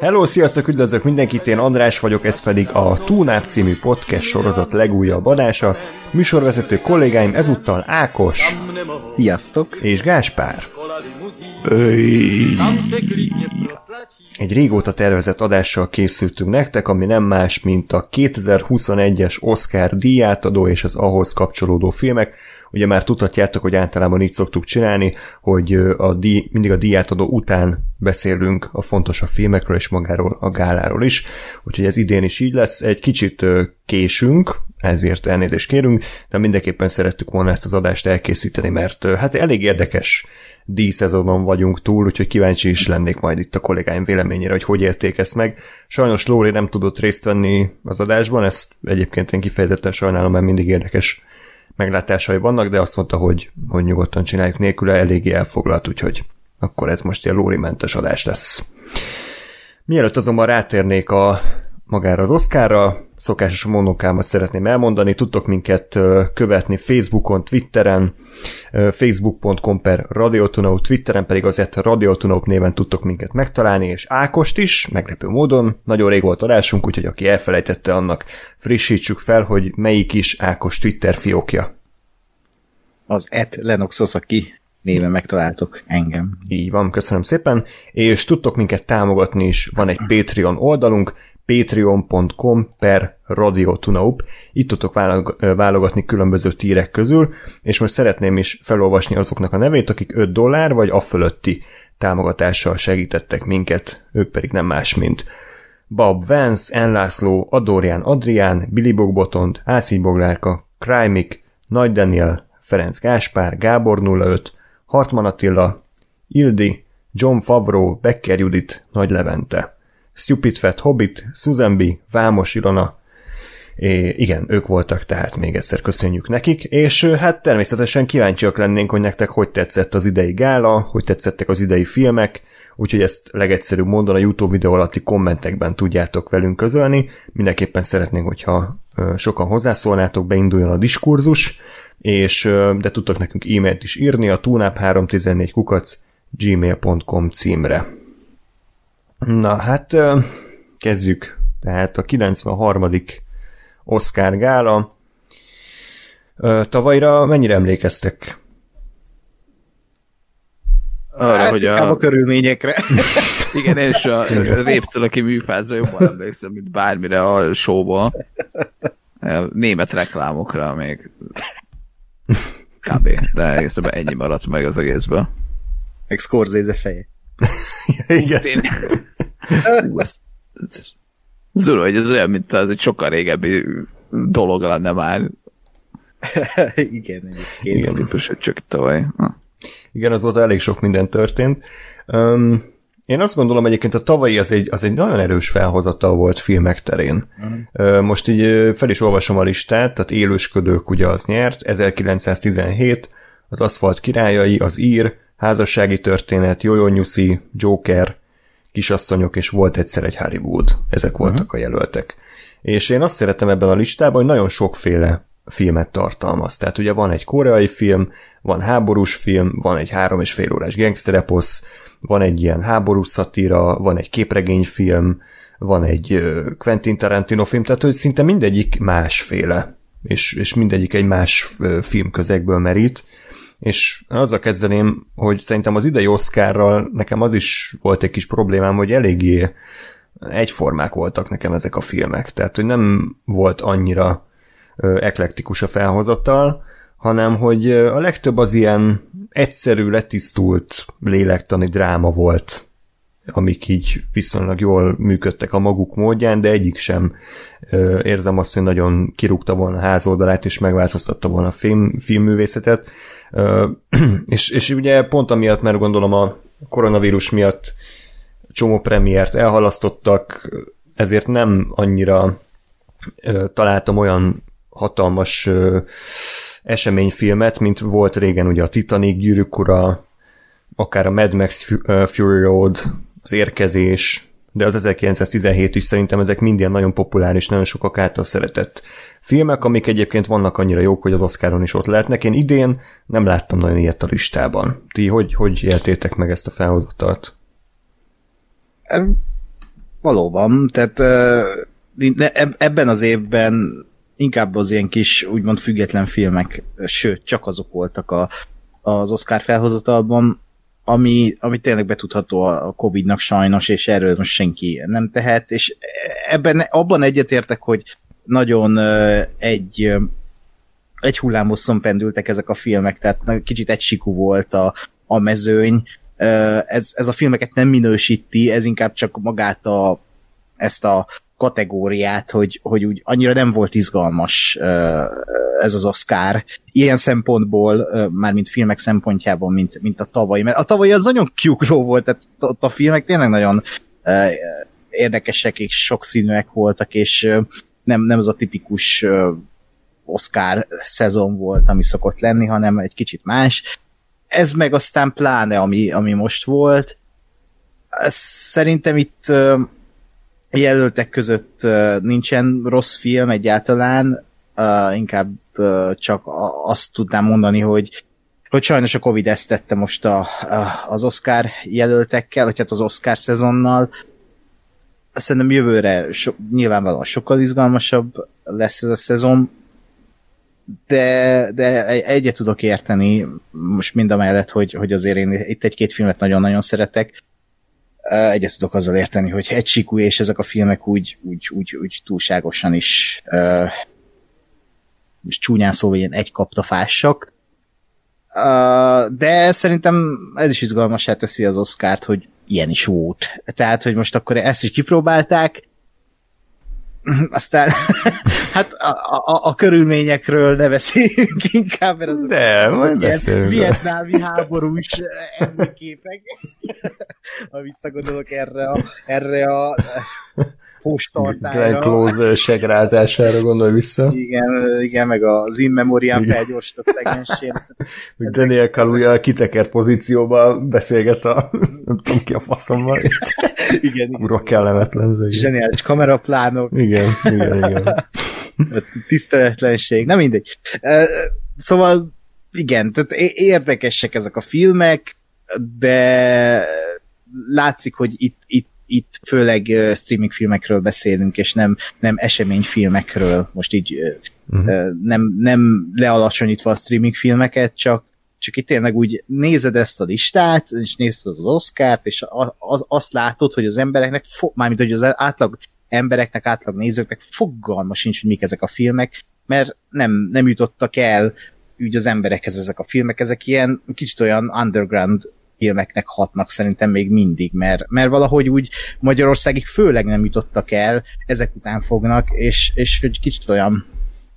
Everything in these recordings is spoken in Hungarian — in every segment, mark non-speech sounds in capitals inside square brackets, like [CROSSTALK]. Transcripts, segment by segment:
Hello, sziasztok, üdvözlök mindenkit, én András vagyok, ez pedig a Túnáp című podcast sorozat legújabb adása. Műsorvezető kollégáim ezúttal Ákos Sziasztok! és Gáspár. Egy régóta tervezett adással készültünk nektek, ami nem más, mint a 2021-es Oscar díjátadó és az ahhoz kapcsolódó filmek. Ugye már tudhatjátok, hogy általában így szoktuk csinálni, hogy a díj, mindig a díjátadó után beszélünk a fontosabb filmekről és magáról a gáláról is. Úgyhogy ez idén is így lesz. Egy kicsit késünk, ezért elnézést kérünk, de mindenképpen szerettük volna ezt az adást elkészíteni, mert hát elég érdekes díjszezonon vagyunk túl, úgyhogy kíváncsi is lennék majd itt a kollégáim véleményére, hogy hogy érték ezt meg. Sajnos Lóri nem tudott részt venni az adásban, ezt egyébként én kifejezetten sajnálom, mert mindig érdekes meglátásai vannak, de azt mondta, hogy, hogy nyugodtan csináljuk nélküle, eléggé elfoglalt, úgyhogy akkor ez most ilyen Lóri mentes adás lesz. Mielőtt azonban rátérnék a magára az Oscarra, szokásos monókámat szeretném elmondani, tudtok minket követni Facebookon, Twitteren, facebook.com per Radiotunau, Twitteren pedig az et Radiotunau néven tudtok minket megtalálni, és Ákost is, meglepő módon, nagyon rég volt adásunk, úgyhogy aki elfelejtette, annak frissítsük fel, hogy melyik is Ákos Twitter fiókja. Az et Lenox Osaki néven megtaláltok engem. Így van, köszönöm szépen, és tudtok minket támogatni is, van egy Patreon oldalunk, patreon.com per Radio Tunaup. Itt tudtok válogatni különböző tírek közül, és most szeretném is felolvasni azoknak a nevét, akik 5 dollár vagy a fölötti támogatással segítettek minket, ők pedig nem más, mint Bob Vance, Enlászló, Adorján Adrián, Billy Bogbotond, Ászi Boglárka, Krajmik, Nagy Daniel, Ferenc Gáspár, Gábor 05, Hartman Attila, Ildi, John Favreau, Becker Judit, Nagy Levente. Stupid Fat Hobbit, Susan B., Vámos Ilona, É, igen, ők voltak, tehát még egyszer köszönjük nekik, és hát természetesen kíváncsiak lennénk, hogy nektek hogy tetszett az idei gála, hogy tetszettek az idei filmek, úgyhogy ezt legegyszerűbb módon a YouTube videó alatti kommentekben tudjátok velünk közölni. Mindenképpen szeretnénk, hogyha sokan hozzászólnátok, beinduljon a diskurzus, és de tudtok nekünk e-mailt is írni a tunap314 kukac gmail.com címre. Na hát kezdjük. Tehát a 93. Oscar gála. Tavalyra mennyire emlékeztek? Arra, Hát, hogy a a, körülményekre. [LAUGHS] igen, én is a répcel, aki műfázza, jobban emlékszem, mint bármire a showból. A Német reklámokra még kb. De egészben ennyi maradt meg az egészből. Meg Scorsese feje. Igen. Ú, ez, ez, Zulu, hogy ez olyan, mint az egy sokkal régebbi dolog lenne már. Igen, egyébként. Igen, típus, csak tavaly. Ha. Igen, azóta elég sok minden történt. Um, én azt gondolom egyébként a tavalyi az egy, az egy nagyon erős felhozatal volt filmek terén. Uh, most így fel is olvasom a listát, tehát élősködők ugye az nyert, 1917, az Aszfalt királyai, az ír, házassági történet, Jojo Nyuszi, Joker, kisasszonyok, és volt egyszer egy Hollywood. Ezek voltak a jelöltek. És én azt szeretem ebben a listában, hogy nagyon sokféle filmet tartalmaz. Tehát ugye van egy koreai film, van háborús film, van egy három és fél órás gangstereposz, van egy ilyen háborús szatíra, van egy képregényfilm, van egy Quentin Tarantino film, tehát hogy szinte mindegyik másféle, és, és mindegyik egy más filmközegből merít, és azzal kezdeném, hogy szerintem az idei Oscarral nekem az is volt egy kis problémám, hogy eléggé egyformák voltak nekem ezek a filmek. Tehát, hogy nem volt annyira eklektikus a felhozattal, hanem hogy a legtöbb az ilyen egyszerű, letisztult lélektani dráma volt, amik így viszonylag jól működtek a maguk módján, de egyik sem ö, érzem azt, hogy nagyon kirúgta volna a házoldalát, és megváltoztatta volna a film, filmművészetet. [CLEARS THROAT] És, és ugye pont amiatt, mert gondolom a koronavírus miatt csomó premiért elhalasztottak, ezért nem annyira találtam olyan hatalmas eseményfilmet, mint volt régen ugye a Titanic, Gyűrűk akár a Mad Max Fury Road, az Érkezés, de az 1917 is szerintem ezek mind ilyen nagyon populáris, nagyon sokak által szeretett filmek, amik egyébként vannak annyira jók, hogy az Oscaron is ott lehetnek. Én idén nem láttam nagyon ilyet a listában. Ti hogy, hogy éltétek meg ezt a felhozatalt? Valóban, tehát ebben az évben inkább az ilyen kis, úgymond független filmek, sőt, csak azok voltak a, az Oscar felhozatalban, ami, ami tényleg betudható a Covid-nak sajnos, és erről most senki nem tehet, és ebben abban egyetértek, hogy nagyon egy egy hullámosszon pendültek ezek a filmek, tehát kicsit egysikú volt a, a mezőny. Ez, ez a filmeket nem minősíti, ez inkább csak magát a, ezt a kategóriát, hogy, hogy úgy annyira nem volt izgalmas ez az Oscar. Ilyen szempontból, már mint filmek szempontjából, mint, mint a tavalyi. Mert a tavalyi az nagyon kiugró volt, tehát ott a filmek tényleg nagyon érdekesek és sokszínűek voltak, és nem, nem az a tipikus Oscar szezon volt, ami szokott lenni, hanem egy kicsit más. Ez meg aztán pláne, ami, ami most volt. Szerintem itt jelöltek között nincsen rossz film egyáltalán, inkább csak azt tudnám mondani, hogy hogy sajnos a Covid ezt tette most a, a, az Oscar jelöltekkel, vagy hát az Oscar szezonnal. Szerintem jövőre so, nyilvánvalóan sokkal izgalmasabb lesz ez a szezon, de, de egyet tudok érteni most mind a mellett, hogy, hogy azért én itt egy-két filmet nagyon-nagyon szeretek, egyet tudok azzal érteni, hogy egysíkú, és ezek a filmek úgy, úgy, úgy, úgy túlságosan is uh, és csúnyán szóval ilyen egy kaptafássak. Uh, de szerintem ez is izgalmasá teszi az Oscárt, hogy ilyen is volt. Tehát, hogy most akkor ezt is kipróbálták, aztán [LAUGHS] hát a, a, a körülményekről ne beszéljünk inkább, mert az, De, az majd ilyen vietnámi háborús emléképek. [LAUGHS] ha visszagondolok erre a, erre a [LAUGHS] fóstartára. Glenn Close segrázására gondolj vissza. Igen, igen, meg az in memoriam felgyorsított legensére. [LAUGHS] Hogy Daniel Kaluja kitekert pozícióba beszélget a [LAUGHS] nem tudom ki a faszommal. igen. Kurva kellemetlen. Zseniális kameraplánok. Igen, igen, igen. Tiszteletlenség, nem mindegy. Szóval igen, tehát érdekesek ezek a filmek, de látszik, hogy itt, itt itt főleg streaming filmekről beszélünk, és nem, nem eseményfilmekről, most így uh-huh. nem, nem lealacsonyítva a streaming filmeket, csak, csak itt tényleg úgy nézed ezt a listát, és nézed az Oscárt, és az, azt látod, hogy az embereknek, mármint hogy az átlag embereknek, átlag nézőknek fogalma sincs, hogy mik ezek a filmek, mert nem, nem jutottak el úgy az emberekhez ezek a filmek, ezek ilyen kicsit olyan underground filmeknek hatnak szerintem még mindig, mert, mert valahogy úgy Magyarországig főleg nem jutottak el, ezek után fognak, és, és egy kicsit olyan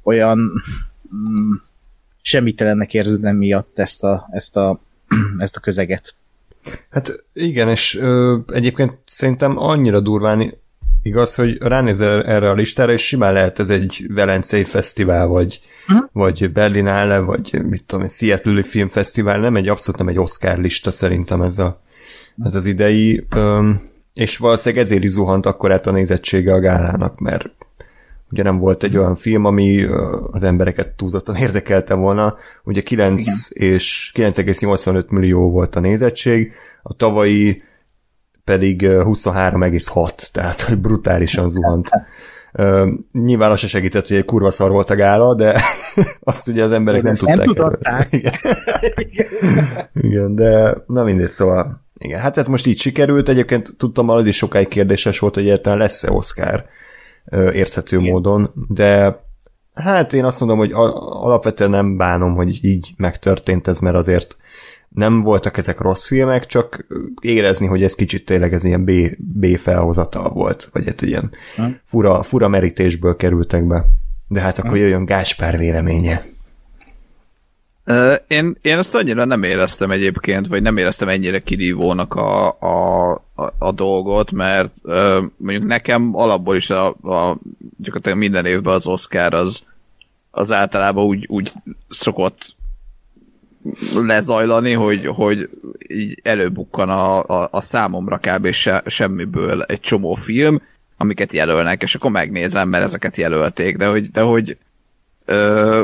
olyan mm, semmitelennek érzed miatt ezt a, ezt a, [CLEARS THROAT] ezt a közeget. Hát igen, és ö, egyébként szerintem annyira durván igaz, hogy ránézel erre a listára, és simán lehet ez egy Velencei Fesztivál, vagy, uh-huh. vagy Berlinale, vagy mit tudom, egy Seattle Filmfesztivál, nem egy abszolút nem egy Oscar lista szerintem ez, a, ez az idei, öm, és valószínűleg ezért is zuhant akkor át a nézettsége a gálának, mert ugye nem volt egy olyan film, ami az embereket túlzottan [LAUGHS] érdekelte volna. Ugye 9 Igen. és 9,85 millió volt a nézettség, a tavalyi pedig 23,6, tehát hogy brutálisan zuhant. Uh, nyilván az se segített, hogy egy kurva szar volt a gála, de [LAUGHS] azt ugye az emberek nem, nem tudták. Igen. [LAUGHS] igen, de na mindegy, szóval igen, hát ez most így sikerült, egyébként tudtam, az is sokáig kérdéses volt, hogy egyáltalán lesz-e Oscar érthető igen. módon, de hát én azt mondom, hogy alapvetően nem bánom, hogy így megtörtént ez, mert azért nem voltak ezek rossz filmek, csak érezni, hogy ez kicsit tényleg ez ilyen B, B felhozatal volt, vagy egy ilyen fura, fura merítésből kerültek be. De hát akkor jöjjön Gáspár véleménye. Én, én ezt annyira nem éreztem egyébként, vagy nem éreztem ennyire kirívónak a, a, a, a dolgot, mert mondjuk nekem alapból is a, a, gyakorlatilag minden évben az Oscar az az általában úgy, úgy szokott lezajlani, hogy, hogy így előbukkan a, a, a számomra kb. Se, semmiből egy csomó film, amiket jelölnek, és akkor megnézem, mert ezeket jelölték, de hogy, de hogy ö,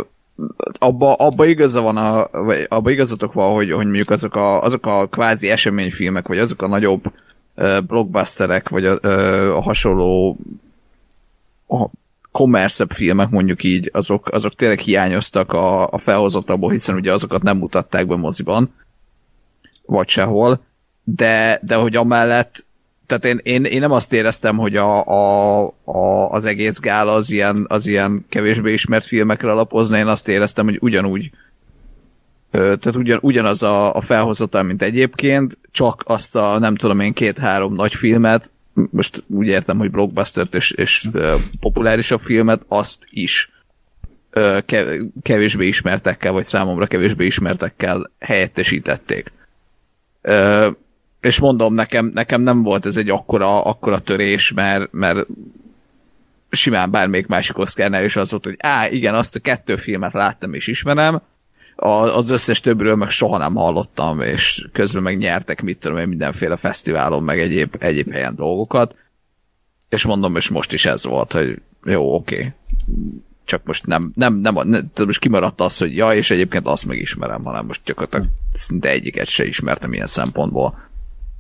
abba, abba igaza van, a, vagy abba igazatok van, hogy, hogy mondjuk azok a, azok a kvázi eseményfilmek, vagy azok a nagyobb ö, blockbusterek, vagy a, ö, a hasonló a kommerszebb filmek mondjuk így, azok, azok tényleg hiányoztak a, a felhozatából, hiszen ugye azokat nem mutatták be moziban, vagy sehol, de, de hogy amellett tehát én, én, én nem azt éreztem, hogy a, a, a, az egész gál az ilyen, az ilyen kevésbé ismert filmekre alapozna, én azt éreztem, hogy ugyanúgy tehát ugyan, ugyanaz a, a felhozatal, mint egyébként, csak azt a nem tudom én két-három nagy filmet, most úgy értem, hogy blockbustert és, és populárisabb filmet, azt is kevésbé ismertekkel, vagy számomra kevésbé ismertekkel helyettesítették. És mondom, nekem, nekem nem volt ez egy akkora, akkora törés, mert, mert simán bármelyik másik Oscarnál is az volt, hogy á, igen, azt a kettő filmet láttam és ismerem, a, az összes többről meg soha nem hallottam, és közben meg nyertek, mit tudom én, mindenféle fesztiválon, meg egyéb, egyéb helyen dolgokat, és mondom, és most is ez volt, hogy jó, oké, okay. csak most nem, nem, nem, nem most kimaradt az, hogy ja, és egyébként azt megismerem, hanem most gyakorlatilag szinte egyiket se ismertem ilyen szempontból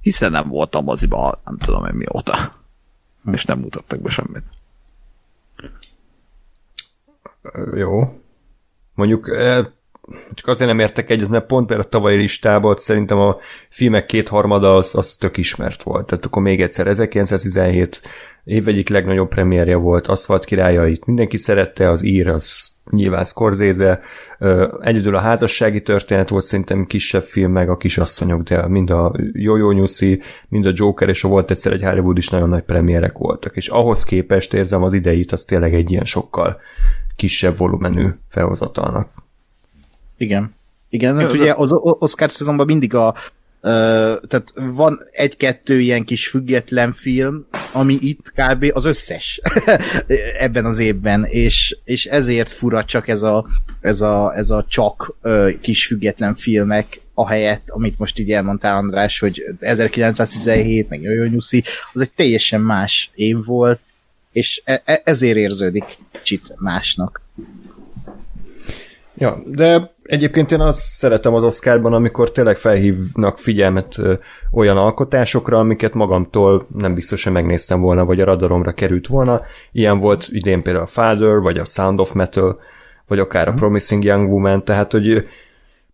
hiszen nem voltam moziba, nem tudom én mióta. Hm. És nem mutattak be semmit. Jó. Mondjuk csak azért nem értek egyet, mert pont például a tavalyi listában szerintem a filmek kétharmada az, az tök ismert volt. Tehát akkor még egyszer 1917 év egyik legnagyobb premierje volt, Aszfalt királyait, mindenki szerette, az ír, az nyilván Scorsese, egyedül a házassági történet volt szerintem kisebb film, meg a kisasszonyok, de mind a Jojo Nyuszi, mind a Joker, és a volt egyszer egy Hollywood is nagyon nagy premierek voltak, és ahhoz képest érzem az idejét, az tényleg egy ilyen sokkal kisebb volumenű felhozatalnak. Igen. Igen, mert ugye az Oscar szezonban mindig a tehát van egy-kettő ilyen kis független film, ami itt kb. az összes [LAUGHS] ebben az évben, és, és ezért fura csak ez a, ez a, ez a csak ö, kis független filmek, ahelyett, amit most így elmondtál András, hogy 1917, meg Jojo Nyuszi, az egy teljesen más év volt, és e- e- ezért érződik kicsit másnak. Ja, de egyébként én azt szeretem az Oscarban, amikor tényleg felhívnak figyelmet olyan alkotásokra, amiket magamtól nem biztos, hogy megnéztem volna, vagy a radaromra került volna. Ilyen volt idén például a Father, vagy a Sound of Metal, vagy akár a mhm. Promising Young Woman, tehát hogy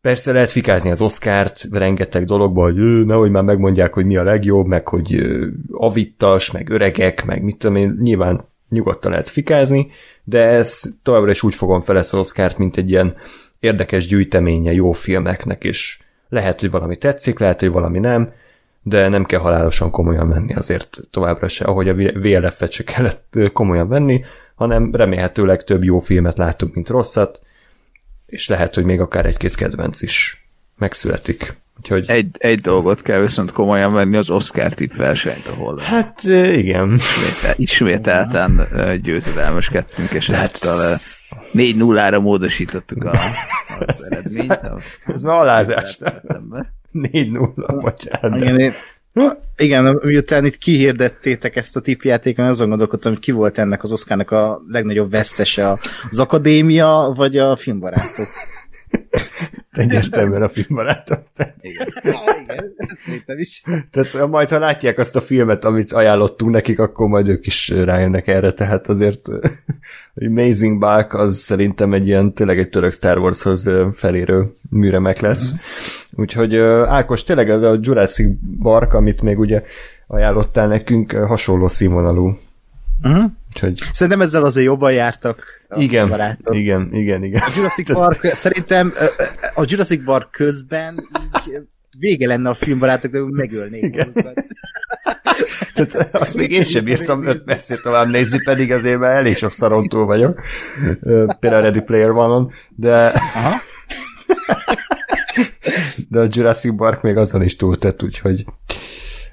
Persze lehet fikázni az Oscárt rengeteg dologba, hogy nehogy már megmondják, hogy mi a legjobb, meg hogy avittas, meg öregek, meg mit tudom én, nyilván nyugodtan lehet fikázni, de ez továbbra is úgy fogom fel ezt az Oscárt, mint egy ilyen érdekes gyűjteménye jó filmeknek, és lehet, hogy valami tetszik, lehet, hogy valami nem, de nem kell halálosan komolyan venni azért továbbra se, ahogy a VLF-et se kellett komolyan venni, hanem remélhetőleg több jó filmet láttunk, mint rosszat, és lehet, hogy még akár egy-két kedvenc is megszületik. Úgyhogy... Egy, egy dolgot kell viszont komolyan venni, az Oscar tip versenyt, ahol hát igen. Ismétel, ismételten győzedelmeskedtünk, és hát... 4-0-ra módosítottuk a, [LAUGHS] az eredményt. Ez már alázás. 4-0, bocsánat. Igen, én, igen, miután itt kihirdettétek ezt a tipjátékon, azon gondolkodtam, hogy ki volt ennek az Oscarnak a legnagyobb vesztese, az akadémia, vagy a filmbarátok. [LAUGHS] Egyértelműen a filmbarátok. Igen. Ja, igen, ezt is. Tehát majd, ha látják azt a filmet, amit ajánlottunk nekik, akkor majd ők is rájönnek erre, tehát azért [LAUGHS] Amazing Bulk az szerintem egy ilyen, tényleg egy török Star Warshoz felérő műremek lesz. Úgyhogy Ákos, tényleg ez a Jurassic Park, amit még ugye ajánlottál nekünk, hasonló színvonalú Uh-huh. Úgyhogy... Szerintem ezzel azért jobban jártak a igen, barátok. Igen, igen, igen. A Jurassic Park, [LAUGHS] szerintem a Jurassic Park közben így vége lenne a filmbarátok, de megölnék igen. [LAUGHS] Tehát azt még én sem bírtam 5 percet tovább nézni, pedig azért már elég sok szaron túl vagyok. Például a Ready Player One-on, de... Aha. [LAUGHS] de a Jurassic Park még azon is túltett, úgyhogy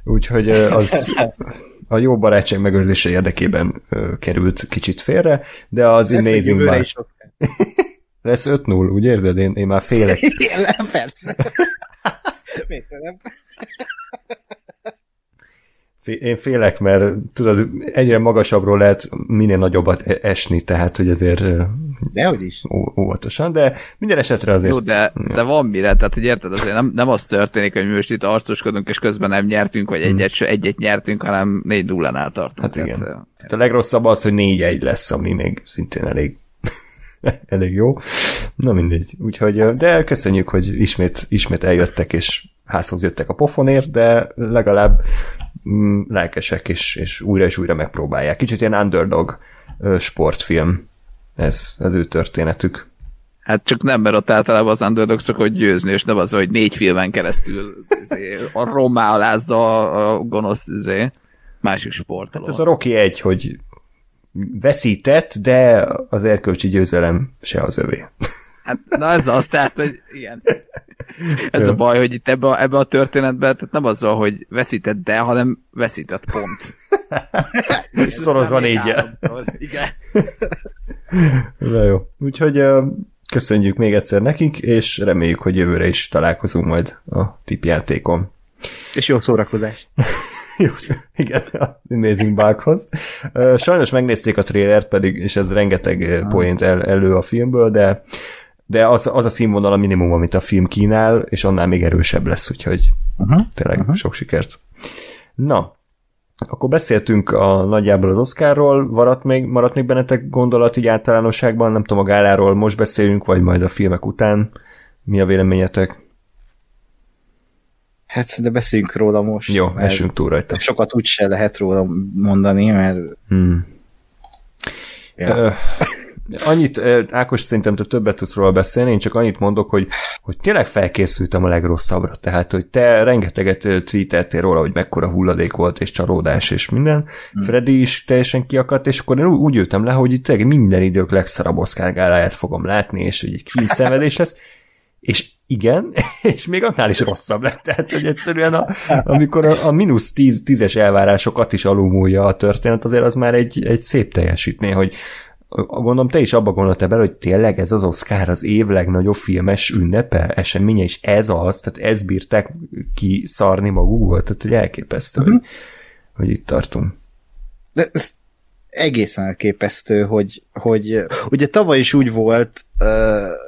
úgyhogy az a jó barátság megőrzése érdekében ö, került kicsit félre, de az de Amazing Bar... [LAUGHS] Lesz 5-0, úgy érzed? Én, én már félek. [LAUGHS] Igen, persze. [LAUGHS] Miért nem? Én félek, mert tudod, egyre magasabbról lehet minél nagyobbat e- esni, tehát hogy azért Dehogy is. ó- óvatosan, de minden esetre azért... Jó, de, de van mire, tehát hogy érted, azért nem, nem az történik, hogy mi most itt arcoskodunk, és közben nem nyertünk, vagy egyet, se- egyet nyertünk, hanem négy nullánál tartunk. Hát igen. Tehát, Hát a legrosszabb az, hogy 4-1 lesz, ami még szintén elég, [LAUGHS] elég jó. Na mindegy. Úgyhogy, de köszönjük, hogy ismét, ismét eljöttek, és házhoz jöttek a pofonért, de legalább lelkesek, és, és újra és újra megpróbálják. Kicsit ilyen underdog sportfilm. Ez az ő történetük. Hát csak nem, mert ott általában az underdog szokott győzni, és nem az, hogy négy filmen keresztül izé, a rommá alázza a gonosz izé, másik sportoló. Hát ez a Rocky egy, hogy veszített, de az erkölcsi győzelem se az övé. Hát, na ez az, tehát, hogy igen. Ez Jó. a baj, hogy itt ebbe a, ebbe a történetben tehát nem azzal, hogy veszített de, hanem veszített pont. [LAUGHS] És szorozva négyel. Igen. Na jó. Úgyhogy köszönjük még egyszer nekik, és reméljük, hogy jövőre is találkozunk majd a tipjátékon. És jó szórakozás. [LAUGHS] Jó, igen, a Amazing Bughoz. Sajnos megnézték a trailert, pedig, és ez rengeteg ö, point el, elő a filmből, de de az, az a színvonal a minimum, amit a film kínál, és annál még erősebb lesz, úgyhogy Uh-huh. tényleg uh-huh. sok sikert. Na, akkor beszéltünk a nagyjából az Oscarról, maradt még, maradt még bennetek gondolat így általánosságban, nem tudom, a gáláról most beszéljünk, vagy majd a filmek után. Mi a véleményetek? Hát, de beszéljünk róla most. Jó, mert essünk túl rajta. Sokat úgyse lehet róla mondani, mert Hmm. ja. Ö, annyit, ö, Ákos, szerintem te többet tudsz róla beszélni, én csak annyit mondok, hogy, hogy tényleg felkészültem a legrosszabbra, tehát, hogy te rengeteget ö, tweeteltél róla, hogy mekkora hulladék volt, és csalódás, és minden. Hmm. Freddy is teljesen kiakadt, és akkor én úgy ültem le, hogy itt tényleg minden idők legszarabb Oscar gáláját fogom látni, és hogy egy Queen szenvedés lesz, és igen, [LAUGHS] és még annál is rosszabb lett. Tehát, hogy egyszerűen a, amikor a, a mínusz tíz, tízes elvárásokat is alulmúlja a történet, azért az már egy, egy szép teljesítmény, hogy gondolom te is abba gondoltál bele, hogy tényleg ez az Oscar az év legnagyobb filmes ünnepe, eseménye, és ez az, tehát ez bírták ki szarni magukból, tehát hogy elképesztő, uh-huh. hogy, hogy itt tartunk. De ez egészen elképesztő, hogy, hogy ugye tavaly is úgy volt,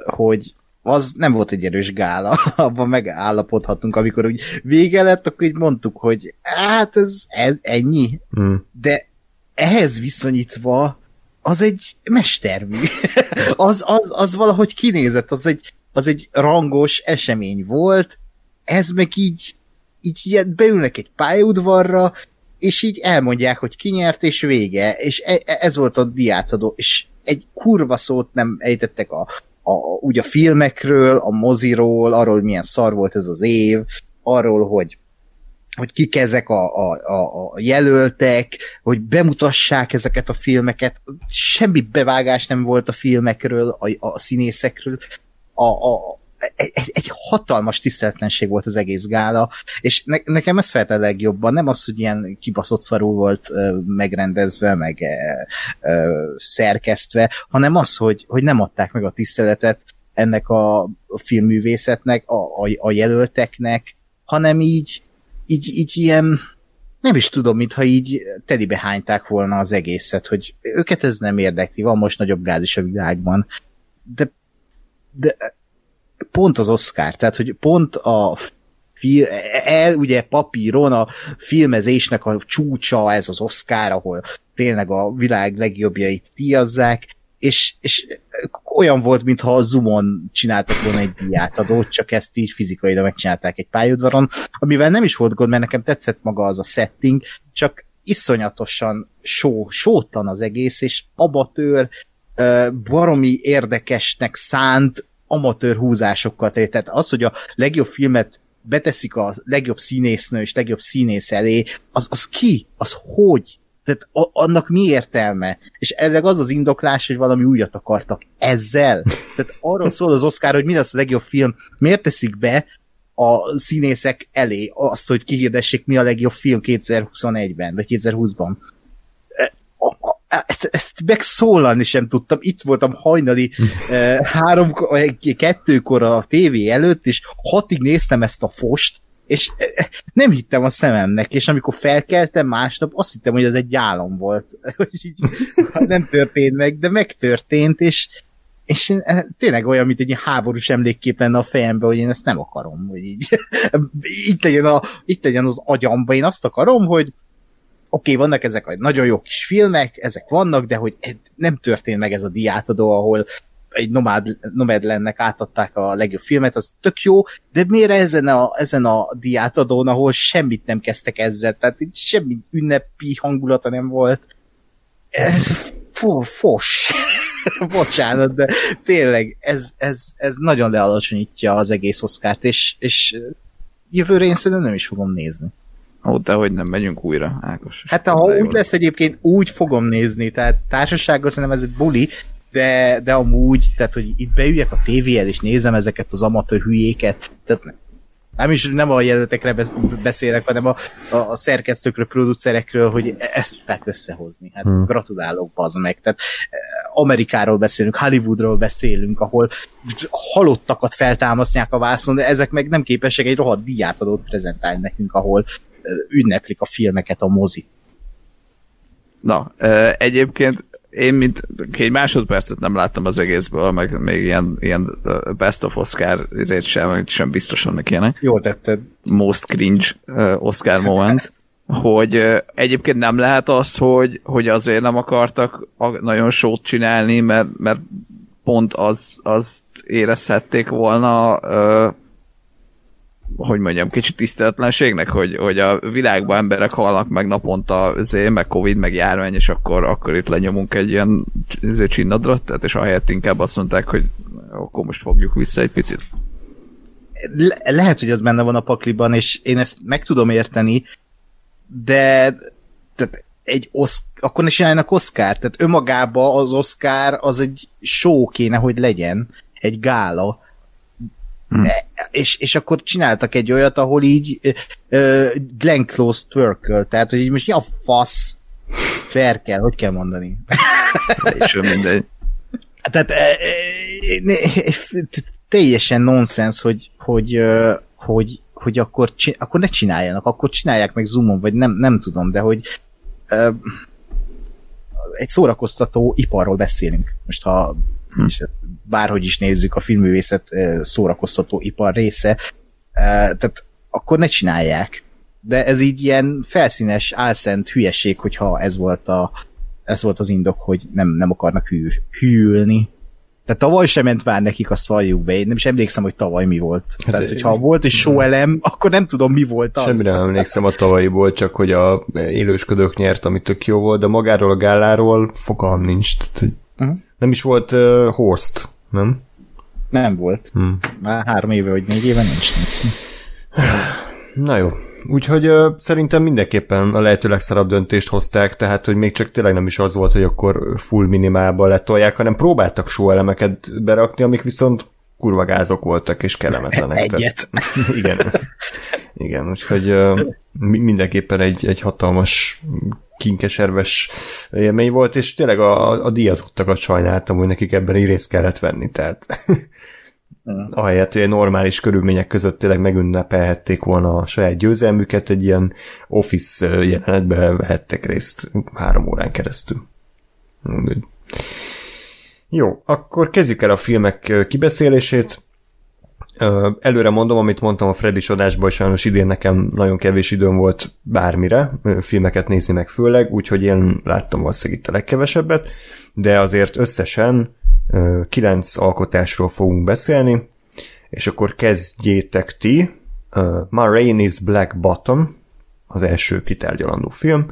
hogy az nem volt egy erős gála, [LAUGHS] abban megállapodhatunk, amikor úgy vége lett, akkor így mondtuk, hogy hát ez, ez ennyi, Hmm. de ehhez viszonyítva az egy mestermű. [LAUGHS] az, az, az valahogy kinézett, az egy, az egy rangos esemény volt, ez meg így, így ilyen beülnek egy pályaudvarra, és így elmondják, hogy ki nyert, és vége, és e, e- ez volt a diátadó, és egy kurva szót nem ejtettek a, a, úgy a filmekről, a moziról, arról, hogy milyen szar volt ez az év, arról, hogy hogy kik ezek a, a, a, a jelöltek, hogy bemutassák ezeket a filmeket. Semmi bevágás nem volt a filmekről, a, a színészekről. A, a, egy, egy hatalmas tiszteletlenség volt az egész gála, és ne, nekem ez felt a legjobban, nem az, hogy ilyen kibaszott szarú volt ö, megrendezve, meg ö, ö, szerkesztve, hanem az, hogy, hogy nem adták meg a tiszteletet ennek a, a filmművészetnek, a, a, a jelölteknek, hanem így, így, így ilyen, nem is tudom, mintha így telibe hányták volna az egészet, hogy őket ez nem érdekli, van most nagyobb gáz is a világban, de, de pont az Oscar, tehát hogy pont a fi, el, ugye papíron a filmezésnek a csúcsa ez az Oscar, ahol tényleg a világ legjobbjait díjazzák, és, és olyan volt, mintha a Zoomon csináltak volna egy diátadót, csak ezt így fizikailag megcsinálták egy pályaudvaron, amivel nem is volt gond, mert nekem tetszett maga az a setting, csak iszonyatosan só, sótlan az egész, és amatőr, baromi érdekesnek szánt amatőr húzásokkal tett. Tehát az, hogy a legjobb filmet beteszik a legjobb színésznő és legjobb színész elé, az, az ki? Az hogy? Tehát a, annak mi értelme? És ezzel az az indoklás, hogy valami újat akartak ezzel. Tehát arról szól az Oscar, hogy mi lesz a legjobb film. Miért teszik be a színészek elé azt, hogy kihirdessék mi a legjobb film 2021-ben, vagy 2020-ban? ezt, ezt megszólalni sem tudtam. Itt voltam hajnali eh, három, kettőkor a tévé előtt, és hatig néztem ezt a fost, és eh, nem hittem a szememnek, és amikor felkeltem másnap, azt hittem, hogy ez egy álom volt. [LAUGHS] Hogy így, nem történt meg, de megtörtént, és, és eh, tényleg olyan, mint egy háborús emlékkép lenne a fejembe, hogy én ezt nem akarom, hogy így [LAUGHS] itt legyen, a, itt legyen az agyamba. Én azt akarom, hogy oké, okay, vannak ezek a nagyon jó kis filmek, ezek vannak, de hogy nem történt meg ez a diátadó, ahol egy nomád, lennek átadták a legjobb filmet, az tök jó, de miért ezen a, ezen a diátadón, ahol semmit nem kezdtek ezzel, tehát itt semmi ünnepi hangulata nem volt. Ez fos. [LAUGHS] Bocsánat, de tényleg ez, ez, ez nagyon lealacsonyítja az egész oszkárt, és, és jövőre én szerintem nem is fogom nézni. Ó, de hogy nem megyünk újra, Ákos. Hát ha úgy lesz egyébként, úgy fogom nézni, tehát társasággal szerintem ez egy buli, de, de amúgy, tehát hogy itt beüljek a tévéjel és nézem ezeket az amatőr hülyéket, tehát nem is nem a jelenetekre beszélek, hanem a, a, a szerkesztőkről, producerekről, hogy ezt tudták összehozni. Hát hmm. gratulálok, bazd meg. Tehát eh, Amerikáról beszélünk, Hollywoodról beszélünk, ahol halottakat feltámasztják a vászon, de ezek meg nem képesek egy rohadt díjátadót prezentálni nekünk, ahol ünneplik a filmeket a mozi. Na, egyébként én mint egy másodpercet nem láttam az egészből, meg még ilyen, ilyen Best of Oscar ezért sem, sem biztosan meg ilyenek. Jól tetted. Most cringe Oscar moment. hogy egyébként nem lehet az, hogy, hogy azért nem akartak nagyon sót csinálni, mert, mert pont az, azt érezhették volna hogy mondjam, kicsit tiszteletlenségnek, hogy, hogy a világban emberek halnak meg naponta, azért, meg Covid, meg járvány, és akkor, akkor itt lenyomunk egy ilyen csinnadrat, tehát és ahelyett inkább azt mondták, hogy akkor most fogjuk vissza egy picit. Le- lehet, hogy az benne van a pakliban, és én ezt meg tudom érteni, de tehát egy osz, akkor ne csináljanak Oscar, tehát önmagában az Oscar az egy show kéne, hogy legyen, egy gála, Hmm. És, és akkor csináltak egy olyat, ahol így uh, Glenn Close twerköl, tehát hogy így most mi a fasz twerkel, hogy kell mondani? [LAUGHS] És mindegy. Tehát teljesen nonsens, hogy, hogy, hogy, hogy akkor, akkor ne csináljanak, akkor csinálják meg Zoomon, vagy nem, nem tudom, de hogy egy szórakoztató iparról beszélünk. Most ha hm. és bárhogy is nézzük a filmművészet szórakoztató ipar része, tehát akkor ne csinálják. De ez így ilyen felszínes, álszent hülyeség, hogyha ez volt, a, ez volt az indok, hogy nem, nem akarnak hű, hűlni. Tehát tavaly sem ment már nekik, azt valljuk be. Én nem is emlékszem, hogy tavaly mi volt. Hát Tehát, hogyha volt egy show elem, [LAUGHS] akkor nem tudom, mi volt az. Semmire nem emlékszem a tavalyiból, csak hogy a élősködők nyert, ami tök jó volt, de magáról a gáláról fogalm nincs. Tehát, uh-huh. Nem is volt uh, Horst, nem? Nem volt. Hmm. Már három éve vagy négy éve nincs. Na jó. Úgyhogy uh, szerintem mindenképpen a lehető legszarabb döntést hozták, tehát hogy még csak tényleg nem is az volt, hogy akkor full minimálba letolják, hanem próbáltak só elemeket berakni, amik viszont kurva gázok voltak és kellemetlenek. Egyet. Tehát, [LAUGHS] igen. Igen, úgyhogy uh, mindenképpen egy, egy hatalmas kinkeserves élmény volt, és tényleg a, a díjazottakat sajnáltam, hogy nekik ebben egy részt kellett venni, tehát mm. ahelyett, hogy normális körülmények között tényleg megünnepelhették volna a saját győzelmüket, egy ilyen office jelenetbe vehettek részt három órán keresztül. Jó, akkor kezdjük el a filmek kibeszélését. Előre mondom, amit mondtam a Freddy adásban, sajnos idén nekem nagyon kevés időm volt bármire, filmeket nézni meg főleg, úgyhogy én láttam valószínűleg itt a legkevesebbet, de azért összesen kilenc alkotásról fogunk beszélni, és akkor kezdjétek ti. Ma Rain is Black Bottom, az első kitárgyalandó film.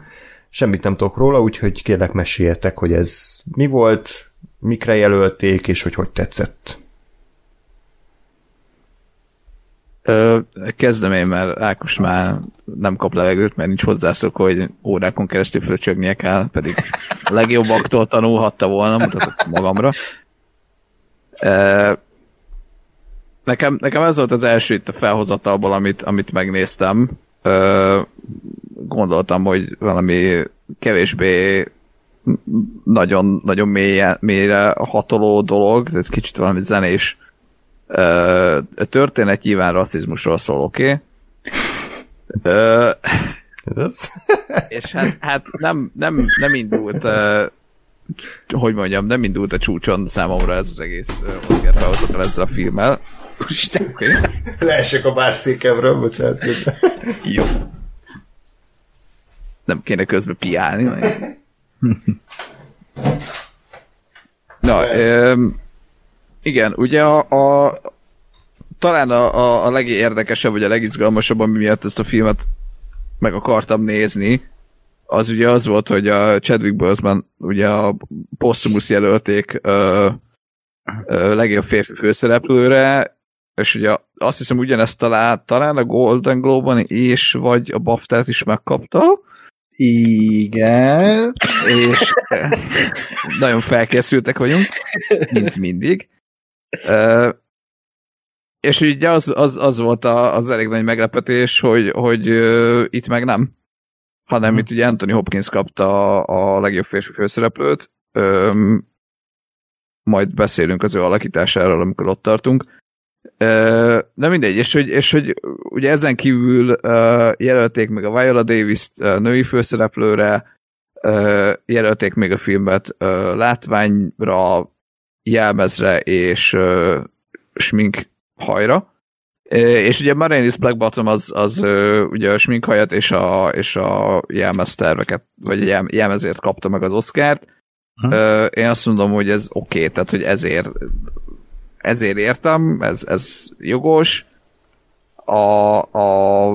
Semmit nem tudok róla, úgyhogy kérlek meséljetek, hogy ez mi volt, mikre jelölték, és hogy hogy tetszett. Kezdem én, mert Ákos már nem kap levegőt, mert nincs hozzászok, hogy órákon keresztül fröcsögnie kell, pedig a legjobbaktól tanulhatta volna, mutatok magamra. Nekem, nekem ez volt az első itt a felhozatalból, amit, amit megnéztem. Gondoltam, hogy valami kevésbé nagyon, nagyon mélye, mélyre hatoló dolog, ez kicsit valami zenés történet, nyilván rasszizmusról szól, oké? Okay? Ez? és hát, hát nem, nem, nem indult uh, hogy mondjam, nem indult a csúcson számomra ez az egész uh, Oscar felhozatal ezzel a filmmel. Isten. Okay. Leesek a bárszékemről, bocsánat. Jó. Nem kéne közben piálni. Na, um, igen, ugye a, a talán a, a, a legérdekesebb, vagy a legizgalmasabb, ami miatt ezt a filmet meg akartam nézni, az ugye az volt, hogy a Chadwick Boseman ugye a Postumus jelölték ö, ö, legjobb férfi főszereplőre, és ugye azt hiszem ugyanezt talán, talán a Golden Globe-on és vagy a BAFTA-t is megkapta. Igen. És nagyon felkészültek vagyunk, mint mindig. És ugye az, az, az volt a, az elég nagy meglepetés, hogy, hogy uh, itt meg nem. Hanem hmm. itt ugye Anthony Hopkins kapta a, a legjobb férfi főszereplőt. Um, majd beszélünk az ő alakításáról, amikor ott tartunk. Uh, de mindegy, és hogy, és hogy ugye ezen kívül uh, jelölték meg a Viola Davis-t uh, női főszereplőre, jelölték még a filmet látványra, jelmezre és uh, smink hajra. És ugye Marinis Black Bottom az, az ugye a sminkhajat és a, és a jelmez terveket, vagy a jelmezért kapta meg az Oscárt. Hm. Én azt mondom, hogy ez oké, okay, tehát hogy ezért ezért értem, ez, ez jogos. A, a,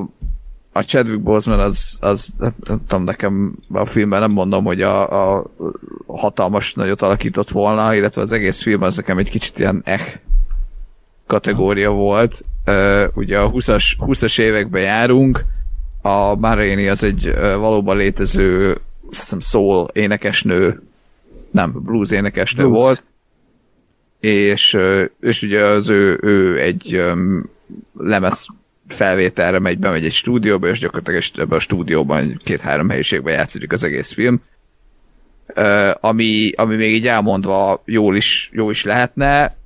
a Chadwick Boseman az, az hát nem tudom, nekem a filmben nem mondom, hogy a, a hatalmas nagyot alakított volna, illetve az egész film az nekem egy kicsit ilyen eh kategória volt. Uh, ugye a 20-as, 20-as években járunk, a Marini az egy uh, valóban létező hiszem soul énekesnő, nem, blues énekesnő blues. volt, és, és ugye az ő, ő egy um, lemez felvételre megy, bemegy egy stúdióba, és gyakorlatilag ebben a stúdióban két-három helyiségben játszik az egész film. Uh, ami, ami még így elmondva jól is, jó is lehetne,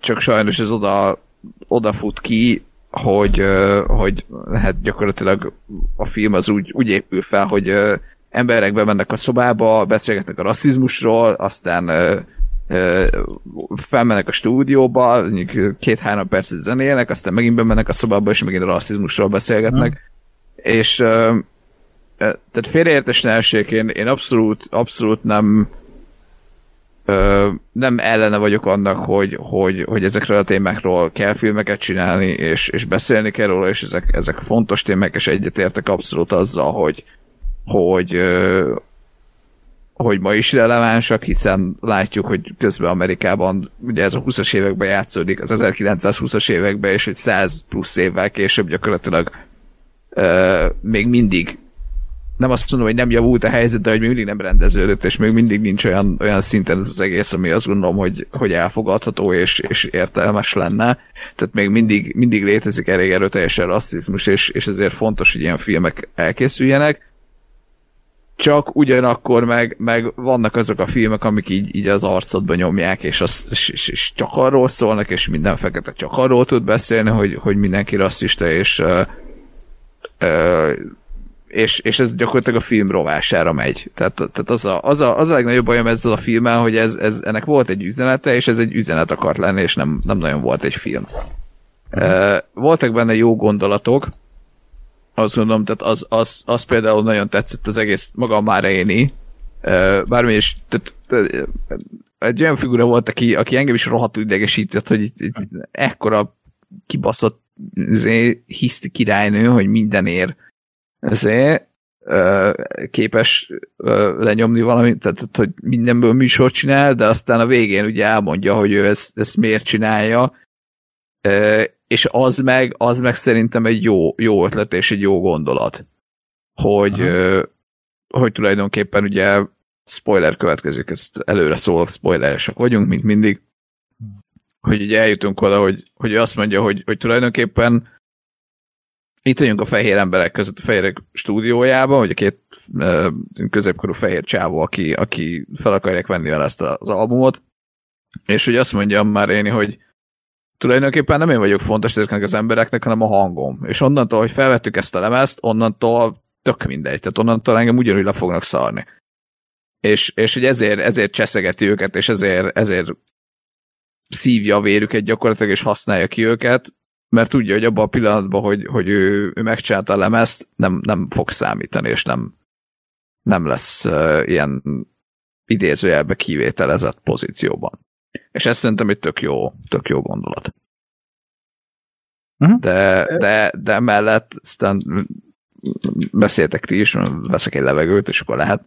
csak sajnos ez oda, odafut ki, hogy, hogy hát gyakorlatilag a film az úgy, úgy épül fel, hogy emberek bemennek a szobába, beszélgetnek a rasszizmusról, aztán felmennek a stúdióba, két-három percet zenélnek, aztán megint bemennek a szobába, és megint a rasszizmusról beszélgetnek. Hmm. És tehát félreértés ne én, én abszolút, abszolút nem ö, nem ellene vagyok annak, hogy, hogy, hogy ezekről a témákról kell filmeket csinálni, és, és beszélni kell róla, és ezek, ezek fontos témák, és egyetértek abszolút azzal, hogy, hogy, ö, hogy ma is relevánsak, hiszen látjuk, hogy közben Amerikában ugye ez a 20-as években játszódik, az 1920-as években, és egy 100 plusz évvel később gyakorlatilag ö, még mindig nem azt mondom, hogy nem javult a helyzet, de hogy még mindig nem rendeződött, és még mindig nincs olyan, olyan szinten ez az egész, ami azt gondolom, hogy, hogy elfogadható és, és értelmes lenne. Tehát még mindig, mindig létezik elég erőteljesen rasszizmus, és, és ezért fontos, hogy ilyen filmek elkészüljenek. Csak ugyanakkor meg, meg vannak azok a filmek, amik így, így az arcodba nyomják, és, az, és, és, és csak arról szólnak, és minden fekete csak arról tud beszélni, hogy, hogy mindenki rasszista, és és, és ez gyakorlatilag a film rovására megy. Tehát, tehát az, a, az, a, az a legnagyobb bajom ezzel a filmmel, hogy ez, ez, ennek volt egy üzenete, és ez egy üzenet akart lenni, és nem, nem nagyon volt egy film. Voltak benne jó gondolatok, azt gondolom, tehát az, az, az például nagyon tetszett az egész, maga a Máréni, uh, bármi is, tehát, egy olyan figura volt, aki, aki engem is rohadtul idegesített, hogy itt, itt ekkora kibaszott izé, hiszti királynő, hogy mindenért ezért képes lenyomni valamit, tehát hogy mindenből műsort csinál, de aztán a végén ugye elmondja, hogy ő ezt, ezt miért csinálja, és az meg, az meg szerintem egy jó, jó ötlet és egy jó gondolat, hogy, hogy tulajdonképpen ugye spoiler következik, ezt előre szólok, spoileresek vagyunk, mint mindig, hogy ugye eljutunk oda, hogy, hogy azt mondja, hogy, hogy tulajdonképpen itt vagyunk a fehér emberek között a fehérek stúdiójában, hogy a két uh, középkorú fehér csávó, aki, aki fel akarják venni vele ezt az albumot, és hogy azt mondjam már én, hogy tulajdonképpen nem én vagyok fontos ezeknek az embereknek, hanem a hangom. És onnantól, hogy felvettük ezt a lemezt, onnantól tök mindegy. Tehát onnantól engem ugyanúgy le fognak szarni. És, és hogy ezért, ezért cseszegeti őket, és ezért, ezért szívja a vérüket gyakorlatilag, és használja ki őket, mert tudja, hogy abban a pillanatban, hogy, hogy ő, ő megcsinálta a lemezt, nem, nem fog számítani, és nem, nem lesz uh, ilyen idézőjelbe kivételezett pozícióban. És ez szerintem egy tök jó, tök jó gondolat. Uh-huh. De, de, de mellett aztán beszéltek ti is, veszek egy levegőt, és akkor lehet,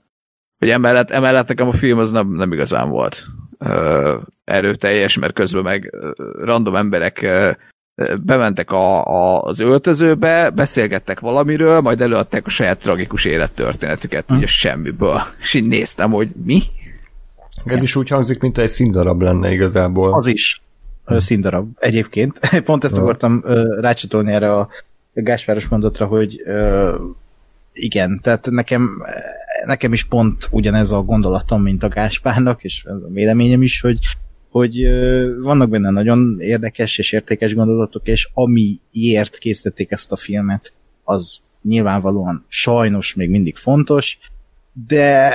hogy emellett, emellett nekem a film az nem, nem igazán volt uh, erőteljes, mert közben meg random emberek uh, bementek a, a, az öltözőbe, beszélgettek valamiről, majd előadták a saját tragikus élettörténetüket, hm. ugye semmiből. És így néztem, hogy mi? Ez is úgy hangzik, mint egy színdarab lenne igazából. Az is színdarab egyébként. [LAUGHS] Pont ezt akartam rácsatolni erre a Gáspáros mondatra, hogy igen, tehát nekem, nekem is pont ugyanez a gondolatom, mint a Gáspárnak, és ez a véleményem is, hogy, hogy vannak benne nagyon érdekes és értékes gondolatok, és amiért készítették ezt a filmet, az nyilvánvalóan sajnos még mindig fontos, de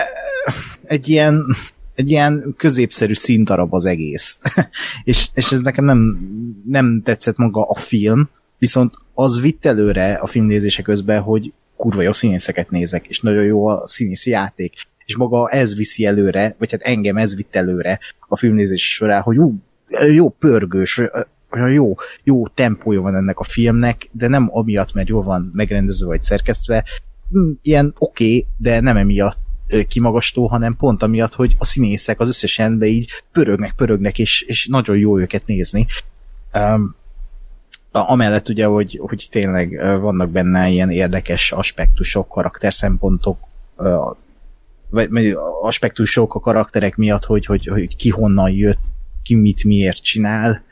egy ilyen egy ilyen középszerű színdarab az egész. [LAUGHS] és, és ez nekem nem, nem tetszett maga a film, viszont az vitt előre a filmnézése közben, hogy kurva jó színészeket nézek, és nagyon jó a színészi játék. És maga ez viszi előre, vagy hát engem ez vitt előre a filmnézés során, hogy ú, jó pörgős, olyan jó, jó tempója van ennek a filmnek, de nem amiatt, mert jól van megrendezve vagy szerkesztve, hm, ilyen oké, okay, de nem emiatt kimagasztó, hanem pont amiatt, hogy a színészek az összes rendben így pörögnek, pörögnek, és, és nagyon jó őket nézni. Um, amellett ugye, hogy, hogy tényleg vannak benne ilyen érdekes aspektusok, karakter szempontok, vagy aspektusok a karakterek miatt, hogy, hogy, hogy ki honnan jött, ki mit miért csinál,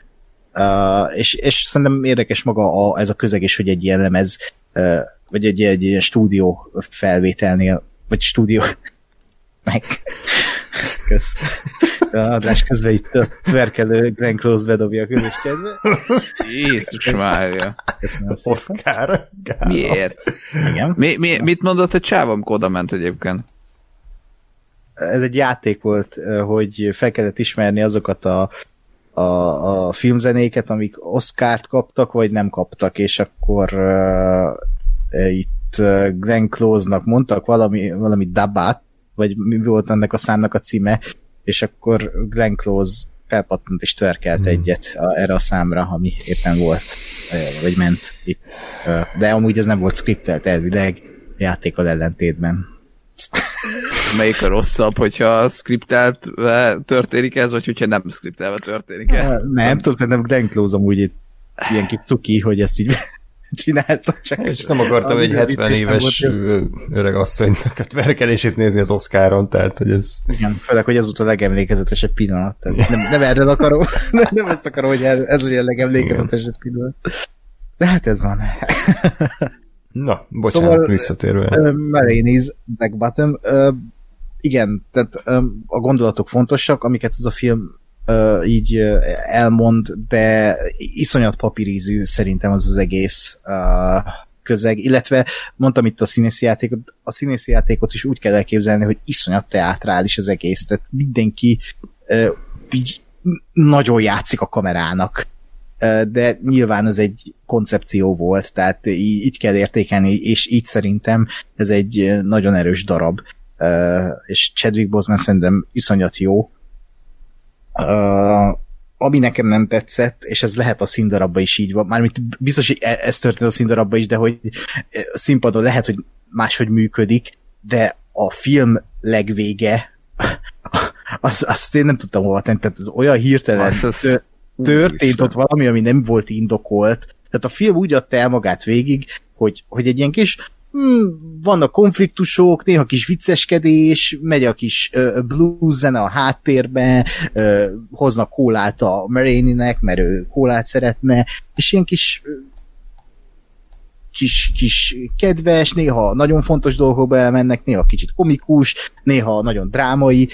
uh, és, és szerintem érdekes maga a, ez a közeg is, hogy egy ilyen lemez, uh, vagy egy, egy ilyen stúdió felvételnél, vagy stúdió, meg Kösz. A adás közben itt a tverkelő Glenn Close bedobja a közös csetbe. Jézus Mária. Oscar. Miért? Igen. Mi, mi, mit mondott a csáv, amikor oda ment egyébként? Ez egy játék volt, hogy fel kellett ismerni azokat a, a, a filmzenéket, amik Oscárt kaptak, vagy nem kaptak, és akkor uh, itt uh, Glenn Close-nak mondtak valami, valami dabát, vagy mi volt ennek a számnak a címe, és akkor Glenn Close felpattant és törkelt hmm. egyet a, erre a számra, ami éppen volt, vagy ment itt. De amúgy ez nem volt skriptelt elvileg, játékkal ellentétben. Melyik a rosszabb, hogyha skriptelt történik ez, vagy hogyha nem skriptelve történik ez? Nem, tudom, nem Glenn Close amúgy itt ilyen kis cuki, hogy ezt így csinálta. Csak és nem akartam egy 70 éves öreg asszonynak a verkelését nézni az Oscaron, tehát hogy ez... Igen, főleg, hogy ez volt a legemlékezetesebb pillanat. Tehát nem, nem erről akarom, [LAUGHS] nem ezt akarom, hogy ez ugye a legemlékezetesebb pillanat. De hát ez van. [LAUGHS] Na, bocsánat, szóval, visszatérve. Marini's Black Bottom. Igen, tehát a gondolatok fontosak, amiket ez a film így elmond, de iszonyat papírízű szerintem az az egész közeg, illetve mondtam itt a színészi játékot, a színészi játékot is úgy kell elképzelni, hogy iszonyat teátrális az egész, tehát mindenki uh, így nagyon játszik a kamerának, de nyilván ez egy koncepció volt, tehát így kell értékelni, és így szerintem ez egy nagyon erős darab, és Chadwick Boseman szerintem iszonyat jó, Uh, ami nekem nem tetszett, és ez lehet a színdarabba is így van, mármint biztos, hogy e- ez történt a színdarabba is, de hogy a színpadon lehet, hogy máshogy működik, de a film legvége [LAUGHS] az, azt én nem tudtam hova tenni, tehát ez olyan hirtelen az, az, történt ott valami, ami nem volt indokolt, tehát a film úgy adta el magát végig, hogy, hogy egy ilyen kis hmm, vannak konfliktusok, néha kis vicceskedés, megy a kis uh, blues zene a háttérbe, uh, hoznak kólát a Marininek, mert ő kólát szeretne, és ilyen kis kis, kis kedves, néha nagyon fontos dolgokba elmennek, néha kicsit komikus, néha nagyon drámai,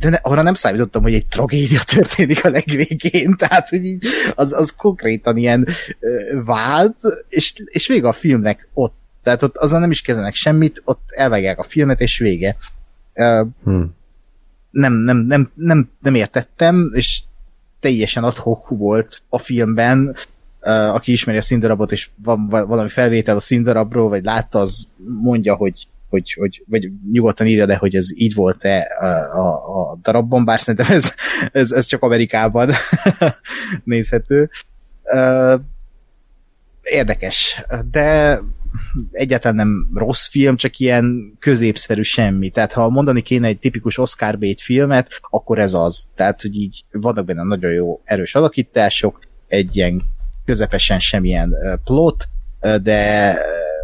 de ne, arra nem számítottam, hogy egy tragédia [LAUGHS] történik a legvégén, tehát hogy így, az, az konkrétan ilyen ö, vált, és, és vége a filmnek ott. Tehát ott azon nem is kezdenek semmit, ott elvágják a filmet, és vége. Ö, hmm. nem, nem, nem, nem, nem értettem, és teljesen adhok volt a filmben, uh, aki ismeri a színdarabot, és van valami felvétel a színdarabról, vagy látta, az mondja, hogy hogy, hogy vagy nyugodtan írja, de hogy ez így volt-e a, a, a darabban, bár szerintem ez, ez, ez csak Amerikában [LAUGHS] nézhető. Érdekes, de egyáltalán nem rossz film, csak ilyen középszerű semmi. Tehát ha mondani kéne egy tipikus Oscar bait filmet, akkor ez az. Tehát, hogy így vannak benne nagyon jó erős alakítások, egy ilyen közepesen semmilyen plot, de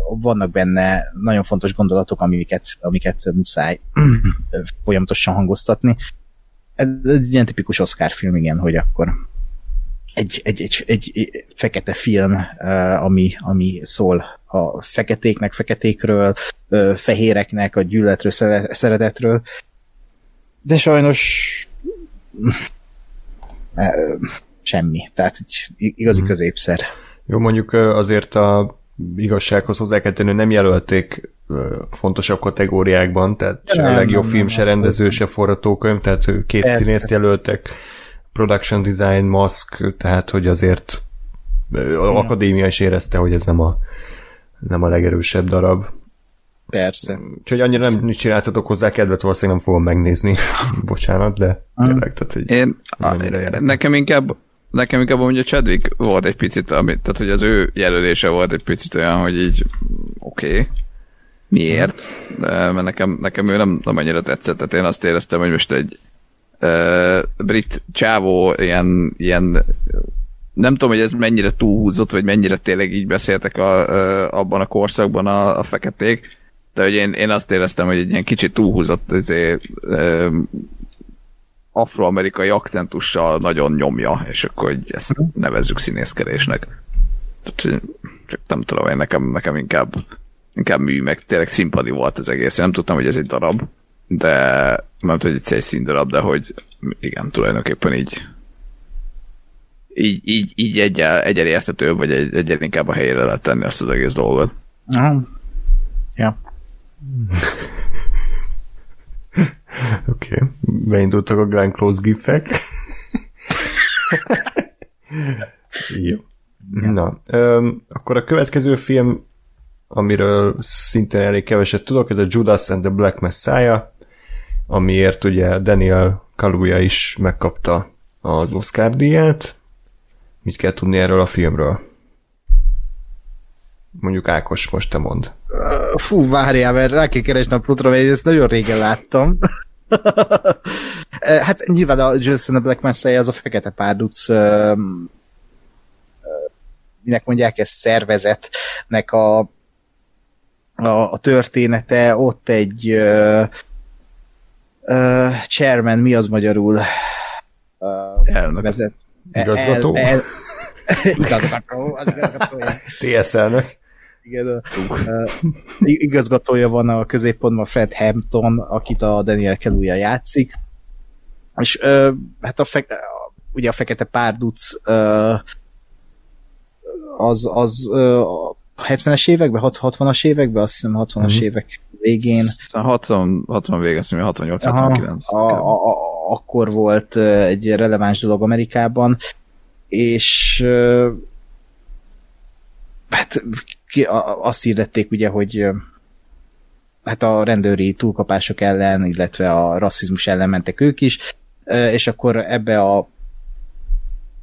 vannak benne nagyon fontos gondolatok, amiket, amiket muszáj [CLEARS THROAT] folyamatosan hangoztatni. Ez egy ilyen tipikus Oscar film, igen, hogy akkor egy, egy, egy, egy fekete film, ami, ami szól a feketéknek, feketékről, fehéreknek, a gyűlöletről, szeretetről. De sajnos semmi. Tehát igazi mm. középszer. Jó, mondjuk azért a igazsághoz hozzá kell tenni, nem jelölték fontosabb kategóriákban, tehát se nem, a legjobb nem, film, nem, se rendező, se forgatókönyv, tehát két Persze. színészt jelöltek, production design, mask, tehát hogy azért az akadémia is érezte, hogy ez nem a, nem a legerősebb darab. Persze. Úgyhogy annyira nem csináltatok hozzá kedvet, valószínűleg nem fogom megnézni. [LAUGHS] Bocsánat, de tényleg, tehát, hogy Én, a, nekem inkább nekem inkább mondja Chadwick volt egy picit, amit, tehát hogy az ő jelölése volt egy picit olyan, hogy így oké, okay, miért? De, mert nekem, nekem ő nem, nem annyira tetszett, tehát én azt éreztem, hogy most egy uh, brit csávó ilyen, ilyen nem tudom, hogy ez mennyire túlhúzott, vagy mennyire tényleg így beszéltek a, uh, abban a korszakban a, a feketék, de hogy én, én azt éreztem, hogy egy ilyen kicsit túlhúzott azért, uh, afroamerikai akcentussal nagyon nyomja, és akkor hogy ezt nevezzük színészkedésnek. Tehát, csak nem tudom, én nekem, nekem inkább, inkább mű, meg tényleg színpadi volt az egész. Én nem tudtam, hogy ez egy darab, de nem tudom, hogy egy színdarab, de hogy igen, tulajdonképpen így így, így, így egyel, egyel értetőbb, vagy egy, egyel inkább a helyére lehet tenni ezt az egész dolgot. Ja. [LAUGHS] [LAUGHS] Oké, okay. beindultak a Glenn Close gifek. [LAUGHS] Jó. Na, um, akkor a következő film, amiről szintén elég keveset tudok, ez a Judas and the Black Messiah, amiért ugye Daniel Kaluuya is megkapta az Oscar díját. Mit kell tudni erről a filmről? Mondjuk Ákos, most te mond. Fú, várjál, mert rá kell keresni a plotra, mert ezt nagyon régen láttam. [LAUGHS] hát nyilván a Jason a Black Messiah az a fekete párduc minek mondják ezt szervezetnek a, a, a története, ott egy uh, uh, chairman, mi az magyarul? Uh, elnök. Vezet, igazgató? El, el, [LAUGHS] igazgató, az igazgatója. TS elnök igen, a, igazgatója van a középpontban Fred Hampton, akit a Daniel Kaluuya játszik, és uh, hát a, fe, ugye a fekete párduc uh, az, az uh, 70-es években, 60-as években, azt hiszem 60-as mm-hmm. évek végén. 60, 60 vége, 68-69. akkor volt egy releváns dolog Amerikában, és hát ki, azt hirdették ugye, hogy hát a rendőri túlkapások ellen, illetve a rasszizmus ellen mentek ők is, és akkor ebbe a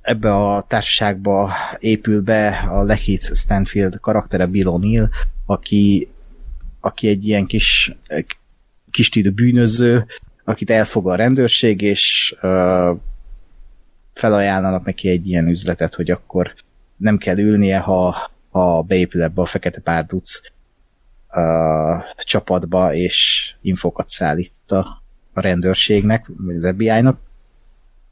ebbe a társaságba épül be a Lechit Stanfield karaktere Bill O'Neill, aki, aki egy ilyen kis kis bűnöző, akit elfog a rendőrség, és uh, felajánlanak neki egy ilyen üzletet, hogy akkor nem kell ülnie, ha ha beépül ebbe a fekete párduc uh, csapatba, és infókat szállít a, a rendőrségnek, vagy az FBI-nak.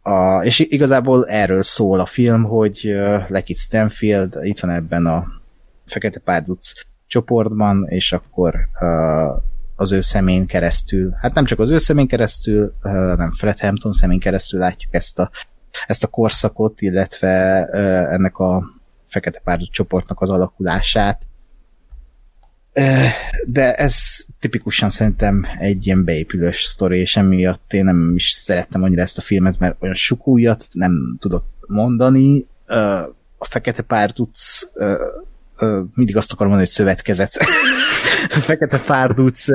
A, és igazából erről szól a film, hogy uh, Lekit Stanfield itt van ebben a Fekete Párduc csoportban, és akkor uh, az ő szemén keresztül, hát nem csak az ő szemén keresztül, uh, hanem Fred Hampton szemén keresztül látjuk ezt a, ezt a korszakot, illetve ennek a Fekete Párduc csoportnak az alakulását. De ez tipikusan szerintem egy ilyen beépülős sztori, és emiatt én nem is szerettem annyira ezt a filmet, mert olyan sok újat nem tudok mondani. A Fekete Párduc mindig azt akarom mondani, hogy szövetkezet. a [LAUGHS] Fekete Párduc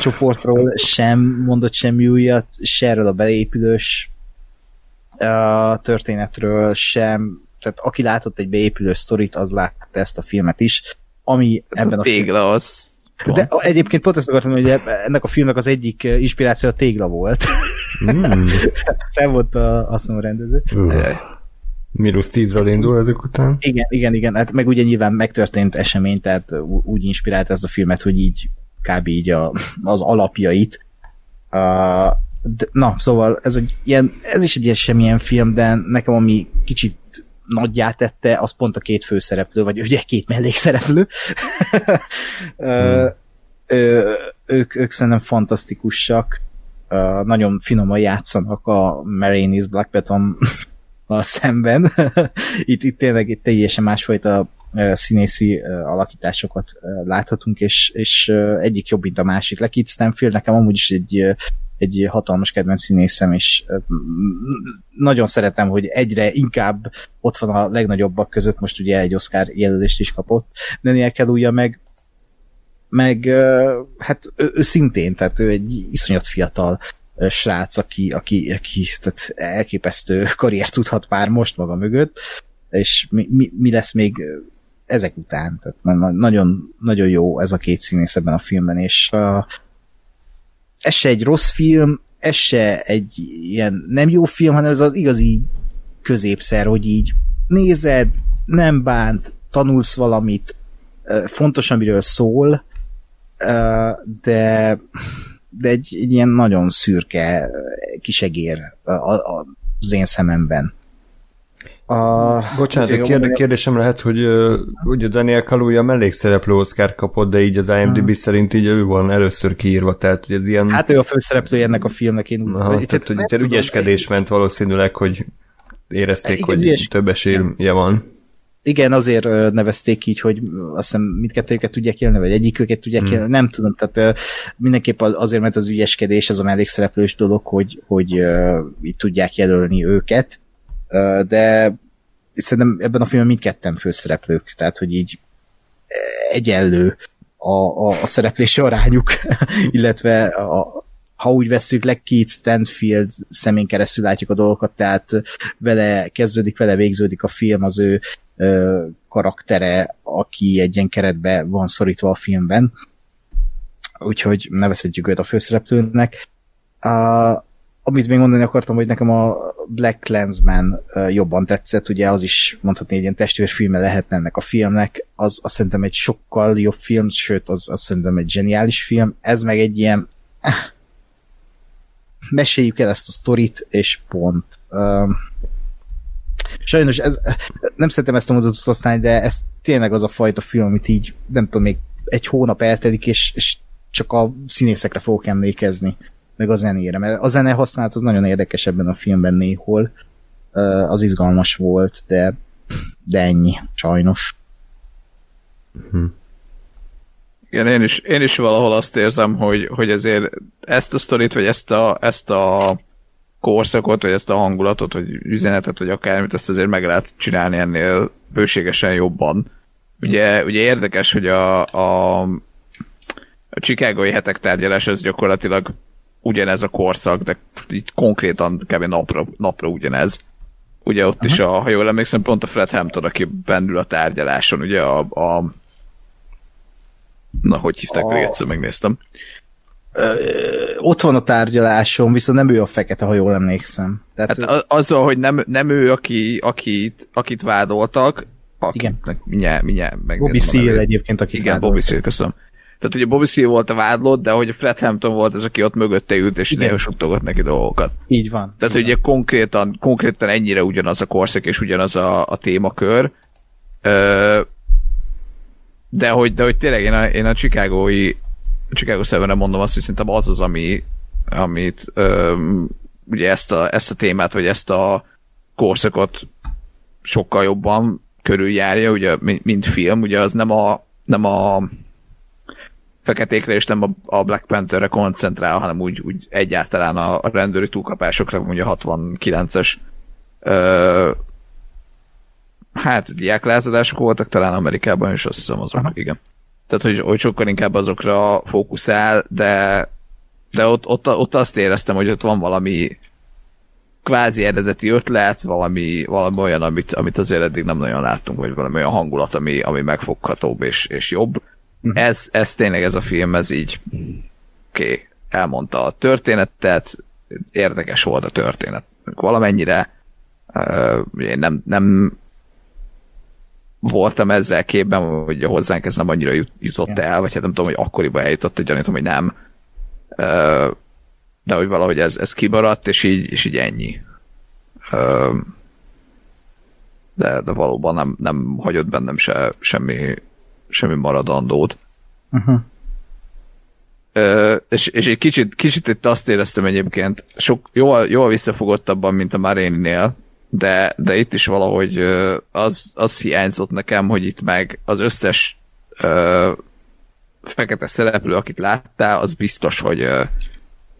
csoportról sem mondott semmi újat, se erről a beépülős történetről sem, tehát aki látott egy beépülő sztorit, az látta ezt a filmet is, ami Ez ebben a, a tégla az Pont. De egyébként pont ezt akartam, hogy ennek a filmnek az egyik inspiráció a tégla volt. [LAUGHS] Mm. Szem volt a, azt mondom, a rendező. Uh. Minusz tízről indul ezek után. Igen, igen, igen. Hát meg ugye nyilván megtörtént esemény, tehát úgy inspirált ezt a filmet, hogy így kb. így a, az alapjait. Uh, de, na, szóval ez, egy ilyen, ez is egy ilyen semmilyen film, de nekem ami kicsit nagyját tette, az pont a két főszereplő, vagy ugye két mellékszereplő. [LAUGHS] hmm. ö, ők, ők szerintem fantasztikusak, uh, nagyon finoman játszanak a Marines Black Beton [LAUGHS] a szemben. [LAUGHS] itt, itt tényleg itt teljesen másfajta színészi alakításokat láthatunk, és, és egyik jobb, mint a másik. Lekit Stanfield nekem amúgy is egy, egy hatalmas kedvenc színészem, és nagyon szeretem, hogy egyre inkább ott van a legnagyobbak között, most ugye egy Oscar jelölést is kapott. Daniel Kaluuya meg meg hát ő, ő szintén, tehát ő egy iszonyat fiatal srác, aki, aki, aki tehát elképesztő karriert tudhat már most maga mögött, és mi, mi, mi lesz még ezek után. Tehát nagyon, nagyon jó ez a két színész ebben a filmben, és uh, ez se egy rossz film, ez se egy ilyen nem jó film, hanem ez az igazi középszer, hogy így nézed, nem bánt, tanulsz valamit, fontos, amiről szól, de de egy, egy ilyen nagyon szürke kisegér az én szememben. A, Bocsánat, a kérd, kérdésem lehet, hogy uh, ugye Daniel Kaluuya mellékszereplő Oscar kapott, de így az IMDb hmm. szerint így ő van először kiírva, tehát hogy ez ilyen... Hát ő a főszereplő ennek a filmnek, én Aha, tehát, tehát, hogy itt ügyeskedés ment valószínűleg, hogy érezték, igen, hogy ügyes... több esélye van igen, azért nevezték így, hogy azt hiszem mindkettőjüket tudják élni, vagy egyiküket tudják hmm. élni, nem tudom, tehát mindenképp azért, mert az ügyeskedés, ez a mellékszereplős dolog, hogy, hogy így tudják jelölni őket, de szerintem ebben a filmben mindketten főszereplők, tehát hogy így egyenlő a, a, a szereplési arányuk, [LAUGHS] illetve a, ha úgy veszük, le Keith Stanfield szemén keresztül látjuk a dolgokat, tehát vele kezdődik, vele végződik a film, az ő ö, karaktere, aki egy ilyen keretbe van szorítva a filmben, úgyhogy nevezhetjük őt a főszereplőnek. A, amit még mondani akartam, hogy nekem a Black Lensman jobban tetszett, ugye az is mondhatni egy ilyen testvérfilme lehetne ennek a filmnek, az azt szerintem egy sokkal jobb film, sőt, az azt szerintem egy zseniális film, ez meg egy ilyen eh, meséljük el ezt a sztorit, és pont. Uh, sajnos ez, nem szeretem ezt a mondatot használni, de ez tényleg az a fajta film, amit így, nem tudom, még egy hónap eltelik, és, és csak a színészekre fogok emlékezni, meg a zenére, mert a zene használat az nagyon érdekes ebben a filmben néhol, az izgalmas volt, de, de ennyi, sajnos. Hm. Igen, én is, én is valahol azt érzem, hogy, hogy ezért ezt a sztorit, vagy ezt a, ezt a korszakot, vagy ezt a hangulatot, vagy üzenetet, vagy akármit, ezt azért meg lehet csinálni ennél bőségesen jobban. Ugye, ugye érdekes, hogy a, a, a Chicagói hetek tárgyalás ez gyakorlatilag ugyanez a korszak, de így konkrétan kb. napra, napra ugyanez. Ugye ott Aha. is, a, ha jól emlékszem, pont a Fred Hampton, aki bennül a tárgyaláson, ugye a, a Na, hogy hívták, a... egyszer megnéztem. Ö, ott van a tárgyalásom, viszont nem ő a fekete, ha jól emlékszem. Tehát, hát azzal, hogy nem, nem ő, aki, akit, akit vádoltak, akit, igen. Mindjárt, mindjárt Bobby Seal egyébként, akit Igen, vádoltak. Bobby Seal, köszönöm. Tehát ugye Bobby Seal volt a vádlott, de hogy a Fred Hampton volt az, aki ott mögötte ült, és néha suttogott neki dolgokat. Így van. Tehát így ugye van. konkrétan, konkrétan ennyire ugyanaz a korszak és ugyanaz a, a témakör. Ö, de hogy, de hogy tényleg én a, én a Chicagói Chicago 7 mondom azt, hogy szerintem az az, ami, amit öm, ugye ezt a, ezt a témát, vagy ezt a korszakot sokkal jobban körüljárja, ugye, mint film, ugye az nem a, nem a feketékre és nem a, Black Pantherre koncentrál, hanem úgy, úgy egyáltalán a, rendőri túlkapásokra, ugye a 69-es ö, hát diáklázadások voltak talán Amerikában, és azt hiszem azok, igen. Tehát, hogy, hogy sokkal inkább azokra fókuszál, de, de ott, ott, ott azt éreztem, hogy ott van valami kvázi eredeti ötlet, valami, valami olyan, amit, amit azért eddig nem nagyon láttunk, vagy valami olyan hangulat, ami, ami megfoghatóbb és, és jobb. Uh-huh. Ez, ez tényleg ez a film, ez így oké, okay, elmondta a történetet, érdekes volt a történet. Valamennyire én nem, nem voltam ezzel képben, hogy hozzánk ez nem annyira jut, jutott el, vagy hát nem tudom, hogy akkoriban eljutott, gyanítom, hogy nem. De hogy valahogy ez, ez kimaradt, és így, és így ennyi. De, de valóban nem, nem hagyott bennem se, semmi semmi maradandót. Uh-huh. Ö, és, és egy kicsit, kicsit itt azt éreztem egyébként, sok, jól, jól visszafogottabban, mint a Maréninél, de, de itt is valahogy az, az hiányzott nekem, hogy itt meg az összes ö, fekete szereplő, akit láttál, az biztos, hogy,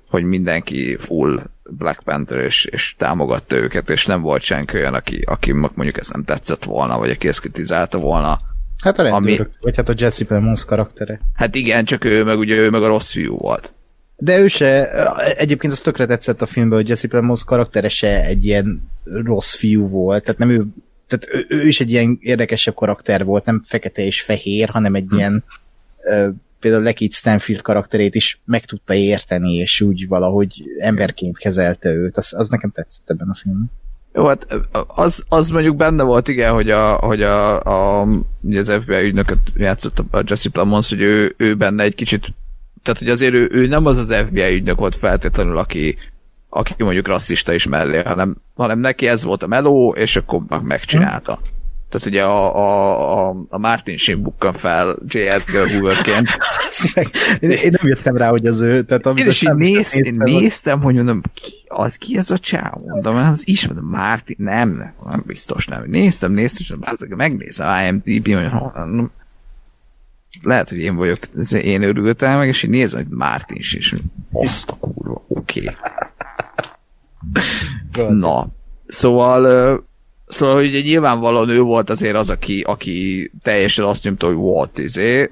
hogy mindenki full Black Panther, és, és támogatta őket, és nem volt senki olyan, aki, aki mondjuk ezt nem tetszett volna, vagy aki ezt kritizálta volna. Hát a rendőrök, ami... vagy hát a Jesse Plemons karaktere. Hát igen, csak ő meg ugye ő meg a rossz fiú volt. De ő se, egyébként az tökre tetszett a filmben, hogy Jesse Plemons karaktere se egy ilyen rossz fiú volt, tehát nem ő, tehát ő, ő is egy ilyen érdekesebb karakter volt, nem fekete és fehér, hanem egy hm. ilyen ö, például Lekit Stanfield karakterét is meg tudta érteni, és úgy valahogy emberként kezelte őt, az, az nekem tetszett ebben a filmben. Jó, hát az, az mondjuk benne volt, igen, hogy, a, hogy a, a, ugye az FBI ügynököt játszott a Jesse Plemons, hogy ő, ő benne egy kicsit, tehát hogy azért ő, ő nem az az FBI ügynök volt feltétlenül, aki, aki mondjuk rasszista is mellé, hanem, hanem neki ez volt a meló, és akkor megcsinálta. Tehát ugye a, a, a, a Martin Sheen bukkan fel J. Edgar Hooverként. [LAUGHS] én, én, nem jöttem rá, hogy az ő. Tehát, én is így néz, én néztem, hogy mondom, ki, az ki ez a csáv? Mondom, az is, mondom, Martin, nem, nem, nem biztos nem. Néztem, néztem, és megnézem IMDb, hogy lehet, hogy én vagyok, én örültem meg, és így nézem, hogy Martin is, azt a kurva, oké. Okay. Na, szóval Szóval, hogy nyilvánvalóan ő volt azért az, aki, aki teljesen azt nyomta, hogy volt izé,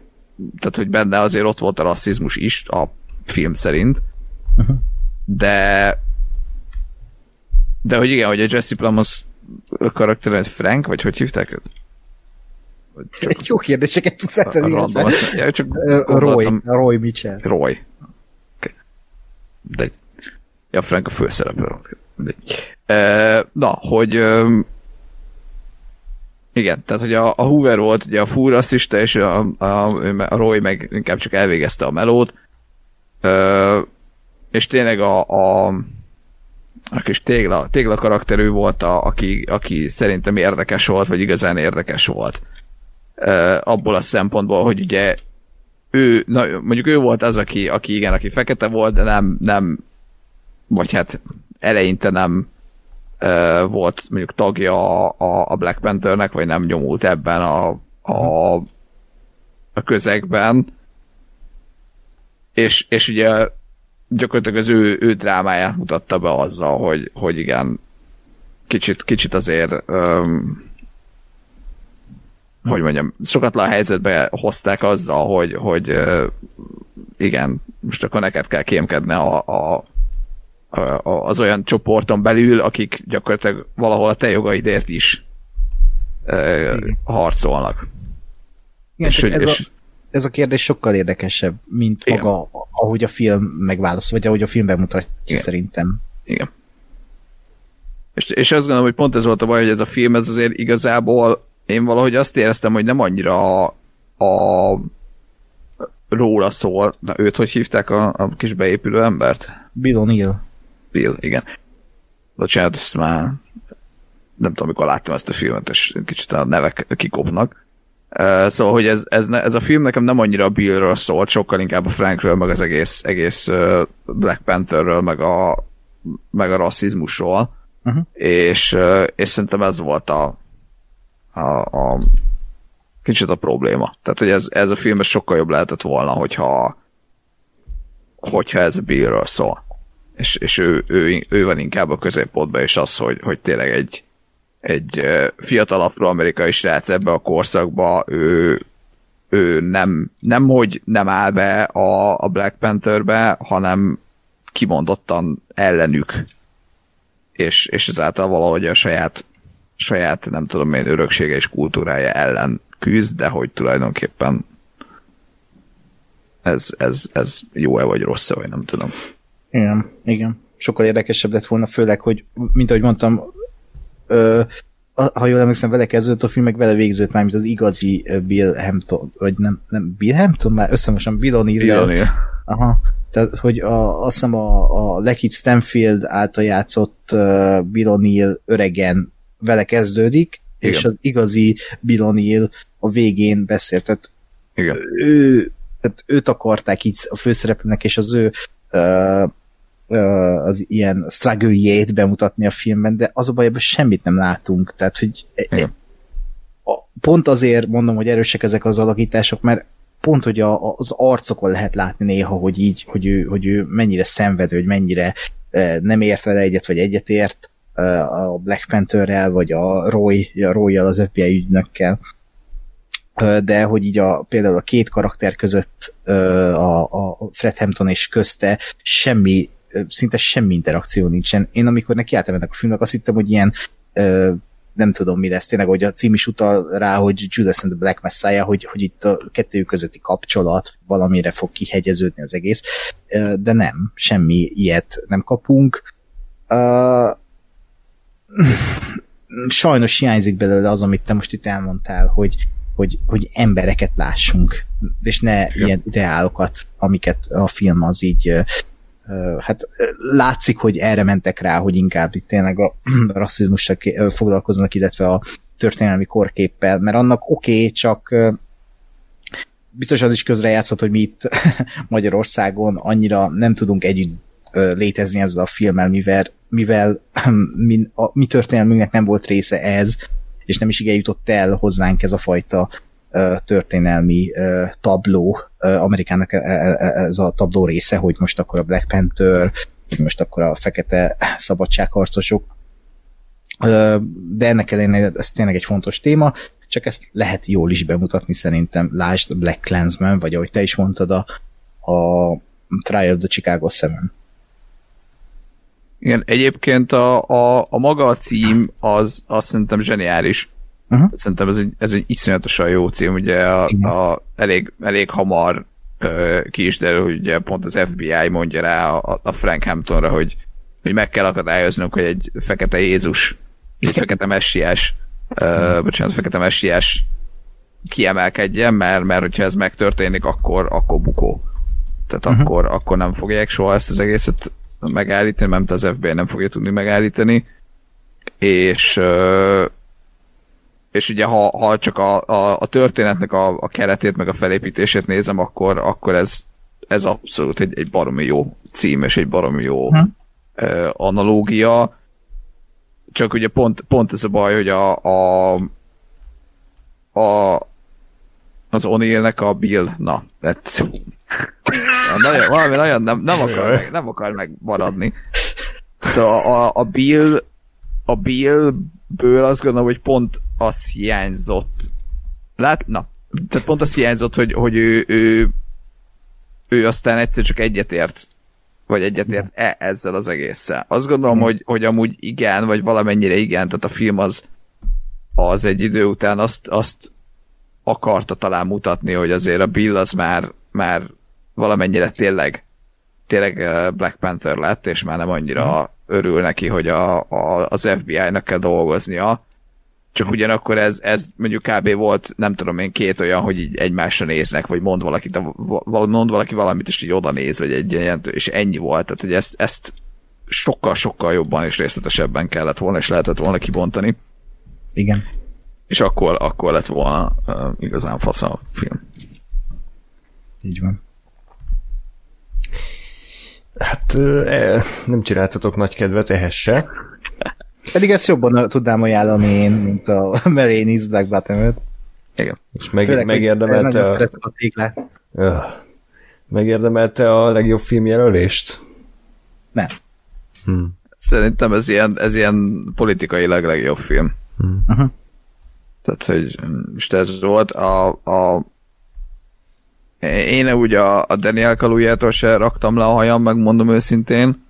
tehát, hogy benne azért ott volt a rasszizmus is, a film szerint, uh-huh. de de hogy igen, hogy a Jesse Plemons karakter, Frank, vagy hogy hívták őt? Csak Jó kérdéseket tudsz eltenni. Random, azt, ja, csak Roy, Roy Mitchell. Roy. Okay. De ja, Frank a főszereplő. De, na, hogy igen, tehát hogy a, a Hoover volt ugye a fúr rasszista, és a, a, a Roy meg inkább csak elvégezte a melót. Ö, és tényleg a, a, a kis tégla, tégla karakterű volt, a, aki, aki szerintem érdekes volt, vagy igazán érdekes volt. Ö, abból a szempontból, hogy ugye ő, na, mondjuk ő volt az, aki, aki igen, aki fekete volt, de nem, nem vagy hát eleinte nem volt mondjuk tagja a, a Black Panthernek, vagy nem nyomult ebben a, a, a közegben. És, és ugye gyakorlatilag az ő, ő drámáját mutatta be azzal, hogy, hogy igen, kicsit, kicsit azért um, hogy mondjam, sokatlan helyzetbe hozták azzal, hogy, hogy uh, igen, most akkor neked kell kémkedni a, a, az olyan csoporton belül, akik gyakorlatilag valahol a te jogaidért is Igen. harcolnak. Igen, és, ez, és, a, ez a kérdés sokkal érdekesebb, mint Igen. maga, ahogy a film megválaszol, vagy ahogy a film bemutatja Igen. szerintem. Igen. És, és azt gondolom, hogy pont ez volt a baj, hogy ez a film, ez azért igazából én valahogy azt éreztem, hogy nem annyira a, a róla szól. Na, őt hogy hívták a, a kis beépülő embert? Bill O'Neill. Bill, igen. Bocsánat, ezt már nem tudom, amikor láttam ezt a filmet, és kicsit a nevek kikopnak. Uh, szóval, hogy ez, ez, ne, ez a film nekem nem annyira a Billről szólt, sokkal inkább a Frankről, meg az egész, egész uh, Black Pantherről, meg a, meg a rasszizmusról. Uh-huh. És, uh, és szerintem ez volt a, a, a kicsit a probléma. Tehát, hogy ez, ez a film sokkal jobb lehetett volna, hogyha hogyha ez a Billről szól. És, és ő, ő, ő, van inkább a középpontban, és az, hogy, hogy tényleg egy, egy fiatal afroamerikai srác ebbe a korszakba, ő, ő nem, nem, hogy nem áll be a, a Black Pantherbe, hanem kimondottan ellenük. És, és ezáltal valahogy a saját, saját, nem tudom én, öröksége és kultúrája ellen küzd, de hogy tulajdonképpen ez, ez, ez jó-e vagy rossz-e, vagy nem tudom. Igen, igen. Sokkal érdekesebb lett volna, főleg, hogy, mint ahogy mondtam, ö, ha jól emlékszem, vele kezdődött a film, meg vele végződött már, mint az igazi Bill Hampton, vagy nem, nem Bill Hampton, már összemosan Bill O'Neill. Aha. Tehát, hogy a, azt hiszem a, a Lekit Stanfield által játszott uh, Bill O'Neill öregen vele kezdődik, Igen. és az igazi Bill O'Neill a végén beszélt. Tehát Igen. ő tehát őt akarták így a főszereplőnek, és az ő uh, az ilyen struggle bemutatni a filmben, de az a baj, ebben semmit nem látunk. Tehát, hogy Igen. pont azért mondom, hogy erősek ezek az alakítások, mert pont, hogy a, az arcokon lehet látni néha, hogy így, hogy ő, hogy ő mennyire szenvedő, hogy mennyire uh, nem ért vele egyet, vagy egyet ért a Black Pantherrel, vagy a Roy, a Roy-jal, az FBI ügynökkel de hogy így a, például a két karakter között a, a Fred Hampton és közte semmi, szinte semmi interakció nincsen. Én amikor nekiálltam ennek a filmnek, azt hittem, hogy ilyen nem tudom mi lesz, tényleg, hogy a cím is utal rá, hogy Judas and the Black Messiah, hogy, hogy itt a kettő közötti kapcsolat valamire fog kihegyeződni az egész, de nem, semmi ilyet nem kapunk. Sajnos hiányzik belőle az, amit te most itt elmondtál, hogy, hogy, hogy embereket lássunk, és ne Igen. ilyen ideálokat, amiket a film az így hát látszik, hogy erre mentek rá, hogy inkább itt tényleg a [CLEARS THROAT] rasszizmussal foglalkoznak, illetve a történelmi korképpel, mert annak oké, okay, csak biztos az is közrejátszott, hogy mi itt [LAUGHS] Magyarországon annyira nem tudunk együtt létezni ezzel a filmmel, mivel, mivel [CLEARS THROAT] mi, a, mi történelmünknek nem volt része ez, és nem is igen jutott el hozzánk ez a fajta történelmi tabló, Amerikának e, e, e, ez a tabló része, hogy most akkor a Black Panther, most akkor a fekete szabadságharcosok, de ennek ellenére ez tényleg egy fontos téma, csak ezt lehet jól is bemutatni szerintem. Lásd Black Clansman, vagy ahogy te is mondtad, a, a Trial of the Chicago 7. Igen, egyébként a, a, a maga a cím az, az szerintem zseniális. Uh-huh. Szerintem ez egy, ez egy iszonyatosan jó cím, ugye a, a, elég, elég hamar uh, ki is derül, hogy ugye pont az FBI mondja rá a, a Frank Hamptonra, hogy, hogy meg kell akadályoznunk, hogy egy fekete Jézus, egy fekete messiás, uh, bocsánat, fekete messiás kiemelkedjen, mert, mert hogyha ez megtörténik, akkor, akkor bukó. Tehát uh-huh. akkor, akkor nem fogják soha ezt az egészet megállítani, mert az FBI nem fogja tudni megállítani, és és ugye ha, ha csak a, a, a történetnek a, a keretét, meg a felépítését nézem, akkor, akkor ez, ez abszolút egy, egy baromi jó cím, és egy baromi jó hm. analógia. Csak ugye pont, pont ez a baj, hogy a, a, a az O'Neillnek a Bill, na, lett nagyon, valami nagyon nem, nem, akar meg, nem akar megmaradni. Szóval a, a Bill a Billből azt gondolom, hogy pont az hiányzott. Lát, na, tehát pont az hiányzott, hogy, hogy ő, ő, ő aztán egyszer csak egyetért vagy egyetért -e ezzel az egésszel. Azt gondolom, mm. hogy, hogy amúgy igen, vagy valamennyire igen, tehát a film az, az egy idő után azt, azt akarta talán mutatni, hogy azért a Bill az már, már valamennyire tényleg tényleg Black Panther lett, és már nem annyira mm. örül neki, hogy a, a, az FBI-nak kell dolgoznia. Csak ugyanakkor ez, ez mondjuk kb. volt, nem tudom én, két olyan, hogy így egymásra néznek, vagy mond valaki, mond valaki valamit, és így oda néz, vagy egy ilyen, és ennyi volt. Tehát, hogy ezt, ezt sokkal-sokkal jobban és részletesebben kellett volna, és lehetett volna kibontani. Igen. és akkor, akkor lett volna uh, igazán fasz a film. Így van. Hát nem csináltatok nagy kedvet ehhez se. Pedig ezt jobban tudnám ajánlani én, mint a [LAUGHS] Marines Black bottom Igen. És meg, megérdemelte a, a öh, megérdemelte a legjobb filmjelölést? Nem. Hm. Szerintem ez ilyen, ez ilyen politikailag legjobb film. Hm. Uh-huh. Tehát, hogy most ez volt a, a én úgy a, a Daniel Kalujától se raktam le a hajam, megmondom őszintén.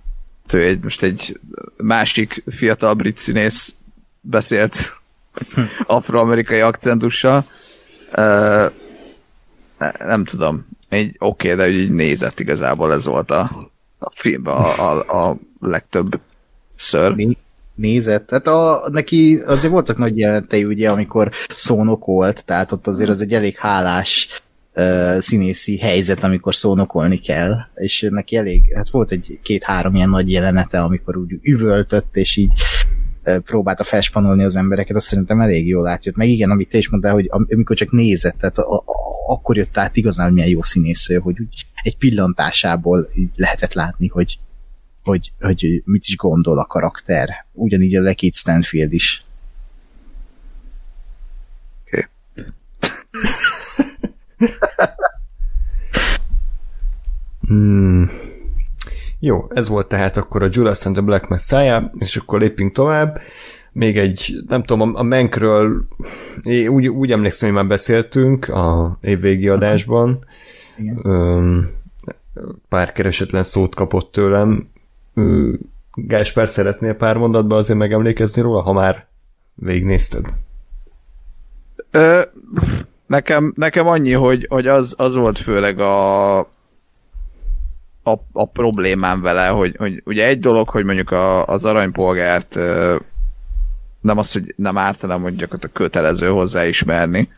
Ő egy, most egy másik fiatal brit színész beszélt afroamerikai akcentussal. Uh, nem tudom. Egy oké, okay, de így nézett igazából ez volt a, a filmben a, a, a legtöbb ször. Né- nézett. Tehát a, neki azért voltak nagy jelentei, ugye, amikor szónokolt, tehát ott azért az egy elég hálás uh, színészi helyzet, amikor szónokolni kell, és neki elég, hát volt egy két-három ilyen nagy jelenete, amikor úgy üvöltött, és így uh, próbálta felspanolni az embereket, azt szerintem elég jól átjött. Meg igen, amit te is mondtál, hogy amikor csak nézett, tehát a, a, akkor jött át igazán, hogy milyen jó színész, hogy úgy egy pillantásából így lehetett látni, hogy, hogy, hogy mit is gondol a karakter. Ugyanígy a Lekét Stanfield is. Oké. Okay. [LAUGHS] hmm. Jó, ez volt tehát akkor a Judas and the Black Messiah, és akkor lépjünk tovább. Még egy, nem tudom, a Menkről úgy, úgy emlékszem, hogy már beszéltünk a évvégi adásban. Igen. Pár keresetlen szót kapott tőlem. Gásper, szeretnél pár mondatban azért megemlékezni róla, ha már végignézted? Ö, Nekem, nekem annyi, hogy, hogy az, az volt főleg a, a, a problémám vele, hogy, hogy ugye egy dolog, hogy mondjuk a, az aranypolgárt nem az, hogy nem ártanám, hogy gyakorlatilag kötelező hozzáismerni,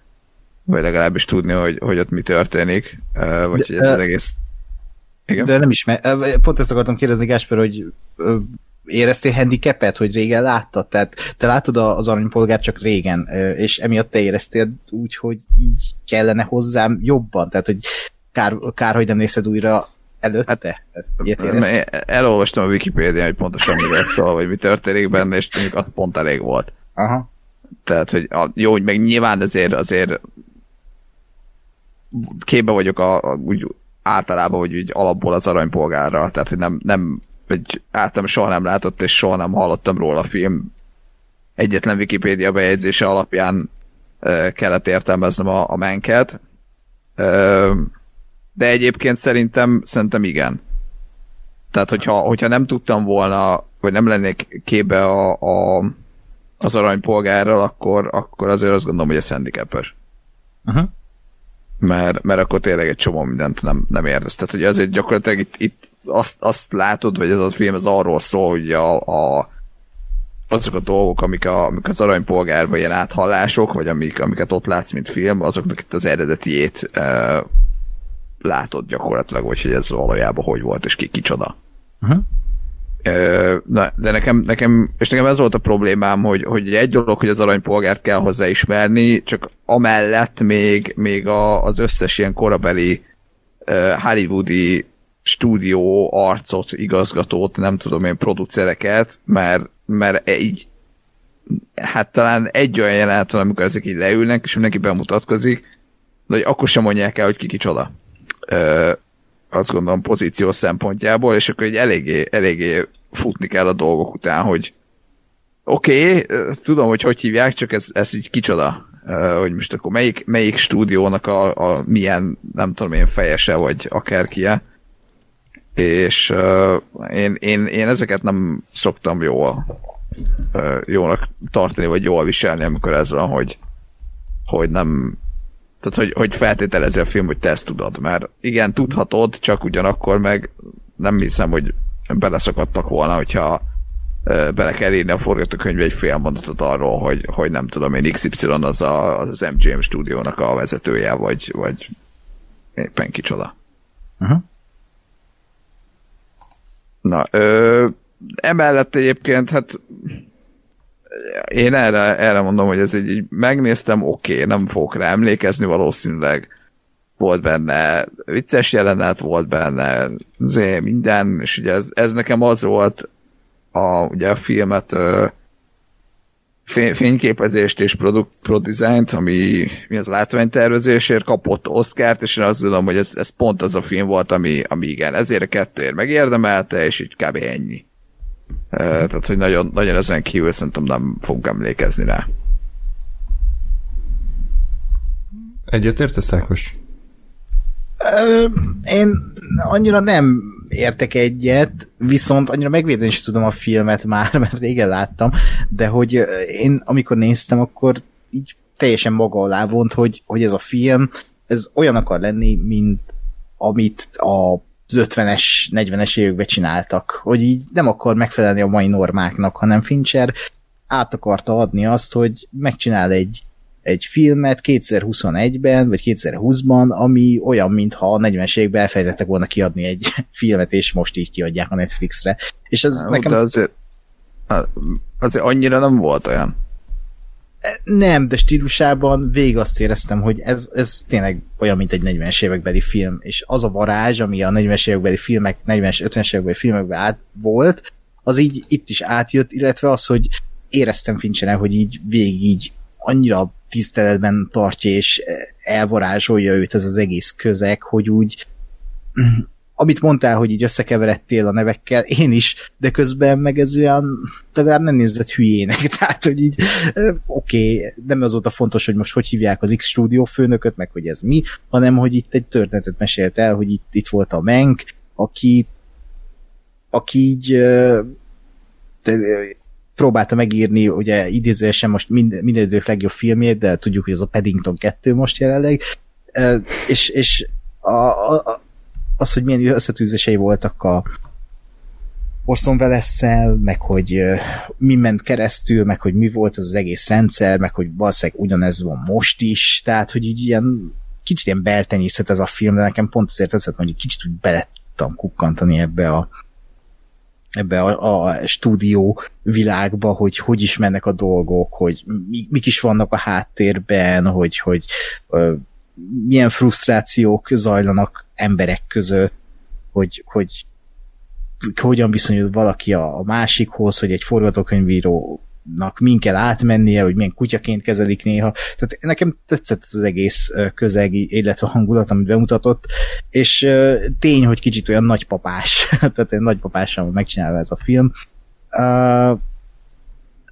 vagy legalábbis tudni, hogy, hogy ott mi történik, vagy De, hogy ez az egész... Igen? De nem ismer... Pont ezt akartam kérdezni, Gásper, hogy éreztél handicapet, hogy régen láttad? Tehát te látod az aranypolgár csak régen, és emiatt te éreztél úgy, hogy így kellene hozzám jobban? Tehát, hogy kár, kár hogy nem nézed újra előtte? Hát, elolvastam a Wikipédián, hogy pontosan mi szól, vagy mi történik benne, és mondjuk az pont elég volt. Aha. Tehát, hogy a, jó, hogy meg nyilván azért, azért képbe vagyok a, a, úgy általában, hogy úgy alapból az aranypolgárra, tehát, hogy nem, nem vagy általában soha nem látott, és soha nem hallottam róla a film egyetlen Wikipédia bejegyzése alapján kellett értelmeznem a, a menket. De egyébként szerintem, szerintem igen. Tehát, hogyha, hogyha nem tudtam volna, vagy nem lennék képbe a, a, az aranypolgárral, akkor, akkor azért azt gondolom, hogy ez handicapes. Uh-huh. Mert, mert akkor tényleg egy csomó mindent nem, nem értesz. Tehát, hogy azért gyakorlatilag itt, itt azt, azt látod, vagy ez a film ez arról szól, hogy a, a azok a dolgok, amik, a, amik az aranypolgárban ilyen áthallások, vagy amik, amiket ott látsz, mint film, azoknak itt az eredetiét e, látod gyakorlatilag, vagy hogy ez valójában hogy volt, és ki kicsoda. Uh-huh. E, na, de nekem, nekem, és nekem ez volt a problémám, hogy, hogy egy dolog, hogy az aranypolgárt kell hozzá ismerni, csak amellett még, még a, az összes ilyen korabeli uh, hollywoodi stúdió arcot, igazgatót, nem tudom én, producereket, mert, mert így hát talán egy olyan jelenet van, amikor ezek így leülnek, és mindenki bemutatkozik, de hogy akkor sem mondják el, hogy ki kicsoda. Ö, azt gondolom pozíció szempontjából, és akkor egy eléggé, eléggé futni kell a dolgok után, hogy oké, okay, tudom, hogy hogy hívják, csak ez, ez így kicsoda. Uh, hogy most akkor melyik, melyik stúdiónak a, a milyen, nem tudom én, fejese, vagy akárkie és uh, én, én, én ezeket nem szoktam jól uh, jónak tartani, vagy jól viselni, amikor ez van, hogy, hogy nem tehát, hogy, hogy feltételezi a film, hogy te ezt tudod, mert igen, tudhatod, csak ugyanakkor meg nem hiszem, hogy beleszakadtak volna, hogyha uh, bele kell írni a forgatókönyvbe egy fél mondatot arról, hogy, hogy nem tudom én, XY az a, az MGM stúdiónak a vezetője, vagy, vagy éppen kicsoda. Uh-huh. Na, ö, emellett egyébként, hát én erre, erre mondom, hogy ez egy, így megnéztem, oké, okay, nem fogok rá emlékezni valószínűleg. Volt benne vicces jelenet, volt benne zé, minden, és ugye ez, ez nekem az volt a, ugye a filmet fényképezést és product, product ami mi az látványtervezésért kapott Oscárt, és én azt gondolom, hogy ez, ez pont az a film volt, ami, ami igen, ezért a kettőért megérdemelte, és így kb. ennyi. Tehát, hogy nagyon, nagyon ezen kívül szerintem nem fogunk emlékezni rá. Egyet értesz, Ákos? Én annyira nem értek egyet, viszont annyira megvédeni is tudom a filmet már, [LAUGHS] mert régen láttam, de hogy én amikor néztem, akkor így teljesen maga alá vont, hogy, hogy ez a film, ez olyan akar lenni, mint amit a az 50-es, 40-es években csináltak, hogy így nem akar megfelelni a mai normáknak, hanem Fincher át akarta adni azt, hogy megcsinál egy, egy filmet 2021-ben, vagy 2020-ban, ami olyan, mintha a 40-es években elfelejtettek volna kiadni egy [LAUGHS] filmet, és most így kiadják a Netflixre. És ez Há, nekem... De azért, azért annyira nem volt olyan. Nem, de stílusában végig azt éreztem, hogy ez, ez tényleg olyan, mint egy 40-es évekbeli film, és az a varázs, ami a 40-es évekbeli filmek, 40-es, 50-es évekbeli filmekben át volt, az így itt is átjött, illetve az, hogy éreztem fincsene, hogy így végig így annyira tiszteletben tartja és elvarázsolja őt ez az egész közeg, hogy úgy amit mondtál, hogy így összekeveredtél a nevekkel, én is, de közben meg ez olyan, legalább nem nézett hülyének, [LAUGHS] tehát, hogy így oké, okay, nem az volt a fontos, hogy most hogy hívják az X stúdió főnököt, meg hogy ez mi, hanem, hogy itt egy történetet mesélt el, hogy itt, itt volt a Menk, aki aki így próbálta megírni, ugye idézőesen most minden, minden idők legjobb filmjét, de tudjuk, hogy ez a Paddington 2 most jelenleg, és, és a, a, az, hogy milyen összetűzései voltak a Orson welles meg hogy mi ment keresztül, meg hogy mi volt az, az egész rendszer, meg hogy valószínűleg ugyanez van most is, tehát, hogy így ilyen kicsit ilyen beltenyészet ez a film, de nekem pont azért tetszett, hogy kicsit úgy bele kukkantani ebbe a ebbe a, a stúdió világba, hogy hogy is mennek a dolgok, hogy mi, mik is vannak a háttérben, hogy, hogy milyen frusztrációk zajlanak emberek között, hogy, hogy hogyan viszonyul valaki a, másikhoz, hogy egy forgatókönyvírónak min kell átmennie, hogy milyen kutyaként kezelik néha. Tehát nekem tetszett az egész közegi, illetve hangulat, amit bemutatott, és tény, hogy kicsit olyan nagypapás, [LAUGHS] tehát egy nagypapással megcsinálva ez a film.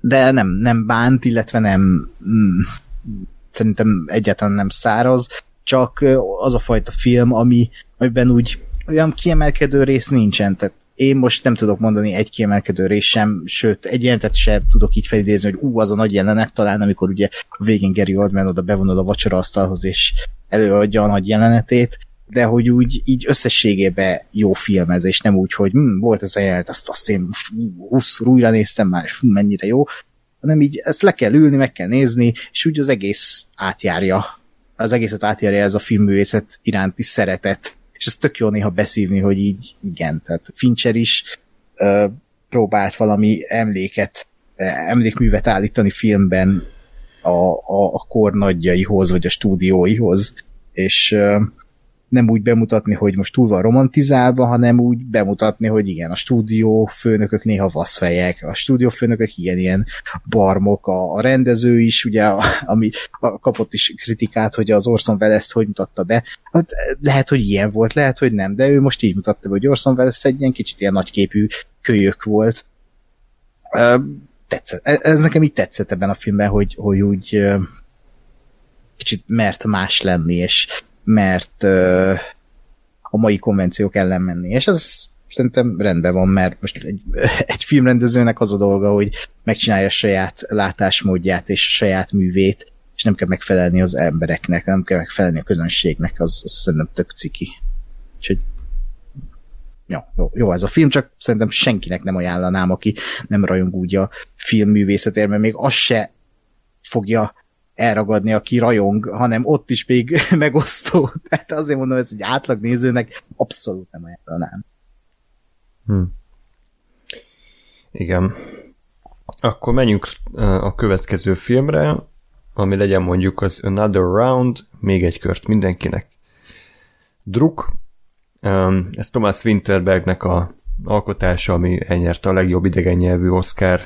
De nem, nem bánt, illetve nem mm, szerintem egyáltalán nem száraz, csak az a fajta film, ami, amiben úgy olyan kiemelkedő rész nincsen, tehát én most nem tudok mondani egy kiemelkedő rész sem, sőt, egy jelentet sem tudok így felidézni, hogy ú, az a nagy jelenet talán, amikor ugye végén Gary Oldman oda bevonul a vacsoraasztalhoz, és előadja a nagy jelenetét, de hogy úgy így összességében jó filmezés, nem úgy, hogy hm, volt ez a jelenet, azt, azt én most 20 újra néztem már, és mennyire jó, hanem így ezt le kell ülni, meg kell nézni, és úgy az egész átjárja, az egészet átjárja ez a filmművészet iránti szeretet, és ez tök jó néha beszívni, hogy így igen, tehát Fincher is ö, próbált valami emléket, emlékművet állítani filmben a, a, a kor nagyjaihoz, vagy a stúdióihoz, és ö, nem úgy bemutatni, hogy most túl van romantizálva, hanem úgy bemutatni, hogy igen, a stúdió főnökök néha vaszfejek, a stúdió főnökök ilyen, ilyen barmok, a, a rendező is, ugye, a, ami a, kapott is kritikát, hogy az Orson Welles hogy mutatta be. Hát, lehet, hogy ilyen volt, lehet, hogy nem, de ő most így mutatta be, hogy Orson Welles egy ilyen kicsit ilyen nagyképű kölyök volt. Tetszett. E, ez nekem így tetszett ebben a filmben, hogy, hogy úgy kicsit mert más lenni, és mert a mai konvenciók ellen menni. És ez szerintem rendben van, mert most egy, [LAUGHS] egy filmrendezőnek az a dolga, hogy megcsinálja a saját látásmódját és a saját művét, és nem kell megfelelni az embereknek, nem kell megfelelni a közönségnek, az, az szerintem tök ciki. Úgyhogy jó, jó, jó ez a film, csak szerintem senkinek nem ajánlanám, aki nem rajong úgy a filmművészetért, mert még az se fogja elragadni, aki rajong, hanem ott is még [LAUGHS] megosztó. Tehát azért mondom, ez egy átlag nézőnek abszolút nem ajánlanám. Hm. Igen. akkor menjünk a következő filmre, ami legyen mondjuk az Another Round, még egy kört mindenkinek. Druk, ez Thomas Winterbergnek a alkotása, ami elnyerte a legjobb idegen nyelvű Oscar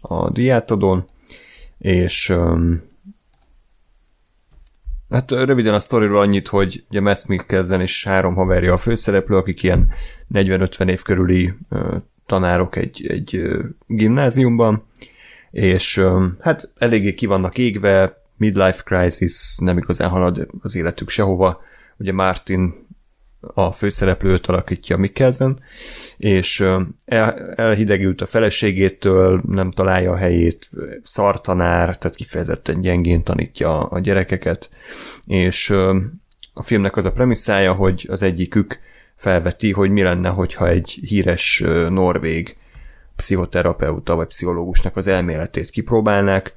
a diátodon, és Hát röviden a sztoriról annyit, hogy ugye Mads Mikkelsen és három haverja a főszereplő, akik ilyen 40-50 év körüli tanárok egy, egy gimnáziumban, és hát eléggé ki vannak égve, midlife crisis, nem igazán halad az életük sehova. Ugye Martin a főszereplőt alakítja Mikkelsen, és el, elhidegült a feleségétől, nem találja a helyét, szartanár, tehát kifejezetten gyengén tanítja a gyerekeket, és a filmnek az a premisszája, hogy az egyikük felveti, hogy mi lenne, hogyha egy híres norvég pszichoterapeuta vagy pszichológusnak az elméletét kipróbálnák,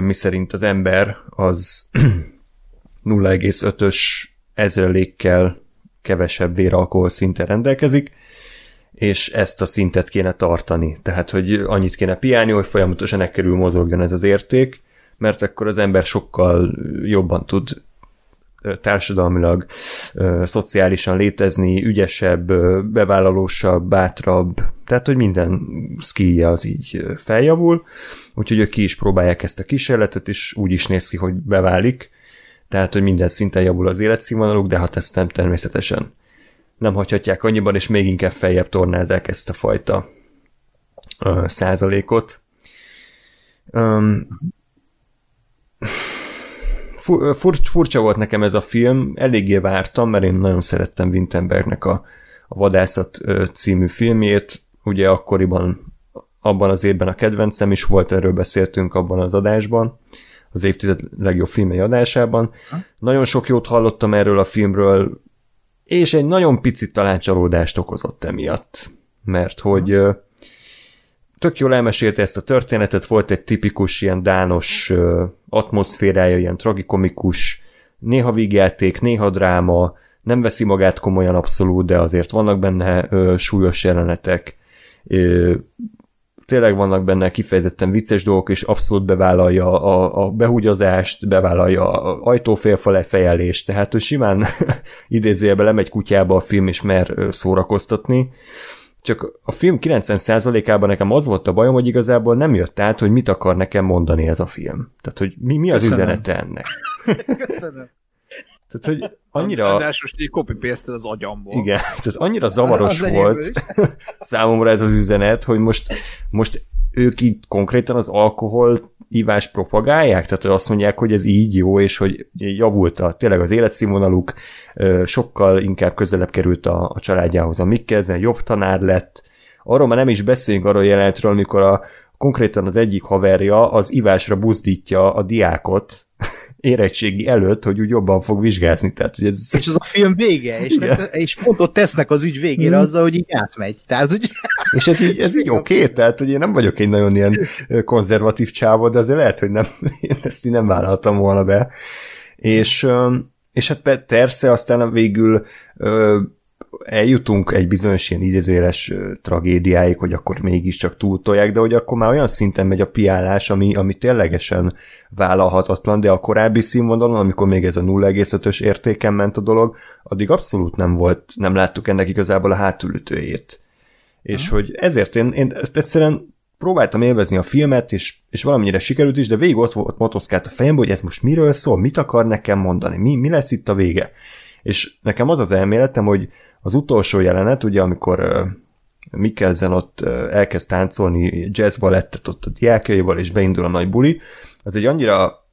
miszerint az ember az [CLEARS THROAT] 0,5-ös ezerlékkel kevesebb véralkohol szinten rendelkezik, és ezt a szintet kéne tartani. Tehát, hogy annyit kéne piálni, hogy folyamatosan ekkerül mozogjon ez az érték, mert akkor az ember sokkal jobban tud társadalmilag, szociálisan létezni, ügyesebb, bevállalósabb, bátrabb, tehát, hogy minden skillje az így feljavul, úgyhogy ők ki is próbálják ezt a kísérletet, és úgy is néz ki, hogy beválik, tehát, hogy minden szinten javul az életszínvonaluk, de hát ezt nem természetesen. Nem hagyhatják annyiban, és még inkább feljebb tornázák ezt a fajta ö, százalékot. Um, fur, furcsa volt nekem ez a film, eléggé vártam, mert én nagyon szerettem Wintenbergnek a, a Vadászat című filmjét, ugye akkoriban abban az évben a kedvencem is volt, erről beszéltünk abban az adásban, az évtized legjobb filmei adásában. Ha? Nagyon sok jót hallottam erről a filmről, és egy nagyon picit talán csalódást okozott emiatt, mert hogy tök jól elmesélte ezt a történetet, volt egy tipikus ilyen dános atmoszférája, ilyen tragikomikus, néha vígjáték, néha dráma, nem veszi magát komolyan abszolút, de azért vannak benne ö, súlyos jelenetek, ö, tényleg vannak benne kifejezetten vicces dolgok, és abszolút bevállalja a, a behugyozást, bevállalja a ajtófélfa fejelést, tehát ő simán [LAUGHS] idézőjelben lemegy kutyába a film, és mer szórakoztatni, csak a film 90%-ában nekem az volt a bajom, hogy igazából nem jött át, hogy mit akar nekem mondani ez a film. Tehát, hogy mi, mi az Köszönöm. üzenete ennek. [LAUGHS] Köszönöm. Tehát, hogy annyira... De most így copy az agyamból. Igen, tehát annyira zavaros az volt [LAUGHS] számomra ez az üzenet, hogy most, most ők így konkrétan az alkohol ívás propagálják, tehát azt mondják, hogy ez így jó, és hogy javult a, tényleg az életszínvonaluk, sokkal inkább közelebb került a, a családjához. A Mikkelzen, jobb tanár lett, arról már nem is beszéljünk arról jelenetről, amikor a, konkrétan az egyik haverja az ivásra buzdítja a diákot, érettségi előtt, hogy úgy jobban fog vizsgázni. Tehát, hogy ez... És az a film vége, és, nem, és pont ott tesznek az ügy végére mm. azzal, hogy így átmegy. Tehát, hogy... És ez így, ez így oké, okay, tehát hogy én nem vagyok egy nagyon ilyen konzervatív csávó, de azért lehet, hogy nem, [LAUGHS] én ezt így nem vállaltam volna be. És, és hát persze aztán végül eljutunk egy bizonyos ilyen idézőjeles tragédiáig, hogy akkor mégiscsak túltolják, de hogy akkor már olyan szinten megy a piálás, ami, ami ténylegesen vállalhatatlan, de a korábbi színvonalon, amikor még ez a 0,5-ös értéken ment a dolog, addig abszolút nem volt, nem láttuk ennek igazából a hátulütőjét. És hogy ezért én, én egyszerűen próbáltam élvezni a filmet, és, és valamennyire sikerült is, de végig ott volt motoszkált a fejemben, hogy ez most miről szól, mit akar nekem mondani, mi, mi lesz itt a vége. És nekem az az elméletem, hogy az utolsó jelenet, ugye amikor Mikkelzen ott elkezd táncolni jazz balettet ott a diákjaival, és beindul a nagy buli, az egy annyira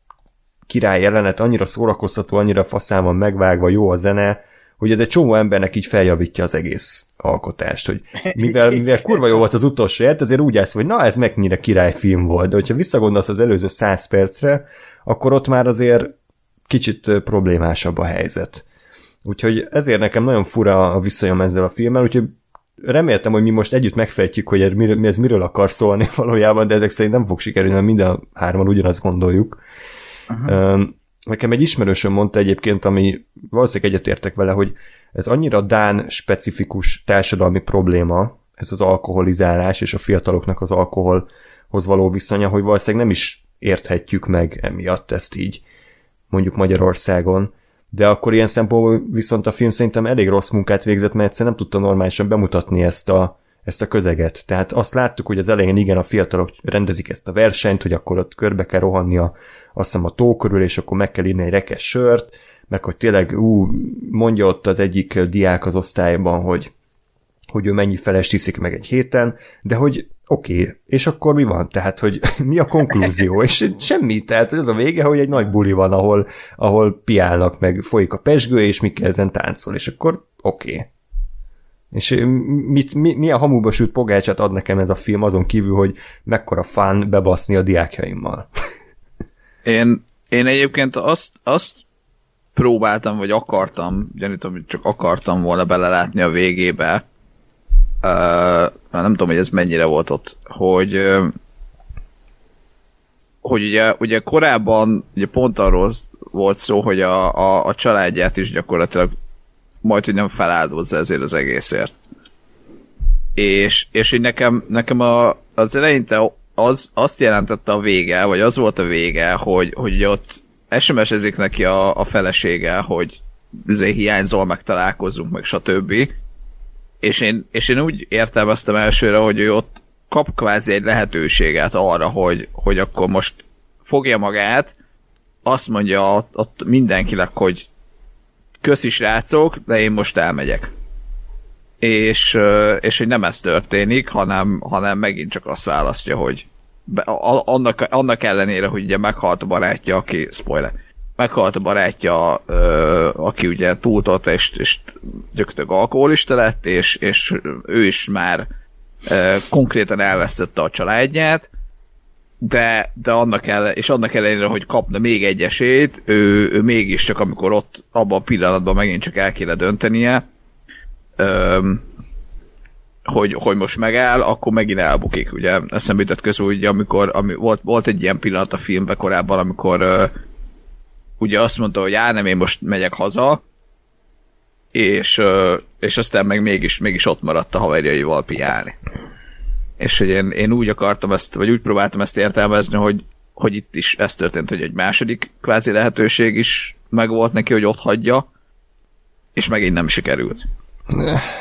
király jelenet, annyira szórakoztató, annyira faszán van megvágva, jó a zene, hogy ez egy csomó embernek így feljavítja az egész alkotást, hogy mivel, mivel kurva jó volt az utolsó jelt, azért úgy állsz, hogy na ez mennyire királyfilm volt, de hogyha visszagondolsz az előző száz percre, akkor ott már azért kicsit problémásabb a helyzet. Úgyhogy ezért nekem nagyon fura a viszonyom ezzel a filmmel, úgyhogy reméltem, hogy mi most együtt megfejtjük, hogy ez, miről, ez miről akar szólni [LAUGHS] valójában, de ezek szerint nem fog sikerülni, mert minden hárman ugyanazt gondoljuk. Uh-huh. Nekem egy ismerősöm mondta egyébként, ami valószínűleg egyetértek vele, hogy ez annyira Dán specifikus társadalmi probléma, ez az alkoholizálás és a fiataloknak az alkoholhoz való viszonya, hogy valószínűleg nem is érthetjük meg emiatt ezt így mondjuk Magyarországon, de akkor ilyen szempontból viszont a film szerintem elég rossz munkát végzett, mert egyszerűen nem tudta normálisan bemutatni ezt a, ezt a közeget. Tehát azt láttuk, hogy az elején igen, a fiatalok rendezik ezt a versenyt, hogy akkor ott körbe kell rohanni a, azt hiszem a tó körül, és akkor meg kell írni egy rekes sört, meg hogy tényleg, ú, mondja ott az egyik diák az osztályban, hogy, hogy ő mennyi felest iszik meg egy héten, de hogy oké, okay, és akkor mi van? Tehát, hogy [LAUGHS] mi a konklúzió? És semmi, tehát az a vége, hogy egy nagy buli van, ahol, ahol piálnak, meg folyik a pesgő, és mi ezen táncol, és akkor oké. Okay. És mit, mi, milyen hamuba sült pogácsát ad nekem ez a film, azon kívül, hogy mekkora fán bebaszni a diákjaimmal. [LAUGHS] Én, én egyébként azt, azt próbáltam, vagy akartam, gyanítom, hogy csak akartam volna belelátni a végébe, nem tudom, hogy ez mennyire volt ott, hogy hogy ugye, ugye korábban ugye pont arról volt szó, hogy a, a, a családját is gyakorlatilag majd, hogy nem feláldozza ezért az egészért. És, és így nekem, nekem a, az eleinte az, azt jelentette a vége, vagy az volt a vége, hogy, hogy ott SMS-ezik neki a, a felesége, hogy ezért hiányzol, meg találkozunk, meg stb. És én, és én úgy értelmeztem elsőre, hogy ő ott kap kvázi egy lehetőséget arra, hogy, hogy akkor most fogja magát, azt mondja ott, ott mindenkinek, hogy köszi srácok, de én most elmegyek. És, és hogy nem ez történik, hanem, hanem megint csak azt választja, hogy be, annak, annak ellenére, hogy ugye meghalt a barátja, aki, spoiler, meghalt a barátja, ö, aki ugye túltott, és, és gyakorlatilag alkoholista lett, és, és ő is már ö, konkrétan elvesztette a családját, de, de annak ellen, és annak ellenére, hogy kapna még egy esélyt, ő, ő mégiscsak, amikor ott abban a pillanatban megint csak el kéne döntenie, ö, hogy, hogy most megáll, akkor megint elbukik, ugye? Eszembe jutott közül, ugye, amikor ami, volt, volt egy ilyen pillanat a filmben korábban, amikor ö, ugye azt mondta, hogy já, nem, én most megyek haza, és, és aztán meg mégis, mégis ott maradt a haverjaival piálni. És hogy én, én úgy akartam ezt, vagy úgy próbáltam ezt értelmezni, hogy, hogy itt is ez történt, hogy egy második kvázi lehetőség is megvolt neki, hogy ott hagyja, és megint nem sikerült.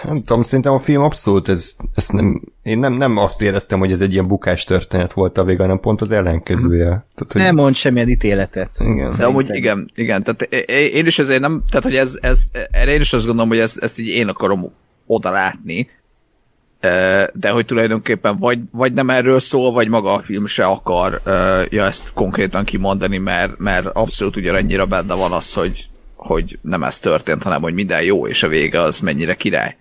Nem tudom, szerintem a film abszolút, ez, ez nem, én nem, nem azt éreztem, hogy ez egy ilyen bukás történet volt a vége, hanem pont az ellenkezője. Tehát, hogy... Nem mond semmilyen ítéletet. Igen. De amúgy igen, igen, tehát én is ezért nem, tehát hogy ez, ez erre én is azt gondolom, hogy ez, ezt így én akarom oda látni, de hogy tulajdonképpen vagy, vagy nem erről szól, vagy maga a film se akar ja, ezt konkrétan kimondani, mert, mert abszolút ugyanannyira benne van az, hogy hogy nem ez történt, hanem hogy minden jó, és a vége az mennyire király.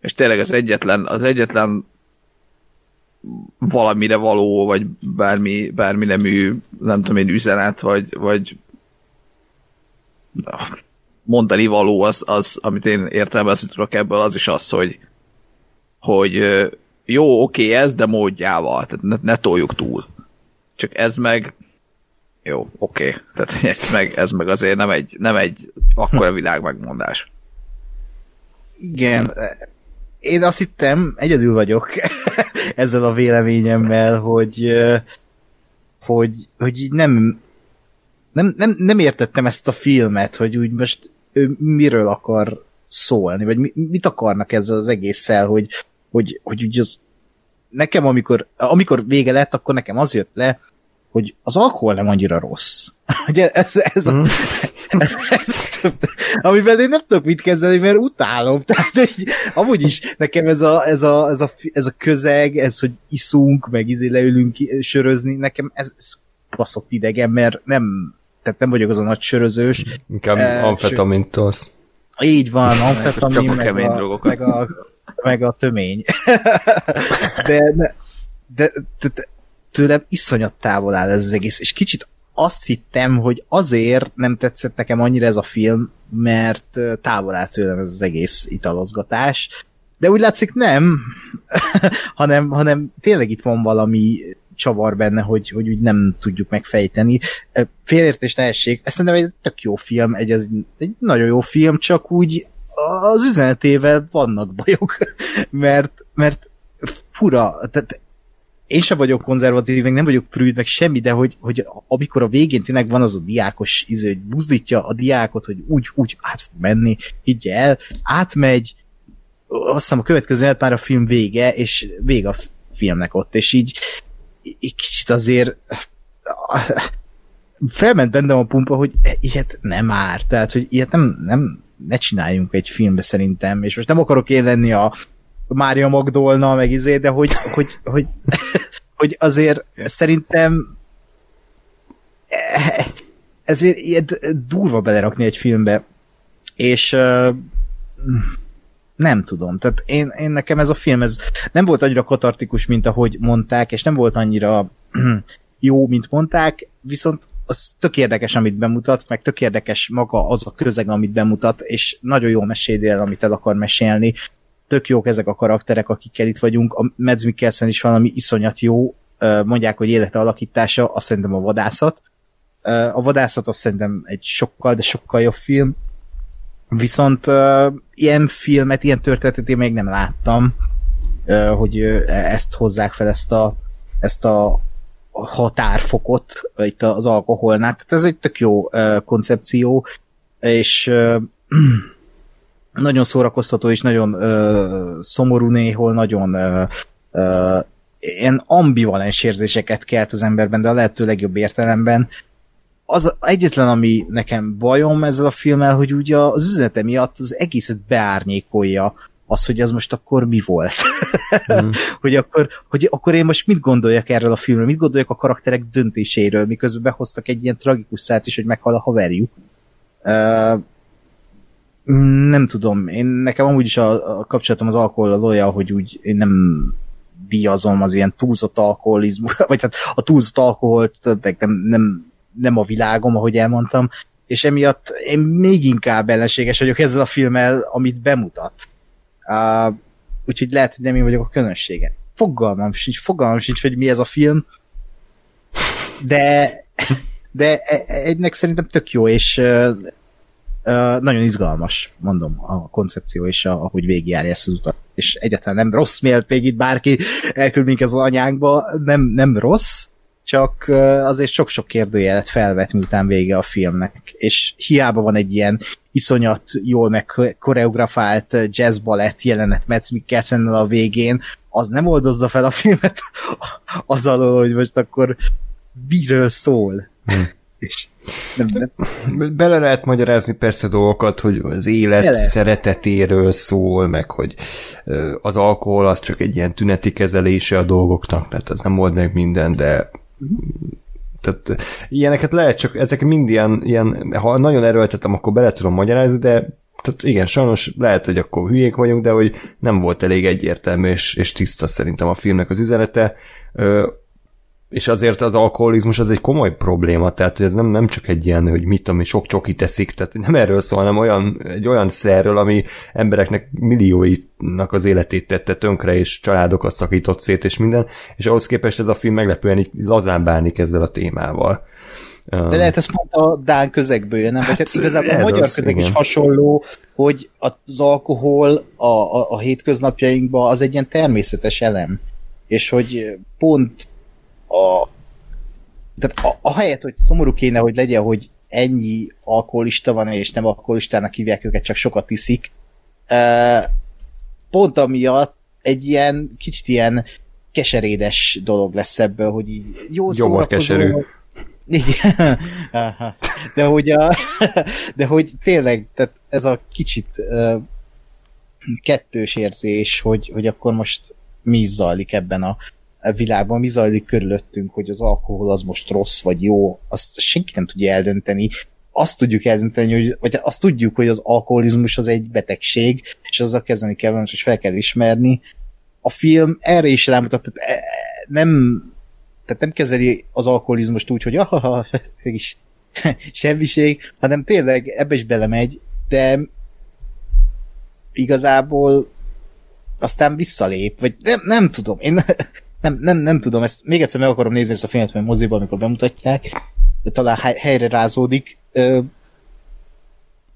És tényleg az egyetlen, az egyetlen valamire való, vagy bármi, bármi nemű, nem tudom én, üzenet, vagy, vagy mondani való az, az amit én értelmezni tudok ebből, az is az, hogy, hogy jó, oké ez, de módjával, tehát ne, ne toljuk túl. Csak ez meg jó, oké. Tehát ez meg, ez meg azért nem egy, nem egy akkora világ megmondás. Igen. Én azt hittem, egyedül vagyok [LAUGHS] ezzel a véleményemmel, hogy hogy, hogy így nem, nem, nem, nem értettem ezt a filmet, hogy úgy most ő miről akar szólni, vagy mit akarnak ezzel az egésszel, hogy, hogy, hogy úgy az nekem amikor, amikor vége lett, akkor nekem az jött le, hogy az alkohol nem annyira rossz. [LAUGHS] Ugye ez, ez, a, mm. ez, ez, ez, amivel én nem tudok mit kezdeni, mert utálom. [LAUGHS] Tehát, hogy amúgy is nekem ez a, ez a, ez a, ez a közeg, ez, hogy iszunk, meg izé leülünk sörözni, nekem ez, ez baszott idegen, mert nem, tehát nem vagyok az a nagy sörözős. Inkább uh, amfetamint tolsz. Így van, [LAUGHS] amfetamin, meg, a, meg, a, meg a tömény. de, de, de, de tőlem iszonyat távol áll ez az egész, és kicsit azt hittem, hogy azért nem tetszett nekem annyira ez a film, mert távol áll tőlem ez az egész italozgatás, de úgy látszik nem, [LAUGHS] hanem, hanem tényleg itt van valami csavar benne, hogy, hogy úgy nem tudjuk megfejteni. Félértés ne essék, ez szerintem egy tök jó film, egy, egy, egy nagyon jó film, csak úgy az üzenetével vannak bajok, [LAUGHS] mert, mert fura, tehát én sem vagyok konzervatív, meg nem vagyok prűd, meg semmi, de hogy, hogy amikor a végén tényleg van az a diákos izé, hogy buzdítja a diákot, hogy úgy, úgy át fog menni, higgye el, átmegy, azt hiszem a következő már a film vége, és vége a filmnek ott, és így, így kicsit azért felment bennem a pumpa, hogy ilyet nem ár, tehát, hogy ilyet nem, nem ne csináljunk egy filmbe szerintem, és most nem akarok én lenni a Mária Magdolna, meg izé, de hogy, hogy, hogy, hogy azért szerintem ezért ilyet durva belerakni egy filmbe, és nem tudom, tehát én, én nekem ez a film, ez nem volt annyira katartikus, mint ahogy mondták, és nem volt annyira [CLEARS THROAT] jó, mint mondták, viszont az tök érdekes, amit bemutat, meg tök érdekes maga az a közeg, amit bemutat, és nagyon jó meséli amit el akar mesélni. Tök jók ezek a karakterek, akikkel itt vagyunk. A Mads Mikkelsen is valami iszonyat jó, mondják, hogy élete alakítása, azt szerintem a vadászat. A vadászat azt szerintem egy sokkal, de sokkal jobb film. Viszont ilyen filmet, ilyen történetet én még nem láttam, hogy ezt hozzák fel, ezt a, ezt a határfokot itt az alkoholnál. Tehát ez egy tök jó koncepció, és [CLEARS THROAT] nagyon szórakoztató, és nagyon uh, szomorú néhol, nagyon uh, uh, ilyen ambivalens érzéseket kelt az emberben, de a lehető legjobb értelemben. Az egyetlen, ami nekem bajom ezzel a filmmel, hogy ugye az üzenete miatt az egészet beárnyékolja az, hogy ez most akkor mi volt. Mm. [LAUGHS] hogy, akkor, hogy akkor én most mit gondoljak erről a filmről, mit gondoljak a karakterek döntéséről, miközben behoztak egy ilyen tragikus szát is, hogy meghal a haverjuk. Uh, nem tudom, én nekem amúgy is a, a kapcsolatom az alkohol olyan, hogy úgy én nem díjazom az ilyen túlzott alkoholizmus, vagy hát a túlzott alkoholt, meg nem, nem, nem a világom, ahogy elmondtam, és emiatt én még inkább ellenséges vagyok ezzel a filmmel, amit bemutat. Uh, úgyhogy lehet, hogy nem én vagyok a közönsége. Fogalmam sincs, fogalmam sincs, hogy mi ez a film, de de e, e, egynek szerintem tök jó, és nagyon izgalmas, mondom, a koncepció, és a, ahogy végigjárja ezt az utat. És egyáltalán nem rossz, miért még itt bárki elküld minket az anyánkba, nem, nem rossz, csak azért sok-sok kérdőjelet felvet, miután vége a filmnek. És hiába van egy ilyen iszonyat jól meg koreografált jazz balett jelenet Metz Mikkelsennel a végén, az nem oldozza fel a filmet [LAUGHS] az alól, hogy most akkor miről szól. Hmm. És nem, nem. Bele lehet magyarázni persze dolgokat, hogy az élet Bele. szeretetéről szól, meg hogy az alkohol az csak egy ilyen tüneti kezelése a dolgoknak, tehát ez nem old meg minden, de tehát ilyeneket lehet, csak ezek mind ilyen, ilyen ha nagyon erőltetem, akkor bele tudom magyarázni, de tehát igen, sajnos lehet, hogy akkor hülyék vagyunk, de hogy nem volt elég egyértelmű és, és tiszta szerintem a filmnek az üzenete és azért az alkoholizmus az egy komoly probléma, tehát hogy ez nem, nem csak egy ilyen, hogy mit ami sok csoki teszik, tehát nem erről szól, hanem olyan, egy olyan szerről, ami embereknek millióinak az életét tette tönkre, és családokat szakított szét, és minden, és ahhoz képest ez a film meglepően így lazán bánik ezzel a témával. De lehet ez pont a Dán közegből jön, nem? Hát, hát igazából a magyar az, közeg igen. is hasonló, hogy az alkohol a, a, a hétköznapjainkban az egy ilyen természetes elem. És hogy pont a, tehát a, a helyet, hogy szomorú kéne, hogy legyen, hogy ennyi alkoholista van, és nem alkoholistának hívják őket, csak sokat iszik. Pont amiatt egy ilyen kicsit ilyen keserédes dolog lesz ebből, hogy így jó Gyomor keserű. Igen. [LAUGHS] De hogy, a, de hogy tényleg, tehát ez a kicsit uh, kettős érzés, hogy, hogy akkor most mi zajlik ebben a a világban, mi zajlik körülöttünk, hogy az alkohol az most rossz vagy jó, azt senki nem tudja eldönteni. Azt tudjuk eldönteni, hogy, vagy azt tudjuk, hogy az alkoholizmus az egy betegség, és azzal kezdeni kell, és fel kell ismerni. A film erre is rámutat, tehát e, nem, tehát nem kezeli az alkoholizmust úgy, hogy ahaha, [LAUGHS] is [LAUGHS] semmiség, hanem tényleg ebbe is belemegy, de igazából aztán visszalép, vagy nem, nem tudom, én nem, nem, nem tudom, ezt még egyszer meg akarom nézni ezt a filmet, mert moziban, amikor bemutatják, de talán helyre rázódik. Ö,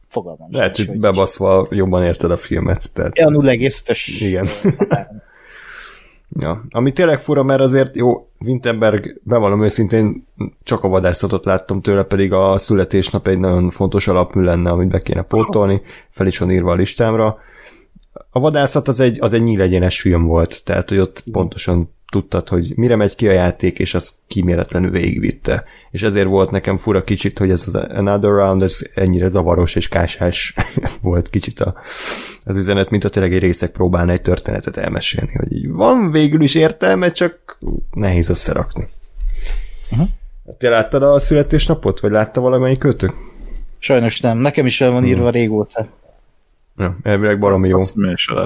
fogalmam. Lehet, hogy bebaszva jobban érted a filmet. Tehát... Ja, 0,5-ös. Igen. [LAUGHS] Ja, ami tényleg fura, mert azért jó, Winterberg, bevallom őszintén, csak a vadászatot láttam tőle, pedig a születésnap egy nagyon fontos alapmű lenne, amit be kéne pótolni, fel is van írva a listámra. A vadászat az egy, az egy nyílegyenes film volt, tehát hogy ott pontosan tudtad, hogy mire megy ki a játék, és az kíméletlenül végigvitte. És ezért volt nekem fura kicsit, hogy ez az Another Round, ez ennyire zavaros és kásás [LAUGHS] volt kicsit a, az üzenet, mint a tényleg egy részek próbálna egy történetet elmesélni, hogy így van végül is értelme, csak nehéz összerakni. Uh-huh. Te láttad a születésnapot, vagy látta valamelyik kötő? Sajnos nem. Nekem is el van írva hmm. régóta. Ja, elvileg baromi jó. Azt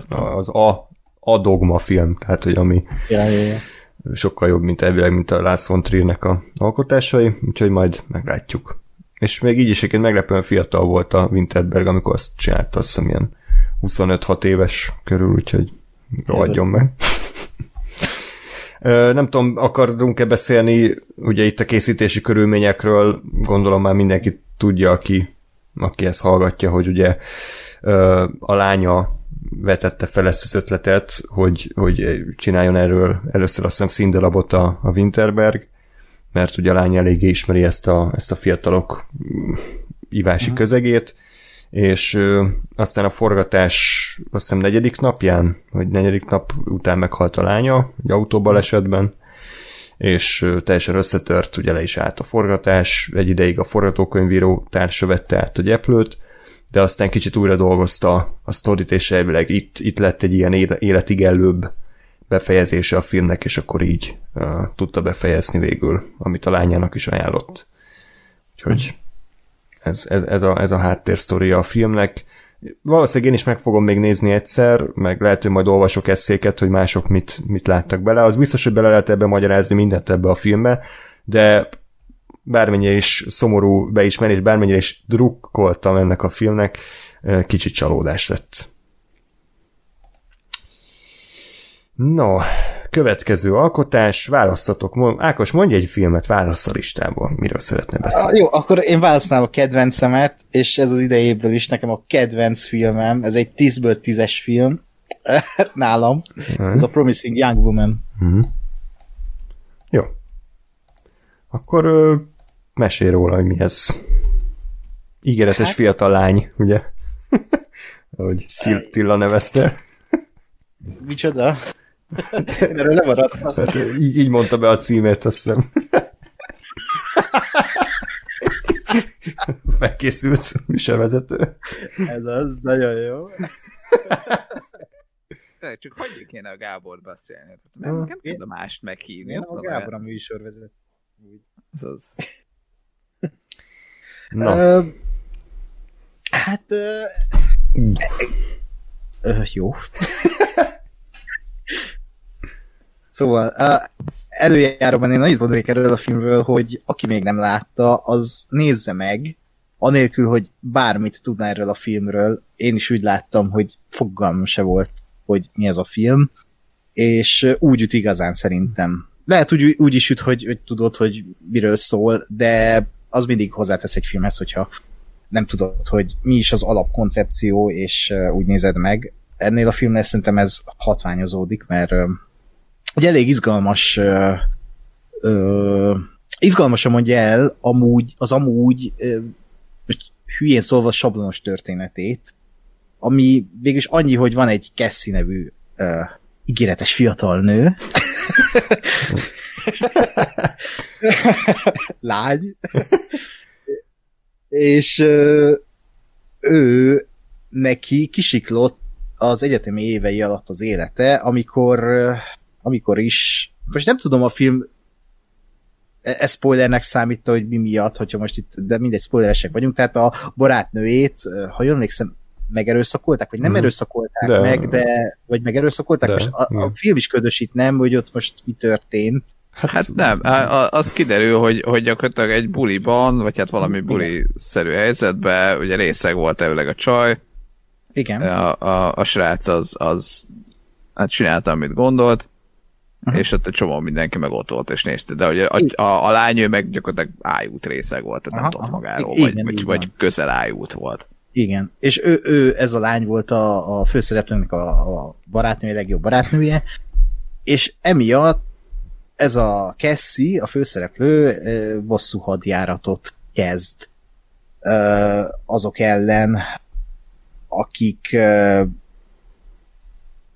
az a, a dogma film, tehát hogy ami ja, ja, ja. sokkal jobb, mint elvileg, mint a Lars von Triernek a alkotásai, úgyhogy majd meglátjuk. És még így is egyébként meglepően fiatal volt a Winterberg, amikor azt csinálta, azt hiszem ilyen 25-6 éves körül, úgyhogy rohadjon meg. [LAUGHS] Nem tudom, akarunk-e beszélni ugye itt a készítési körülményekről, gondolom már mindenki tudja, aki, aki ezt hallgatja, hogy ugye a lánya vetette fel ezt az ötletet, hogy, hogy csináljon erről először azt hiszem színdarabot a, a Winterberg, mert ugye a lány eléggé ismeri ezt a, ezt a fiatalok ivási uh-huh. közegét, és ö, aztán a forgatás azt hiszem negyedik napján, vagy negyedik nap után meghalt a lánya, egy autóbalesetben, és ö, teljesen összetört, ugye le is állt a forgatás, egy ideig a forgatókönyvíró társa vette át a gyeplőt, de aztán kicsit újra dolgozta a sztorit, és elvileg itt, itt lett egy ilyen életigellőbb befejezése a filmnek, és akkor így uh, tudta befejezni végül, amit a lányának is ajánlott. Úgyhogy ez, ez, ez, a, ez a háttérsztoria a filmnek. Valószínűleg én is meg fogom még nézni egyszer, meg lehet, hogy majd olvasok eszéket, hogy mások mit, mit láttak bele. Az biztos, hogy bele lehet ebbe magyarázni mindent ebbe a filmbe, de bármennyire is szomorú beismerés, bármennyire is drukkoltam ennek a filmnek, kicsit csalódás lett. No, következő alkotás, választatok. Ákos, mondj egy filmet, válasz a listából. Miről szeretne beszélni? Jó, akkor én választanám a kedvencemet, és ez az idejéből is nekem a kedvenc filmem. Ez egy 10-ből 10-es film. [LAUGHS] Nálam. Hmm. Ez a Promising Young Woman. Hmm. Jó. Akkor ö, mesélj róla, hogy mi ez. Ígéretes hát... fiatal lány, ugye? [LAUGHS] Ahogy Tilla nevezte. [LAUGHS] Micsoda? [LAUGHS] Erről lemaradtam. Hát, így, így mondta be a címét, azt hiszem. Felkészült műsorvezető. Ez az, nagyon jó. Te, csak hagyjuk kéne a Gábor beszélni. Nem, nem a mást meghívni. Én a Gábor a műsorvezető. Ez az. Na. Uh, hát... Uh, uh, jó. [LAUGHS] Szóval uh, előjáróban én annyit mondanék erről a filmről, hogy aki még nem látta, az nézze meg, anélkül, hogy bármit tudná erről a filmről. Én is úgy láttam, hogy fogalmam se volt, hogy mi ez a film, és úgy üt igazán szerintem. Lehet úgy, úgy is üt, hogy, hogy tudod, hogy miről szól, de az mindig hozzátesz egy filmhez, hogyha nem tudod, hogy mi is az alapkoncepció, és úgy nézed meg. Ennél a filmnél szerintem ez hatványozódik, mert hogy elég izgalmas ö, ö, izgalmasan mondja el amúgy, az amúgy ö, hülyén szólva sablonos történetét, ami végülis annyi, hogy van egy Cassie nevű ö, ígéretes fiatal nő. Lány. és ő neki kisiklott az egyetemi évei alatt az élete, amikor amikor is, most nem tudom a film e, ez spoilernek számít, hogy mi miatt, hogyha most itt, de mindegy, spoileresek vagyunk, tehát a barátnőjét, ha jól emlékszem, megerőszakolták, vagy nem mm. erőszakolták de... meg, de, vagy megerőszakolták, de, most a, a film is ködösít, nem, hogy ott most mi történt. Hát, hát nem, az kiderül, hogy, hogy gyakorlatilag egy buliban, vagy hát valami buli-szerű helyzetben, ugye részeg volt elvileg a csaj, igen. A, a, a srác az, az hát csinálta, amit gondolt, uh-huh. és ott egy csomó mindenki meg ott volt, és nézte, de hogy a, a, a lány ő meg gyakorlatilag ájút részeg volt, tehát aha, nem tudott magáról, igen, vagy, vagy, vagy közel ájút volt. Igen, és ő, ő ez a lány volt a, a főszereplőnek a, a barátnője, legjobb barátnője, és emiatt ez a Cassie, a főszereplő bosszú hadjáratot kezd azok ellen, akik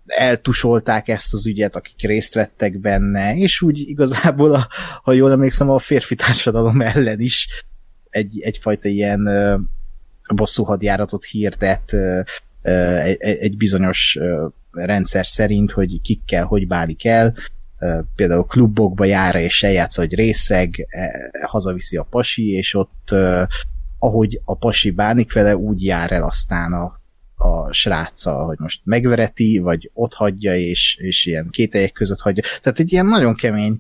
eltusolták ezt az ügyet, akik részt vettek benne, és úgy igazából, a, ha jól emlékszem, a férfi társadalom ellen is egy, egyfajta ilyen bosszú hadjáratot hirdet egy, bizonyos rendszer szerint, hogy kikkel hogy bánik el, például klubokba jár és eljátsz, hogy részeg, e, hazaviszi a pasi, és ott ahogy a pasi bánik vele, úgy jár el aztán a, a sráccal, hogy most megvereti, vagy ott hagyja, és, és ilyen két között hagyja. Tehát egy ilyen nagyon kemény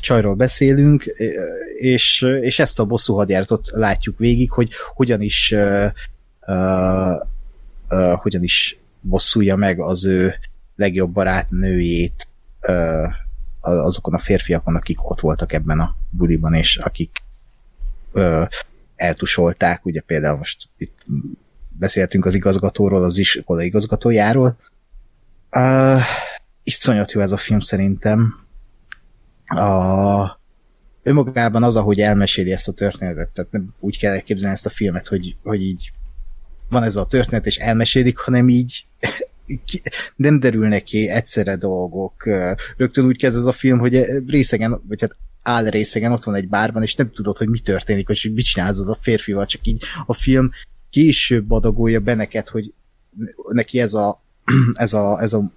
csajról beszélünk, és, és ezt a bosszú hadjáratot látjuk végig, hogy hogyan is uh, uh, uh, hogyan is bosszulja meg az ő legjobb barátnőjét uh, azokon a férfiakon, akik ott voltak ebben a buliban, és akik uh, eltusolták, ugye például most itt beszéltünk az igazgatóról, az iskola igazgatójáról. Uh, iszonyat jó ez a film szerintem. A, önmagában az, ahogy elmeséli ezt a történetet, tehát nem úgy kell elképzelni ezt a filmet, hogy, hogy így van ez a történet, és elmesélik, hanem így [LAUGHS] nem derül neki egyszerre dolgok. Rögtön úgy kezd ez a film, hogy részegen, vagy hát áll részegen, ott van egy bárban, és nem tudod, hogy mi történik, hogy mit csinálsz a férfival, csak így a film később adagolja be neked, hogy neki ez a, [CLEARS THROAT] ez a, ez a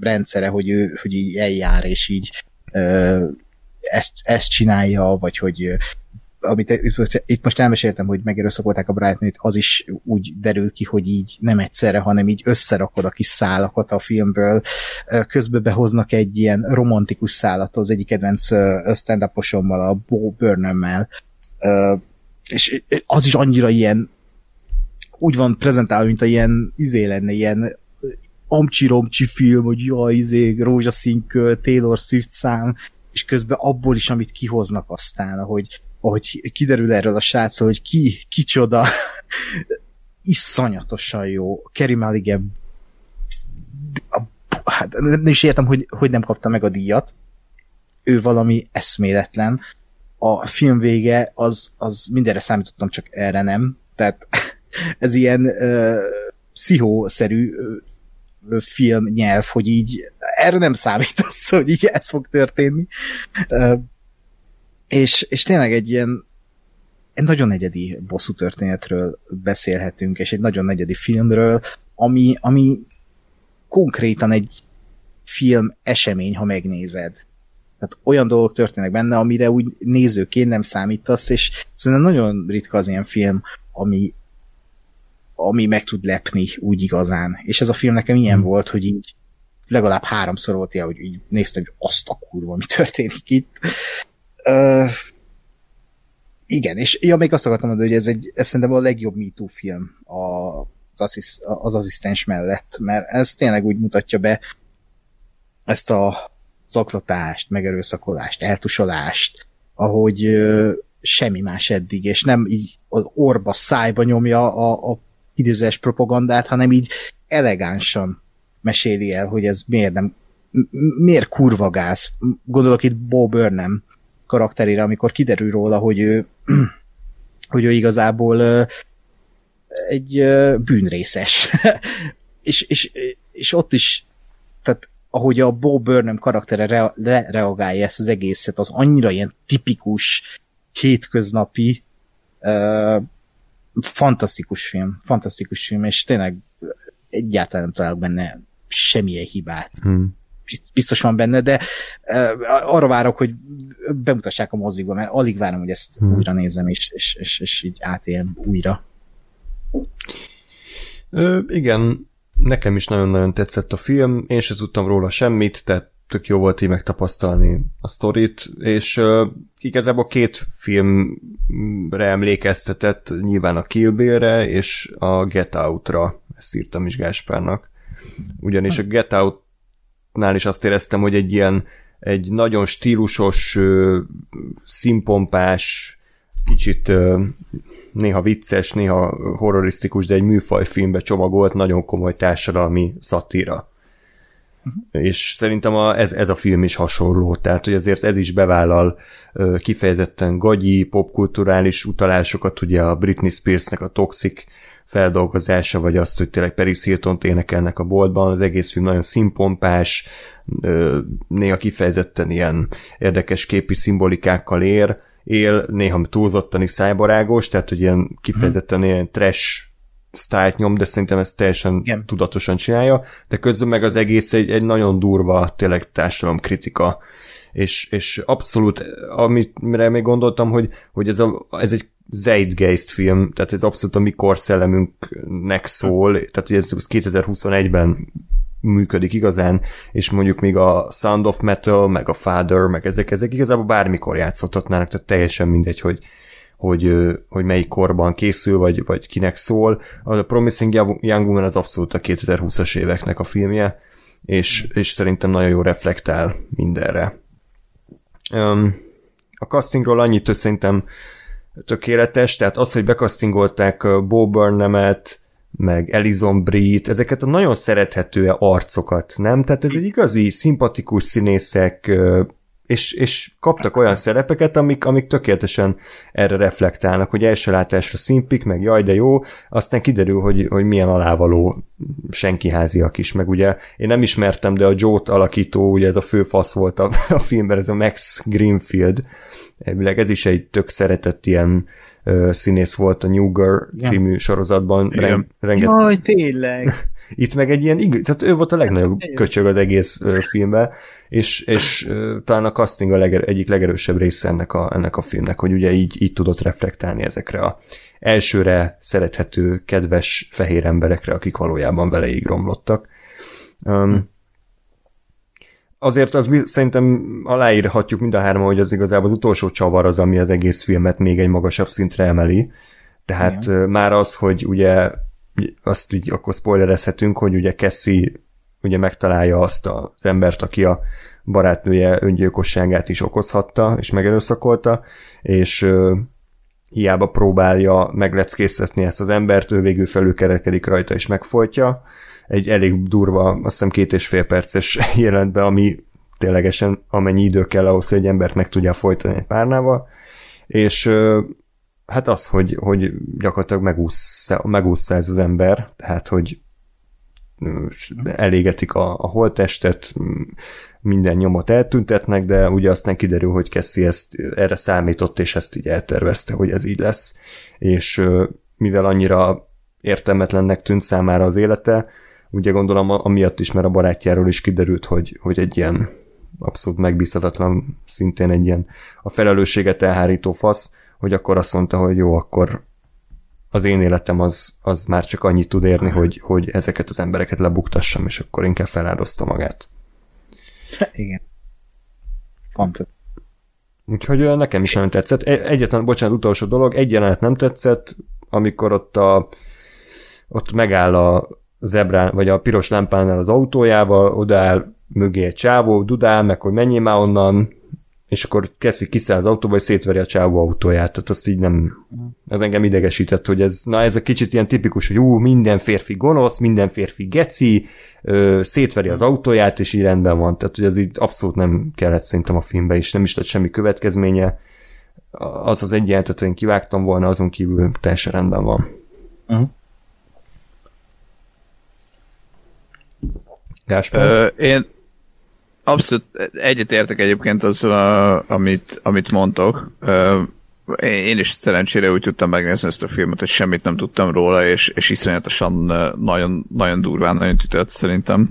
rendszere, hogy ő hogy így eljár, és így ezt, ezt csinálja, vagy hogy amit itt most elmeséltem, hogy megerőszakolták a brighton az is úgy derül ki, hogy így nem egyszerre, hanem így összerakod a kis szálakat a filmből. Közben behoznak egy ilyen romantikus szállat az egyik kedvenc stand a Bo Burnham-mel. És az is annyira ilyen úgy van prezentálva, mint a ilyen izé lenne, ilyen amcsi-romcsi film, hogy jaj, izé, rózsaszín Taylor Swift szám, és közben abból is, amit kihoznak aztán, ahogy ahogy kiderül erről a srácról, hogy ki, kicsoda, [LAUGHS] iszonyatosan jó. Kerry Mulligan hát nem is értem, hogy, hogy nem kapta meg a díjat. Ő valami eszméletlen. A film vége az, az mindenre számítottam, csak erre nem. Tehát [LAUGHS] ez ilyen uh, pszichószerű film nyelv, hogy így erre nem számítasz, hogy így ez fog történni. És, és tényleg egy ilyen egy nagyon egyedi bosszú történetről beszélhetünk, és egy nagyon egyedi filmről, ami, ami konkrétan egy film esemény, ha megnézed. Tehát olyan dolgok történnek benne, amire úgy nézőként nem számítasz, és szerintem nagyon ritka az ilyen film, ami, ami meg tud lepni úgy igazán. És ez a film nekem ilyen hmm. volt, hogy így legalább háromszor volt ilyen, hogy így néztem, hogy azt a kurva, mi történik itt. Uh, igen, és ja, még azt akartam mondani, hogy ez, egy, ez szerintem a legjobb MeToo film a, az, asszisz, az asszisztens mellett, mert ez tényleg úgy mutatja be ezt a zaklatást, megerőszakolást, eltusolást, ahogy ö, semmi más eddig, és nem így az orba, szájba nyomja a, a idézőes propagandát, hanem így elegánsan meséli el, hogy ez miért nem miért kurva gáz. Gondolok itt Bob Burnham karakterére, amikor kiderül róla, hogy ő, [CLEARS THROAT] hogy ő igazából egy bűnrészes. [LAUGHS] és, és, és ott is, tehát ahogy a Bo Burnham karaktere re, re, reagálja ezt az egészet, az annyira ilyen tipikus, hétköznapi, fantasztikus film, fantasztikus film, és tényleg egyáltalán nem találok benne semmilyen hibát. Hmm biztos van benne, de arra várok, hogy bemutassák a mozikba, mert alig várom, hogy ezt hmm. újra nézem, és, és, és, és így átéljem újra. Ö, igen, nekem is nagyon-nagyon tetszett a film, én sem tudtam róla semmit, tehát tök jó volt így megtapasztalni a sztorit, és uh, igazából két filmre emlékeztetett, nyilván a Kill Bill-re és a Get Out-ra, ezt írtam is Gáspárnak. Ugyanis a Get Out nál is azt éreztem, hogy egy ilyen egy nagyon stílusos, színpompás, kicsit néha vicces, néha horrorisztikus, de egy műfajfilmbe csomagolt nagyon komoly társadalmi szatíra. Uh-huh. És szerintem a, ez, ez a film is hasonló, tehát hogy azért ez is bevállal ö, kifejezetten gagyi, popkulturális utalásokat, ugye a Britney Spearsnek a Toxic feldolgozása, vagy azt, hogy tényleg Paris hilton énekelnek a boltban, az egész film nagyon színpompás, ö, néha kifejezetten ilyen érdekes képi szimbolikákkal ér, él, néha túlzottan is szájbarágos, tehát hogy ilyen kifejezetten hmm. ilyen trash sztájt nyom, de szerintem ezt teljesen Igen. tudatosan csinálja, de közben meg az egész egy, egy nagyon durva, tényleg kritika. És, és abszolút, amire még gondoltam, hogy, hogy ez, a, ez egy Zeitgeist film, tehát ez abszolút a mi korszellemünknek szól, tehát hogy ez 2021-ben működik igazán, és mondjuk még a Sound of Metal, meg a Father, meg ezek, ezek igazából bármikor játszhatnának, tehát teljesen mindegy, hogy, hogy, hogy melyik korban készül, vagy, vagy kinek szól. A Promising Young Woman az abszolút a 2020-as éveknek a filmje, és, és szerintem nagyon jó reflektál mindenre. A castingról annyit, hogy szerintem tökéletes, tehát az, hogy bekasztingolták Bo Burnham-et, meg Elizon Brit, ezeket a nagyon szerethető arcokat, nem? Tehát ez egy igazi, szimpatikus színészek, és, és kaptak olyan szerepeket, amik, amik tökéletesen erre reflektálnak, hogy első látásra szimpik, meg jaj, de jó, aztán kiderül, hogy, hogy milyen alávaló senkiháziak is, meg ugye én nem ismertem, de a Joe-t alakító, ugye ez a főfasz volt a, a filmben, ez a Max Greenfield, elvileg ez is egy tök szeretett ilyen színész volt a New Girl ja. című sorozatban. Ren, renget... Jaj, tényleg! [LAUGHS] Itt meg egy ilyen, tehát ő volt a legnagyobb köcsög az egész filmben, és, és talán a casting a leger, egyik legerősebb része ennek a, ennek a filmnek, hogy ugye így, így tudott reflektálni ezekre a elsőre szerethető, kedves fehér emberekre, akik valójában veleig romlottak. Um, azért az szerintem aláírhatjuk mind a hárman, hogy az igazából az utolsó csavar az, ami az egész filmet még egy magasabb szintre emeli. Tehát Igen. már az, hogy ugye azt így akkor spoilerezhetünk, hogy ugye Cassie ugye megtalálja azt az embert, aki a barátnője öngyilkosságát is okozhatta, és megerőszakolta, és uh, hiába próbálja megleckésztetni ezt az embert, ő végül felülkerekedik rajta és megfojtja, egy elég durva, azt hiszem két és fél perces [LAUGHS] jelentbe, ami ténylegesen amennyi idő kell ahhoz, hogy egy embert meg tudja folytani egy párnával, és hát az, hogy, hogy gyakorlatilag megúszza, megúszza ez az ember, tehát, hogy elégetik a, a holttestet, minden nyomot eltüntetnek, de ugye aztán kiderül, hogy Kessi ezt erre számított, és ezt így eltervezte, hogy ez így lesz, és mivel annyira értelmetlennek tűnt számára az élete, ugye gondolom amiatt is, mert a barátjáról is kiderült, hogy, hogy egy ilyen abszolút megbízhatatlan, szintén egy ilyen a felelősséget elhárító fasz, hogy akkor azt mondta, hogy jó, akkor az én életem az, az már csak annyit tud érni, hogy, hogy ezeket az embereket lebuktassam, és akkor inkább feláldozta magát. Igen. Fantasztikus. Úgyhogy nekem is nem tetszett. E, egyetlen, bocsánat, utolsó dolog, egy jelenet nem tetszett, amikor ott a ott megáll a, zebrán, vagy a piros lámpánál az autójával, odaáll mögé egy csávó, dudál meg, hogy menjél már onnan, és akkor kezdi kiszáll az autóba, és szétveri a csávó autóját. Tehát azt így nem... Ez engem idegesített, hogy ez, na ez a kicsit ilyen tipikus, hogy ú, minden férfi gonosz, minden férfi geci, ö, szétveri az autóját, és így rendben van. Tehát, hogy ez így abszolút nem kellett szerintem a filmbe is, nem is lett semmi következménye. Az az egy jelentet, én kivágtam volna, azon kívül teljesen rendben van. Uh-huh. Gáspár? én abszolút egyetértek egyébként azzal, amit, amit mondtok. én is szerencsére úgy tudtam megnézni ezt a filmet, hogy semmit nem tudtam róla, és, és iszonyatosan nagyon, nagyon durván, nagyon tütött szerintem.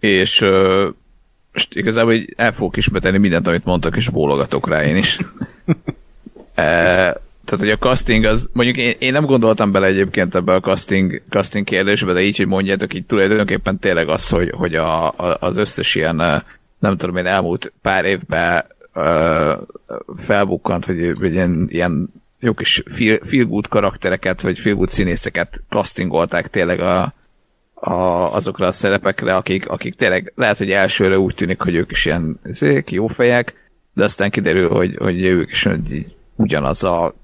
És most igazából így el fogok ismételni mindent, amit mondtak, és bólogatok rá én is. [LAUGHS] tehát hogy a casting az, mondjuk én, én nem gondoltam bele egyébként ebbe a casting, casting kérdésbe, de így, hogy mondjátok, így tulajdonképpen tényleg az, hogy, hogy a, a, az összes ilyen, nem tudom én, elmúlt pár évben felbukkant, vagy, vagy ilyen, ilyen jó kis feel, feel good karaktereket, vagy feel good színészeket castingolták tényleg a, a, azokra a szerepekre, akik, akik tényleg lehet, hogy elsőre úgy tűnik, hogy ők is ilyen zék, jó fejek, de aztán kiderül, hogy, hogy ők is hogy ugyanaz a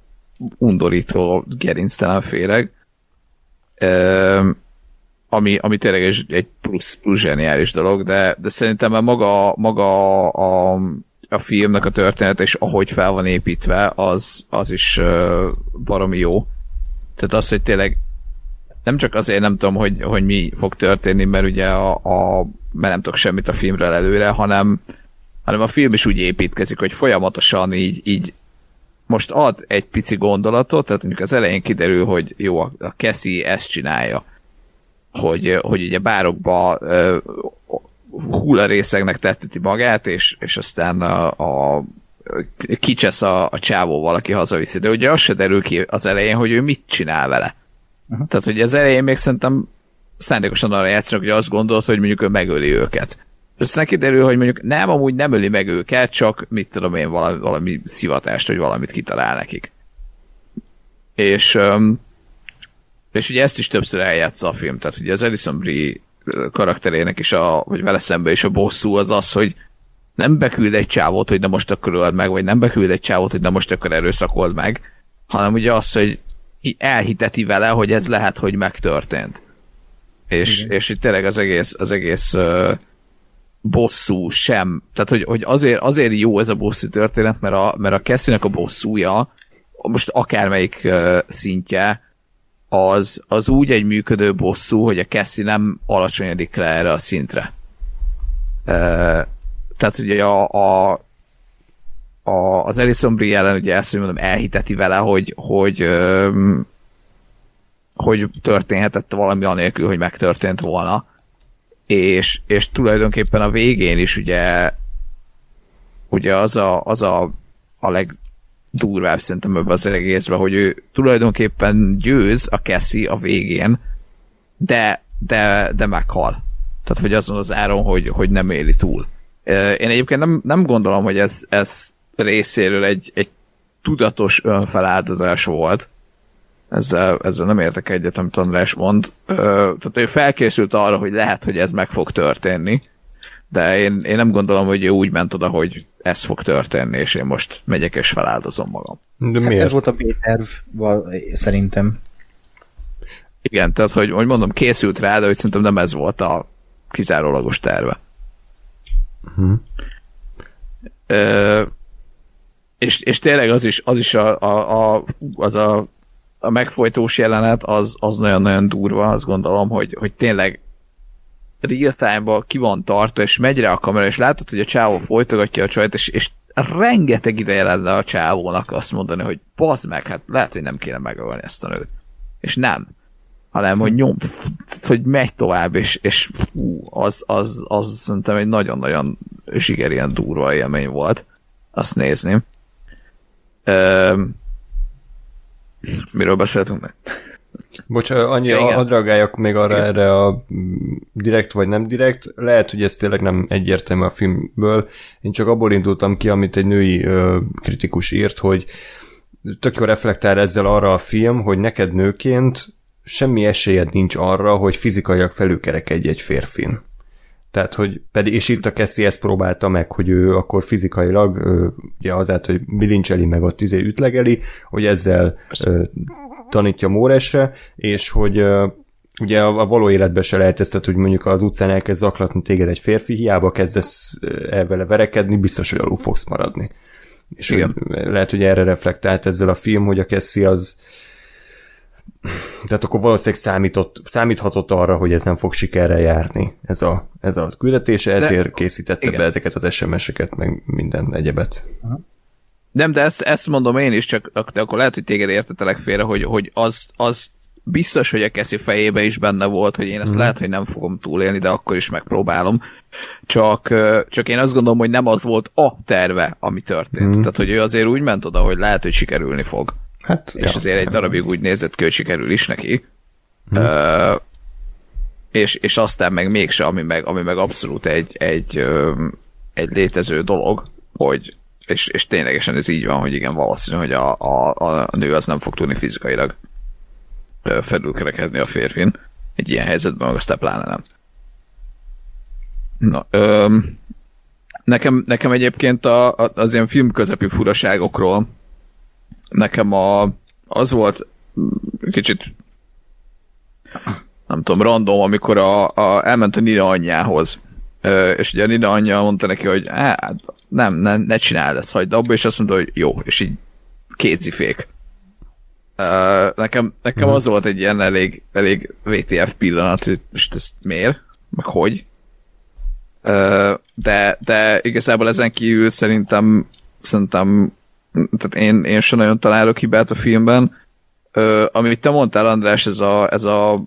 undorító, gerinctelen féreg. Ami, ami tényleg egy, plusz, plusz zseniális dolog, de, de szerintem már maga, maga a, a filmnek a történet, és ahogy fel van építve, az, az is baromi jó. Tehát az, hogy tényleg nem csak azért nem tudom, hogy, hogy mi fog történni, mert ugye a, a mert nem tudok semmit a filmről előre, hanem, hanem a film is úgy építkezik, hogy folyamatosan így, így most ad egy pici gondolatot, tehát mondjuk az elején kiderül, hogy jó, a Cassie ezt csinálja, hogy, hogy ugye bárokba hullarészegnek tetteti magát, és, és aztán a, a kicsesz a, a csávó valaki hazaviszi. De ugye az se derül ki az elején, hogy ő mit csinál vele. Uh-huh. Tehát, hogy az elején még szerintem szándékosan arra játszanak, hogy azt gondolt, hogy mondjuk ő megöli őket. Aztán kiderül, hogy mondjuk nem, amúgy nem öli meg őket, csak mit tudom én, valami, valami szivatást, vagy valamit kitalál nekik. És, és ugye ezt is többször eljátsza a film, tehát ugye az Edison Brie karakterének is, a, vagy vele szembe is a bosszú az az, hogy nem beküld egy csávót, hogy na most akkor öld meg, vagy nem beküld egy csávót, hogy na most akkor erőszakold meg, hanem ugye az, hogy elhiteti vele, hogy ez lehet, hogy megtörtént. És, és itt tényleg az egész, az egész uh, bosszú sem, tehát hogy, hogy azért, azért jó ez a bosszú történet, mert a, mert a Cassinek a bosszúja, most akármelyik uh, szintje, az, az úgy egy működő bosszú, hogy a Cassie nem alacsonyodik le erre a szintre. Uh, tehát ugye a, a, a, az Alison Brie ellen ugye ezt, mondom, elhiteti vele, hogy, hogy, um, hogy történhetett valami anélkül, hogy megtörtént volna. És, és tulajdonképpen a végén is ugye ugye az a, az a, a legdurvább szerintem ebben az egészben, hogy ő tulajdonképpen győz a Cassie a végén, de, de, de meghal. Tehát, hogy azon az áron, hogy, hogy nem éli túl. Én egyébként nem, nem gondolom, hogy ez, ez részéről egy, egy tudatos önfeláldozás volt. Ezzel, ezzel nem értek egyet, amit András mond. Tehát ő felkészült arra, hogy lehet, hogy ez meg fog történni, de én, én nem gondolom, hogy ő úgy ment oda, hogy ez fog történni, és én most megyek és feláldozom magam. De hát miért? ez volt a B-terv, szerintem. Igen, tehát, hogy, hogy mondom, készült rá, de hogy szerintem nem ez volt a kizárólagos terve. Uh-huh. Ö, és, és tényleg az is, az is a, a, a, az a, a megfojtós jelenet, az, az nagyon-nagyon durva, azt gondolom, hogy, hogy tényleg real time ki van tartva, és megy rá a kamera, és látod, hogy a csávó folytogatja a csajt, és, és rengeteg ideje lenne a csávónak azt mondani, hogy bazd meg, hát lehet, hogy nem kéne megölni ezt a nőt. És nem. Hanem, hogy nyom, hogy megy tovább, és, és fú, az, az, az szerintem egy nagyon-nagyon zsigerien durva élmény volt azt nézni. Ö, miről beszéltünk meg? Bocs, annyi, ja, adreagáljak még arra igen. erre a direkt vagy nem direkt. Lehet, hogy ez tényleg nem egyértelmű a filmből. Én csak abból indultam ki, amit egy női ö, kritikus írt, hogy tök jó reflektál ezzel arra a film, hogy neked nőként semmi esélyed nincs arra, hogy fizikailag felülkerekedj egy férfin. Tehát, hogy pedig, és itt a Cassie ezt próbálta meg, hogy ő akkor fizikailag, ugye azáltal, hogy bilincseli meg ott izé ütlegeli, hogy ezzel ö, tanítja Móresre, és hogy ö, ugye a, a való életben se lehet ezt, hogy mondjuk az utcán elkezd zaklatni téged egy férfi, hiába kezdesz el vele verekedni, biztos, hogy alul fogsz maradni. És Igen. Hogy, lehet, hogy erre reflektált ezzel a film, hogy a Cassie az tehát akkor valószínűleg számított, számíthatott arra, hogy ez nem fog sikerrel járni, ez a, ez a küldetése, ezért de, készítette igen. be ezeket az SMS-eket, meg minden egyebet. Nem, de ezt, ezt mondom én is, csak de akkor lehet, hogy téged értetelek félre, hogy, hogy az, az biztos, hogy a Keszi fejébe is benne volt, hogy én ezt hmm. lehet, hogy nem fogom túlélni, de akkor is megpróbálom. Csak, csak én azt gondolom, hogy nem az volt a terve, ami történt. Hmm. Tehát, hogy ő azért úgy ment oda, hogy lehet, hogy sikerülni fog. Hát, és ja, azért egy darabig úgy nézett ki, hogy sikerül is neki. Hmm. Uh, és, és aztán meg mégse, ami meg, ami meg abszolút egy, egy, egy létező dolog, hogy és, és ténylegesen ez így van, hogy igen, valószínű, hogy a, a, a nő az nem fog tudni fizikailag felülkerekedni a férfin. Egy ilyen helyzetben meg aztán pláne nem. Na, öm, nekem, nekem egyébként a, a, az ilyen film közepi furaságokról nekem a, az volt kicsit nem tudom, random, amikor a, a, elment a Nina anyjához. Ö, és ugye a Nina anyja mondta neki, hogy hát, nem, ne, ne csináld ezt, hagyd abba, és azt mondta, hogy jó, és így kézifék. Ö, nekem, nekem az volt egy ilyen elég, elég VTF pillanat, hogy most ezt miért, meg hogy. Ö, de, de igazából ezen kívül szerintem szerintem tehát én, én sem nagyon találok hibát a filmben. Ö, amit te mondtál, András, ez a, ez a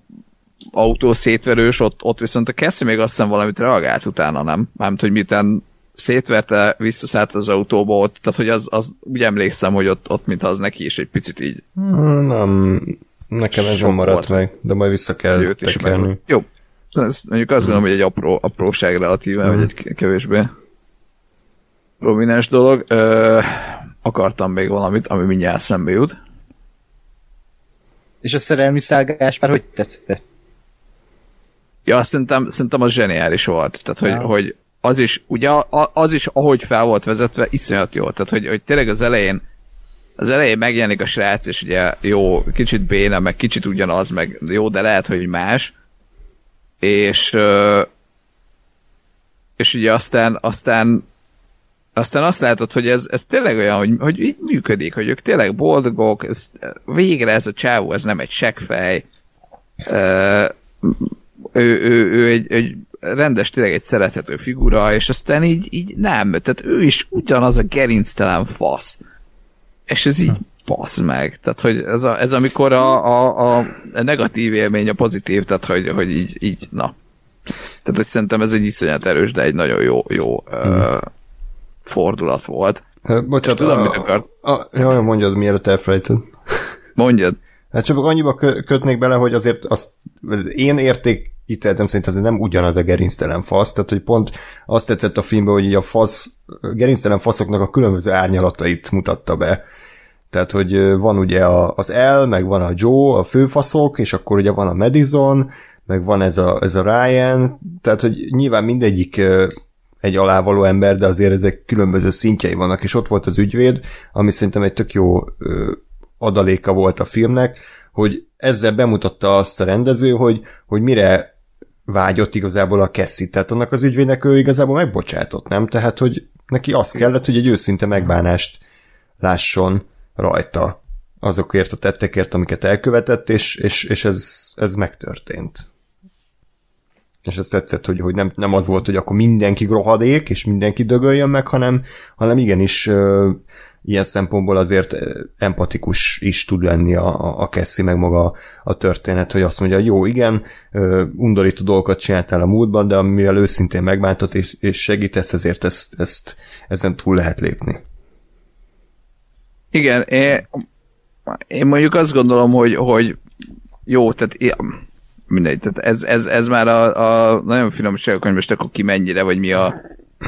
autó szétverős, ott, ott viszont a Cassie még azt hiszem valamit reagált utána, nem? Mármint, hogy miten szétverte, visszaszállt az autóba ott, tehát hogy az, az úgy emlékszem, hogy ott, ott mintha az neki is egy picit így Nem, nekem ez maradt volt. meg, de majd vissza kell tekerni. Jó. Ez, mondjuk azt gondolom, hogy egy apró, apróság relatíve, vagy egy k- kevésbé prominens dolog. Ö, akartam még valamit, ami mindjárt szembe jut. És a szerelmi szállgás már hogy tetszett? Ja, szerintem, szerintem az zseniális volt. Tehát, hogy, Ja. hogy az is, ugye az is, ahogy fel volt vezetve, iszonyat jó. Tehát, hogy, hogy tényleg az elején az elején megjelenik a srác, és ugye jó, kicsit béna, meg kicsit ugyanaz, meg jó, de lehet, hogy más. És és ugye aztán, aztán aztán azt látod, hogy ez, ez tényleg olyan, hogy, hogy így működik, hogy ők tényleg boldogok, ez, végre ez a csávó, ez nem egy seggfej, Ö, ő, ő, ő egy, egy rendes, tényleg egy szerethető figura, és aztán így, így nem, tehát ő is ugyanaz a gerinctelen fasz. És ez így fasz meg. Tehát, hogy ez, a, ez amikor a, a, a, negatív élmény a pozitív, tehát, hogy, hogy így, így, na. Tehát, hogy szerintem ez egy iszonyat erős, de egy nagyon jó, jó ö, fordulat volt. Ö, Bocsánat, Tudom, a, mit akart. a, jaj, mondjad, mielőtt elfelejted. Mondjad. Hát csak annyiba kö- kötnék bele, hogy azért azt én értékíteltem szerint ez nem ugyanaz a gerinctelen fasz, tehát hogy pont azt tetszett a filmben, hogy a fasz, gerinctelen faszoknak a különböző árnyalatait mutatta be. Tehát, hogy van ugye az L, meg van a Joe, a főfaszok, és akkor ugye van a Madison, meg van ez a, ez a Ryan, tehát, hogy nyilván mindegyik egy alávaló ember, de azért ezek különböző szintjei vannak, és ott volt az ügyvéd, ami szerintem egy tök jó ö, adaléka volt a filmnek, hogy ezzel bemutatta azt a rendező, hogy, hogy mire vágyott igazából a Cassie. Tehát annak az ügyvédnek ő igazából megbocsátott, nem? Tehát, hogy neki az kellett, hogy egy őszinte megbánást lásson rajta azokért a tettekért, amiket elkövetett, és, és, és ez, ez megtörtént. És ez tetszett, hogy, hogy nem, nem az volt, hogy akkor mindenki rohadék, és mindenki dögöljön meg, hanem, hanem igenis ö, ilyen szempontból azért empatikus is tud lenni a, a, a Cassie, meg maga a történet, hogy azt mondja, jó, igen, ö, undorító dolgokat csináltál a múltban, de mivel őszintén megbántott és, és segítesz, ezért ezt, ezt ezen túl lehet lépni. Igen, én, én mondjuk azt gondolom, hogy, hogy jó, tehát én- mindegy, tehát ez, ez, ez már a, a nagyon finomságok, hogy most akkor ki mennyire, vagy mi a,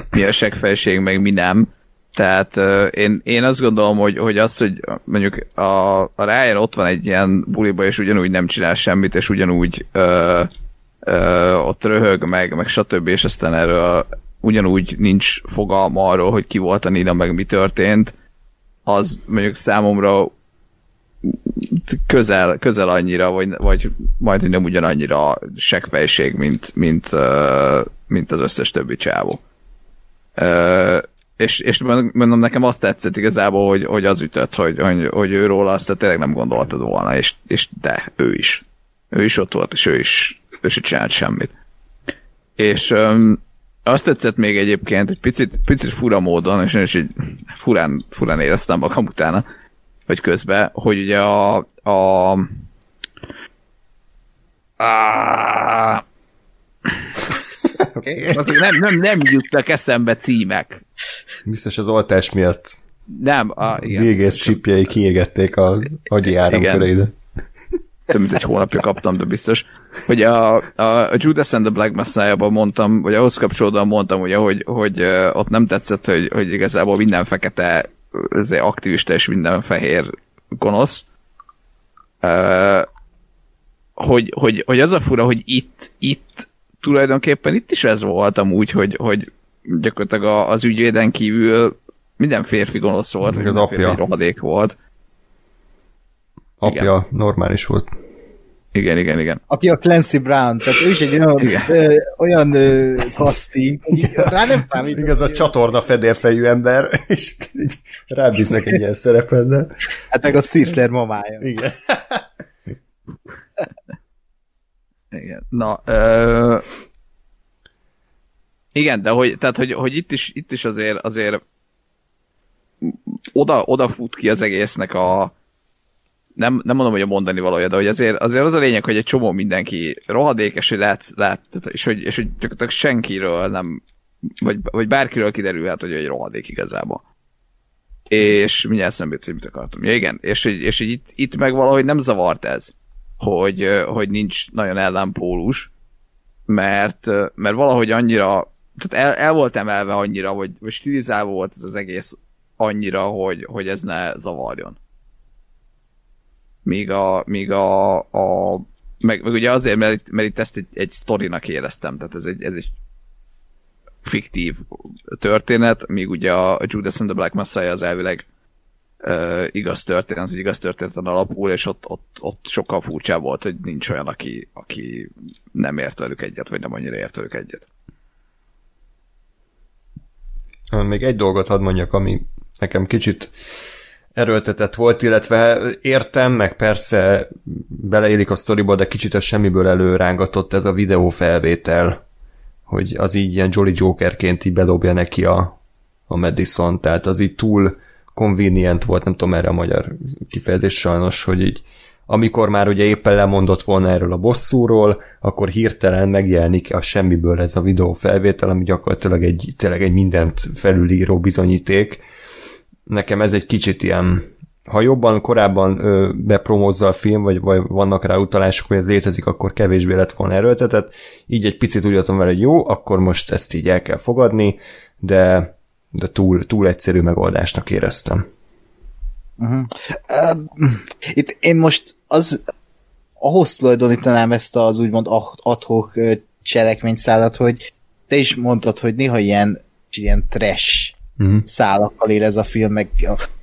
mi a seggfelség, meg mi nem. Tehát uh, én, én azt gondolom, hogy, hogy az, hogy mondjuk a, a Ryan ott van egy ilyen buliba, és ugyanúgy nem csinál semmit, és ugyanúgy uh, uh, ott röhög meg, meg stb. És aztán erről ugyanúgy nincs fogalma arról, hogy ki volt a Nina, meg mi történt, az mondjuk számomra közel, közel annyira, vagy, vagy majd nem ugyanannyira seggfejség, mint, mint, mint az összes többi csávó. És, és mondom, nekem azt tetszett igazából, hogy, hogy az ütött, hogy, hogy, hogy ő róla azt tényleg nem gondoltad volna, és, és de, ő is. Ő is ott volt, és ő is, ő is csinált semmit. És um, azt tetszett még egyébként, egy picit, picit fura módon, és én is így furán, furán éreztem magam utána, vagy közben, hogy ugye a, a, a Okay. azok nem, nem, nem jutnak eszembe címek. Biztos az oltás miatt Nem, a, igen. végész csipjei kiégették a agyi áramköreidet. több mint egy hónapja kaptam, de biztos, hogy a, a, Judas and the Black Messiah-ban mondtam, vagy ahhoz kapcsolódóan mondtam, ugye, hogy, hogy ott nem tetszett, hogy, hogy igazából minden fekete ez egy aktivista és minden fehér gonosz. Uh, hogy, hogy, hogy az a fura, hogy itt, itt tulajdonképpen itt is ez volt amúgy, hogy, hogy gyakorlatilag a, az ügyvéden kívül minden férfi gonosz volt, minden az apja. rohadék volt. apja Igen. normális volt. Igen, igen, igen. Aki a Clancy Brown, tehát ő is egy olyan, Igen. ö, olyan ö, casting, rá nem számít. Igaz, a csatorna fedélfejű ember, [LAUGHS] és így rábíznak egy ilyen szerepet, de... Hát meg a Stifler mamája. Igen. Igen. Na, ö... igen, de hogy, tehát, hogy, hogy itt, is, itt is azért, azért oda, oda fut ki az egésznek a nem, nem mondom, hogy a mondani valója, de hogy azért, azért az a lényeg, hogy egy csomó mindenki rohadékes, hogy lehet, lehet és, hogy, és hogy gyakorlatilag senkiről nem, vagy, vagy bárkiről kiderülhet, hogy egy rohadék igazából. És mindjárt eszembe jut, hogy mit akartam. Ja, igen, és, hogy- és hogy itt, itt meg valahogy nem zavart ez, hogy, hogy nincs nagyon ellenpólus, mert, mert valahogy annyira, tehát el, el volt emelve annyira, vagy, vagy stilizálva volt ez az egész annyira, hogy, hogy ez ne zavarjon. Míg a, míg a, a meg, meg ugye azért, mert, mert itt ezt egy, egy sztorinak éreztem, tehát ez egy, ez egy fiktív történet, míg ugye a Judas and the Black Messiah az elvileg uh, igaz történet, hogy igaz történeten alapul, és ott, ott, ott sokkal furcsább volt, hogy nincs olyan, aki, aki nem ért velük egyet, vagy nem annyira ért velük egyet. Még egy dolgot hadd mondjak, ami nekem kicsit erőltetett volt, illetve értem, meg persze beleélik a sztoriba, de kicsit a semmiből előrángatott ez a videófelvétel, hogy az így ilyen Jolly Jokerként így bedobja neki a, a Madison, tehát az így túl convenient volt, nem tudom erre a magyar kifejezés sajnos, hogy így amikor már ugye éppen lemondott volna erről a bosszúról, akkor hirtelen megjelenik a semmiből ez a videó felvétel, ami gyakorlatilag egy, tényleg egy mindent felülíró bizonyíték. Nekem ez egy kicsit ilyen, ha jobban korábban ö, bepromózza a film, vagy, vagy vannak rá utalások, hogy ez létezik, akkor kevésbé lett volna erőltetett. Így egy picit úgy voltam vele, hogy jó, akkor most ezt így el kell fogadni, de, de túl, túl egyszerű megoldásnak éreztem. Uh-huh. Uh, itt én most az ahhoz tulajdonítanám ezt az úgymond adhok cselekményszállat, hogy te is mondtad, hogy néha ilyen, ilyen trash uh-huh. szálakkal él ez a film, meg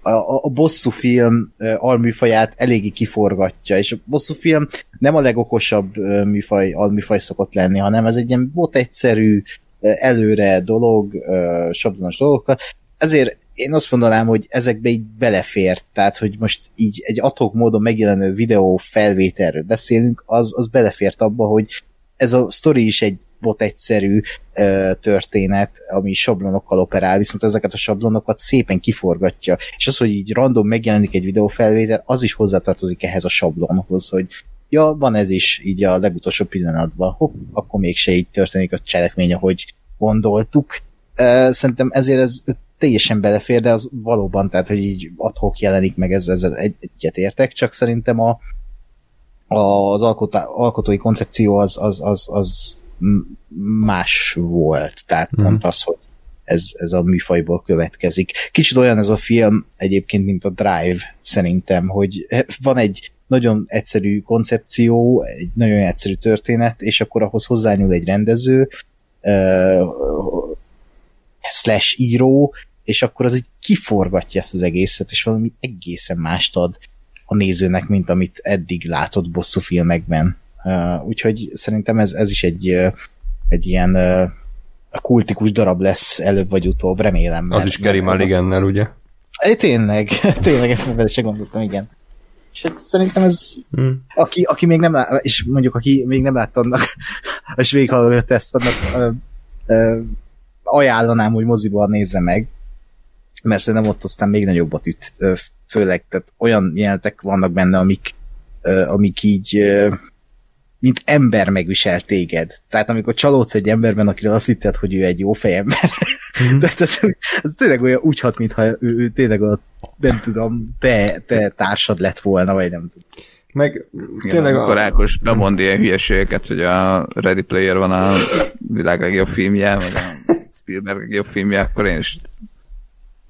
a, a, a bosszú film alműfaját eléggé kiforgatja, és a bosszú film nem a legokosabb műfaj, alműfaj szokott lenni, hanem ez egy ilyen bot egyszerű, előre dolog, sablonos dolgokkal, ezért én azt mondanám, hogy ezekbe így belefért, tehát hogy most így egy adhok módon megjelenő videó felvételről beszélünk, az, az belefért abba, hogy ez a sztori is egy bot egyszerű ö, történet, ami sablonokkal operál, viszont ezeket a sablonokat szépen kiforgatja, és az, hogy így random megjelenik egy videófelvétel, az is hozzátartozik ehhez a sablonhoz, hogy ja, van ez is így a legutolsó pillanatban, hopp, akkor mégse így történik a cselekmény, ahogy gondoltuk. Szerintem ezért ez teljesen belefér, de az valóban, tehát, hogy így adhok jelenik meg, ezzel, ezzel egy, egyet értek, csak szerintem a, az alkotá, alkotói koncepció az, az, az, az más volt, tehát mm. pont az, hogy ez, ez a műfajból következik. Kicsit olyan ez a film egyébként, mint a Drive szerintem, hogy van egy nagyon egyszerű koncepció, egy nagyon egyszerű történet, és akkor ahhoz hozzányúl egy rendező, uh, slash író, és akkor az így kiforgatja ezt az egészet, és valami egészen mást ad a nézőnek, mint amit eddig látott bosszú filmekben. Uh, úgyhogy szerintem ez, ez is egy, uh, egy ilyen uh, kultikus darab lesz előbb vagy utóbb, remélem. Az is Gary Mulligannel, ugye? É, tényleg, [LAUGHS] tényleg, ezt se gondoltam, igen. És hát szerintem ez, hmm. aki, aki még nem lát, és mondjuk aki még nem látta annak, [LAUGHS] és végighallgatott ezt, annak uh, uh, ajánlanám, hogy moziban nézze meg, mert szerintem ott aztán még nagyobbat üt, főleg, tehát olyan jelenetek vannak benne, amik, amik így mint ember megvisel téged. Tehát amikor csalódsz egy emberben, akiről azt hitted, hogy ő egy jó fejember, [LAUGHS] mm. de ez, ez tényleg olyan úgy hat, mintha ő, ő tényleg a, nem tudom, te, te társad lett volna, vagy nem tudom. Meg tényleg amikor a... Ákos bemond ilyen hülyeségeket, hogy a Ready Player van a világ legjobb filmje, meg a Spielberg legjobb filmje, akkor én is,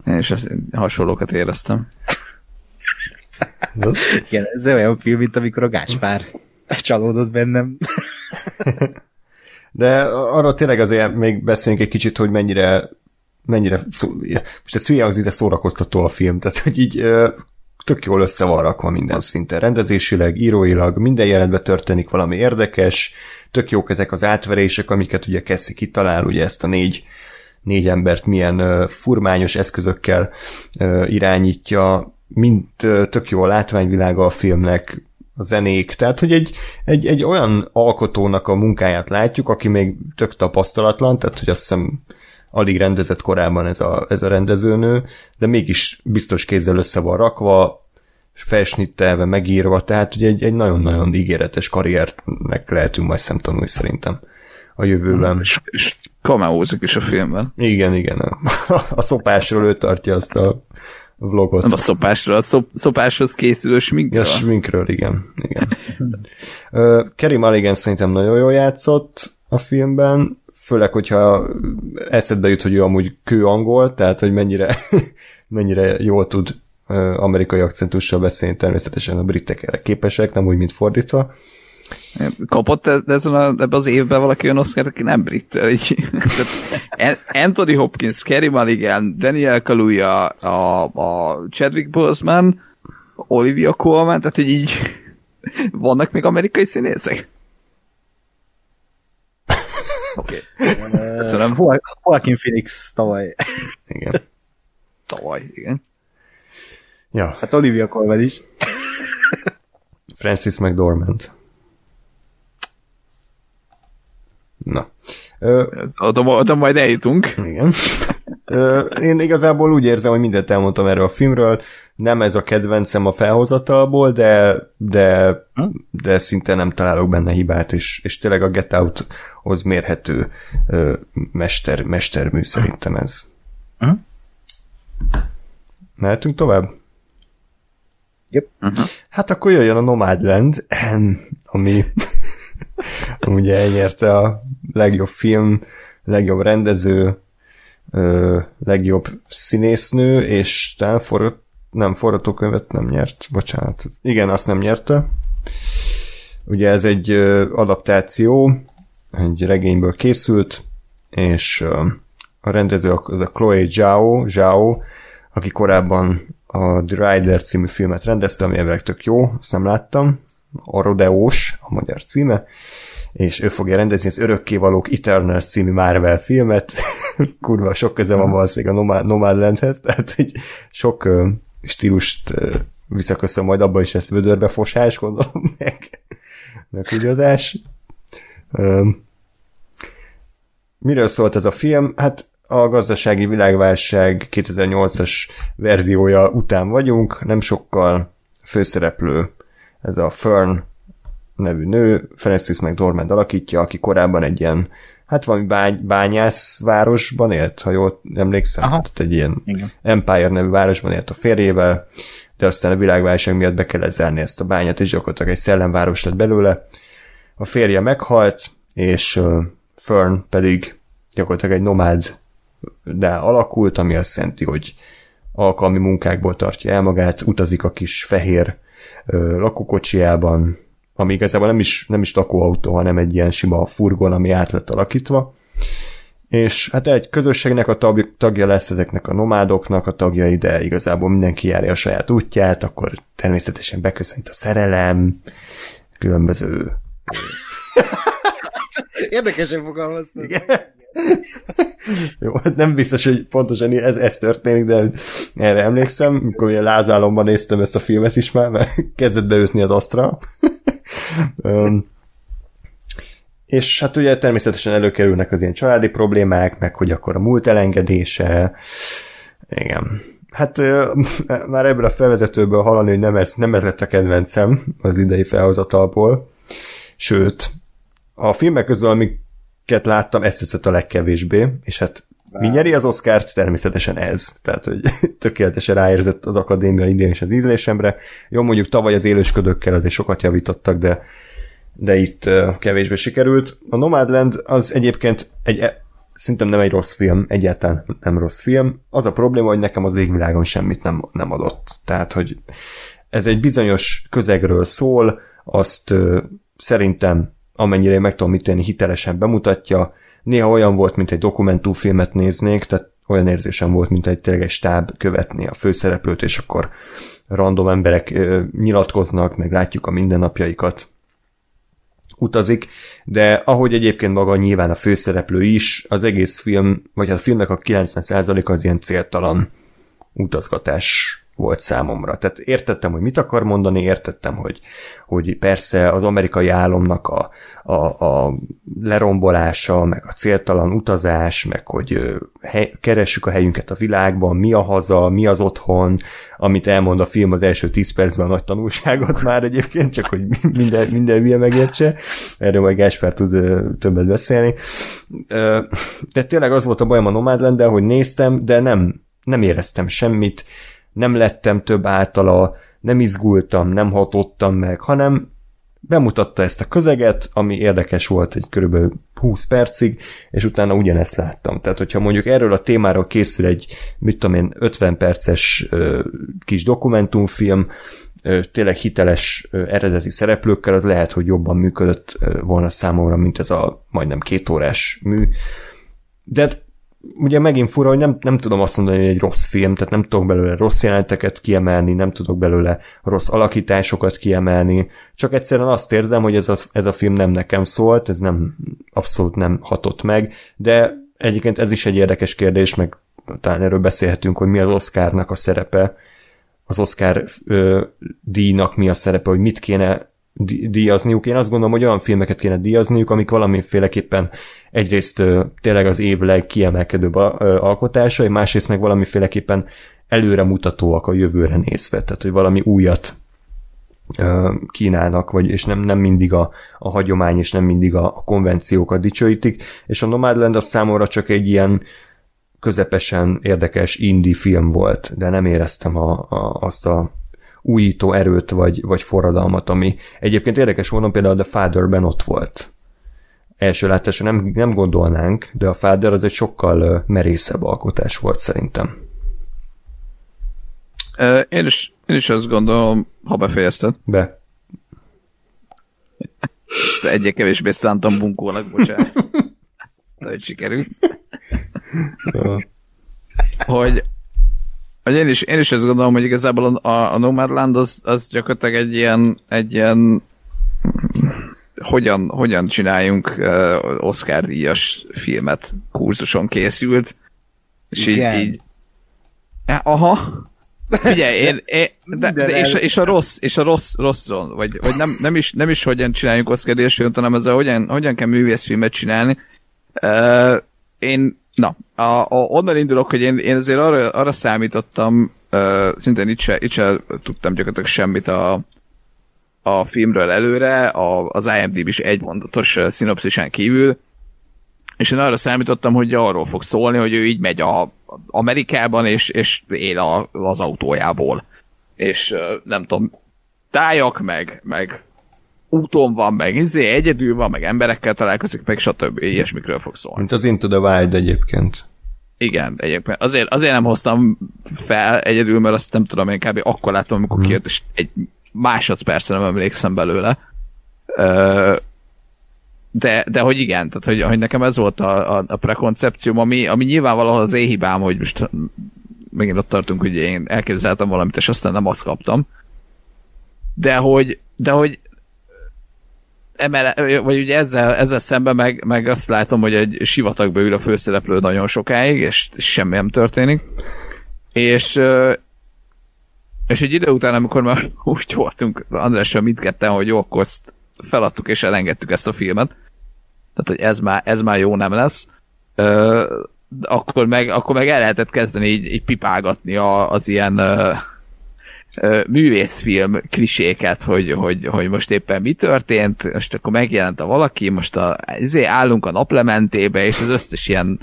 én is hasonlókat éreztem. Igen, ez olyan film, mint amikor a Gáspár csalódott bennem. De arról tényleg azért még beszéljünk egy kicsit, hogy mennyire mennyire, szó, most ez hülye az ide szórakoztató a film, tehát hogy így tök jól össze van rakva minden szinten, rendezésileg, íróilag, minden jelenetben történik valami érdekes, tök jók ezek az átverések, amiket ugye Kessi kitalál, ugye ezt a négy, négy embert milyen uh, furmányos eszközökkel irányítja, mind uh, tök jó a látványvilága a filmnek, a zenék, tehát hogy egy, egy, egy olyan alkotónak a munkáját látjuk, aki még tök tapasztalatlan, tehát hogy azt hiszem alig rendezett korábban ez a, ez a rendezőnő, de mégis biztos kézzel össze van rakva, felsnittelve, megírva, tehát ugye egy, egy nagyon-nagyon ígéretes karriernek lehetünk majd szemtanulni szerintem a jövőben. És, és kameózik is a filmben. Igen, igen. A, szopásról ő tartja azt a vlogot. Nem a szopásról, a szop, szopáshoz készülő sminkről. Ja, sminkről, igen. igen. uh, Kerry Mulligan szerintem nagyon jól játszott a filmben, főleg, hogyha eszedbe jut, hogy ő amúgy kő angol, tehát, hogy mennyire, [LAUGHS] mennyire jól tud amerikai akcentussal beszélni, természetesen a britek erre képesek, nem úgy, mint fordítva. Kapott e- ezen a, ebben az évben valaki olyan oszkárt, aki nem brit. Így, Anthony Hopkins, Kerry Mulligan, Daniel Kaluuya, a, a Chadwick Boseman, Olivia Colman, tehát hogy így vannak még amerikai színészek? Oké. Okay. Köszönöm. Joaquin Phoenix tavaly. Igen. Tavaly, igen. Ja. Hát Olivia Colman is. Francis McDormand. Na. Ö, oda, oda majd eljutunk. Igen. Ö, én igazából úgy érzem, hogy mindent elmondtam erről a filmről. Nem ez a kedvencem a felhozatalból, de, de, de szinte nem találok benne hibát, és, és tényleg a Get Out-hoz mérhető ö, mester, mestermű szerintem ez. Mehetünk tovább? Yep. Uh-huh. Hát akkor jöjjön a Nomadland, ami ugye elnyerte a legjobb film, legjobb rendező, legjobb színésznő, és talán forrat, nem, forgatókönyvet nem nyert, bocsánat. Igen, azt nem nyerte. Ugye ez egy adaptáció, egy regényből készült, és a rendező az a Chloe Zhao, Zhao, aki korábban a The Rider című filmet rendezte, ami elvileg tök jó, azt nem láttam. A Rodeós, a magyar címe, és ő fogja rendezni az Örökkévalók Eternal című Marvel filmet. [LAUGHS] Kurva, sok köze van valószínűleg a Nomad, Nomadlandhez, tehát hogy sok uh, stílust uh, visszaköszön majd abban is lesz vödörbefosás, gondolom, [LAUGHS] meg, meg ugyazás. Um, miről szólt ez a film? Hát a gazdasági világválság 2008-as verziója után vagyunk, nem sokkal főszereplő ez a Fern nevű nő, Francis McDormand alakítja, aki korábban egy ilyen, hát valami bány, bányászvárosban élt, ha jól emlékszem, Aha. tehát egy ilyen Igen. Empire nevű városban élt a férjével, de aztán a világválság miatt be kellett zárni ezt a bányát, és gyakorlatilag egy szellemváros lett belőle. A férje meghalt, és Fern pedig gyakorlatilag egy nomád de alakult, ami azt jelenti, hogy alkalmi munkákból tartja el magát, utazik a kis fehér lakókocsiában, ami igazából nem is, nem is lakóautó, hanem egy ilyen sima furgon, ami át lett alakítva. És hát egy közösségnek a tag, tagja lesz ezeknek a nomádoknak a tagjai, de igazából mindenki járja a saját útját, akkor természetesen beköszönt a szerelem, különböző... [LAUGHS] Érdekesen fogalmaztad. Igen. [LAUGHS] Jó, hát nem biztos, hogy pontosan ez, ez történik, de erre emlékszem, amikor ugye lázálomban néztem ezt a filmet is már, mert [LAUGHS] kezdett beütni az asztra. [LAUGHS] és hát ugye természetesen előkerülnek az ilyen családi problémák, meg hogy akkor a múlt elengedése, igen. Hát már ebből a felvezetőből hallani, hogy nem ez, nem ez lett a kedvencem az idei felhozatalból. Sőt, a filmek közül, amiket láttam, ezt teszett a legkevésbé, és hát mi nyeri az Oscárt? Természetesen ez. Tehát, hogy [LAUGHS] tökéletesen ráérzett az akadémia idén is az ízlésemre. Jó, mondjuk tavaly az élősködökkel azért sokat javítottak, de, de itt uh, kevésbé sikerült. A Nomadland az egyébként egy, e, szerintem nem egy rossz film, egyáltalán nem rossz film. Az a probléma, hogy nekem az égvilágon semmit nem, nem adott. Tehát, hogy ez egy bizonyos közegről szól, azt uh, szerintem amennyire meg tudom mit hitelesen bemutatja. Néha olyan volt, mint egy dokumentumfilmet néznék, tehát olyan érzésem volt, mint egy tényleg egy stáb követni a főszereplőt, és akkor random emberek ö, nyilatkoznak, meg látjuk a mindennapjaikat, utazik, de ahogy egyébként maga nyilván a főszereplő is, az egész film, vagy a filmnek a 90% az ilyen céltalan utazgatás volt számomra. Tehát értettem, hogy mit akar mondani, értettem, hogy, hogy persze az amerikai álomnak a, a, a lerombolása, meg a céltalan utazás, meg hogy hely, keressük a helyünket a világban, mi a haza, mi az otthon, amit elmond a film az első tíz percben a nagy tanulságot már egyébként, csak hogy minden, minden milyen megértse. Erről majd Gáspár tud többet beszélni. De tényleg az volt a bajom a Nomadland, hogy néztem, de nem, nem éreztem semmit, nem lettem több általa, nem izgultam, nem hatottam meg, hanem bemutatta ezt a közeget, ami érdekes volt egy körülbelül 20 percig, és utána ugyanezt láttam. Tehát, hogyha mondjuk erről a témáról készül egy, mit tudom én, 50 perces kis dokumentumfilm, tényleg hiteles eredeti szereplőkkel, az lehet, hogy jobban működött volna számomra, mint ez a majdnem két órás mű. De ugye megint fura, hogy nem, nem tudom azt mondani, hogy egy rossz film, tehát nem tudok belőle rossz jeleneteket kiemelni, nem tudok belőle rossz alakításokat kiemelni, csak egyszerűen azt érzem, hogy ez a, ez a film nem nekem szólt, ez nem abszolút nem hatott meg, de egyébként ez is egy érdekes kérdés, meg talán erről beszélhetünk, hogy mi az Oscarnak a szerepe, az Oscar ö, díjnak mi a szerepe, hogy mit kéne díjazniuk. Én azt gondolom, hogy olyan filmeket kéne díjazniuk, amik valamiféleképpen egyrészt tényleg az év legkiemelkedőbb alkotásai, másrészt meg valamiféleképpen előremutatóak a jövőre nézve, tehát hogy valami újat kínálnak, vagy, és nem, nem mindig a, a hagyomány, és nem mindig a, a konvenciókat dicsőítik, és a Nomadland az számomra csak egy ilyen közepesen érdekes indie film volt, de nem éreztem a, a, azt a újító erőt vagy, vagy forradalmat, ami egyébként érdekes volna például a The Fatherben ott volt. Első látásra nem, nem gondolnánk, de a Father az egy sokkal merészebb alkotás volt szerintem. Én is, én is azt gondolom, ha befejezted. Be. Egyre kevésbé szántam bunkónak, bocsánat. [LAUGHS] Hogy sikerül. hogy én is, én is ezt gondolom, hogy igazából a, a Nomadland az, az gyakorlatilag egy ilyen, egy ilyen hogyan, hogyan csináljunk uh, Oscar díjas filmet kurzuson készült. És Igen. így, így aha, Ugye, én, én de, de, és, és, a rossz, és a rossz, rosszon, vagy, vagy nem, nem, is, nem is hogyan csináljunk Oscar díjas filmet, hanem ezzel hogyan, hogyan kell művészfilmet csinálni. Uh, én Na, a, a, onnan indulok, hogy én, én azért arra, arra számítottam, uh, szintén itt se, itt se tudtam gyakorlatilag semmit a, a filmről előre, a, az IMDb is egy mondatos uh, szinopszisán kívül, és én arra számítottam, hogy arról fog szólni, hogy ő így megy a Amerikában, és, és él a, az autójából. És uh, nem tudom, tájak, meg, meg úton van, meg izé, egyedül van, meg emberekkel találkozik, meg stb. ilyesmikről fog szólni. Mint az Into the Wild egyébként. Igen, egyébként. Azért, azért nem hoztam fel egyedül, mert azt nem tudom, én kb. akkor láttam, amikor hmm. kijött, és egy másodpercre nem emlékszem belőle. De, de hogy igen, tehát hogy, hogy nekem ez volt a, a, a prekoncepcióm, ami, ami nyilván valahol az én hibám, hogy most megint ott tartunk, hogy én elképzeltem valamit, és aztán nem azt kaptam. De hogy, de hogy emele, vagy ugye ezzel, ezzel szemben meg, meg azt látom, hogy egy sivatagba ül a főszereplő nagyon sokáig, és semmi nem történik. És és egy idő után, amikor már [LAUGHS] úgy voltunk Andrással mindketten, hogy jó, akkor ezt feladtuk és elengedtük ezt a filmet, tehát, hogy ez már, ez már jó nem lesz, akkor, meg, akkor meg el lehetett kezdeni így, így pipálgatni az ilyen művészfilm kliséket, hogy, hogy, hogy most éppen mi történt, most akkor megjelent a valaki, most a, ezért állunk a naplementébe, és az összes ilyen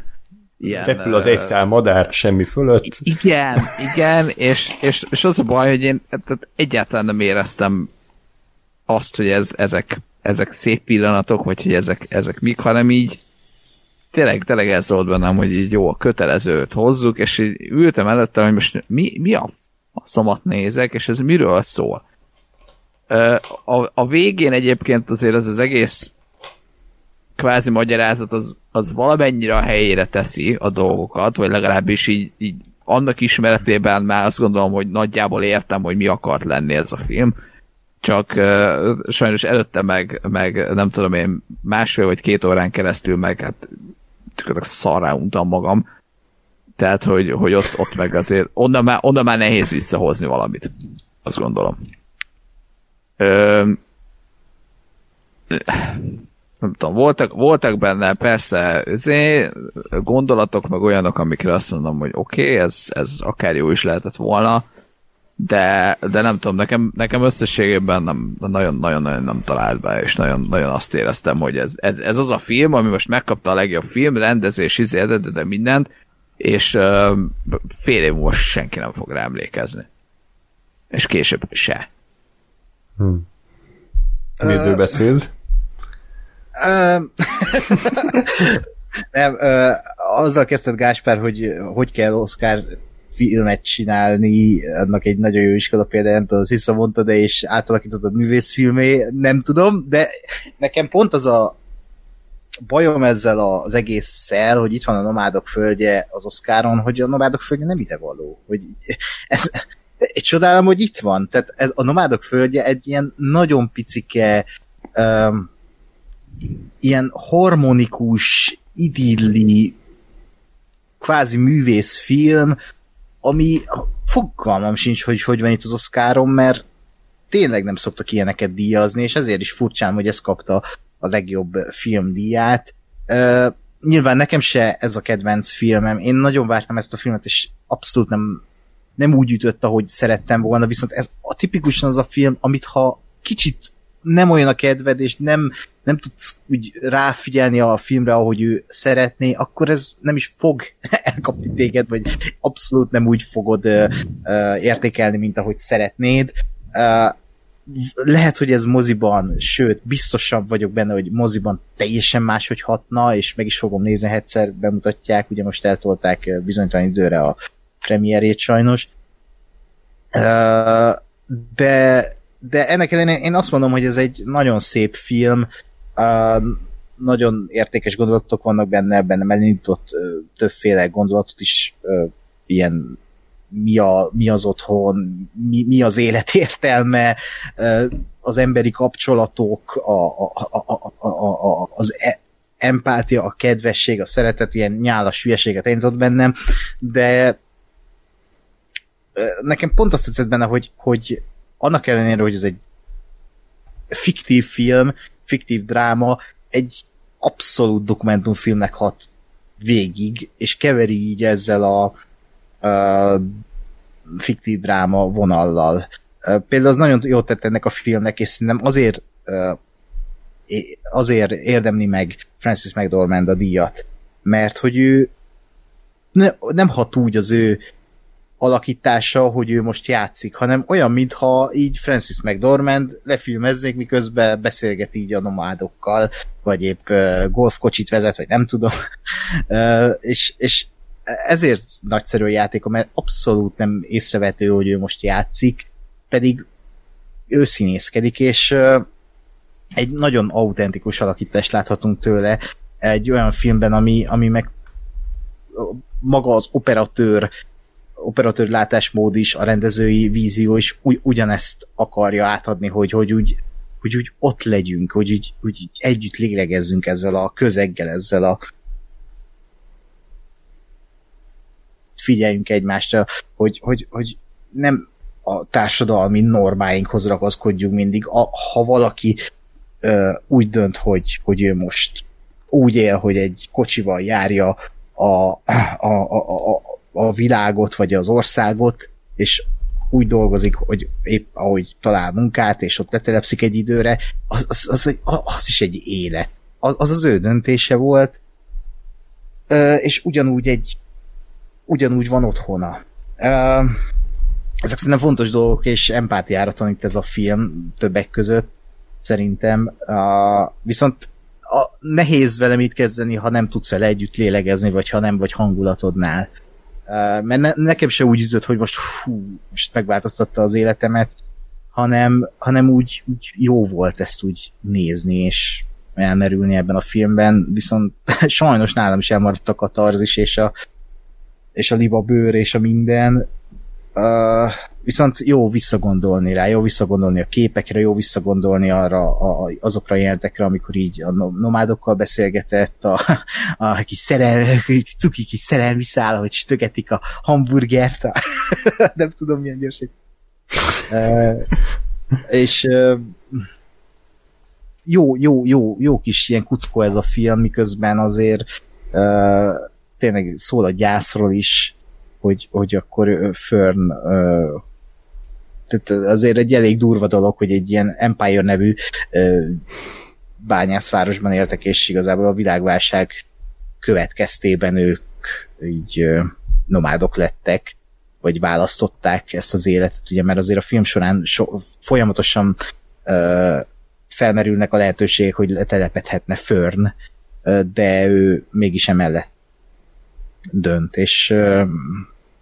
ilyen... Repül az egy szál madár semmi fölött. Igen, igen, és, és, és az a baj, hogy én tehát egyáltalán nem éreztem azt, hogy ez, ezek, ezek szép pillanatok, vagy hogy ezek, ezek mik, hanem így tényleg, tényleg ez volt bennem, hogy így jó, a kötelezőt hozzuk, és így ültem előtte, hogy most mi, mi a szomat nézek, és ez miről szól? A, a végén egyébként azért az az egész kvázi magyarázat az, az valamennyire a helyére teszi a dolgokat, vagy legalábbis így, így annak ismeretében már azt gondolom, hogy nagyjából értem, hogy mi akart lenni ez a film. Csak uh, sajnos előtte meg, meg nem tudom én másfél vagy két órán keresztül meg hát szarrá untam magam. Tehát, hogy, hogy ott, ott meg azért onnan már, onnan már nehéz visszahozni valamit. Azt gondolom. Ö, nem tudom, voltak, voltak benne persze zé, gondolatok, meg olyanok, amikre azt mondom, hogy oké, okay, ez, ez akár jó is lehetett volna, de, de nem tudom, nekem, nekem összességében nem, nagyon-nagyon nem talált be, és nagyon, nagyon azt éreztem, hogy ez, ez, ez az a film, ami most megkapta a legjobb film, rendezés, izé, de, de mindent, és uh, fél év most senki nem fog rá emlékezni. És később se. Hmm. Miről beszél? [LAUGHS] nem, uh, azzal kezdted Gáspár, hogy hogy kell Oscar filmet csinálni, annak egy nagyon jó iskola például, nem tudom, az mondta, de és átalakítottad művészfilmé, nem tudom, de nekem pont az a bajom ezzel az egésszel, hogy itt van a Nomádok földje az Oscaron, hogy a Nomádok földje nem ide való. Hogy ez, egy csodálom, hogy itt van. Tehát ez, a Nomádok földje egy ilyen nagyon picike um, ilyen harmonikus, idilli kvázi művészfilm, ami fogalmam sincs, hogy hogy van itt az Oscaron, mert tényleg nem szoktak ilyeneket díjazni, és ezért is furcsán, hogy ez kapta a legjobb filmdíját. Uh, nyilván nekem se ez a kedvenc filmem. Én nagyon vártam ezt a filmet, és abszolút nem, nem úgy ütött, ahogy szerettem volna, viszont ez a tipikusan az a film, amit ha kicsit nem olyan a kedved, és nem, nem tudsz úgy ráfigyelni a filmre, ahogy ő szeretné, akkor ez nem is fog [LAUGHS] elkapni téged, vagy abszolút nem úgy fogod uh, uh, értékelni, mint ahogy szeretnéd. Uh, lehet, hogy ez moziban, sőt, biztosabb vagyok benne, hogy moziban teljesen máshogy hatna, és meg is fogom nézni, egyszer bemutatják, ugye most eltolták bizonytalan időre a premierét sajnos. De, de ennek ellenére én azt mondom, hogy ez egy nagyon szép film, nagyon értékes gondolatok vannak benne, benne elindított többféle gondolatot is, ilyen mi, a, mi az otthon, mi, mi az élet értelme, az emberi kapcsolatok, a, a, a, a, a, az e, empátia, a kedvesség, a szeretet, ilyen nyálas hülyeséget elindított bennem, de nekem pont azt tetszett benne, hogy, hogy annak ellenére, hogy ez egy fiktív film, fiktív dráma, egy abszolút dokumentumfilmnek hat végig, és keveri így ezzel a, fiktív dráma vonallal. Például az nagyon jót tett ennek a filmnek, és szerintem azért azért érdemli meg Francis McDormand a díjat, mert hogy ő ne, nem hat úgy az ő alakítása, hogy ő most játszik, hanem olyan, mintha így Francis McDormand lefilmeznék, miközben beszélget így a nomádokkal, vagy épp golfkocsit vezet, vagy nem tudom. és, és ezért nagyszerű a játék, mert abszolút nem észrevető, hogy ő most játszik, pedig ő színészkedik, és egy nagyon autentikus alakítást láthatunk tőle egy olyan filmben, ami, ami meg maga az operatőr operatőr látásmód is, a rendezői vízió is ugy, ugyanezt akarja átadni, hogy, hogy úgy, hogy úgy ott legyünk, hogy úgy, úgy együtt lélegezzünk ezzel a közeggel, ezzel a figyeljünk egymásra, hogy, hogy, hogy nem a társadalmi normáinkhoz ragaszkodjunk mindig. A, ha valaki ö, úgy dönt, hogy, hogy ő most úgy él, hogy egy kocsival járja a, a, a, a, a világot, vagy az országot, és úgy dolgozik, hogy épp ahogy talál munkát, és ott letelepszik egy időre, az, az, az, az is egy élet. Az, az ő döntése volt, és ugyanúgy egy ugyanúgy van otthona. Ezek szerintem fontos dolgok, és empátiára tanít ez a film többek között, szerintem. Viszont a, nehéz vele mit kezdeni, ha nem tudsz vele együtt lélegezni, vagy ha nem vagy hangulatodnál. Mert ne, nekem se úgy ütött, hogy most hú, most megváltoztatta az életemet, hanem, hanem úgy, úgy jó volt ezt úgy nézni, és elmerülni ebben a filmben, viszont [LAUGHS] sajnos nálam is elmaradt a katarzis, és a és a liba bőr, és a minden. Uh, viszont jó visszagondolni rá, jó visszagondolni a képekre, jó visszagondolni arra, a, azokra a jelentekre, amikor így a nomádokkal beszélgetett, a, a kis szerel, cuki kis szerelmi szál, hogy sütögetik a hamburgert, a, [LAUGHS] nem tudom milyen gyors. Uh, és uh, jó, jó, jó, jó kis ilyen kuckó ez a film, miközben azért uh, tényleg szól a gyászról is, hogy, hogy akkor Fern tehát azért egy elég durva dolog, hogy egy ilyen Empire nevű uh, bányászvárosban éltek, és igazából a világválság következtében ők így uh, nomádok lettek, vagy választották ezt az életet, ugye, mert azért a film során so, folyamatosan uh, felmerülnek a lehetőségek, hogy letelepedhetne Fern, de ő mégis emellett dönt, és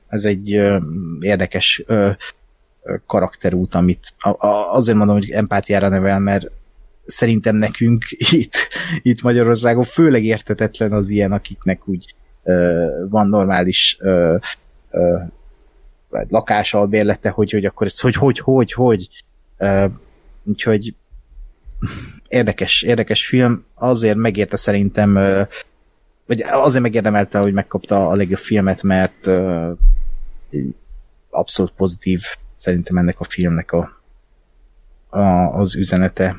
ez egy érdekes karakterút, amit azért mondom, hogy empátiára nevel, mert szerintem nekünk [LAUGHS] itt, itt Magyarországon főleg értetetlen az ilyen, akiknek úgy van normális lakása, bérlete, hogy, hogy akkor ez hogy, hogy, hogy, hogy. úgyhogy érdekes, érdekes film, azért megérte szerintem, vagy azért megérdemelte, hogy megkapta a legjobb filmet, mert abszolút pozitív szerintem ennek a filmnek a, a, az üzenete.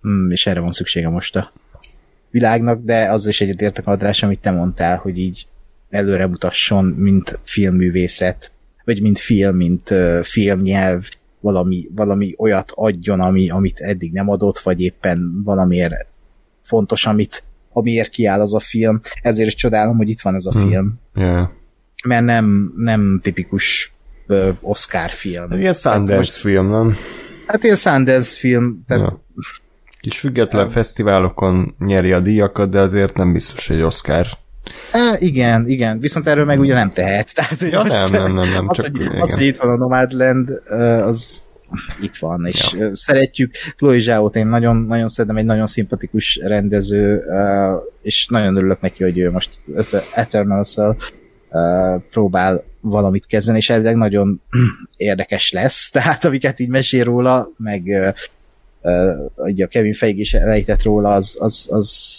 Hmm, és erre van szüksége most a világnak, de az is egyetértek Adrás, amit te mondtál, hogy így előre mutasson, mint filmművészet, vagy mint film, mint uh, filmnyelv, valami, valami olyat adjon, ami, amit eddig nem adott, vagy éppen valamiért fontos, amit, amiért kiáll az a film. Ezért is csodálom, hogy itt van ez a hmm. film. Yeah. Mert nem, nem tipikus uh, Oscar film. Ilyen Sundance most, film, nem? Hát ilyen Sundance film, tehát ja. Kis független nem. fesztiválokon nyeri a díjakat, de azért nem biztos, hogy Oscar É, igen, igen, viszont erről meg ugye nem tehet. [LAUGHS] Tehát, hogy ja, nem, nem, nem, nem, az, csak hogy, az, hogy itt van a Nomadland, az itt van, és ja. szeretjük. Chloe Zsáót én nagyon, nagyon szeretem, egy nagyon szimpatikus rendező, és nagyon örülök neki, hogy ő most Eternals-szal próbál valamit kezdeni, és elvileg nagyon [CLEARS THROAT] érdekes lesz, [LAUGHS] tehát amiket így mesél róla, meg uh, a Kevin Feige is elejtett róla, az, az, az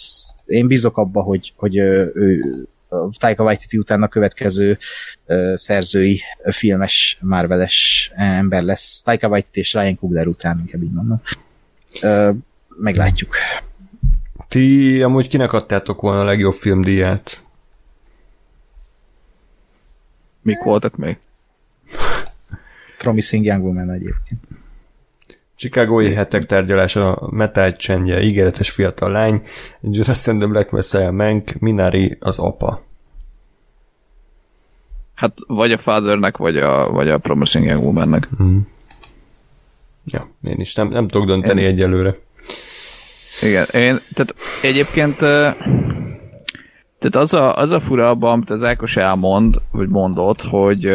én bízok abba, hogy, hogy ő a Taika Waititi után a következő szerzői filmes Marveles ember lesz. Taika Waititi és Ryan Coogler után, inkább így mondom. Meglátjuk. Ti amúgy kinek adtátok volna a legjobb filmdíját? Mik voltak még? [LAUGHS] Promising Young Woman egyébként. Chicagói hetek tárgyalása, Metal csendje, ígéretes fiatal lány, Judas and the Black Messiah, Mank, Minari az apa. Hát vagy a Fathernek, vagy a, vagy a Promising Young Woman-nek. Mm. Ja, én is nem, nem tudok dönteni én... egyelőre. Igen, én, tehát egyébként tehát az a, az a fura abban, amit az Ákos elmond, vagy mondott, hogy,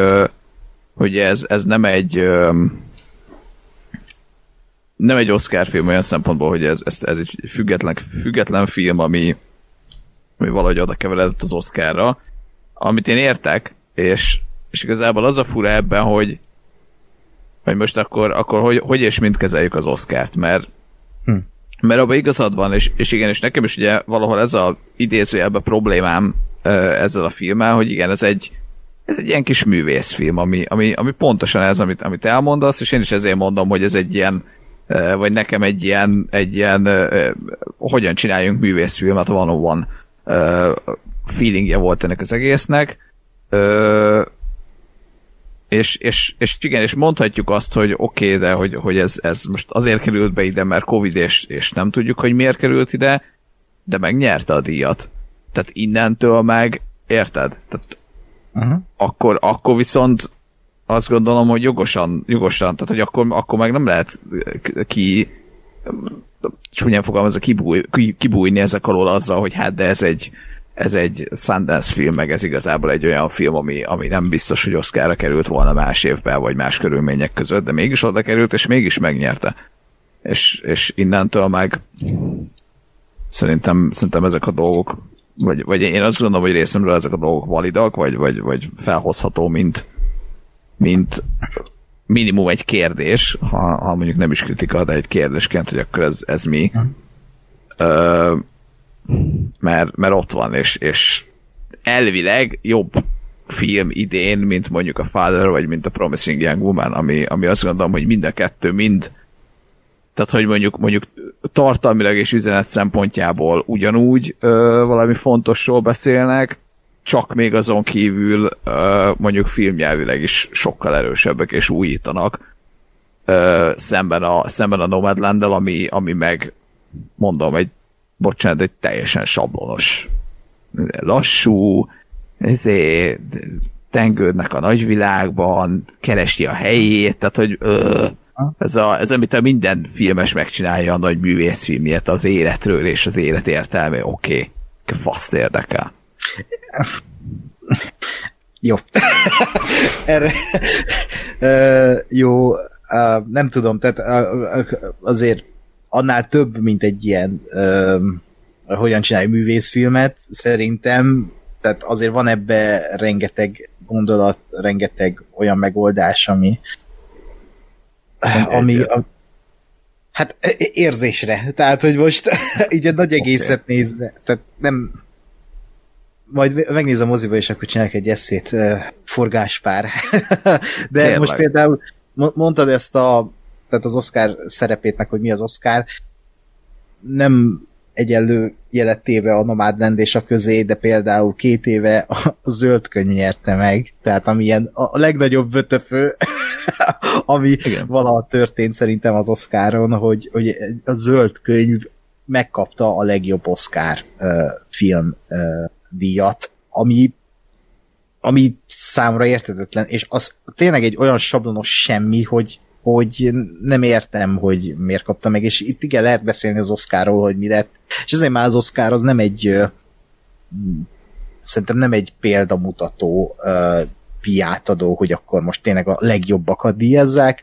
hogy ez, ez nem egy nem egy Oscar film olyan szempontból, hogy ez, ez, ez egy független, független film, ami, ami valahogy oda keveredett az Oscarra, amit én értek, és, és igazából az a fura ebben, hogy, hogy most akkor, akkor hogy, hogy és mint kezeljük az Oscárt, mert hm. mert abban igazad van, és, és igen, és nekem is ugye valahol ez a idézőjelben problémám ezzel a filmmel, hogy igen, ez egy, ez egy ilyen kis művészfilm, ami, ami, ami pontosan ez, amit, amit elmondasz, és én is ezért mondom, hogy ez egy ilyen vagy nekem egy ilyen, egy ilyen hogyan csináljunk művészfilmet van van feelingje volt ennek az egésznek. És, és, és igen, és mondhatjuk azt, hogy oké, okay, de hogy, hogy ez, ez most azért került be ide, mert Covid, és, és nem tudjuk, hogy miért került ide, de megnyerte a díjat. Tehát innentől meg, érted? Tehát uh-huh. akkor, akkor viszont azt gondolom, hogy jogosan, jogosan, tehát hogy akkor, akkor meg nem lehet ki csúnyán fogalmazva kibúj, kibújni ezek alól azzal, hogy hát de ez egy, ez egy Sundance film, meg ez igazából egy olyan film, ami, ami nem biztos, hogy Oscarra került volna más évben, vagy más körülmények között, de mégis oda került, és mégis megnyerte. És, és innentől meg szerintem, szerintem ezek a dolgok vagy, vagy én azt gondolom, hogy részemről ezek a dolgok validak, vagy, vagy, vagy felhozható, mint, mint minimum egy kérdés, ha, ha mondjuk nem is kritika, de egy kérdésként, hogy akkor ez, ez mi. Ö, mert, mert ott van, és, és elvileg jobb film idén, mint mondjuk a Father, vagy mint a Promising Young Woman, ami, ami azt gondolom, hogy mind a kettő, mind tehát, hogy mondjuk, mondjuk tartalmilag és üzenet szempontjából ugyanúgy ö, valami fontosról beszélnek, csak még azon kívül ö, mondjuk filmnyelvileg is sokkal erősebbek és újítanak ö, szemben a, szemben a nomadland ami, ami meg mondom, egy bocsánat, egy teljesen sablonos lassú, ezért tengődnek a nagyvilágban, keresi a helyét, tehát hogy ö, ez, a, ez amit a minden filmes megcsinálja a nagy művészfilmjét az életről és az élet értelme, oké, okay. faszt érdekel. Jó. [LAUGHS] Erre, uh, jó, uh, nem tudom, tehát uh, azért annál több, mint egy ilyen uh, hogyan csinálj művészfilmet, szerintem, tehát azért van ebbe rengeteg gondolat, rengeteg olyan megoldás, ami ami a, hát érzésre, tehát hogy most [LAUGHS] így a nagy egészet okay. nézve, tehát nem majd megnézem a moziba, és akkor csinálok egy eszét, forgáspár. [LAUGHS] De Tényleg. most például mondtad ezt a, tehát az Oscar szerepét, meg hogy mi az Oscar, nem egyenlő jelettéve a Nomadland és a közé, de például két éve a zöld könyv nyerte meg, tehát ami ilyen a legnagyobb vötöfő, [LAUGHS] ami Igen. valaha történt szerintem az Oscaron, hogy, hogy a zöld könyv megkapta a legjobb Oscar uh, film uh, díjat, ami ami számra értetetlen, és az tényleg egy olyan sablonos semmi, hogy, hogy nem értem, hogy miért kapta meg, és itt igen, lehet beszélni az Oscarról, hogy mi lett, és azért már az Oscar az nem egy szerintem nem egy példamutató piátadó, hogy akkor most tényleg a legjobbakat díjazzák.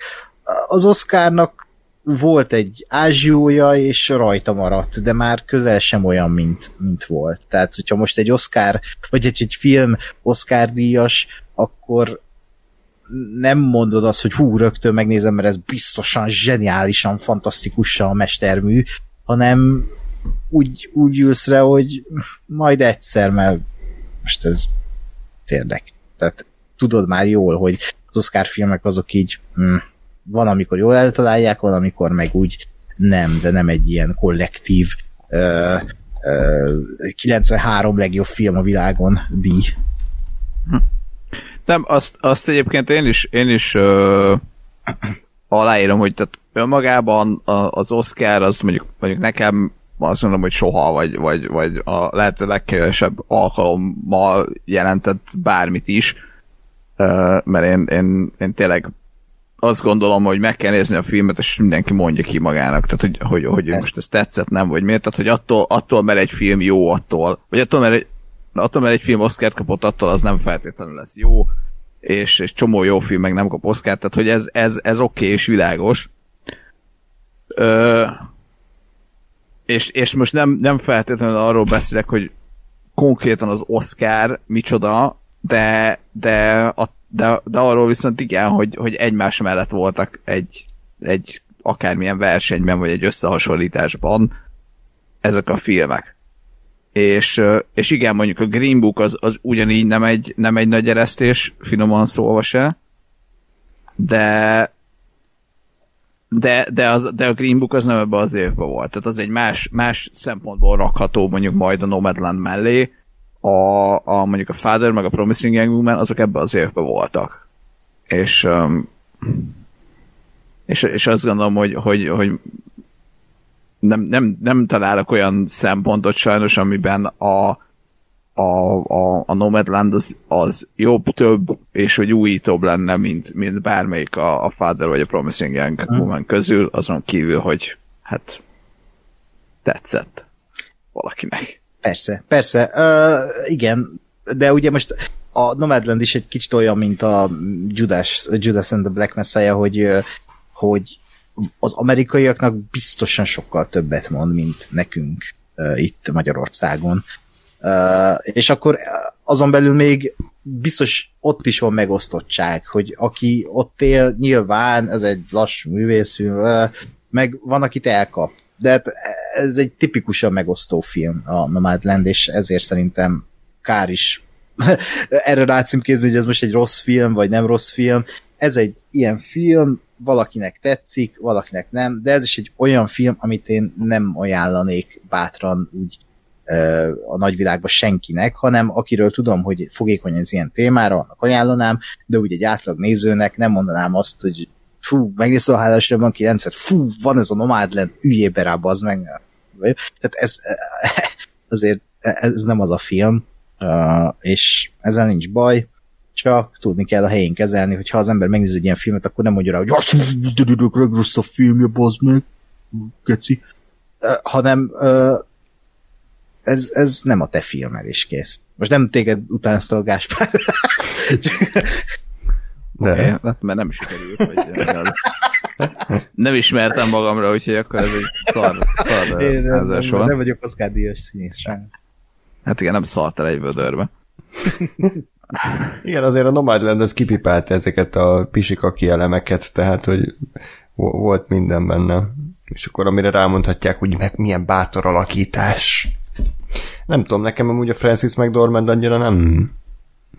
Az Oscarnak volt egy ázsiója, és rajta maradt, de már közel sem olyan, mint, mint volt. Tehát, hogyha most egy Oscar, vagy egy, egy film Oscar díjas, akkor nem mondod azt, hogy hú, rögtön megnézem, mert ez biztosan zseniálisan, fantasztikusan mestermű, hanem úgy, úgy ülsz rá, hogy majd egyszer, mert most ez érdek. Tehát tudod már jól, hogy az Oscar filmek azok így hm, van, amikor jól eltalálják, van, amikor meg úgy nem, de nem egy ilyen kollektív ö, ö, 93 legjobb film a világon díj. Hm. Nem, azt, azt egyébként én is, én is ö, aláírom, hogy tehát önmagában az Oscar az mondjuk, mondjuk nekem azt mondom, hogy soha, vagy, vagy, vagy a lehető legkevesebb alkalommal jelentett bármit is, mert én, én, én tényleg azt gondolom, hogy meg kell nézni a filmet, és mindenki mondja ki magának, tehát hogy, hogy, hogy most ez tetszett, nem, vagy miért, tehát hogy attól, attól mert egy film jó, attól, vagy attól, mert egy, attól, mert egy film Oscar kapott, attól az nem feltétlenül lesz jó, és, és csomó jó film meg nem kap Oscar, tehát hogy ez, ez, ez oké okay és világos. Ö, és, és most nem, nem feltétlenül arról beszélek, hogy konkrétan az Oscar micsoda, de, de, a, de, de arról viszont igen, hogy, hogy egymás mellett voltak egy, egy akármilyen versenyben, vagy egy összehasonlításban ezek a filmek. És, és igen, mondjuk a Green Book az, az ugyanígy nem egy, nem egy nagy eresztés, finoman szólva se, de de, de, az, de a Green Book az nem ebbe az évben volt. Tehát az egy más, más szempontból rakható mondjuk majd a Nomadland mellé, a, a mondjuk a Father meg a Promising Young Woman azok ebbe az évben voltak. És, és, és azt gondolom, hogy, hogy, hogy nem, nem, nem találok olyan szempontot sajnos, amiben a, a, a, a Nomadland az, az jobb, több, és hogy újítóbb lenne, mint, mint bármelyik a, a Father vagy a Promising Young hmm. Woman közül, azon kívül, hogy hát tetszett valakinek. Persze, persze, uh, igen, de ugye most a Nomadland is egy kicsit olyan, mint a Judas, Judas and the Black Messiah, hogy, hogy az amerikaiaknak biztosan sokkal többet mond, mint nekünk uh, itt Magyarországon. Uh, és akkor azon belül még biztos ott is van megosztottság, hogy aki ott él, nyilván ez egy lassú művészfilm, uh, meg van, akit elkap. De hát ez egy tipikusan megosztó film, a Nomadland, és ezért szerintem kár is [LAUGHS] erre rácímkézni, hogy ez most egy rossz film, vagy nem rossz film. Ez egy ilyen film, valakinek tetszik, valakinek nem, de ez is egy olyan film, amit én nem ajánlanék bátran úgy a nagyvilágban senkinek, hanem akiről tudom, hogy fogékony az ilyen témára, annak ajánlanám, de úgy egy átlag nézőnek nem mondanám azt, hogy fú, megnézve a hálásra 9 fú, van ez a Nomadland, üljél be rá, bazd meg. Tehát ez [LAUGHS] azért ez nem az a film, és ezzel nincs baj, csak tudni kell a helyén kezelni, hogy ha az ember megnéz egy ilyen filmet, akkor nem mondja rá, hogy rossz a filmje, bazd meg, geci, hanem ez, ez nem a te filmed, és kész. Most nem téged utánzta a Gáspár. [LAUGHS] De. Okay, hát mert nem sikerült. Vagy nem ismertem magamra, úgyhogy akkor ez egy szar, szar Én nem, nem, nem, nem vagyok Oscar díjas színész. Hát igen, nem szart el egy vödörbe. [LAUGHS] igen, azért a Nomadland az kipipálta ezeket a pisikaki elemeket, tehát, hogy volt minden benne. És akkor amire rámondhatják, hogy meg milyen bátor alakítás. Nem tudom, nekem amúgy a Francis McDormand annyira nem,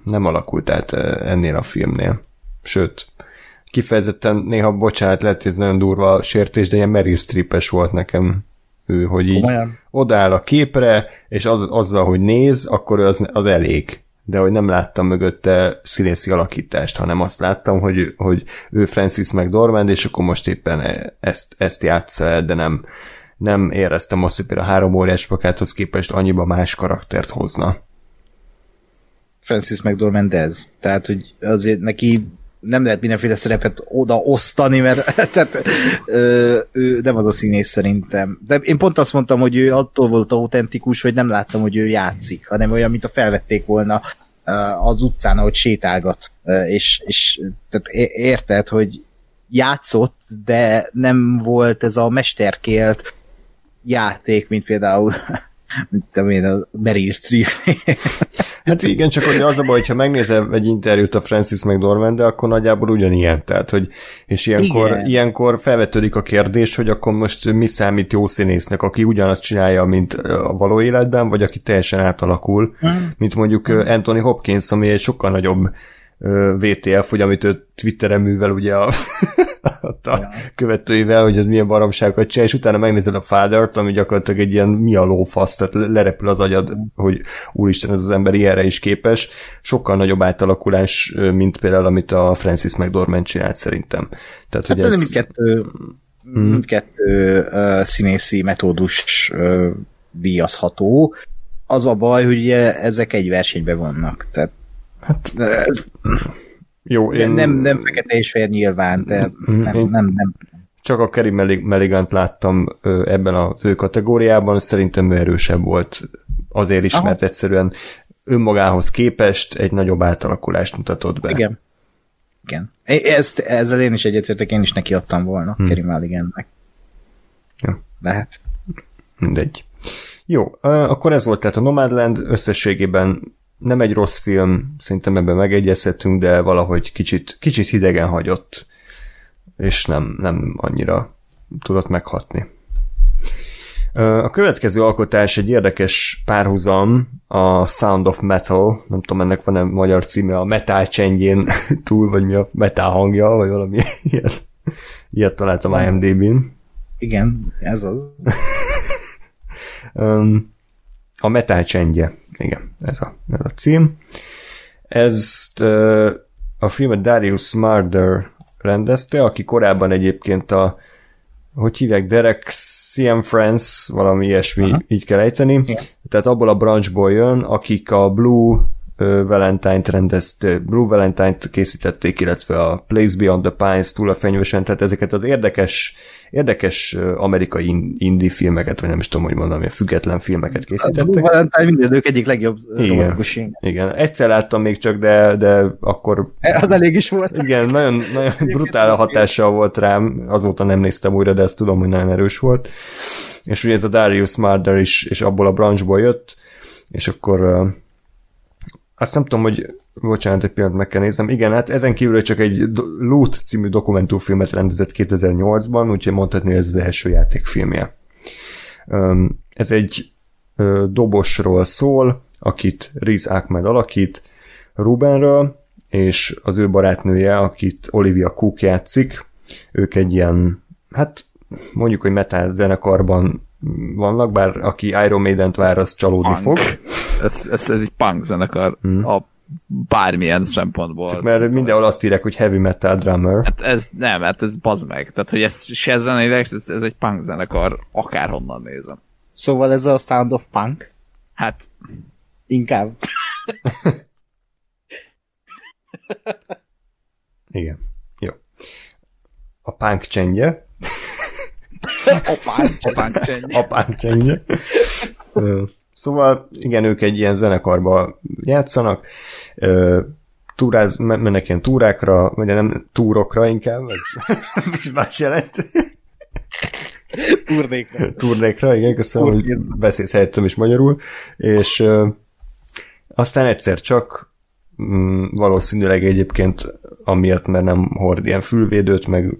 nem alakult át eh, ennél a filmnél. Sőt, kifejezetten néha, bocsánat, lehet, hogy ez nagyon durva sértés, de ilyen Meryl Streepes volt nekem ő, hogy így Olyan. odáll a képre, és az, azzal, hogy néz, akkor az, az elég. De hogy nem láttam mögötte színészi alakítást, hanem azt láttam, hogy, hogy ő Francis McDormand, és akkor most éppen e, ezt, ezt játsza de nem, nem éreztem azt, hogy például a három óriás pakáthoz képest annyiba más karaktert hozna. Francis McDormand ez. Tehát, hogy azért neki nem lehet mindenféle szerepet odaosztani, mert [LAUGHS] tehát, ö, ő nem az a színész szerintem. De én pont azt mondtam, hogy ő attól volt autentikus, hogy nem láttam, hogy ő játszik, hanem olyan, mint a felvették volna az utcán, ahogy sétálgat. És, és tehát érted, hogy játszott, de nem volt ez a mesterkélt játék, mint például mint tudom én, a Meryl Streep. hát igen, csak hogy az a baj, hogyha megnézel egy interjút a Francis mcdormand de akkor nagyjából ugyanilyen, tehát, hogy és ilyenkor, igen. ilyenkor felvetődik a kérdés, hogy akkor most mi számít jó színésznek, aki ugyanazt csinálja, mint a való életben, vagy aki teljesen átalakul, hmm. mint mondjuk Anthony Hopkins, ami egy sokkal nagyobb VTF, hogy amit ő Twitteren művel ugye a, [LAUGHS] a ja. követőivel, hogy milyen baromságokat csinál, és utána megnézed a father ami gyakorlatilag egy ilyen mi a lófasz, tehát lerepül az agyad, hogy úristen, ez az ember ilyenre is képes. Sokkal nagyobb átalakulás, mint például amit a Francis McDormand csinált szerintem. Tehát, hát hogy ez... mindkettő, hmm. mindkettő uh, színészi metódus uh, díjazható. Az a baj, hogy ugye ezek egy versenyben vannak, tehát Hát, ez, jó, én... Nem, nem fekete és fér nyilván, de mhm, nem, nem, nem. Csak a Kerry Meligant láttam ebben az ő kategóriában, szerintem ő erősebb volt. Azért is, Aha. mert egyszerűen önmagához képest egy nagyobb átalakulást mutatott be. Igen. Igen. Ezt, ezzel én is egyetértek, én is neki adtam volna hmm. Kerry Mulligannek. Ja. Lehet. Mindegy. Jó, akkor ez volt tehát a Nomadland, összességében nem egy rossz film, szerintem ebben megegyezhetünk, de valahogy kicsit, kicsit hidegen hagyott, és nem, nem annyira tudott meghatni. A következő alkotás egy érdekes párhuzam, a Sound of Metal, nem tudom, ennek van-e magyar címe, a metal csendjén [LAUGHS] túl, vagy mi a metal hangja, vagy valami [LAUGHS] ilyet, ilyet találtam IMDb-n. Igen, ez az. [LAUGHS] a metal csendje. Igen, ez a, ez a cím. Ezt a filmet Darius Smarder rendezte, aki korábban egyébként a hogy hívják, Derek CM Friends, valami ilyesmi, Aha. így kell ejteni. Igen. Tehát abból a branchból jön, akik a Blue Valentine-t rendezt, Blue Valentine-t készítették, illetve a Place Beyond the Pines túl a fenyvesen, tehát ezeket az érdekes, érdekes amerikai indie filmeket, vagy nem is tudom, hogy mondani, a független filmeket készítettek. A Blue Valentine minden ők egyik legjobb igen, igen, egyszer láttam még csak, de, de akkor... Az elég is volt. Igen, nagyon, nagyon brutál hatással volt rám, azóta nem néztem újra, de ezt tudom, hogy nagyon erős volt. És ugye ez a Darius Marder is, és abból a branchból jött, és akkor azt nem tudom, hogy bocsánat, egy pillanat meg kell nézem. Igen, hát ezen kívül csak egy Loot című dokumentumfilmet rendezett 2008-ban, úgyhogy mondhatni, hogy ez az első játékfilmje. Ez egy dobosról szól, akit Riz Ahmed alakít, Rubenről, és az ő barátnője, akit Olivia Cook játszik, ők egy ilyen, hát mondjuk, hogy metal zenekarban vannak, bár aki Iron Maiden-t vár, az csalódni punk. fog. Ez, ez, ez egy punk zenekar hmm. a bármilyen szempontból. Csak mert mindenhol azt írják, hogy heavy metal drummer. Hát ez nem, hát ez bazd meg. Tehát, hogy ez se zeneileg, ez, ez egy punk zenekar, akárhonnan nézem. Szóval ez a Sound of Punk? Hát Inkább. Igen. Jó. A punk csendje. A punk. a punk csendje. A punk csendje. Ö, Szóval igen, ők egy ilyen zenekarba játszanak, túráz, men- mennek ilyen túrákra, vagy nem túrokra inkább, ez kicsit [LAUGHS] más jelent. Turnékra. Turnékra, igen, köszönöm, hogy Turnékra. beszélsz helyettem is magyarul, és aztán egyszer csak mm, valószínűleg egyébként amiatt, mert nem hord ilyen fülvédőt, meg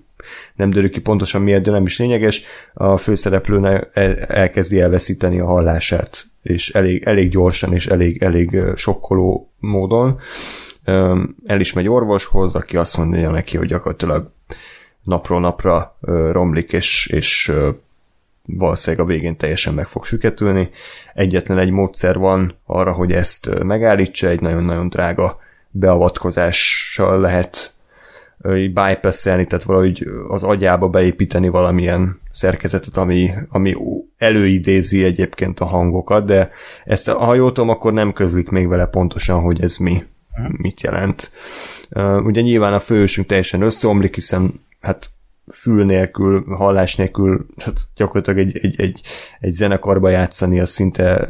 nem derül ki pontosan miért, de nem is lényeges, a főszereplőnek el- elkezdi elveszíteni a hallását, és elég, elég gyorsan és elég, elég sokkoló módon. El is megy orvoshoz, aki azt mondja neki, hogy gyakorlatilag napról napra romlik, és, és valószínűleg a végén teljesen meg fog süketülni. Egyetlen egy módszer van arra, hogy ezt megállítsa, egy nagyon-nagyon drága beavatkozással lehet így bypass-elni, tehát valahogy az agyába beépíteni valamilyen szerkezetet, ami, ami előidézi egyébként a hangokat, de ezt, ha jól tudom, akkor nem közlik még vele pontosan, hogy ez mi, mit jelent. Ugye nyilván a fősünk teljesen összeomlik, hiszen hát fül nélkül, hallás nélkül, hát gyakorlatilag egy, egy, egy, egy zenekarba játszani az szinte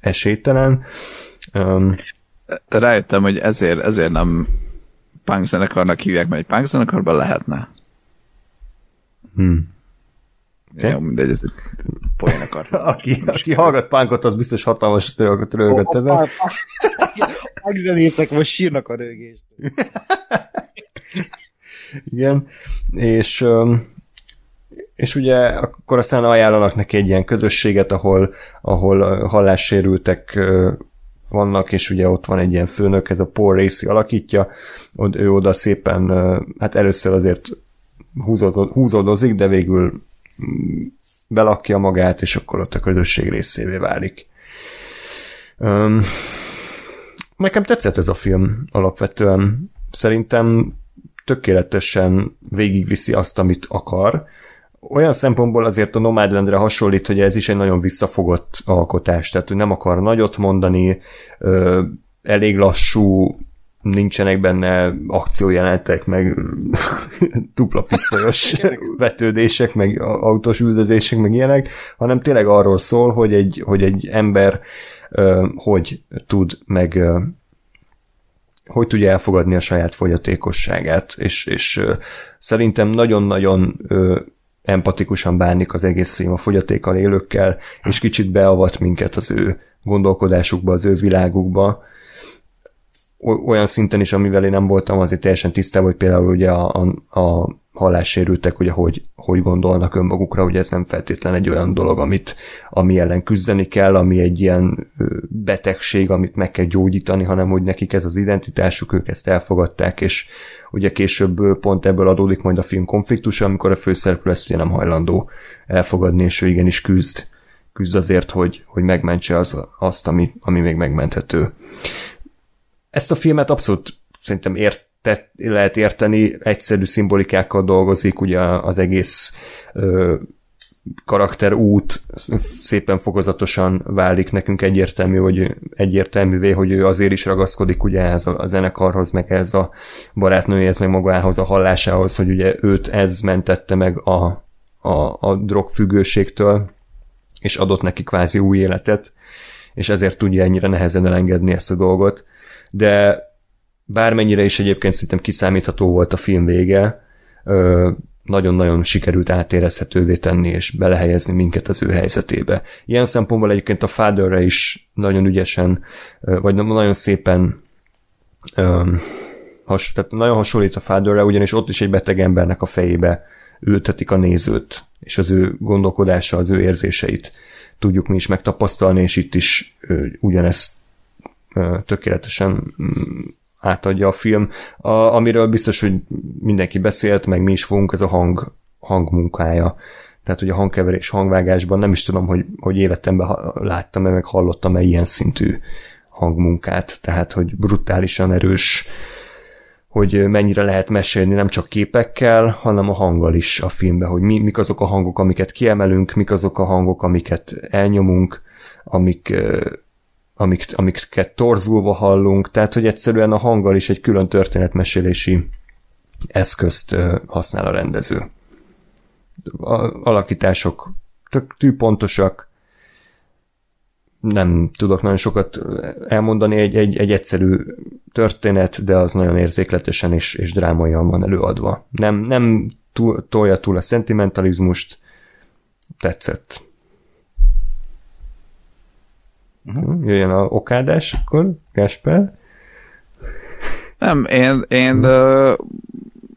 esélytelen. Rájöttem, hogy ezért, ezért nem punk zenekarnak hívják, mert egy punk zenekarban lehetne. hmm. Okay. Jó, mindegy, ez egy poén akartam. [LAUGHS] aki, aki hallgat pánkot, az biztos hatalmas rögött, rögött ezen. A zenészek most sírnak a rögést. Igen, és, és ugye akkor aztán ajánlanak neki egy ilyen közösséget, ahol, ahol hallássérültek vannak, és ugye ott van egy ilyen főnök, ez a Paul Racy alakítja, ott ő oda szépen, hát először azért húzódo- húzódozik, de végül mm, belakja magát, és akkor ott a közösség részévé válik. Öm, nekem tetszett ez a film alapvetően. Szerintem tökéletesen végigviszi azt, amit akar. Olyan szempontból azért a Nomadlandre hasonlít, hogy ez is egy nagyon visszafogott alkotás, tehát ő nem akar nagyot mondani, elég lassú, nincsenek benne akciójelenetek, meg [LAUGHS] dupla pisztolyos [LAUGHS] vetődések, meg autós üldözések, meg ilyenek, hanem tényleg arról szól, hogy egy, hogy egy ember hogy tud meg hogy tudja elfogadni a saját fogyatékosságát, és, és szerintem nagyon-nagyon empatikusan bánik az egész film a fogyatékkal élőkkel, és kicsit beavat minket az ő gondolkodásukba, az ő világukba, olyan szinten is, amivel én nem voltam azért teljesen tisztában, hogy például ugye a, a, a hallássérültek, ugye hogy, hogy gondolnak önmagukra, hogy ez nem feltétlen egy olyan dolog, amit, ami ellen küzdeni kell, ami egy ilyen betegség, amit meg kell gyógyítani, hanem hogy nekik ez az identitásuk, ők ezt elfogadták, és ugye később pont ebből adódik majd a film konfliktusa, amikor a főszereplő ezt ugye nem hajlandó elfogadni, és ő igenis küzd, küzd azért, hogy, hogy megmentse az, azt, ami, ami még megmenthető. Ezt a filmet abszolút szerintem értett, lehet érteni, egyszerű szimbolikákkal dolgozik, ugye az egész ö, karakter út szépen fokozatosan válik nekünk egyértelmű, hogy egyértelművé, hogy ő azért is ragaszkodik ugye ehhez a, a zenekarhoz, meg ehhez a barátnőjéhez, meg magához a hallásához, hogy ugye őt ez mentette meg a, a, a drogfüggőségtől, és adott neki kvázi új életet, és ezért tudja ennyire nehezen elengedni ezt a dolgot. De bármennyire is egyébként szerintem kiszámítható volt a film vége, nagyon-nagyon sikerült átérezhetővé tenni és belehelyezni minket az ő helyzetébe. Ilyen szempontból egyébként a Fatherre is nagyon ügyesen, vagy nagyon szépen has, tehát nagyon hasonlít a Fatherre, ugyanis ott is egy beteg embernek a fejébe ültetik a nézőt, és az ő gondolkodása, az ő érzéseit tudjuk mi is megtapasztalni, és itt is ugyanezt tökéletesen mm, átadja a film. A, amiről biztos, hogy mindenki beszélt, meg mi is fogunk, ez a hang, hangmunkája. Tehát, hogy a hangkeverés, hangvágásban nem is tudom, hogy, hogy életemben láttam-e, meg hallottam-e ilyen szintű hangmunkát. Tehát, hogy brutálisan erős, hogy mennyire lehet mesélni nem csak képekkel, hanem a hanggal is a filmben, hogy mi, mik azok a hangok, amiket kiemelünk, mik azok a hangok, amiket elnyomunk, amik amik, amiket torzulva hallunk, tehát hogy egyszerűen a hanggal is egy külön történetmesélési eszközt használ a rendező. A alakítások tök tűpontosak, nem tudok nagyon sokat elmondani, egy, egy, egy egyszerű történet, de az nagyon érzékletesen és, és drámaian van előadva. Nem, nem túl, tolja túl a szentimentalizmust, tetszett. Uh-huh. Jöjjön a okádás, akkor Gásper. Nem, én, én uh,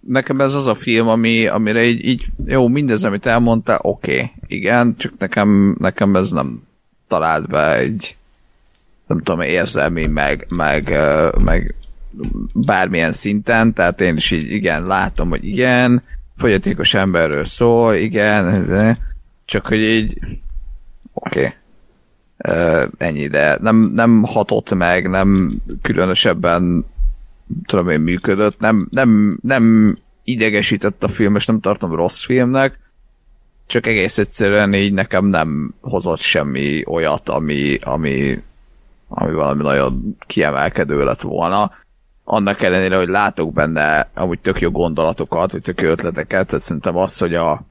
nekem ez az a film, ami, amire így, így jó, mindez, amit elmondtál, oké, okay, igen, csak nekem, nekem ez nem talált be egy nem tudom, érzelmi, meg, meg, meg bármilyen szinten, tehát én is így igen, látom, hogy igen, fogyatékos emberről szól, igen, csak hogy így oké. Okay ennyi, de nem, nem hatott meg, nem különösebben tudom én működött, nem, nem, nem idegesített a film, és nem tartom rossz filmnek, csak egész egyszerűen így nekem nem hozott semmi olyat, ami, ami, ami valami nagyon kiemelkedő lett volna. Annak ellenére, hogy látok benne amúgy tök jó gondolatokat, vagy tök jó ötleteket, tehát szerintem az, hogy a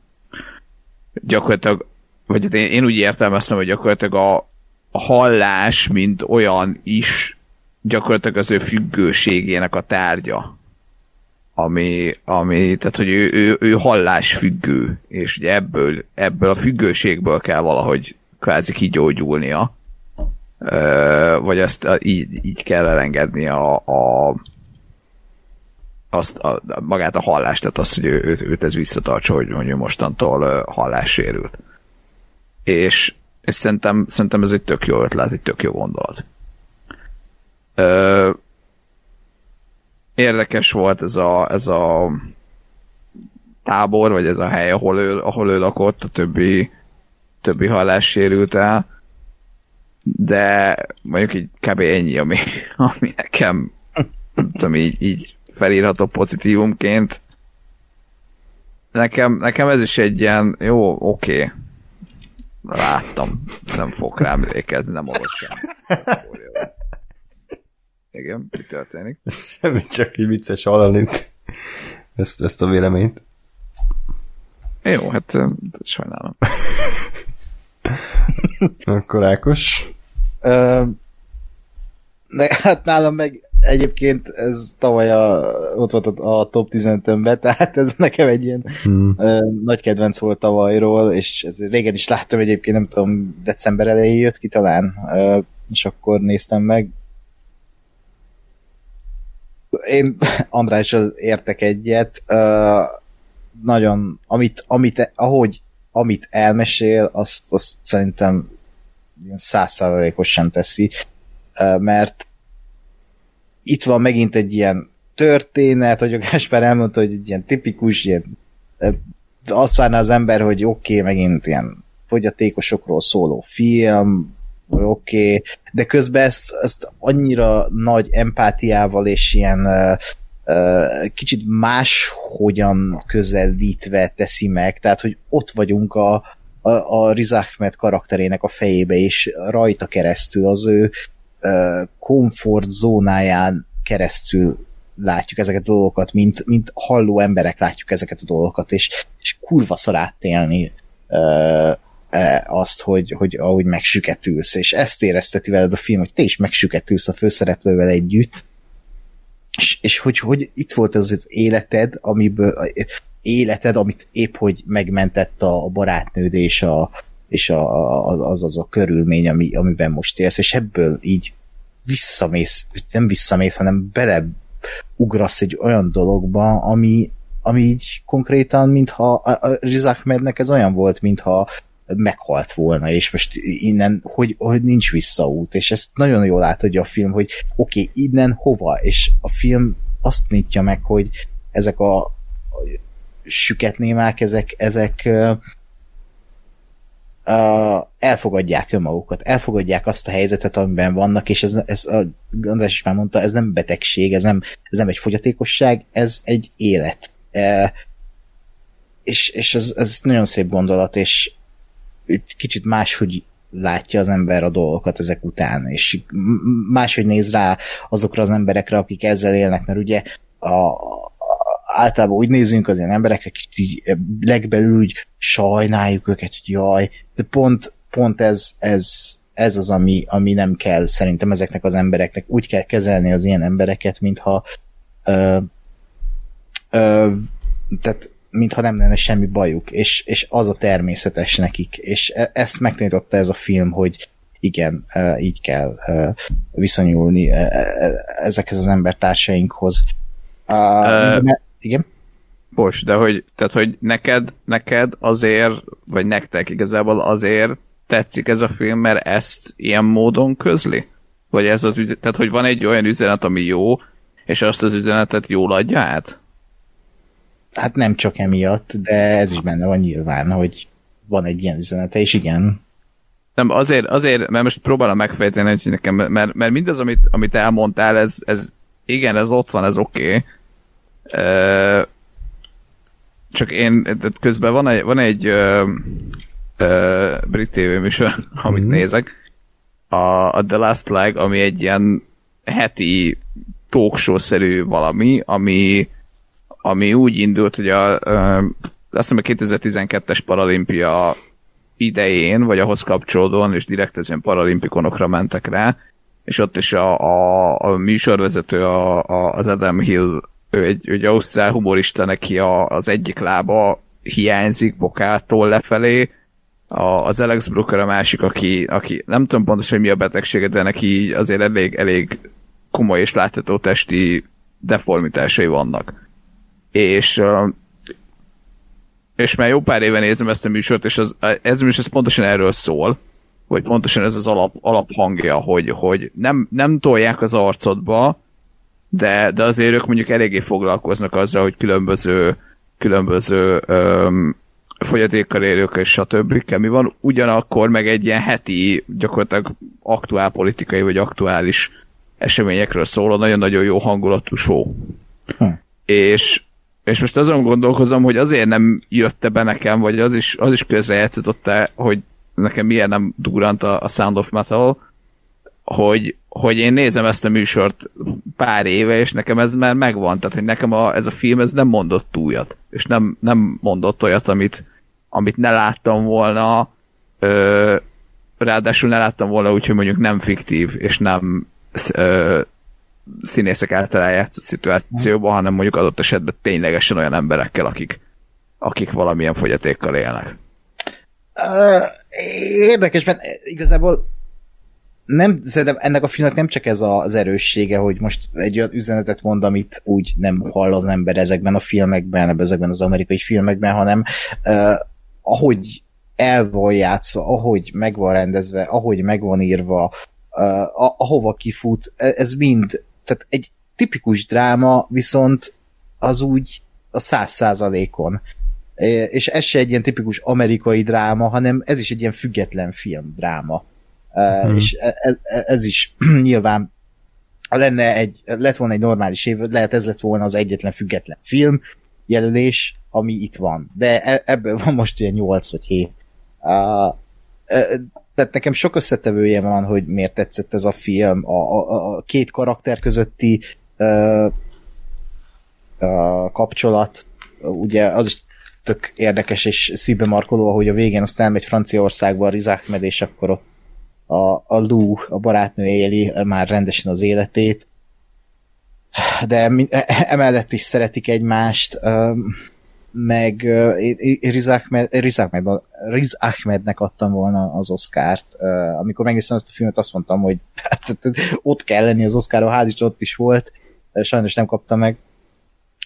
gyakorlatilag, vagy hát én, én úgy értelmeztem, hogy gyakorlatilag a, hallás, mint olyan is gyakorlatilag az ő függőségének a tárgya. Ami, ami tehát, hogy ő, ő, ő hallás függő, és ugye ebből, ebből a függőségből kell valahogy kvázi kigyógyulnia. vagy ezt így, így kell elengedni a, a azt, a, magát a hallást, tehát azt, hogy ő, őt, őt ez visszatartsa, hogy, ő mostantól hallássérült. És és szerintem, szerintem ez egy tök jó ötlet, egy tök jó gondolat. Ö, érdekes volt ez a, ez a tábor, vagy ez a hely, ahol ő, ahol ő lakott, a többi, többi hallás sérült el, de mondjuk így kb. ennyi, ami, ami nekem tudom, így, így felírható pozitívumként. Nekem, nekem ez is egy ilyen, jó, oké, okay Láttam. Nem fog rá emlékezni, nem olvas sem. Igen, mi történik? Semmi, csak így vicces hallani ezt, ezt a véleményt. Jó, hát sajnálom. Akkor Ákos? Uh, hát nálam meg egyébként ez tavaly a, ott volt a, a top 15-ömbe, [LAUGHS] tehát ez nekem egy ilyen hmm. uh, nagy kedvenc volt tavalyról, és ez régen is láttam egyébként, nem tudom, december elején jött ki talán, uh, és akkor néztem meg. Én [LAUGHS] Andrással értek egyet, uh, nagyon, amit, amit, ahogy amit elmesél, azt, azt szerintem százszázalékosan teszi, mert itt van megint egy ilyen történet, hogy a Gáspár elmondta, hogy egy ilyen tipikus, ilyen, azt várná az ember, hogy oké, okay, megint ilyen fogyatékosokról szóló film, oké, okay, de közben ezt, ezt annyira nagy empátiával és ilyen kicsit más hogyan közelítve teszi meg, tehát hogy ott vagyunk a, a, a Riz karakterének a fejébe, és rajta keresztül az ő komfort zónáján keresztül látjuk ezeket a dolgokat, mint, mint halló emberek látjuk ezeket a dolgokat, és, és kurva szar átélni uh, azt, hogy, hogy ahogy megsüketülsz, és ezt érezteti veled a film, hogy te is megsüketülsz a főszereplővel együtt, és, és hogy, hogy itt volt az az életed, amiből életed, amit épp hogy megmentett a barátnőd és, a, és a, az az a körülmény, ami, amiben most élsz, és ebből így visszamész, nem visszamész, hanem bele ugrasz egy olyan dologba, ami, ami így konkrétan, mintha a, a Riz Ahmednek ez olyan volt, mintha meghalt volna, és most innen, hogy, hogy nincs visszaút, és ezt nagyon jól átadja a film, hogy oké, okay, innen hova, és a film azt nyitja meg, hogy ezek a, a süketnémák, ezek, ezek uh, elfogadják önmagukat, elfogadják azt a helyzetet, amiben vannak, és ez, ez a András is már mondta, ez nem betegség, ez nem, ez nem egy fogyatékosság, ez egy élet. Uh, és, és ez, ez nagyon szép gondolat, és kicsit máshogy látja az ember a dolgokat ezek után, és máshogy néz rá azokra az emberekre, akik ezzel élnek, mert ugye a, általában úgy nézünk az ilyen emberekre, kicsit így legbelül úgy sajnáljuk őket, hogy jaj, de pont, pont ez, ez, ez az, ami, ami nem kell szerintem ezeknek az embereknek. Úgy kell kezelni az ilyen embereket, mintha ö, ö, tehát mintha nem lenne semmi bajuk, és, és az a természetes nekik, és e, ezt megtanította ez a film, hogy igen, így kell viszonyulni e, e, ezekhez az embertársainkhoz. Uh, igen? Bocs, de hogy, tehát, hogy neked, neked azért, vagy nektek igazából azért tetszik ez a film, mert ezt ilyen módon közli? Vagy ez az üzenet, tehát hogy van egy olyan üzenet, ami jó, és azt az üzenetet jól adja át? Hát nem csak emiatt, de ez is benne van nyilván, hogy van egy ilyen üzenete, és igen. Nem, azért, azért mert most próbálom megfejteni, hogy nekem, mert, mert mindaz, amit, amit elmondtál, ez, ez igen, ez ott van, ez oké. Okay. Csak én, közben van egy, van egy uh, uh, brit tévéműsor, [LAUGHS] amit mm. nézek, a, a The Last Flag, ami egy ilyen heti talkshow-szerű valami, ami ami úgy indult, hogy a, uh, azt hiszem a 2012-es paralimpia idején, vagy ahhoz kapcsolódóan, és direkt az ilyen paralimpikonokra mentek rá, és ott is a, a, a műsorvezető, a, a, az Adam Hill, ő egy, egy ausztrál humorista, neki a, az egyik lába hiányzik bokától lefelé, a, az Alex Brooker a másik, aki, aki nem tudom pontosan, hogy mi a betegsége, de neki azért elég, elég komoly és látható testi deformitásai vannak. És és már jó pár éve nézem ezt a műsort, és az, ez a műsor ez pontosan erről szól, hogy pontosan ez az alap, alaphangja, hogy, hogy nem, nem tolják az arcodba, de, de azért ők mondjuk eléggé foglalkoznak azzal, hogy különböző, különböző öm, fogyatékkal élők és stb. mi van, ugyanakkor meg egy ilyen heti, gyakorlatilag aktuál politikai vagy aktuális eseményekről szóló nagyon-nagyon jó hangulatú show. Hm. És és most azon gondolkozom, hogy azért nem jött be nekem, vagy az is, az is közrejátszott hogy nekem milyen nem durant a, a Sound of Metal, hogy, hogy én nézem ezt a műsort pár éve, és nekem ez már megvan, tehát hogy nekem a, ez a film ez nem mondott újat, és nem, nem mondott olyat, amit, amit ne láttam volna, ö, ráadásul ne láttam volna úgy, hogy mondjuk nem fiktív, és nem ö, színészek által eljátszott szituációban, hanem mondjuk adott esetben ténylegesen olyan emberekkel, akik, akik valamilyen fogyatékkal élnek. Érdekes, mert igazából nem, szerintem ennek a filmnek nem csak ez az erőssége, hogy most egy olyan üzenetet mond, amit úgy nem hall az ember ezekben a filmekben, ezekben az amerikai filmekben, hanem uh, ahogy el van játszva, ahogy meg van rendezve, ahogy meg van írva, uh, ahova kifut, e, ez mind tehát egy tipikus dráma, viszont az úgy a száz százalékon. És ez se egy ilyen tipikus amerikai dráma, hanem ez is egy ilyen független film dráma. Hmm. És ez, e, ez is [CLEARS THROAT] nyilván lenne egy, lett volna egy normális év, lehet ez lett volna az egyetlen független film jelölés, ami itt van. De e, ebből van most ilyen 8 vagy 7. Uh, tehát nekem sok összetevője van, hogy miért tetszett ez a film, a, a, a két karakter közötti uh, a kapcsolat, ugye az is tök érdekes és szívbe markoló, hogy a végén azt elmegy Franciaországba a Riz Ahmed, és akkor ott a, a Lou, a barátnő éli már rendesen az életét, de e, emellett is szeretik egymást. meg Riz, Ahmed, Riz, Ahmed, Riz Ahmednek adtam volna az Oscárt. Amikor megnéztem ezt a filmet, azt mondtam, hogy [LAUGHS] hát, ott kell lenni az Oscaron, hál' is ott is volt. Sajnos nem kapta meg.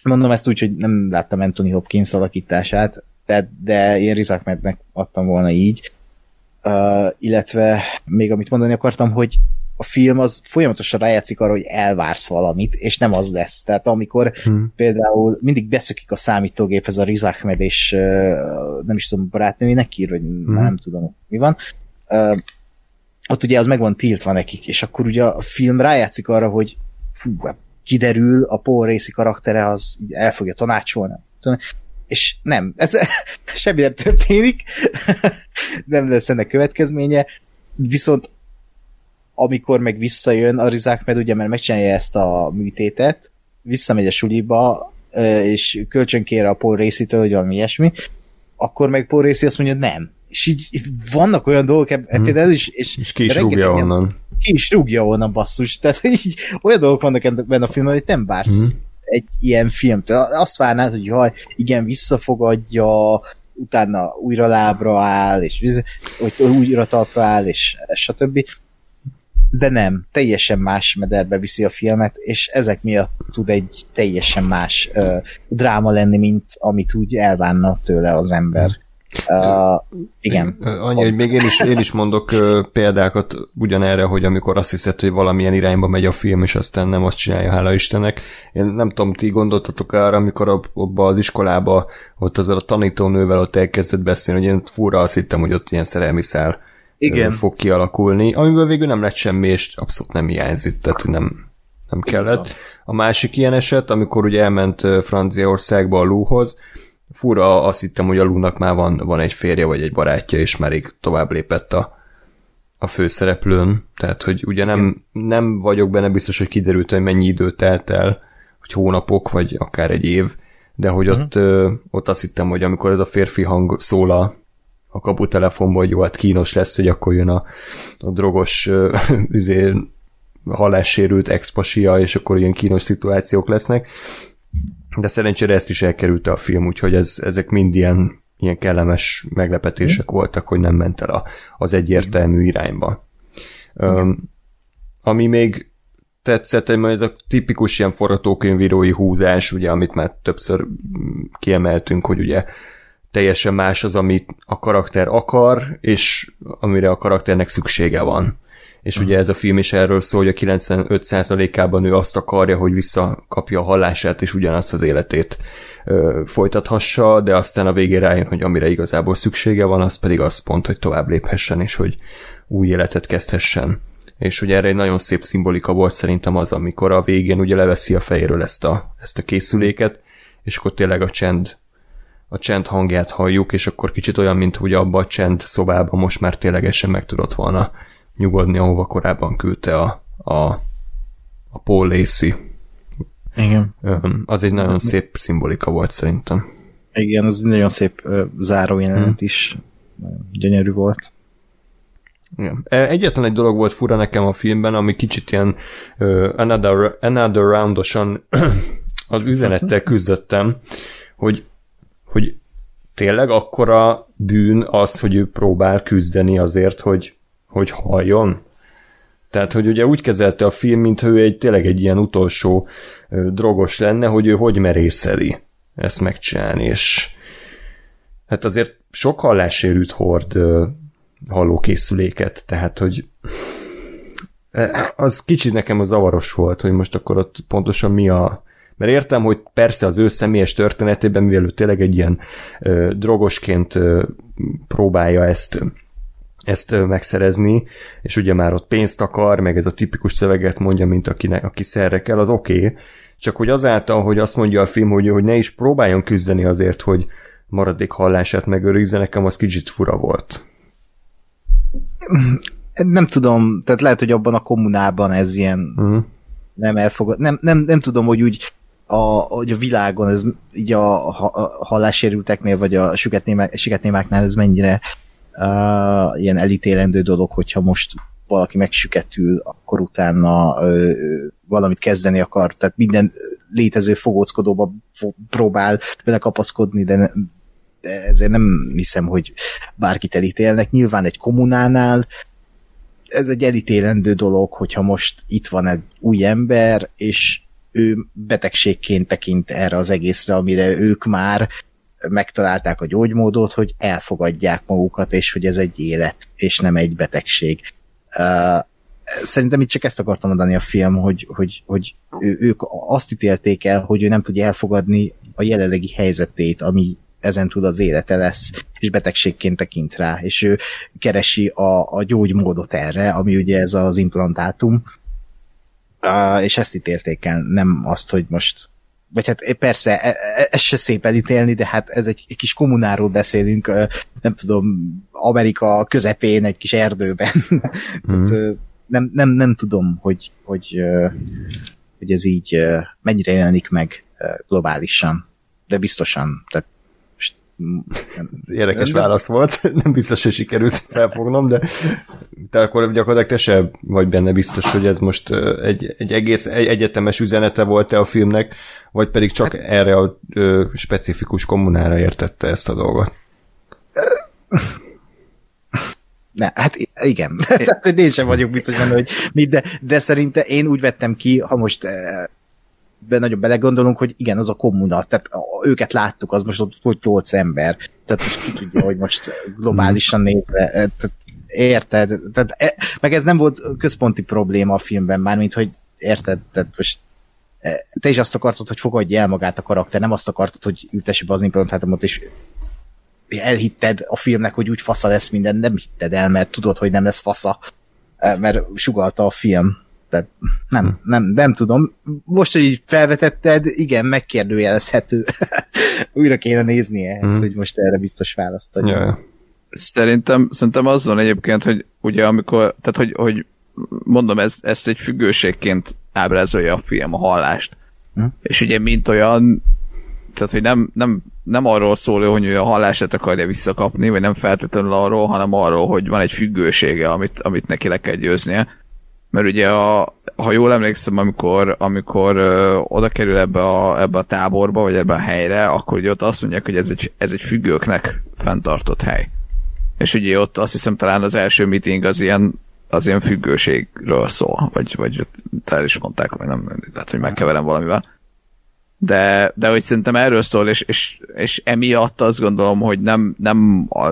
Mondom ezt úgy, hogy nem láttam Anthony Hopkins alakítását, de, de én Riz Ahmednek adtam volna így. Uh, illetve még amit mondani akartam, hogy a film az folyamatosan rájátszik arra, hogy elvársz valamit, és nem az lesz. Tehát amikor hmm. például mindig beszökik a számítógéphez a Riz Ahmed, és uh, nem is tudom, barátnőjének ír, vagy hmm. nem tudom, mi van. Uh, ott ugye az meg van tiltva nekik, és akkor ugye a film rájátszik arra, hogy fú, kiderül, a Paul Racy karaktere az el fogja tanácsolni. És nem, ez [LAUGHS] semmi nem történik, [LAUGHS] nem lesz ennek következménye, viszont amikor meg visszajön a Rizák, mert ugye mert megcsinálja ezt a műtétet, visszamegy a suliba, és kölcsönkér a Paul Racy-től, hogy valami ilyesmi, akkor meg Paul Racy azt mondja, nem. És így vannak olyan dolgok, hmm. például ez is... És, és ki is rúgja onnan. Ki is rúgja onnan, basszus. Tehát így olyan dolgok vannak ebben a filmben, hogy nem vársz hmm. Egy ilyen filmtől. Azt várnád, hogy jaj, igen, visszafogadja, utána újra lábra áll, és hogy újra talpra áll, és stb de nem, teljesen más mederbe viszi a filmet, és ezek miatt tud egy teljesen más uh, dráma lenni, mint amit úgy elvánna tőle az ember. Uh, igen. Annyi, hogy még én is, én is mondok példákat ugyanerre, hogy amikor azt hiszed, hogy valamilyen irányba megy a film, és aztán nem azt csinálja, hála Istennek. Én nem tudom, ti gondoltatok arra, amikor abba az iskolába, ott az a tanítónővel ott elkezdett beszélni, hogy én fura azt hittem, hogy ott ilyen szerelmi szál igen. fog kialakulni, amiből végül nem lett semmi, és abszolút nem hiányzik, tehát nem, nem kellett. A másik ilyen eset, amikor ugye elment Franciaországba a Lúhoz, fura azt hittem, hogy a Lúnak már van, van egy férje vagy egy barátja, és már rég tovább lépett a, a főszereplőn. Tehát, hogy ugye nem, nem vagyok benne biztos, hogy kiderült, hogy mennyi idő telt el, hogy hónapok, vagy akár egy év, de hogy uh-huh. ott, ö, ott azt hittem, hogy amikor ez a férfi hang szól a, a kaputelefonból, hogy jó, hát kínos lesz, hogy akkor jön a, a drogos [LAUGHS] üzé, halássérült expasia, és akkor ilyen kínos szituációk lesznek. De szerencsére ezt is elkerülte a film, úgyhogy ez, ezek mind ilyen, ilyen kellemes meglepetések mm. voltak, hogy nem ment el a, az egyértelmű irányba. Um, ami még tetszett, hogy ez a tipikus ilyen forgatókönyvírói húzás, ugye, amit már többször kiemeltünk, hogy ugye teljesen más az, amit a karakter akar, és amire a karakternek szüksége van. És uh-huh. ugye ez a film is erről szól, hogy a 95%-ában ő azt akarja, hogy visszakapja a hallását, és ugyanazt az életét ö, folytathassa, de aztán a végén rájön, hogy amire igazából szüksége van, az pedig az pont, hogy tovább léphessen, és hogy új életet kezdhessen. És ugye erre egy nagyon szép szimbolika volt szerintem az, amikor a végén ugye leveszi a fejéről ezt a, ezt a készüléket, és akkor tényleg a csend a csend hangját halljuk, és akkor kicsit olyan, mint hogy abba a csend szobában most már ténylegesen meg tudott volna nyugodni, ahova korábban küldte a, a, a Paul Lacey. Igen. Az egy nagyon szép szimbolika volt szerintem. Igen, az egy nagyon szép zárójelenet hmm. is. Gyönyörű volt. Igen. Egyetlen egy dolog volt fura nekem a filmben, ami kicsit ilyen uh, another, another roundosan [CLEARS THROAT] az üzenettel küzdöttem, hogy hogy tényleg akkora bűn az, hogy ő próbál küzdeni azért, hogy, hogy halljon? Tehát, hogy ugye úgy kezelte a film, mintha ő egy, tényleg egy ilyen utolsó ö, drogos lenne, hogy ő hogy merészeli ezt megcsinálni, és hát azért sok hallássérült hord ö, hallókészüléket, tehát, hogy e, az kicsit nekem az zavaros volt, hogy most akkor ott pontosan mi a, mert értem, hogy persze az ő személyes történetében, mivel ő tényleg egy ilyen ö, drogosként ö, próbálja ezt ezt megszerezni, és ugye már ott pénzt akar, meg ez a tipikus szöveget mondja, mint akinek, aki szerre kell, az oké, okay. csak hogy azáltal, hogy azt mondja a film, hogy, hogy ne is próbáljon küzdeni azért, hogy maradék hallását megőrizze, nekem az kicsit fura volt. Nem tudom, tehát lehet, hogy abban a kommunában ez ilyen uh-huh. nem elfogad, nem, nem, nem tudom, hogy úgy a, hogy a világon ez így a, a hallássérülteknél, vagy a süketnémáknál ez mennyire uh, ilyen elítélendő dolog, hogyha most valaki megsüketül, akkor utána ö, valamit kezdeni akar, tehát minden létező fogóckodóba próbál belekapaszkodni, de, ne, de ezért nem hiszem, hogy bárkit elítélnek. Nyilván egy kommunánál ez egy elítélendő dolog, hogyha most itt van egy új ember, és ő betegségként tekint erre az egészre, amire ők már megtalálták a gyógymódot, hogy elfogadják magukat, és hogy ez egy élet, és nem egy betegség. Uh, szerintem itt csak ezt akartam mondani a film, hogy, hogy, hogy ő, ők azt ítélték el, hogy ő nem tudja elfogadni a jelenlegi helyzetét, ami ezen tud az élete lesz, és betegségként tekint rá, és ő keresi a, a gyógymódot erre, ami ugye ez az implantátum, és ezt ítélték el, nem azt, hogy most vagy hát persze, e, e, ez se szép elítélni, de hát ez egy, egy kis kommunáról beszélünk, nem tudom, Amerika közepén, egy kis erdőben. [LAUGHS] Mm. Tehát, nem, nem, nem tudom, hogy, hogy, hogy ez így mennyire jelenik meg globálisan, de biztosan. Tehát Érdekes nem, válasz volt, [LAUGHS] nem biztos, hogy sikerült felfognom, de te akkor gyakorlatilag te se vagy benne biztos, hogy ez most egy, egy egész egy egyetemes üzenete volt-e a filmnek, vagy pedig csak hát, erre a ö, specifikus kommunára értette ezt a dolgot. [LAUGHS] Ne, hát igen. [LAUGHS] Tehát én sem vagyok biztos benne, hogy mit, de, de szerintem én úgy vettem ki, ha most be, nagyon belegondolunk, hogy igen, az a kommuna, tehát őket láttuk, az most ott volt 8 ember, tehát most ki tudja, hogy most globálisan nézve, e, tehát érted? Tehát, e, meg ez nem volt központi probléma a filmben, mármint, hogy érted, tehát most e, te is azt akartad, hogy fogadja el magát a karakter, nem azt akartad, hogy ültesse be az implantátumot, és elhitted a filmnek, hogy úgy fasza lesz minden, nem hitted el, mert tudod, hogy nem lesz fasza, mert sugalta a film tehát nem, hm. nem, nem tudom. Most, hogy így felvetetted, igen, megkérdőjelezhető. [LAUGHS] Újra kéne nézni ehhez, hmm. hogy most erre biztos választ adjunk. Yeah. Szerintem, szerintem az van egyébként, hogy ugye amikor, tehát hogy, hogy mondom, ez, ezt egy függőségként ábrázolja a film, a hallást. Hmm. És ugye mint olyan, tehát hogy nem, nem, nem arról szól, hogy ő a hallását akarja visszakapni, vagy nem feltétlenül arról, hanem arról, hogy van egy függősége, amit, amit neki le kell győznie mert ugye a, ha jól emlékszem, amikor, amikor ö, oda kerül ebbe a, ebbe a táborba, vagy ebbe a helyre, akkor ugye ott azt mondják, hogy ez egy, ez egy függőknek fenntartott hely. És ugye ott azt hiszem talán az első meeting az ilyen, az ilyen függőségről szól, vagy, vagy el is mondták, vagy nem, lehet, hogy megkeverem valamivel. De, de hogy szerintem erről szól, és, és, és emiatt azt gondolom, hogy nem, nem a,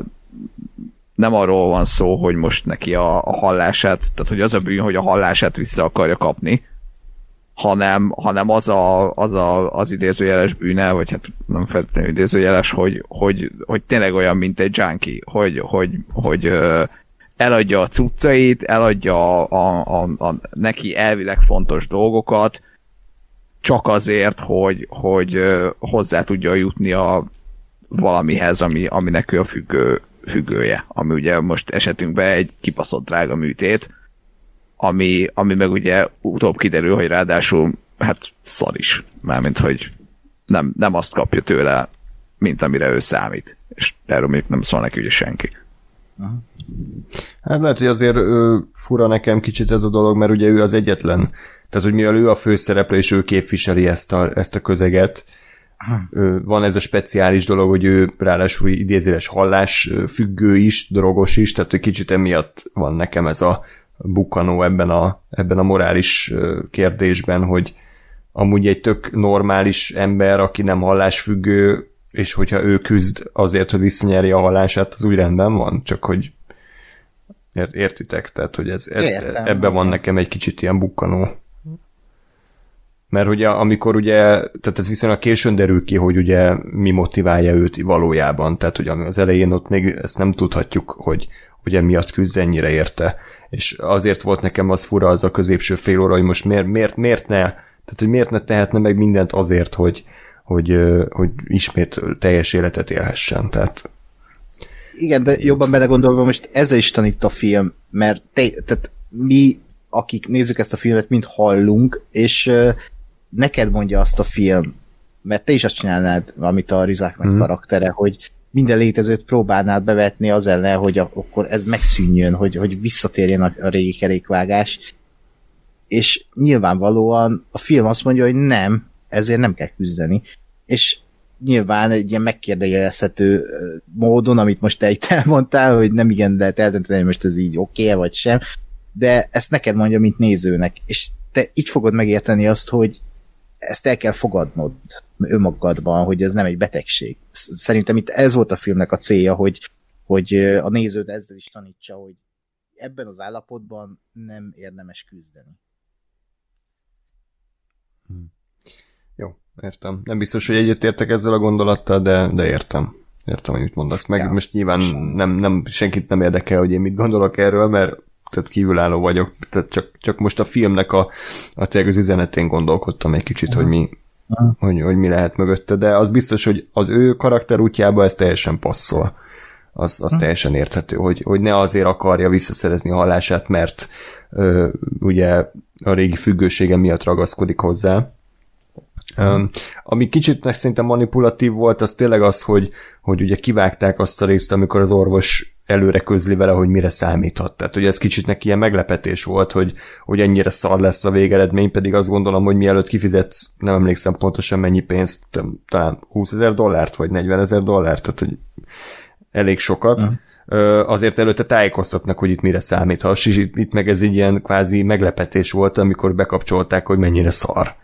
nem arról van szó, hogy most neki a, a hallását, tehát hogy az a bűn, hogy a hallását vissza akarja kapni, hanem, hanem az, a, az, a, az idézőjeles bűne, vagy hát nem feltétlenül idézőjeles, hogy, hogy, hogy tényleg olyan, mint egy junkie, hogy, hogy, hogy ö, eladja a cuccait, eladja a, a, a, a neki elvileg fontos dolgokat, csak azért, hogy, hogy hozzá tudja jutni a valamihez, ami, aminek ő a függő, függője, ami ugye most esetünkben egy kipaszott drága műtét, ami, ami meg ugye utóbb kiderül, hogy ráadásul hát szar is, mármint hogy nem, nem azt kapja tőle, mint amire ő számít. És erről még nem szól neki ugye senki. Hát lehet, hogy azért ő, fura nekem kicsit ez a dolog, mert ugye ő az egyetlen. Tehát, hogy mivel ő a főszereplő, és ő képviseli ezt a, ezt a közeget, van ez a speciális dolog, hogy ő ráadásul idézéles hallás függő is, drogos is, tehát hogy kicsit emiatt van nekem ez a bukkanó ebben a, ebben a morális kérdésben, hogy amúgy egy tök normális ember, aki nem hallásfüggő, és hogyha ő küzd azért, hogy visszanyeri a hallását, az úgy rendben van, csak hogy értitek? Tehát, hogy ez, ez ebben van nekem egy kicsit ilyen bukkanó mert ugye amikor ugye, tehát ez viszonylag későn derül ki, hogy ugye mi motiválja őt valójában, tehát hogy az elején ott még ezt nem tudhatjuk, hogy ugye miatt küzd ennyire érte. És azért volt nekem az fura az a középső fél óra, hogy most miért, miért, miért ne, tehát hogy miért ne tehetne meg mindent azért, hogy, hogy, hogy ismét teljes életet élhessen. Tehát igen, de jobban belegondolva most ezzel is tanít a film, mert te, tehát mi, akik nézzük ezt a filmet, mind hallunk, és neked mondja azt a film, mert te is azt csinálnád, amit a Rizáknak mm. karaktere, hogy minden létezőt próbálnád bevetni az ellen, hogy akkor ez megszűnjön, hogy, hogy visszatérjen a, a régi kerékvágás. És nyilvánvalóan a film azt mondja, hogy nem, ezért nem kell küzdeni. És nyilván egy ilyen megkérdőjelezhető módon, amit most te itt [LAUGHS] elmondtál, hogy nem igen lehet eldönteni, hogy most ez így oké okay vagy sem, de ezt neked mondja, mint nézőnek, és te így fogod megérteni azt, hogy ezt el kell fogadnod önmagadban, hogy ez nem egy betegség. Szerintem itt ez volt a filmnek a célja, hogy, hogy a nézőt ezzel is tanítsa, hogy ebben az állapotban nem érdemes küzdeni. Hmm. Jó, értem. Nem biztos, hogy egyetértek ezzel a gondolattal, de, de értem. Értem, hogy mit mondasz meg. Ja. Most nyilván nem, nem, senkit nem érdekel, hogy én mit gondolok erről, mert tehát kívülálló vagyok, tehát csak, csak most a filmnek a, a tényleg az üzenetén gondolkodtam egy kicsit, hogy mi, hogy, hogy mi lehet mögötte, de az biztos, hogy az ő karakter útjába ez teljesen passzol. Az, az teljesen érthető, hogy, hogy ne azért akarja visszaszerezni a hallását, mert ö, ugye a régi függősége miatt ragaszkodik hozzá, Um, ami kicsit szerintem manipulatív volt, az tényleg az, hogy, hogy ugye kivágták azt a részt, amikor az orvos előre közli vele, hogy mire számíthat. Tehát, hogy ez kicsit neki ilyen meglepetés volt, hogy, hogy ennyire szar lesz a végeredmény, pedig azt gondolom, hogy mielőtt kifizetsz, nem emlékszem pontosan mennyi pénzt, talán 20 ezer dollárt, vagy 40 ezer dollárt, tehát, hogy elég sokat. Uh-huh azért előtte tájékoztatnak, hogy itt mire számíthass, és itt, itt meg ez egy ilyen kvázi meglepetés volt, amikor bekapcsolták, hogy mennyire szar.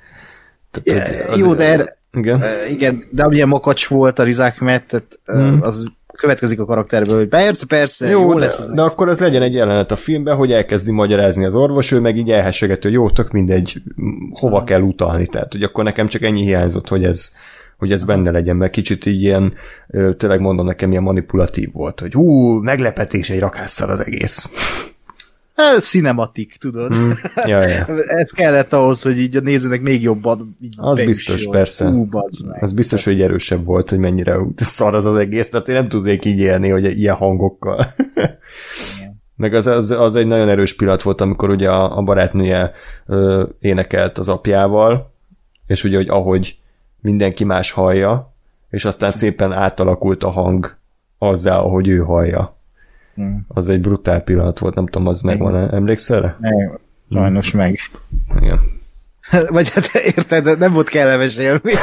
Tehát, yeah, az, jó, de erre, igen. Igen, de amilyen makacs volt a Rizák tehát uh, az következik a karakterből, hogy persze, persze, jó, jó de, lesz. De akkor az legyen egy jelenet a filmben, hogy elkezdi magyarázni az orvos, ő meg így elhessegető, hogy jó, tök mindegy, hova kell utalni. Tehát, hogy akkor nekem csak ennyi hiányzott, hogy ez, hogy ez benne legyen, mert kicsit így ilyen, tényleg mondom nekem, ilyen manipulatív volt, hogy hú, meglepetés egy rakásszal az egész. Cinematik, tudod? Mm, ja, ja. [LAUGHS] Ez kellett ahhoz, hogy így a nézőnek még jobban így Az biztos, persze. Hú, meg. Az biztos, hogy erősebb volt, hogy mennyire szar az az egész, tehát én nem tudnék így élni, hogy ilyen hangokkal. Meg az, az, az egy nagyon erős pillanat volt, amikor ugye a, a barátnője ö, énekelt az apjával, és ugye, hogy ahogy mindenki más hallja, és aztán szépen átalakult a hang azzal, ahogy ő hallja. Hmm. Az egy brutál pillanat volt, nem tudom, az megvan, emlékszel rá? Nem, sajnos hmm. meg. Igen. [LAUGHS] Vagy hát érted, nem volt kellemes élmény.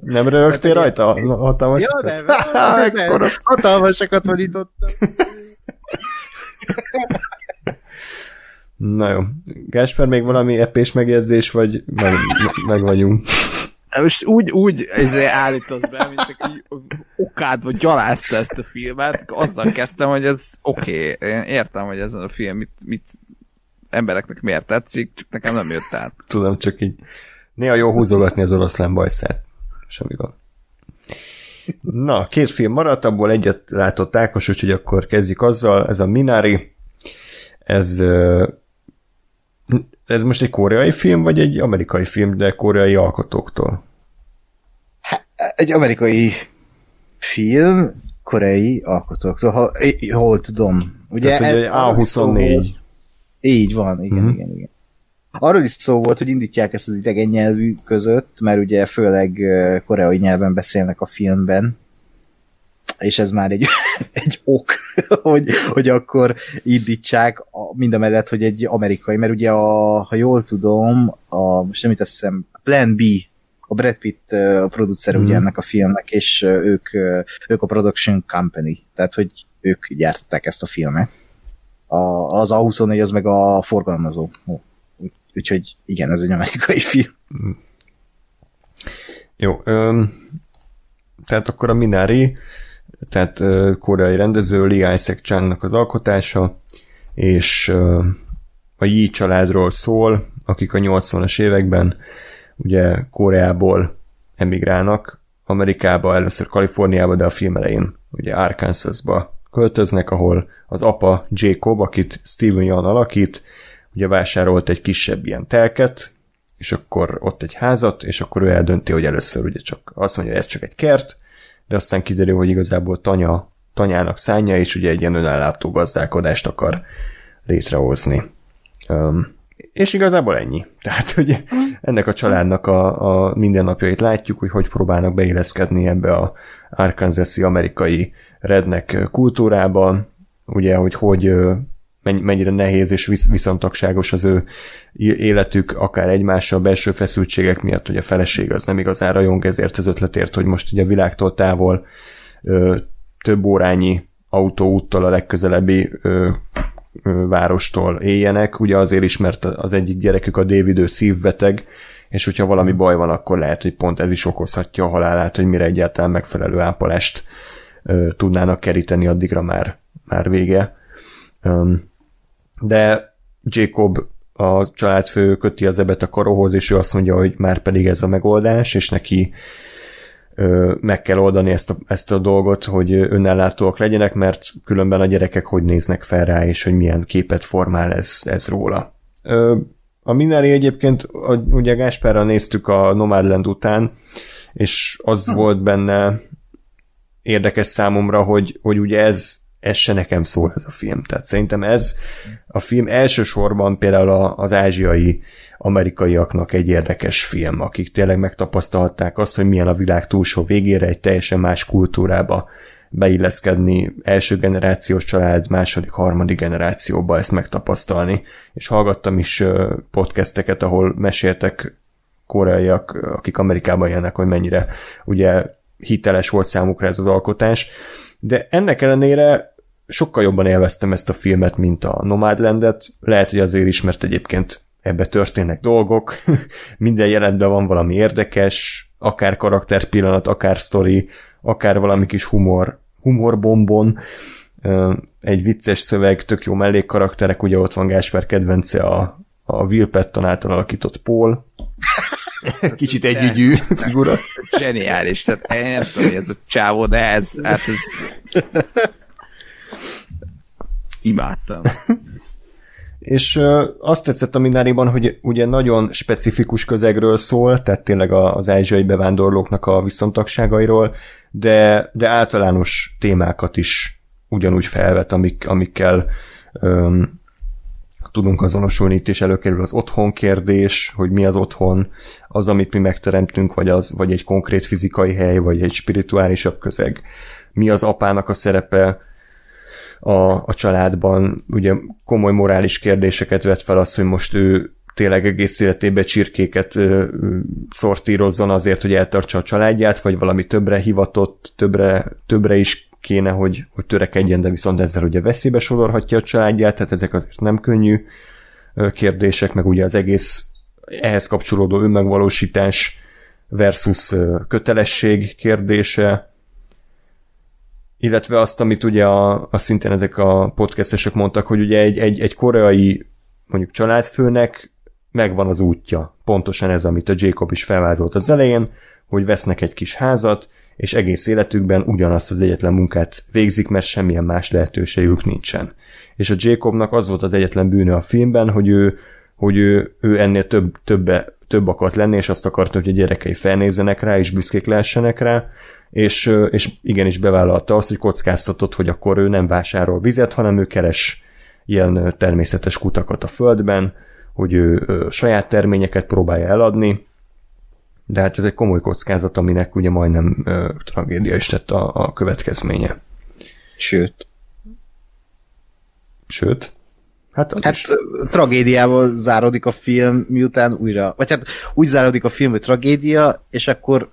Nem rögtél rajta? Hatalmasokat? Ja, nem, nem, nem. hatalmasokat vonítottam. [LAUGHS] Na jó. Gásper, még valami epés megjegyzés, vagy meg, meg vagyunk? Most úgy, úgy állítasz be, mint aki okád, vagy gyalázta ezt a filmet, azzal kezdtem, hogy ez oké, okay. én értem, hogy ez a film mit, mit embereknek miért tetszik, csak nekem nem jött át. Tudom, csak így néha jó húzogatni az oroszlán bajszát. Semmi gond. Na, két film maradt, abból egyet látott Ákos, úgyhogy akkor kezdjük azzal. Ez a Minari, ez ez most egy koreai film, vagy egy amerikai film, de koreai alkotóktól? Egy amerikai film, koreai alkotóktól, ha, hol tudom. Ugye, Tehát, ugye A24. Így van, igen, mm-hmm. igen, igen. Arról is szó volt, hogy indítják ezt az idegen nyelvű között, mert ugye főleg koreai nyelven beszélnek a filmben, és ez már egy, [LAUGHS] egy ok, [LAUGHS] hogy, hogy akkor indítsák mind a mellett, hogy egy amerikai, mert ugye a, ha jól tudom, a, most nem hiszem, Plan B, a Brad Pitt a producer mm. ugye ennek a filmnek, és ők, ők a production company, tehát hogy ők gyártották ezt a filmet. A, az A24 az meg a forgalmazó. Úgyhogy igen, ez egy amerikai film. Mm. Jó, öm, tehát akkor a Minari tehát koreai rendező Lee Isaac Changnak az alkotása, és a Yi családról szól, akik a 80-as években ugye Koreából emigrálnak, Amerikába, először Kaliforniába, de a film elején ugye Arkansasba költöznek, ahol az apa Jacob, akit Steven Yeun alakít, ugye vásárolt egy kisebb ilyen telket, és akkor ott egy házat, és akkor ő eldönti, hogy először ugye csak azt mondja, hogy ez csak egy kert, de aztán kiderül, hogy igazából tanya, tanyának szánja, és ugye egy ilyen önállátó gazdálkodást akar létrehozni. Um, és igazából ennyi. [LAUGHS] Tehát, hogy ennek a családnak a, a mindennapjait látjuk, hogy hogy próbálnak beilleszkedni ebbe a arkansas amerikai rednek kultúrába, ugye, hogy hogy mennyire nehéz és viszontagságos az ő életük, akár egymással, belső feszültségek miatt, hogy a feleség az nem igazán rajong ezért az ötletért, hogy most ugye a világtól távol több órányi autóúttal a legközelebbi várostól éljenek, ugye azért is, mert az egyik gyerekük a David ő szívbeteg, és hogyha valami baj van, akkor lehet, hogy pont ez is okozhatja a halálát, hogy mire egyáltalán megfelelő ápolást ö, tudnának keríteni, addigra már, már vége. Um, de Jacob a családfő köti az ebet a karóhoz, és ő azt mondja, hogy már pedig ez a megoldás, és neki meg kell oldani ezt a, ezt a dolgot, hogy önellátóak legyenek, mert különben a gyerekek hogy néznek fel rá, és hogy milyen képet formál ez, ez róla. A Minari egyébként, ugye Gáspárra néztük a Nomadland után, és az hm. volt benne érdekes számomra, hogy, hogy ugye ez, ez se nekem szól ez a film. Tehát szerintem ez a film elsősorban például az ázsiai amerikaiaknak egy érdekes film, akik tényleg megtapasztalták azt, hogy milyen a világ túlsó végére egy teljesen más kultúrába beilleszkedni, első generációs család, második, harmadik generációba ezt megtapasztalni. És hallgattam is podcasteket, ahol meséltek koreaiak, akik Amerikában élnek, hogy mennyire ugye hiteles volt számukra ez az alkotás. De ennek ellenére sokkal jobban élveztem ezt a filmet, mint a Nomadlandet. Lehet, hogy azért is, mert egyébként ebbe történnek dolgok, [LAUGHS] minden jelentben van valami érdekes, akár karakterpillanat, akár sztori, akár valami kis humor, humorbombon, egy vicces szöveg, tök jó mellékkarakterek, ugye ott van Gáspár kedvence a, a Will Patton által alakított Paul, [LAUGHS] kicsit együgyű figura. Zseniális, tehát én nem tudom, hogy ez a csávó, de ez, hát ez imádtam. És ö, azt tetszett a Mináriban, hogy ugye nagyon specifikus közegről szól, tehát tényleg az ázsiai bevándorlóknak a viszontagságairól, de, de általános témákat is ugyanúgy felvet, amik, amikkel ö, tudunk azonosulni, itt is előkerül az otthon kérdés, hogy mi az otthon, az, amit mi megteremtünk, vagy, az, vagy egy konkrét fizikai hely, vagy egy spirituálisabb közeg. Mi az apának a szerepe, a, a családban ugye komoly morális kérdéseket vet fel az, hogy most ő tényleg egész életében csirkéket ö, szortírozzon azért, hogy eltartsa a családját, vagy valami többre hivatott, többre, többre is kéne, hogy, hogy törekedjen, de viszont ezzel ugye veszélybe sodorhatja a családját, tehát ezek azért nem könnyű kérdések, meg ugye az egész ehhez kapcsolódó önmegvalósítás versus kötelesség kérdése, illetve azt, amit ugye a, a szintén ezek a podcastesek mondtak, hogy ugye egy, egy, egy koreai mondjuk családfőnek megvan az útja. Pontosan ez, amit a Jacob is felvázolt az elején, hogy vesznek egy kis házat, és egész életükben ugyanazt az egyetlen munkát végzik, mert semmilyen más lehetőségük nincsen. És a Jacobnak az volt az egyetlen bűnő a filmben, hogy ő, hogy ő, ő ennél több, többe, több akart lenni, és azt akarta, hogy a gyerekei felnézzenek rá, és büszkék lehessenek rá, és, és igenis bevállalta azt, hogy kockáztatott, hogy akkor ő nem vásárol vizet, hanem ő keres ilyen természetes kutakat a földben, hogy ő saját terményeket próbálja eladni, de hát ez egy komoly kockázat, aminek ugye majdnem ö, tragédia is tett a, a következménye. Sőt. Sőt? Hát, hát is. tragédiával záródik a film, miután újra, vagy hát úgy záródik a film, hogy tragédia, és akkor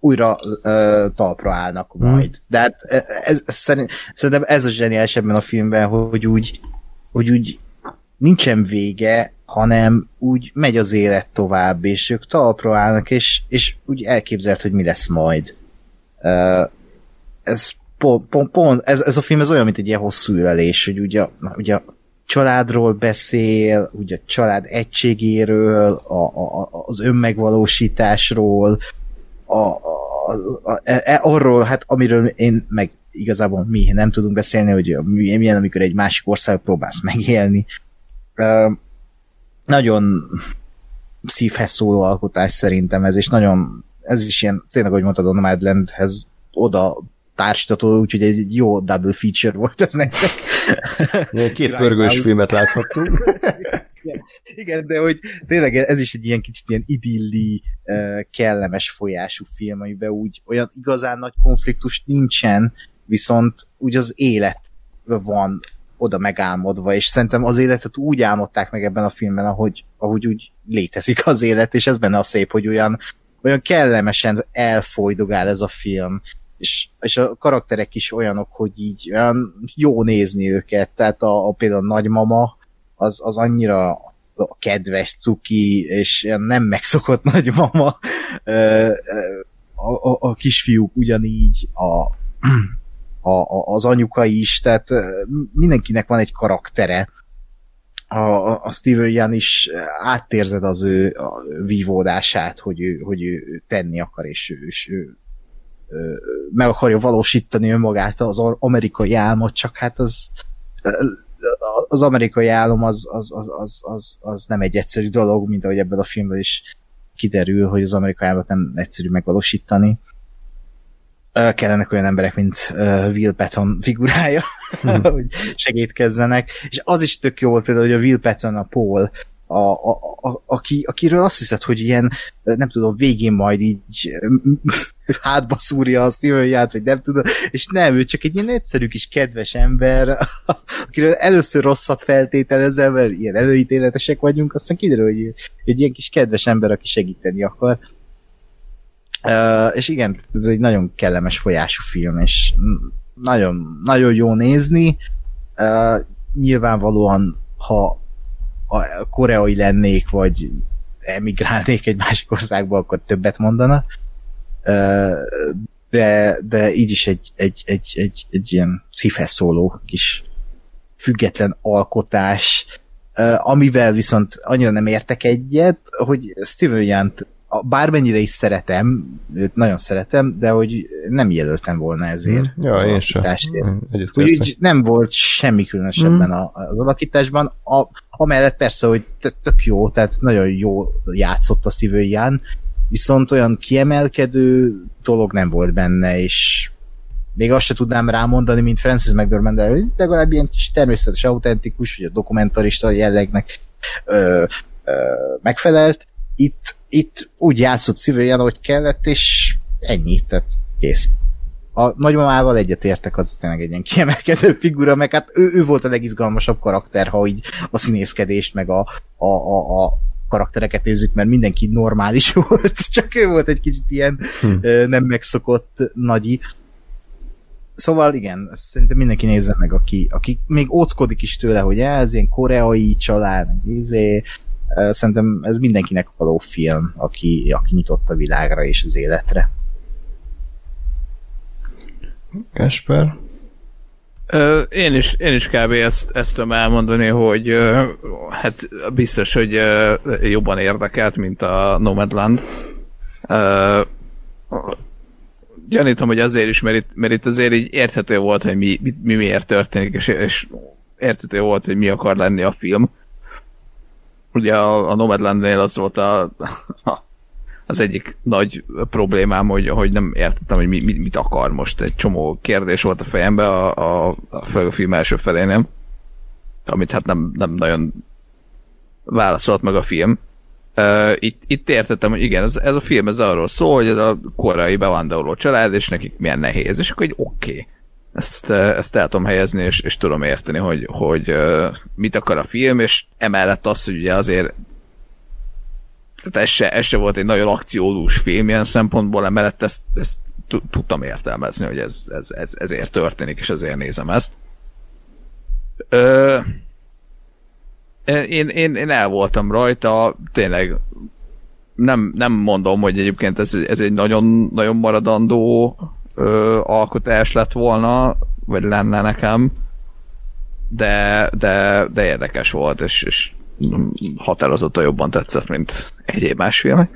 újra uh, talpra állnak hmm. majd. De hát ez, ez, szerint, szerintem ez a zseniális ebben a filmben, hogy úgy, hogy úgy nincsen vége, hanem úgy megy az élet tovább, és ők talpra állnak, és, és úgy elképzelt, hogy mi lesz majd. Ez, pont, pont, pont, ez, ez a film ez olyan, mint egy ilyen hosszú ülelés, hogy ugye, ugye a családról beszél, ugye a család egységéről, a, a, az önmegvalósításról, a, a, a, a, e, arról, hát amiről én meg igazából mi nem tudunk beszélni, hogy milyen, amikor egy másik ország próbálsz megélni. Uh, nagyon szívhez szóló alkotás szerintem ez, és nagyon, ez is ilyen, tényleg, ahogy mondtad, a Nomadlandhez oda társítató, úgyhogy egy jó double feature volt ez nektek. [LAUGHS] Két pörgős filmet láthattunk. Igen, de hogy tényleg ez is egy ilyen kicsit ilyen idilli, kellemes folyású film, amiben úgy olyan igazán nagy konfliktus nincsen, viszont úgy az élet van oda megálmodva, és szerintem az életet úgy álmodták meg ebben a filmben, ahogy, ahogy úgy létezik az élet, és ez benne a szép, hogy olyan, olyan kellemesen elfolydogál ez a film, és, és a karakterek is olyanok, hogy így olyan jó nézni őket, tehát a, a például a nagymama, az, az annyira a kedves cuki, és nem megszokott [LAUGHS] nagymama, a, a, a kisfiúk ugyanígy, a, a, az anyuka is, tehát mindenkinek van egy karaktere. A, a Steven Jan is átérzed az ő vívódását, hogy ő, hogy ő tenni akar, és ő, és ő meg akarja valósítani önmagát az amerikai álmot, csak hát az az amerikai álom az, az, az, az, az, az nem egy egyszerű dolog, mint ahogy ebből a filmben is kiderül, hogy az amerikai álmot nem egyszerű megvalósítani. Kellenek olyan emberek, mint Will Patton figurája, hmm. [LAUGHS] hogy segítkezzenek. És az is tök jó volt például, hogy a Will Patton, a Paul, a, a, a, aki, akiről azt hiszed, hogy ilyen, nem tudom, végén majd így [LAUGHS] hátba szúrja a Steven vagy nem tudom, és nem, ő csak egy ilyen egyszerű kis kedves ember, [LAUGHS] akiről először rosszat feltételezel, mert ilyen előítéletesek vagyunk, aztán kiderül, hogy egy ilyen kis kedves ember, aki segíteni akar. Uh, és igen, ez egy nagyon kellemes folyású film, és nagyon, nagyon jó nézni. Uh, nyilvánvalóan, ha a koreai lennék, vagy emigrálnék egy másik országba, akkor többet mondana. De, de így is egy, egy, egy, egy, egy ilyen szívhez szóló kis független alkotás, amivel viszont annyira nem értek egyet, hogy Steven Yant bármennyire is szeretem, őt nagyon szeretem, de hogy nem jelöltem volna ezért. Mm, ja, az én sem. Úgyhogy nem volt semmi különösebben mm. az alakításban. A, amellett persze, hogy tök jó, tehát nagyon jó játszott a Jan, viszont olyan kiemelkedő dolog nem volt benne, és még azt se tudnám rámondani, mint Francis McDormand, de legalább ilyen kis természetes, autentikus, vagy a dokumentarista jellegnek ö, ö, megfelelt. Itt itt úgy játszott szívőján, hogy kellett, és ennyi, tehát kész. A nagymamával egyetértek, az tényleg egy ilyen kiemelkedő figura, meg hát ő, ő volt a legizgalmasabb karakter, ha így a színészkedést, meg a, a, a, a karaktereket nézzük, mert mindenki normális [LAUGHS] volt, csak ő volt egy kicsit ilyen hm. nem megszokott nagyi. Szóval igen, szerintem mindenki nézze meg, aki, aki még óckodik is tőle, hogy ez ilyen koreai család, izé, Szerintem ez mindenkinek való film, aki, aki nyitott a világra és az életre. Kasper? Én is, én is kb. ezt, ezt tudom elmondani, hogy hát biztos, hogy jobban érdekelt, mint a Nomadland. Gyanítom, hogy azért is, mert itt, mert itt azért így érthető volt, hogy mi, mi, mi miért történik, és, és érthető volt, hogy mi akar lenni a film ugye a, a Nomadlandnél az volt a, a, az egyik nagy problémám, hogy, hogy nem értettem, hogy mi, mit, mit akar most. Egy csomó kérdés volt a fejembe a, a, a, film első felénél, amit hát nem, nem nagyon válaszolt meg a film. Uh, itt, itt értettem, hogy igen, ez, ez a film ez arról szól, hogy ez a korai bevándorló család, és nekik milyen nehéz, és akkor egy oké. Okay ezt, ezt el tudom helyezni, és, és tudom érteni, hogy, hogy mit akar a film, és emellett az, hogy ugye azért tehát ez se, ez se volt egy nagyon akciódús film ilyen szempontból, emellett ezt, ezt tudtam értelmezni, hogy ez, ez, ez, ezért történik, és ezért nézem ezt. Ö, én, én, én el voltam rajta, tényleg nem, nem mondom, hogy egyébként ez, ez egy nagyon, nagyon maradandó ö, alkotás lett volna, vagy lenne nekem, de, de, de érdekes volt, és, és határozottan jobban tetszett, mint egyéb más filmek.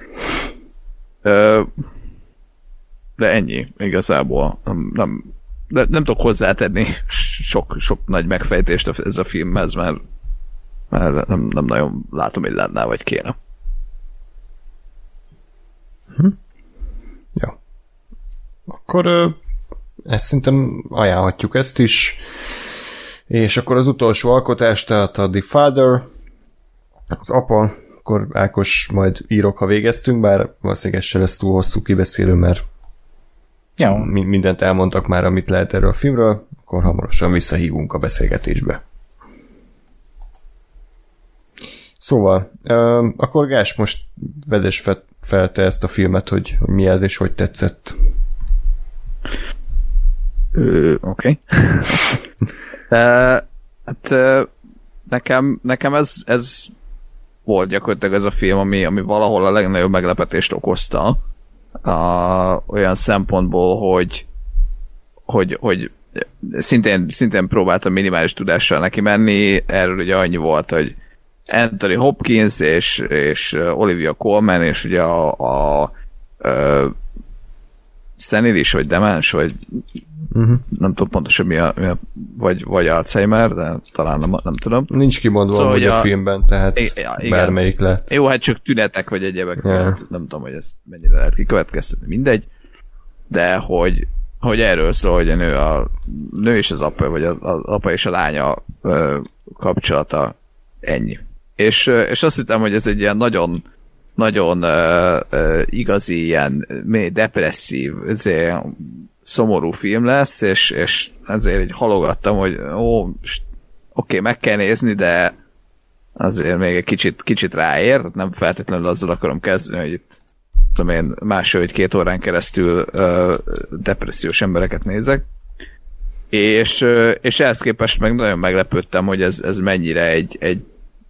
Ö, de ennyi, igazából. Nem, nem, de nem tudok hozzátenni sok, sok nagy megfejtést ez a filmhez, mert, mert nem, nem nagyon látom, hogy lenne, vagy kéne. Hm. Akkor ezt szerintem ajánlhatjuk ezt is. És akkor az utolsó alkotás, tehát a The Father, az apa, akkor Ákos majd írok, ha végeztünk, bár valószínűleg ez se lesz túl hosszú kibeszélő, mert Jó, mi- mindent elmondtak már, amit lehet erről a filmről, akkor hamarosan visszahívunk a beszélgetésbe. Szóval, akkor Gás, most vezess fel, fel te ezt a filmet, hogy, hogy mi ez és hogy tetszett. Oké. [LAUGHS] Ö, hát nekem, nekem ez, ez volt gyakorlatilag ez a film, ami, ami valahol a legnagyobb meglepetést okozta. A, olyan szempontból, hogy, hogy, hogy szintén, szintén próbáltam minimális tudással neki menni, erről ugye annyi volt, hogy Anthony Hopkins és, és Olivia Colman, és ugye a, a, a szenilis, vagy demens, vagy Uh-huh. nem tudom pontosan mi a, mi a vagy, vagy Alzheimer, de talán nem, nem tudom. Nincs kimondva Szóval, hogy a, a- filmben, tehát igen. bármelyik lehet. Jó, hát csak tünetek, vagy egyebek, yeah. nem tudom, hogy ezt mennyire lehet kikövetkeztetni, mindegy, de hogy, hogy erről szól, hogy a nő, a nő és az apa, vagy az, az apa és a lánya ö, kapcsolata ennyi. És, és azt hittem, hogy ez egy ilyen nagyon nagyon ö, ö, igazi, ilyen depresszív, ezért szomorú film lesz, és, és ezért így halogattam, hogy ó, oké, meg kell nézni, de azért még egy kicsit, kicsit ráér, nem feltétlenül azzal akarom kezdeni, hogy itt tudom én, másfél vagy két órán keresztül ö, depressziós embereket nézek. És, ö, és ehhez képest meg nagyon meglepődtem, hogy ez, ez mennyire egy, egy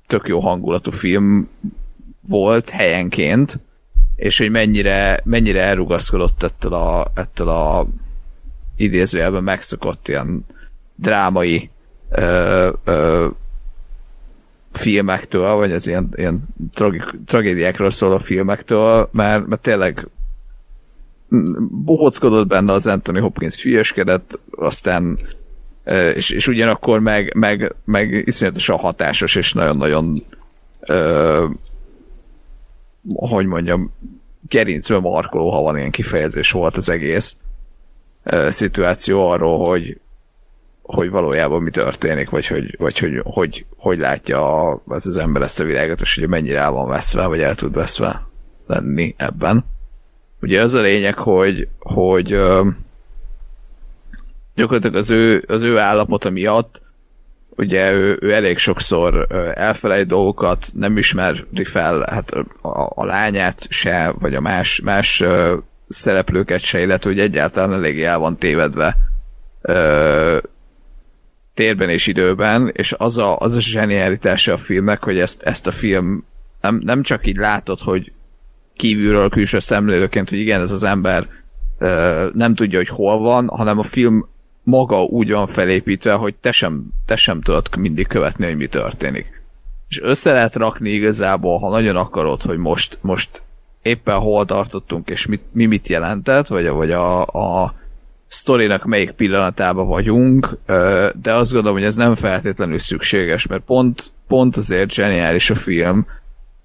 tök jó hangulatú film volt helyenként, és hogy mennyire, mennyire elrugaszkodott ettől a, ettől a idézőjelben megszokott ilyen drámai ö, ö, filmektől, vagy az ilyen, ilyen tragik, tragédiákról szóló filmektől, mert, mert tényleg bohóckodott benne az Anthony Hopkins hülyeskedett, aztán és, és ugyanakkor meg, meg, meg iszonyatosan hatásos, és nagyon-nagyon hogy mondjam, gerincbe markoló, ha van ilyen kifejezés volt az egész ö, szituáció arról, hogy hogy valójában mi történik, vagy hogy hogy, hogy, hogy, hogy látja a, az az ember ezt a világot, és hogy mennyire el van veszve, vagy el tud veszve lenni ebben. Ugye az a lényeg, hogy, hogy ö, gyakorlatilag az ő, az ő állapota miatt ugye ő, ő elég sokszor elfelejt dolgokat, nem ismeri fel hát a, a lányát se, vagy a más, más szereplőket se, illetve hogy egyáltalán eléggé el van tévedve ö, térben és időben, és az a, az a zsenialitása a filmnek, hogy ezt, ezt a film nem, nem csak így látod, hogy kívülről külső szemlélőként, hogy igen, ez az ember ö, nem tudja, hogy hol van, hanem a film maga úgy van felépítve, hogy te sem, te sem tudod mindig követni, hogy mi történik. És össze lehet rakni igazából, ha nagyon akarod, hogy most, most éppen hol tartottunk, és mit, mi mit jelentett, vagy, vagy a, a sztorinak melyik pillanatában vagyunk, de azt gondolom, hogy ez nem feltétlenül szükséges, mert pont, pont azért zseniális a film,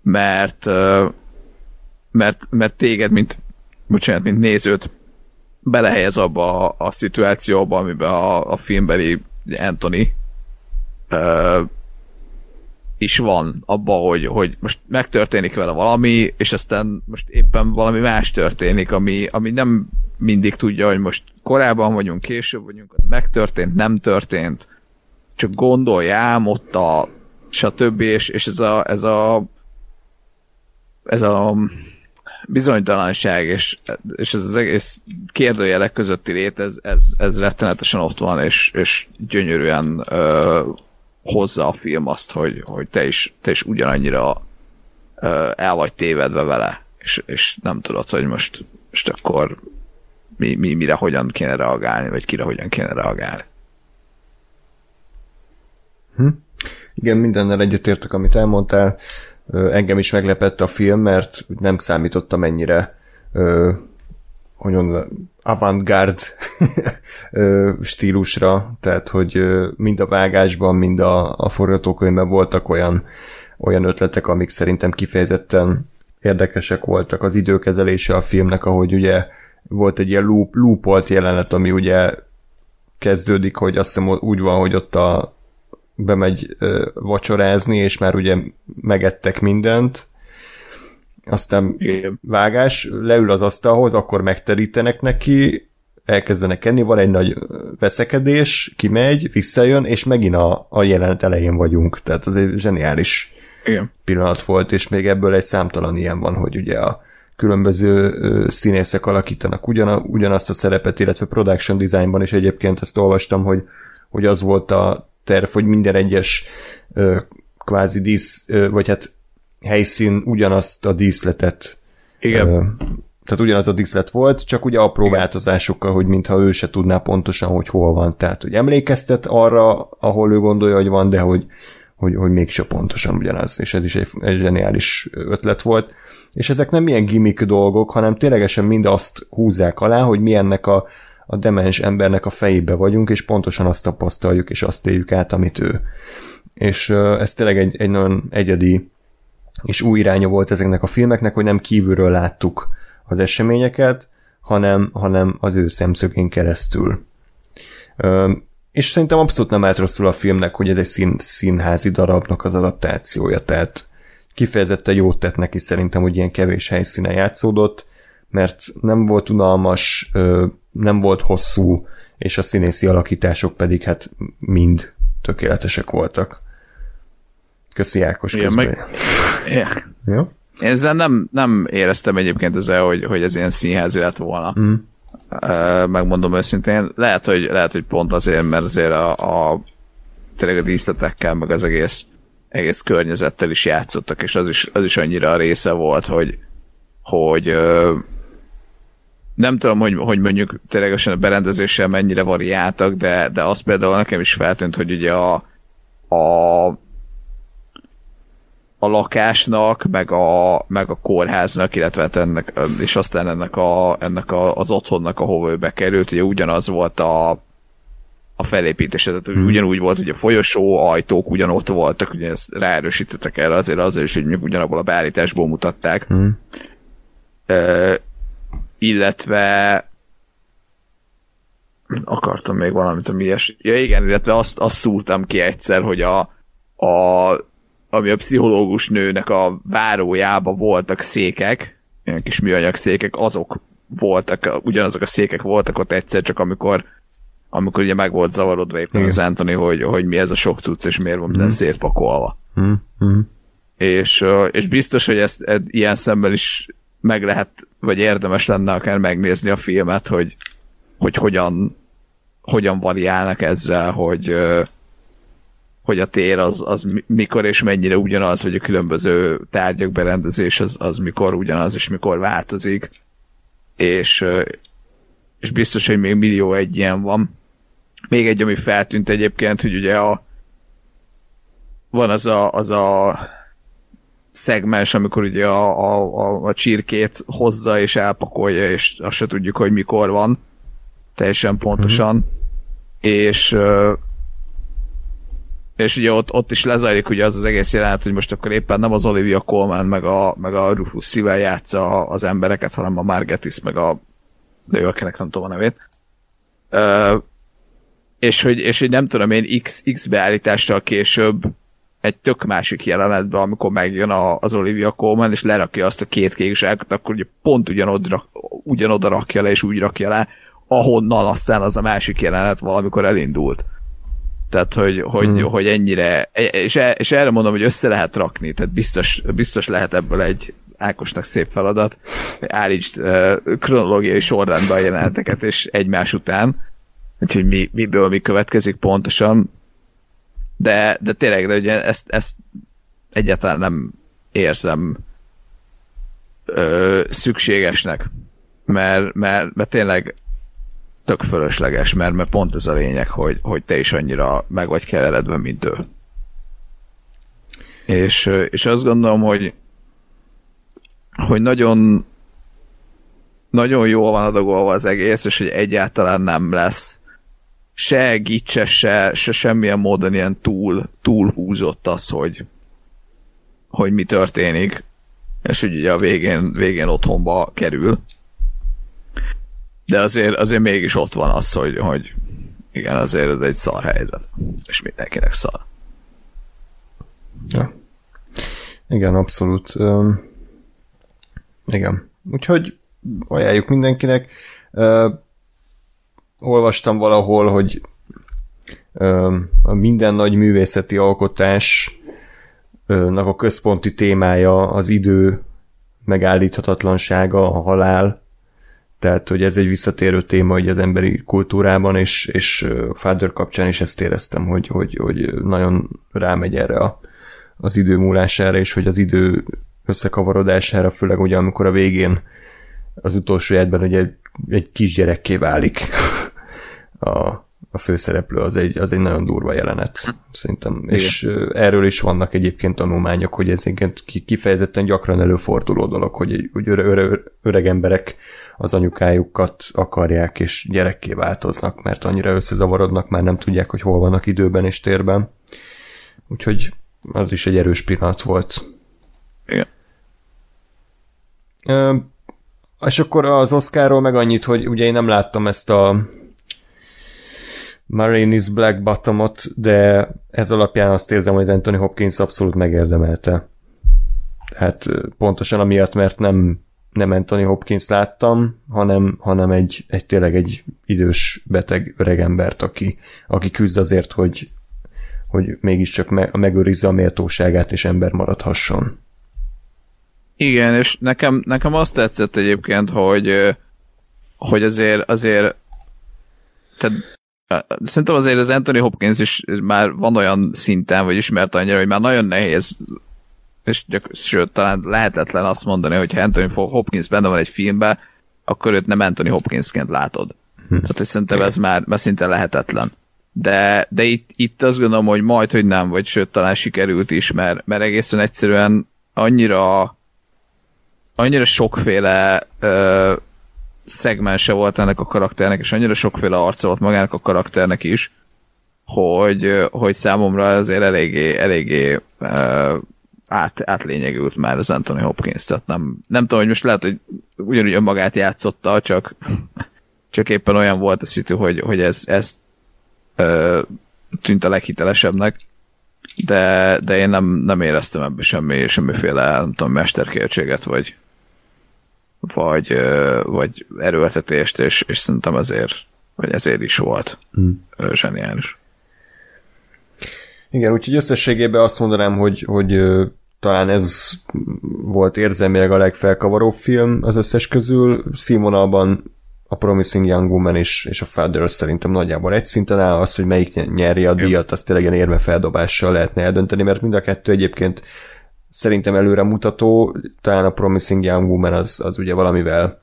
mert mert, mert téged, mint bocsánat, mint nézőt belehelyez abba a, a szituációba, amiben a, a filmbeli Anthony ö, is van abba, hogy, hogy most megtörténik vele valami, és aztán most éppen valami más történik, ami, ami nem mindig tudja, hogy most korábban vagyunk, később vagyunk, az megtörtént, nem történt, csak gondoljám ott a stb. És, és ez a, ez a ez a bizonytalanság és, és ez az egész kérdőjelek közötti lét, ez, ez, ez rettenetesen ott van, és, és gyönyörűen ö, hozza a film azt, hogy, hogy te, is, te is ugyanannyira ö, el vagy tévedve vele, és, és nem tudod, hogy most, most akkor mi, mi, mire hogyan kéne reagálni, vagy kire hogyan kéne reagálni. Igen, mindennel egyetértek, amit elmondtál. Engem is meglepett a film, mert nem számítottam ennyire ö, hogy mondjam, avantgárd [LAUGHS] stílusra, tehát hogy mind a vágásban, mind a, a forgatókönyvben voltak olyan, olyan ötletek, amik szerintem kifejezetten érdekesek voltak. Az időkezelése a filmnek, ahogy ugye volt egy ilyen loop, loopolt jelenet, ami ugye kezdődik, hogy azt hiszem úgy van, hogy ott a bemegy ö, vacsorázni, és már ugye megettek mindent, aztán Igen. vágás, leül az asztalhoz, akkor megterítenek neki, elkezdenek enni, van egy nagy veszekedés, kimegy, visszajön, és megint a, a jelenet elején vagyunk. Tehát az egy zseniális Igen. pillanat volt, és még ebből egy számtalan ilyen van, hogy ugye a különböző színészek alakítanak ugyan, ugyanazt a szerepet, illetve production designban is egyébként ezt olvastam, hogy, hogy az volt a terv, hogy minden egyes ö, kvázi dísz, ö, vagy hát helyszín ugyanazt a díszletet Igen. Ö, tehát ugyanaz a díszlet volt, csak ugye apró változásokkal, hogy mintha ő se tudná pontosan, hogy hol van. Tehát, hogy emlékeztet arra, ahol ő gondolja, hogy van, de hogy, hogy, hogy mégse pontosan ugyanaz. És ez is egy, egy zseniális ötlet volt. És ezek nem ilyen gimmick dolgok, hanem ténylegesen mind azt húzzák alá, hogy mi ennek a, a demens embernek a fejébe vagyunk, és pontosan azt tapasztaljuk, és azt éljük át, amit ő. És ez tényleg egy, egy nagyon egyedi és új iránya volt ezeknek a filmeknek, hogy nem kívülről láttuk az eseményeket, hanem, hanem az ő szemszögén keresztül. És szerintem abszolút nem állt rosszul a filmnek, hogy ez egy szín, színházi darabnak az adaptációja, tehát kifejezetten jót tett neki szerintem, hogy ilyen kevés helyszínen játszódott, mert nem volt unalmas, nem volt hosszú, és a színészi alakítások pedig hát mind tökéletesek voltak. Köszi Ákos Igen, közben. meg- Yeah. Jó? Ezzel nem, nem éreztem egyébként ezzel, hogy, hogy ez ilyen színházi lett volna. Mm. Uh, megmondom őszintén. Lehet hogy, lehet, hogy pont azért, mert azért a, a tényleg a díszletekkel, meg az egész, egész környezettel is játszottak, és az is, az is annyira a része volt, hogy, hogy uh, nem tudom, hogy, hogy mondjuk ténylegesen a berendezéssel mennyire variáltak, de, de az például nekem is feltűnt, hogy ugye a, a a lakásnak, meg a, meg a kórháznak, illetve hát ennek, és aztán ennek, a, ennek a, az otthonnak, ahova ő bekerült, ugye ugyanaz volt a, a felépítése, tehát hmm. ugyanúgy volt, hogy a folyosó, ajtók ugyanott voltak, ugye ezt ráerősítettek erre azért azért is, hogy ugyanabból a beállításból mutatták. Hmm. Ö, illetve akartam még valamit, ami ilyes. Ja igen, illetve azt, azt szúrtam ki egyszer, hogy a, a ami a pszichológus nőnek a várójába voltak székek, ilyen kis műanyag székek, azok voltak, ugyanazok a székek voltak ott egyszer, csak amikor amikor ugye meg volt zavarodva éppen Igen. az Anthony, hogy, hogy mi ez a sok cucc, és miért van minden szétpakolva. Mm. Mm. És, és biztos, hogy ezt ed, ilyen szemmel is meg lehet, vagy érdemes lenne akár megnézni a filmet, hogy, hogy hogyan, hogyan variálnak ezzel, hogy, hogy a tér az, az mi- mikor és mennyire ugyanaz, vagy a különböző tárgyak berendezés az, az mikor ugyanaz, és mikor változik. És, és biztos, hogy még millió egy ilyen van. Még egy, ami feltűnt egyébként, hogy ugye a van az a, az a szegmens, amikor ugye a, a, a, a csirkét hozza és elpakolja, és azt se tudjuk, hogy mikor van teljesen pontosan. Mm-hmm. És és ugye ott, ott is lezajlik ugye az az egész jelenet, hogy most akkor éppen nem az Olivia Colman meg a, meg a Rufus Szível játsza az embereket, hanem a Margetis meg a nő, akinek nem tudom a nevét. Ö, és hogy, és hogy nem tudom én X, X beállítással később egy tök másik jelenetben, amikor megjön a, az Olivia Colman, és lerakja azt a két kék zsákot, akkor ugye pont ugyanodra, ugyanoda rakja le, és úgy rakja le, ahonnan aztán az a másik jelenet valamikor elindult. Tehát, hogy, hogy, hmm. hogy ennyire, és, e- és erre mondom, hogy össze lehet rakni, tehát biztos, biztos lehet ebből egy Ákosnak szép feladat, állítsd uh, kronológiai sorrendben a jeleneteket, és egymás után, úgyhogy mi, miből mi következik pontosan, de, de tényleg, de ugye ezt, ezt egyáltalán nem érzem ö, szükségesnek, mert, mert, mert tényleg tök fölösleges, mert, mert pont ez a lényeg, hogy, hogy te is annyira meg vagy keveredve, mint ő. És, és azt gondolom, hogy hogy nagyon nagyon jól van adagolva az egész, és hogy egyáltalán nem lesz se egítse, se, se semmilyen módon ilyen túl, túl húzott az, hogy, hogy mi történik, és hogy ugye a végén, végén otthonba kerül. De azért, azért mégis ott van az, hogy, hogy igen, azért ez egy szar helyzet, és mindenkinek szar. Ja. Igen, abszolút. Um, igen. Úgyhogy ajánljuk mindenkinek. Uh, olvastam valahol, hogy um, a minden nagy művészeti alkotásnak a központi témája az idő megállíthatatlansága, a halál, tehát, hogy ez egy visszatérő téma hogy az emberi kultúrában, és, és Father kapcsán is ezt éreztem, hogy, hogy, hogy nagyon rámegy erre a, az idő múlására, és hogy az idő összekavarodására, főleg ugye amikor a végén az utolsó életben ugye egy, kisgyerekké válik a, a főszereplő, az egy, az egy nagyon durva jelenet, szerintem. Igen. És erről is vannak egyébként tanulmányok, hogy ez kifejezetten gyakran előforduló dolog, hogy, hogy öre, öre, öreg emberek az anyukájukat akarják, és gyerekké változnak, mert annyira összezavarodnak, már nem tudják, hogy hol vannak időben és térben. Úgyhogy az is egy erős pillanat volt. Igen. És akkor az Oscarról meg annyit, hogy ugye én nem láttam ezt a Marinis Black Bottomot, de ez alapján azt érzem, hogy Anthony Hopkins abszolút megérdemelte. Tehát pontosan amiatt, mert nem, nem Anthony Hopkins láttam, hanem, hanem egy, egy tényleg egy idős, beteg öregembert, aki, aki küzd azért, hogy, hogy mégiscsak me, megőrizze a méltóságát és ember maradhasson. Igen, és nekem, nekem azt tetszett egyébként, hogy, hogy azért, azért tehát Szerintem azért az Anthony Hopkins is már van olyan szinten, vagy ismert annyira, hogy már nagyon nehéz, és gyak, sőt, talán lehetetlen azt mondani, hogy ha Anthony Hopkins benne van egy filmben, akkor őt nem Anthony Hopkinsként látod. Hm. Tehát hogy szerintem ez már, már szinte lehetetlen. De, de itt, itt azt gondolom, hogy majd, hogy nem, vagy sőt, talán sikerült is, mert, mert egészen egyszerűen annyira annyira sokféle ö, szegmense volt ennek a karakternek, és annyira sokféle arca volt magának a karakternek is, hogy, hogy számomra azért eléggé, eléggé uh, át, átlényegült már az Anthony Hopkins, tehát nem, nem tudom, hogy most lehet, hogy ugyanúgy önmagát játszotta, csak, csak éppen olyan volt a szitu, hogy, hogy ez, ez uh, tűnt a leghitelesebbnek, de, de én nem, nem éreztem ebbe semmi, semmiféle, nem tudom, mesterkértséget, vagy, vagy, vagy erőltetést, és, és szerintem ezért, vagy ezért is volt hmm. zseniális. Igen, úgyhogy összességében azt mondanám, hogy, hogy talán ez volt érzelmileg a legfelkavaróbb film az összes közül. Színvonalban a Promising Young Woman és, és a Father szerintem nagyjából egy szinten áll, az, hogy melyik nyeri a díjat, azt tényleg ilyen érme feldobással lehetne eldönteni, mert mind a kettő egyébként szerintem előre mutató, talán a Promising Young Woman az, az ugye valamivel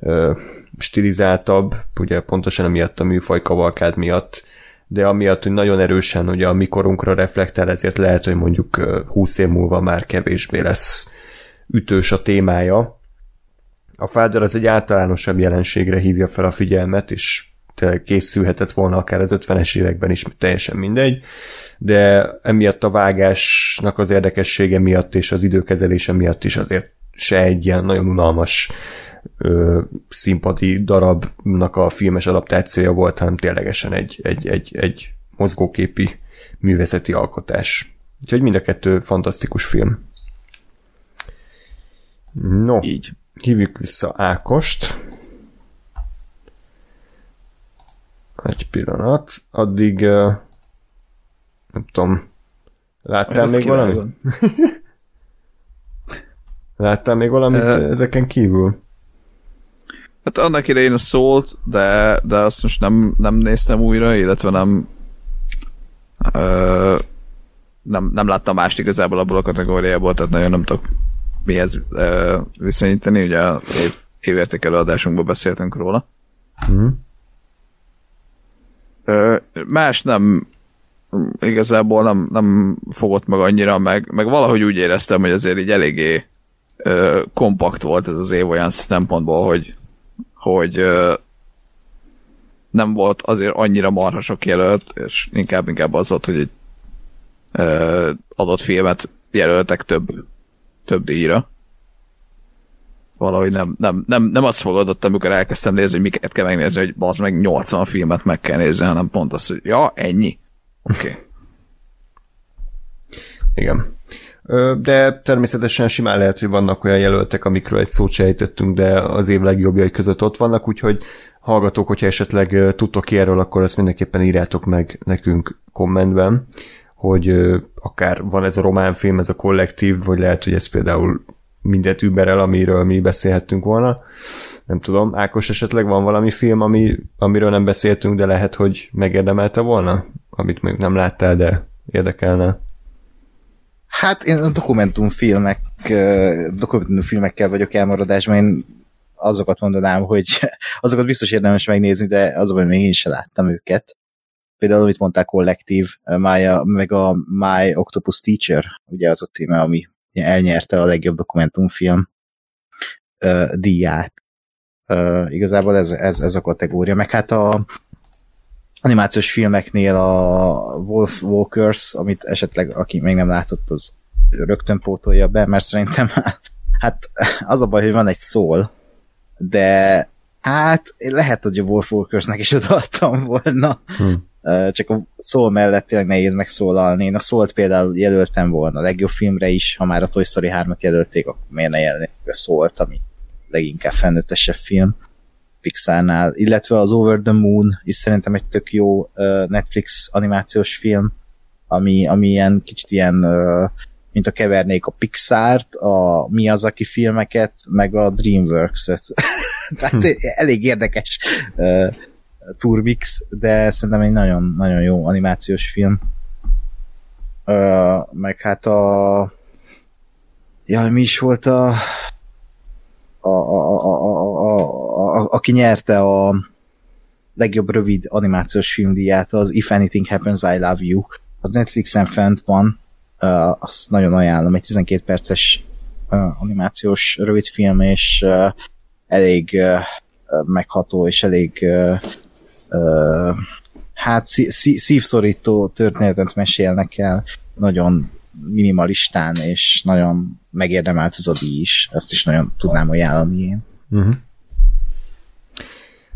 ö, stilizáltabb, ugye pontosan amiatt a műfaj kavalkád miatt, de amiatt, hogy nagyon erősen ugye a mikorunkra reflektál, ezért lehet, hogy mondjuk 20 év múlva már kevésbé lesz ütős a témája. A Father az egy általánosabb jelenségre hívja fel a figyelmet, és készülhetett volna akár az 50-es években is, teljesen mindegy, de emiatt a vágásnak az érdekessége miatt és az időkezelése miatt is azért se egy ilyen nagyon unalmas ö, színpadi darabnak a filmes adaptációja volt, hanem ténylegesen egy, egy, egy, egy mozgóképi művészeti alkotás. Úgyhogy mind a kettő fantasztikus film. No, Így. hívjuk vissza Ákost. Egy pillanat. Addig uh, nem tudom, láttál még valamit? [LAUGHS] láttál még valamit uh, ezeken kívül? Hát annak idején a szólt, de, de azt most nem, nem néztem újra, illetve nem uh, nem, nem láttam mást igazából abból a kategóriából, tehát nagyon nem tudok mihez uh, viszonyítani, ugye a év, évértékelő adásunkban beszéltünk róla. Mm. Uh, más nem igazából nem, nem fogott meg annyira, meg, meg valahogy úgy éreztem, hogy azért így eléggé ö, kompakt volt ez az év olyan szempontból, hogy, hogy ö, nem volt azért annyira marha sok jelölt, és inkább inkább az volt, hogy egy ö, adott filmet jelöltek több, több díjra. Valahogy nem, nem, nem, nem azt fogadott, amikor elkezdtem nézni, hogy miket kell megnézni, hogy az meg 80 filmet meg kell nézni, hanem pont az, hogy ja, ennyi Oké. Okay. Igen. De természetesen simán lehet, hogy vannak olyan jelöltek, amikről egy szót sejtettünk, de az év legjobbjai között ott vannak, úgyhogy hallgatók, hogyha esetleg tudtok ki erről, akkor ezt mindenképpen írjátok meg nekünk kommentben, hogy akár van ez a román film, ez a kollektív, vagy lehet, hogy ez például mindent überel, amiről mi beszélhettünk volna. Nem tudom, Ákos esetleg van valami film, ami, amiről nem beszéltünk, de lehet, hogy megérdemelte volna? Amit még nem láttál, de érdekelne. Hát én a dokumentumfilmek, dokumentumfilmekkel vagyok elmaradásban, én azokat mondanám, hogy [LAUGHS] azokat biztos érdemes megnézni, de azokban még én sem láttam őket. Például, amit mondták, kollektív, Maya, meg a My Octopus Teacher, ugye az a címe, ami elnyerte a legjobb dokumentumfilm díját. Igazából ez, ez, ez a kategória. Meg hát a animációs filmeknél a Wolf Walkers, amit esetleg aki még nem látott, az rögtön pótolja be, mert szerintem [LAUGHS] hát az a baj, hogy van egy szól, de hát lehet, hogy a Wolf Walkersnek is odaadtam volna. Hm. Csak a szól mellett tényleg nehéz megszólalni. Én a szólt például jelöltem volna a legjobb filmre is, ha már a Toy Story 3-at jelölték, akkor miért ne jelölnék a szólt, ami leginkább felnőttesebb film Pixarnál, illetve az Over the Moon is szerintem egy tök jó Netflix animációs film, ami, ami ilyen kicsit ilyen, mint a kevernék a Pixart, a Miyazaki filmeket, meg a Dreamworks-et. [LAUGHS] Tehát elég érdekes uh, turmix, de szerintem egy nagyon, nagyon jó animációs film. Uh, meg hát a Jaj, mi is volt a a, a, a, a, a, aki nyerte a legjobb rövid animációs filmdíját, az If Anything Happens, I Love You. Az Netflixen fent van, uh, azt nagyon ajánlom, egy 12 perces uh, animációs rövid film, és uh, elég uh, megható, és elég uh, uh, hát szí- szívszorító történetet mesélnek el, nagyon minimalistán, és nagyon megérdemelt ez a díj is. Ezt is nagyon tudnám ajánlani én. Uh-huh.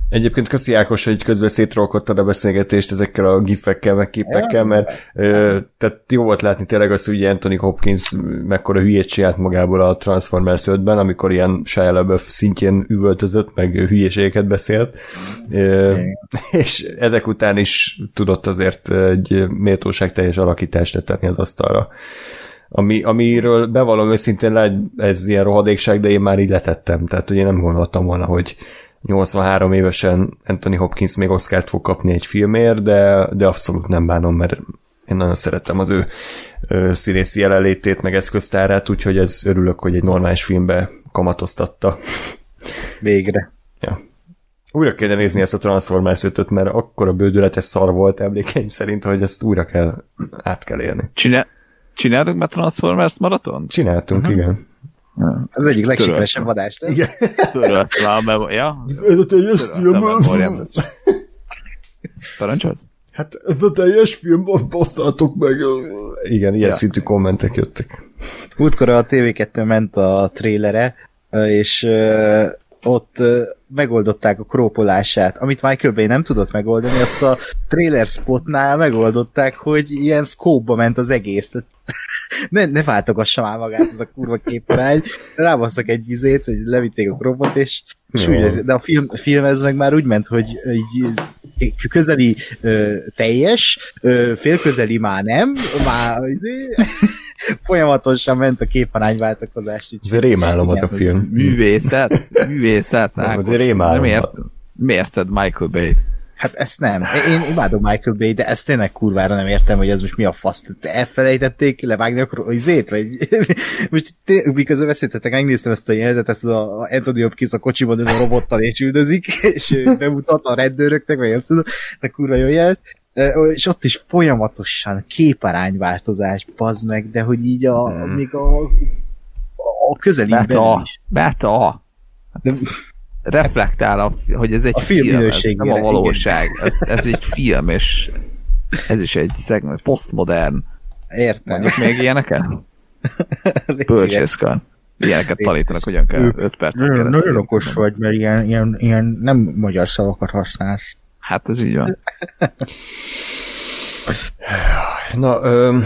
Egyébként köszi Ákos, hogy közben szétrolkodtad a beszélgetést ezekkel a gifekkel, meg képekkel, mert ö, tehát jó volt látni tényleg az, hogy Anthony Hopkins mekkora hülyét csinált magából a Transformers 5-ben, amikor ilyen Shia LaBeouf szintjén üvöltözött, meg hülyeségeket beszélt, ö, [LAUGHS] és ezek után is tudott azért egy méltóságteljes alakítást tenni az asztalra. Ami, amiről bevallom őszintén, ez ilyen rohadékság, de én már így letettem, tehát hogy én nem gondoltam volna, hogy 83 évesen Anthony Hopkins még Oscárt fog kapni egy filmért, de, de abszolút nem bánom, mert én nagyon szerettem az ő, ő színészi jelenlétét, meg eszköztárát, úgyhogy ez örülök, hogy egy normális filmbe kamatoztatta. Végre. Ja. Újra kéne nézni ezt a Transformers 5 mert akkor a bődületes szar volt emlékeim szerint, hogy ezt újra kell, át kell élni. Csinál, csináltuk már Transformers maraton? Csináltunk, uh-huh. igen. Az egyik legsikeresebb adás, nem? Igen. Törölt le a ja? Ez a teljes film az... Parancsolsz? Hát ez a teljes film, basszáltok meg. Igen, ilyen ja. szintű kommentek jöttek. Múltkor a TV2 ment a trélere, és ott megoldották a krópolását, amit Michael Bay nem tudott megoldani, azt a trailer spotnál megoldották, hogy ilyen scope ment az egész. [LAUGHS] ne, ne váltogassa már magát ez a kurva képarány. Rábasztak egy izét, hogy levitték a krópot, és, és úgy, de a film, a film ez meg már úgy ment, hogy így közeli ö, teljes, ö, félközeli már nem, már folyamatosan ment a képarányváltakozás. Azért rémálom az a film. Művészet, művészet. Nem, azért rémálom. Nem ért, érted Michael Bay-t. Hát ezt nem. Én imádom Michael Bay, de ezt tényleg kurvára nem értem, hogy ez most mi a fasz. Te elfelejtették levágni a izét? Vagy [LAUGHS] most miközben beszéltetek, megnéztem ezt a jelenetet, ezt a Anthony Hopkins a kocsiban ez a robottal és üldözik, [LAUGHS] és bemutat a rendőröknek, vagy nem tudom, de kurva jó jelent és ott is folyamatosan képarányváltozás, bazd meg, de hogy így a, hmm. még a, a közelében Beta, is. Beta. De, reflektál, a, hogy ez egy a film, film ez nem a valóság. Ez, ez egy film, és ez is egy szegmény, posztmodern. Értem. Mondjuk még ilyeneket? [LAUGHS] Bölcsészkar. Ilyeneket tanítanak, hogyan kell 5 perc. Nagyon, nagyon okos vagy, mert ilyen, ilyen, ilyen nem magyar szavakat használsz. Hát ez így van. [LAUGHS] Na, ö,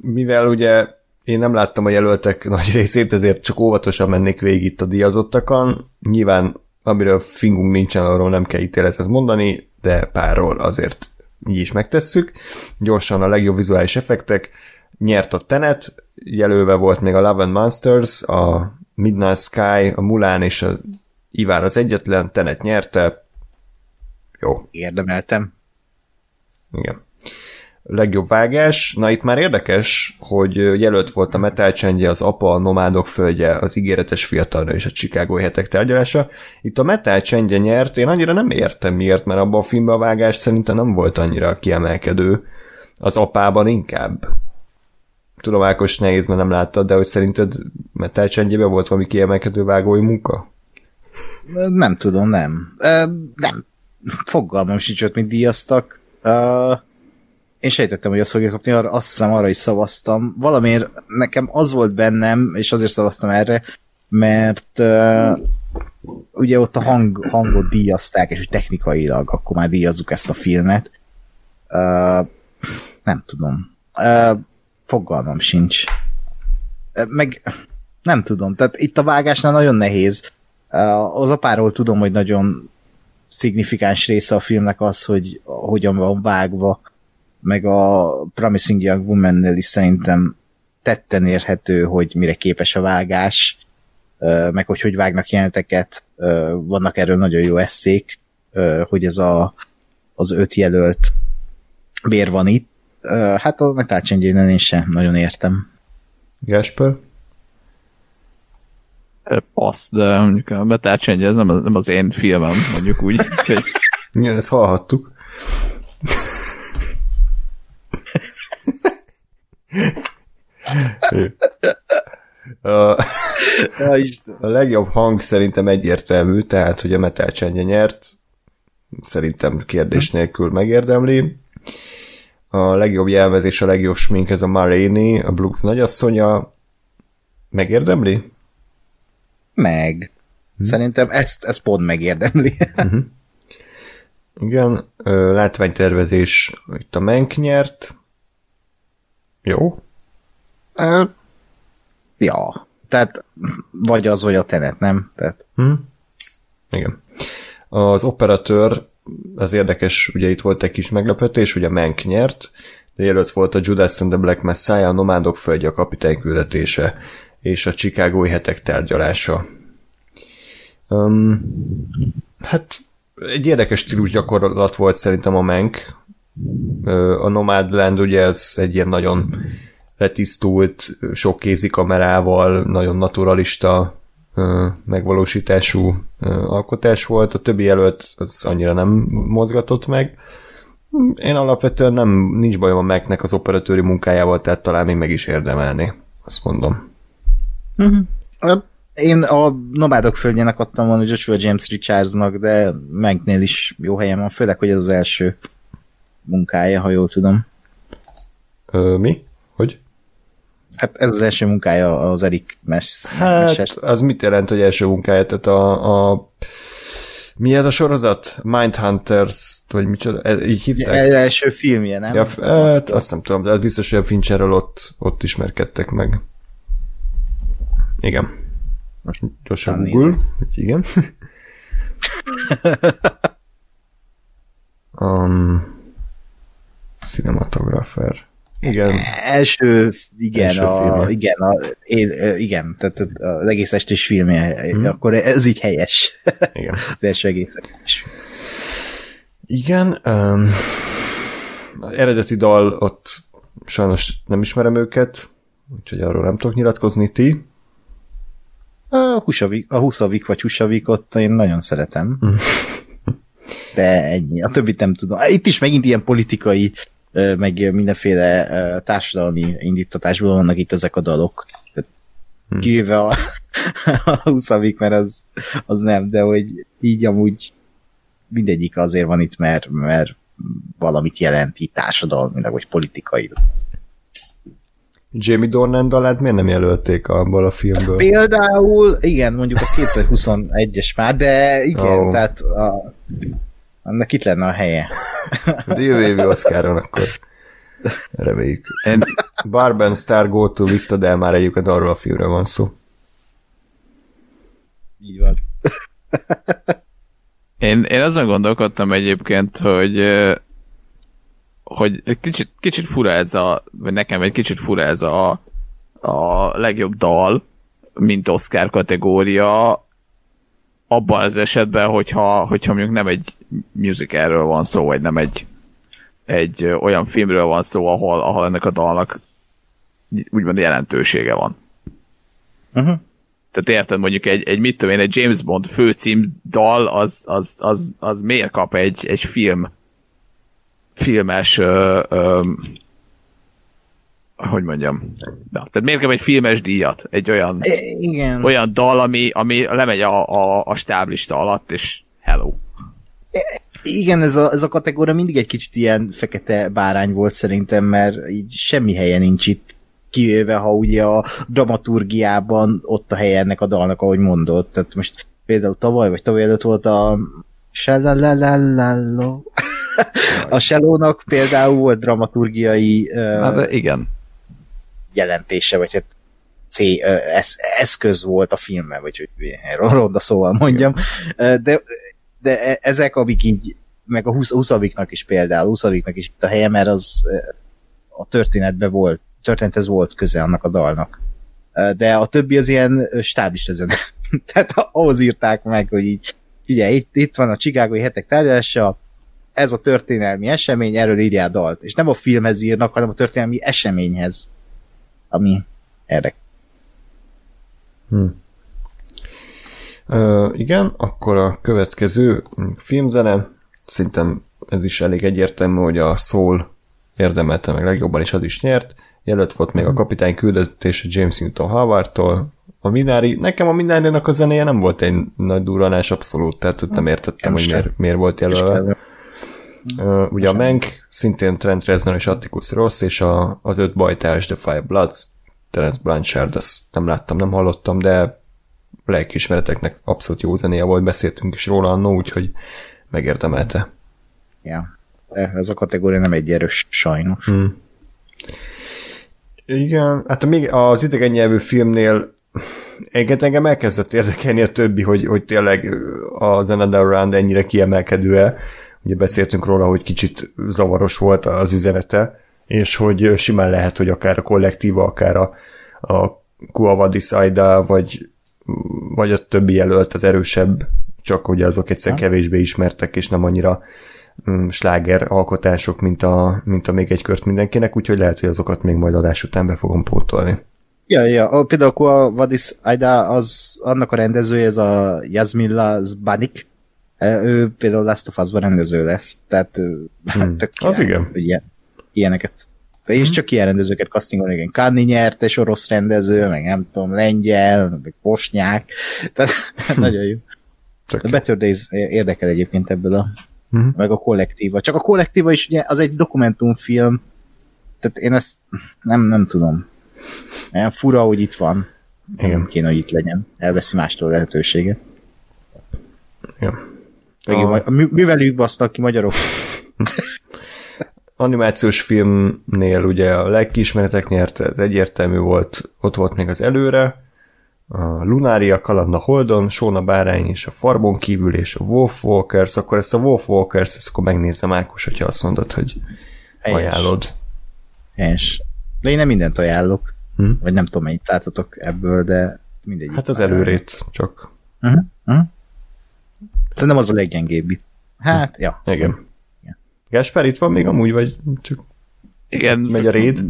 mivel ugye én nem láttam a jelöltek nagy részét, ezért csak óvatosan mennék végig itt a díjazottakon. Nyilván, amiről fingunk nincsen, arról nem kell ítéletet mondani, de párról azért így is megtesszük. Gyorsan a legjobb vizuális effektek. Nyert a Tenet, jelölve volt még a Love and Monsters, a Midnight Sky, a Mulan és a Iván az egyetlen, Tenet nyerte. Jó, Érdemeltem. igen. Legjobb vágás, na itt már érdekes, hogy jelölt volt a Metal Csendje, az Apa, a Nomádok Földje, az Ígéretes Fiatalnő és a Chicago hetek tárgyalása. Itt a Metal Csendje nyert, én annyira nem értem miért, mert abban a filmben a vágás szerintem nem volt annyira kiemelkedő. Az apában inkább. Tudom, Ákos nehéz, mert nem láttad, de hogy szerinted Metal Csendjében volt valami kiemelkedő vágói munka? Nem tudom, nem. Ö, nem. Fogalmam sincs ott, mit díjaztak. Ö, én sejtettem, hogy azt fogja kapni, arra, azt hiszem arra is szavaztam. Valamiért nekem az volt bennem, és azért szavaztam erre, mert uh, ugye ott a hang, hangot díjazták, és hogy technikailag akkor már díjazzuk ezt a filmet. Uh, nem tudom. Uh, fogalmam sincs. Uh, meg nem tudom, tehát itt a vágásnál nagyon nehéz. Uh, az apáról tudom, hogy nagyon szignifikáns része a filmnek az, hogy hogyan van vágva, meg a Promising Young Woman-nél is szerintem tetten érhető, hogy mire képes a vágás, meg hogy hogy vágnak jeleneteket, vannak erről nagyon jó eszék, hogy ez a, az öt jelölt miért van itt. Hát a Metal én sem nagyon értem. Gáspár? Passz, de mondjuk a Metal Change ez nem, az- nem az én filmem, mondjuk úgy. Úgyhogy Igen, ezt hallhattuk. a, a legjobb hang szerintem egyértelmű, tehát, hogy a Metal Csendje nyert, szerintem kérdés nélkül megérdemli. A legjobb jelmezés, a legjobb smink, ez a Marini, a Brooks nagyasszonya. Megérdemli? Meg. Szerintem ezt, ezt pont megérdemli. [LAUGHS] Igen. Ö, Látványtervezés, itt a Menk nyert. Jó. Ö, ja. Tehát vagy az, vagy a tenet, nem? Tehát Hm? Igen. Az operatőr, az érdekes, ugye itt volt egy kis meglepetés, ugye Menk nyert, de jelölt volt a Judas and the Black Messiah, a Nomádok földje, a kapitány küldetése, és a Chicagói hetek tárgyalása. Um, hát egy érdekes stílus gyakorlat volt szerintem a Menk. A Nomadland ugye ez egy ilyen nagyon letisztult, sok kézi kamerával, nagyon naturalista megvalósítású alkotás volt, a többi jelölt az annyira nem mozgatott meg. Én alapvetően nem, nincs bajom a Mac-nek az operatőri munkájával, tehát talán még meg is érdemelni, azt mondom. Ö, Én a Nomádok földjének adtam volna Joshua James Richardsnak, de Megnél is jó helyen van, főleg, hogy ez az első munkája, ha jól tudom. Ö, mi? Hogy? Hát ez az első munkája az Eric Mess. Hát, Mess- az mit jelent, hogy első munkája? Tehát a, a mi ez a sorozat? Mindhunters, vagy micsoda? Ez, így hívták? El- első filmje, nem? Ja, f- hát azt nem tudom, de az biztos, hogy a Fincherrel ott, ott ismerkedtek meg. Igen. Most gyorsan Google. Igen. [LAUGHS] um, cinematographer. Igen. Első, igen, Első a, filmje. igen, a, én, igen, tehát az egész estés filmje, hmm. akkor ez így helyes. Igen. [LAUGHS] az első egész estés. Igen. Um, eredeti dal ott sajnos nem ismerem őket, úgyhogy arról nem tudok nyilatkozni. Ti? A Husavik, a Huszavik vagy Husavikot én nagyon szeretem. [LAUGHS] De ennyi. A többit nem tudom. Itt is megint ilyen politikai, meg mindenféle társadalmi indítatásból vannak itt ezek a dalok. Tehát Kivéve a, [LAUGHS] a Huszavik, mert az, az nem, de hogy így amúgy mindegyik azért van itt, mert, mert valamit jelent itt társadalmilag, vagy politikai. Jamie Dornan dalát miért nem jelölték abból a filmből? Például, igen, mondjuk az 2021-es már, de igen, oh. tehát a, annak itt lenne a helye. De jövő évi Oscaron akkor. Reméljük. Barben Star Go to Lista, de már egyébként arról a filmről van szó. Így van. én, én azon gondolkodtam egyébként, hogy hogy kicsit, kicsit fura ez a, vagy nekem egy kicsit fura ez a, a legjobb dal, mint Oscar kategória, abban az esetben, hogyha, hogyha mondjuk nem egy musicalről van szó, vagy nem egy, egy olyan filmről van szó, ahol, ahol ennek a dalnak úgymond jelentősége van. Uh-huh. Tehát érted, mondjuk egy, egy mit tudom én, egy James Bond főcím dal, az, az, az, az miért kap egy, egy film filmes ö, ö, hogy mondjam, Na, tehát miért kap egy filmes díjat? Egy olyan, Igen. olyan dal, ami, ami lemegy a, a, a stáblista alatt, és hello. Igen, ez a, ez a kategória mindig egy kicsit ilyen fekete bárány volt szerintem, mert így semmi helye nincs itt, kivéve ha ugye a dramaturgiában ott a helye ennek a dalnak, ahogy mondott. Tehát most például tavaly vagy tavaly előtt volt a Shalalalalalo. A Shellónak például volt dramaturgiai Hát, uh, de igen. jelentése, vagy hát C, esz, eszköz volt a filmben, vagy hogy ronda szóval mondjam. De, de e- ezek, amik így, meg a 20, 20 is például, 20 is itt a helye, mert az a történetben volt, történethez volt köze annak a dalnak. De a többi az ilyen ö, stáblista zene. [LAUGHS] Tehát ahhoz írták meg, hogy így, ugye itt, itt van a Csikágoi hetek tárgyalása, ez a történelmi esemény, erről írjál dalt. És nem a filmhez írnak, hanem a történelmi eseményhez. Ami erre. Ö, igen, akkor a következő filmzene, szerintem ez is elég egyértelmű, hogy a Soul érdemelte meg legjobban, és az is nyert. Jelölt volt még a kapitány küldetése James Newton Howardtól. A Minari, nekem a Minari-nak a zenéje nem volt egy nagy durranás abszolút, tehát ott nem értettem, hogy sem. miért, miért volt jelölve. Ö, ugye a Menk, szintén Trent Reznor és Atticus Ross, és a, az öt bajtárs The Five Bloods, Terence Blanchard, azt nem láttam, nem hallottam, de lelkiismereteknek abszolút jó zenéje volt, beszéltünk is róla annó, úgyhogy megérdemelte. Ja. De Ez a kategória nem egy erős, sajnos. Hmm. Igen, hát még az idegen nyelvű filmnél engem, engem elkezdett érdekelni a többi, hogy, hogy tényleg a Another Round ennyire kiemelkedő-e. Ugye beszéltünk róla, hogy kicsit zavaros volt az üzenete, és hogy simán lehet, hogy akár a kollektíva, akár a, a Kuavadis Aida, vagy, vagy a többi jelölt az erősebb, csak ugye azok egyszer kevésbé ismertek, és nem annyira mm, sláger alkotások, mint a, mint a még egy kört mindenkinek, úgyhogy lehet, hogy azokat még majd adás után be fogom pótolni. Ja, ja. A, például a Vadis Aida, az annak a rendezője, ez a Yazmilla Zbanik. Ő például Last of Us-ban rendező lesz. Tehát Hmm. tök Az király, igen. Ilyen, ilyeneket. És csak ilyen rendezőket castingolni, igen. Kanni nyertes orosz rendező, meg nem tudom, lengyel, meg posnyák. [LAUGHS] Tehát nagyon jó. Tök A Better Days érdekel egyébként ebből a Mhm. meg a kollektíva. Csak a kollektíva is ugye az egy dokumentumfilm, tehát én ezt nem, nem tudom. Olyan fura, hogy itt van. Igen. Nem kéne, hogy itt legyen. Elveszi mástól a lehetőséget. Igen. Megint, A- mű- művelők basztak ki magyarok. [LAUGHS] animációs filmnél ugye a legkiismeretek nyert, ez egyértelmű volt, ott volt még az előre, a Lunária, Kaland a Holdon, Sóna Bárány és a Farbon kívül, és a Wolf Walkers, akkor ezt a Wolf Walkers, ezt akkor megnézem Ákos, hogyha azt mondod, hogy Helyes. ajánlod. Helyes. De én nem mindent ajánlok. Hm? Vagy nem tudom, mennyit látotok ebből, de mindegy. Hát az előrét csak. Uh-huh. Uh-huh. Szerintem az a leggyengébb itt. Hát, ja. Igen. Igen. Gáspár itt van még amúgy, vagy csak Igen. megy a réd?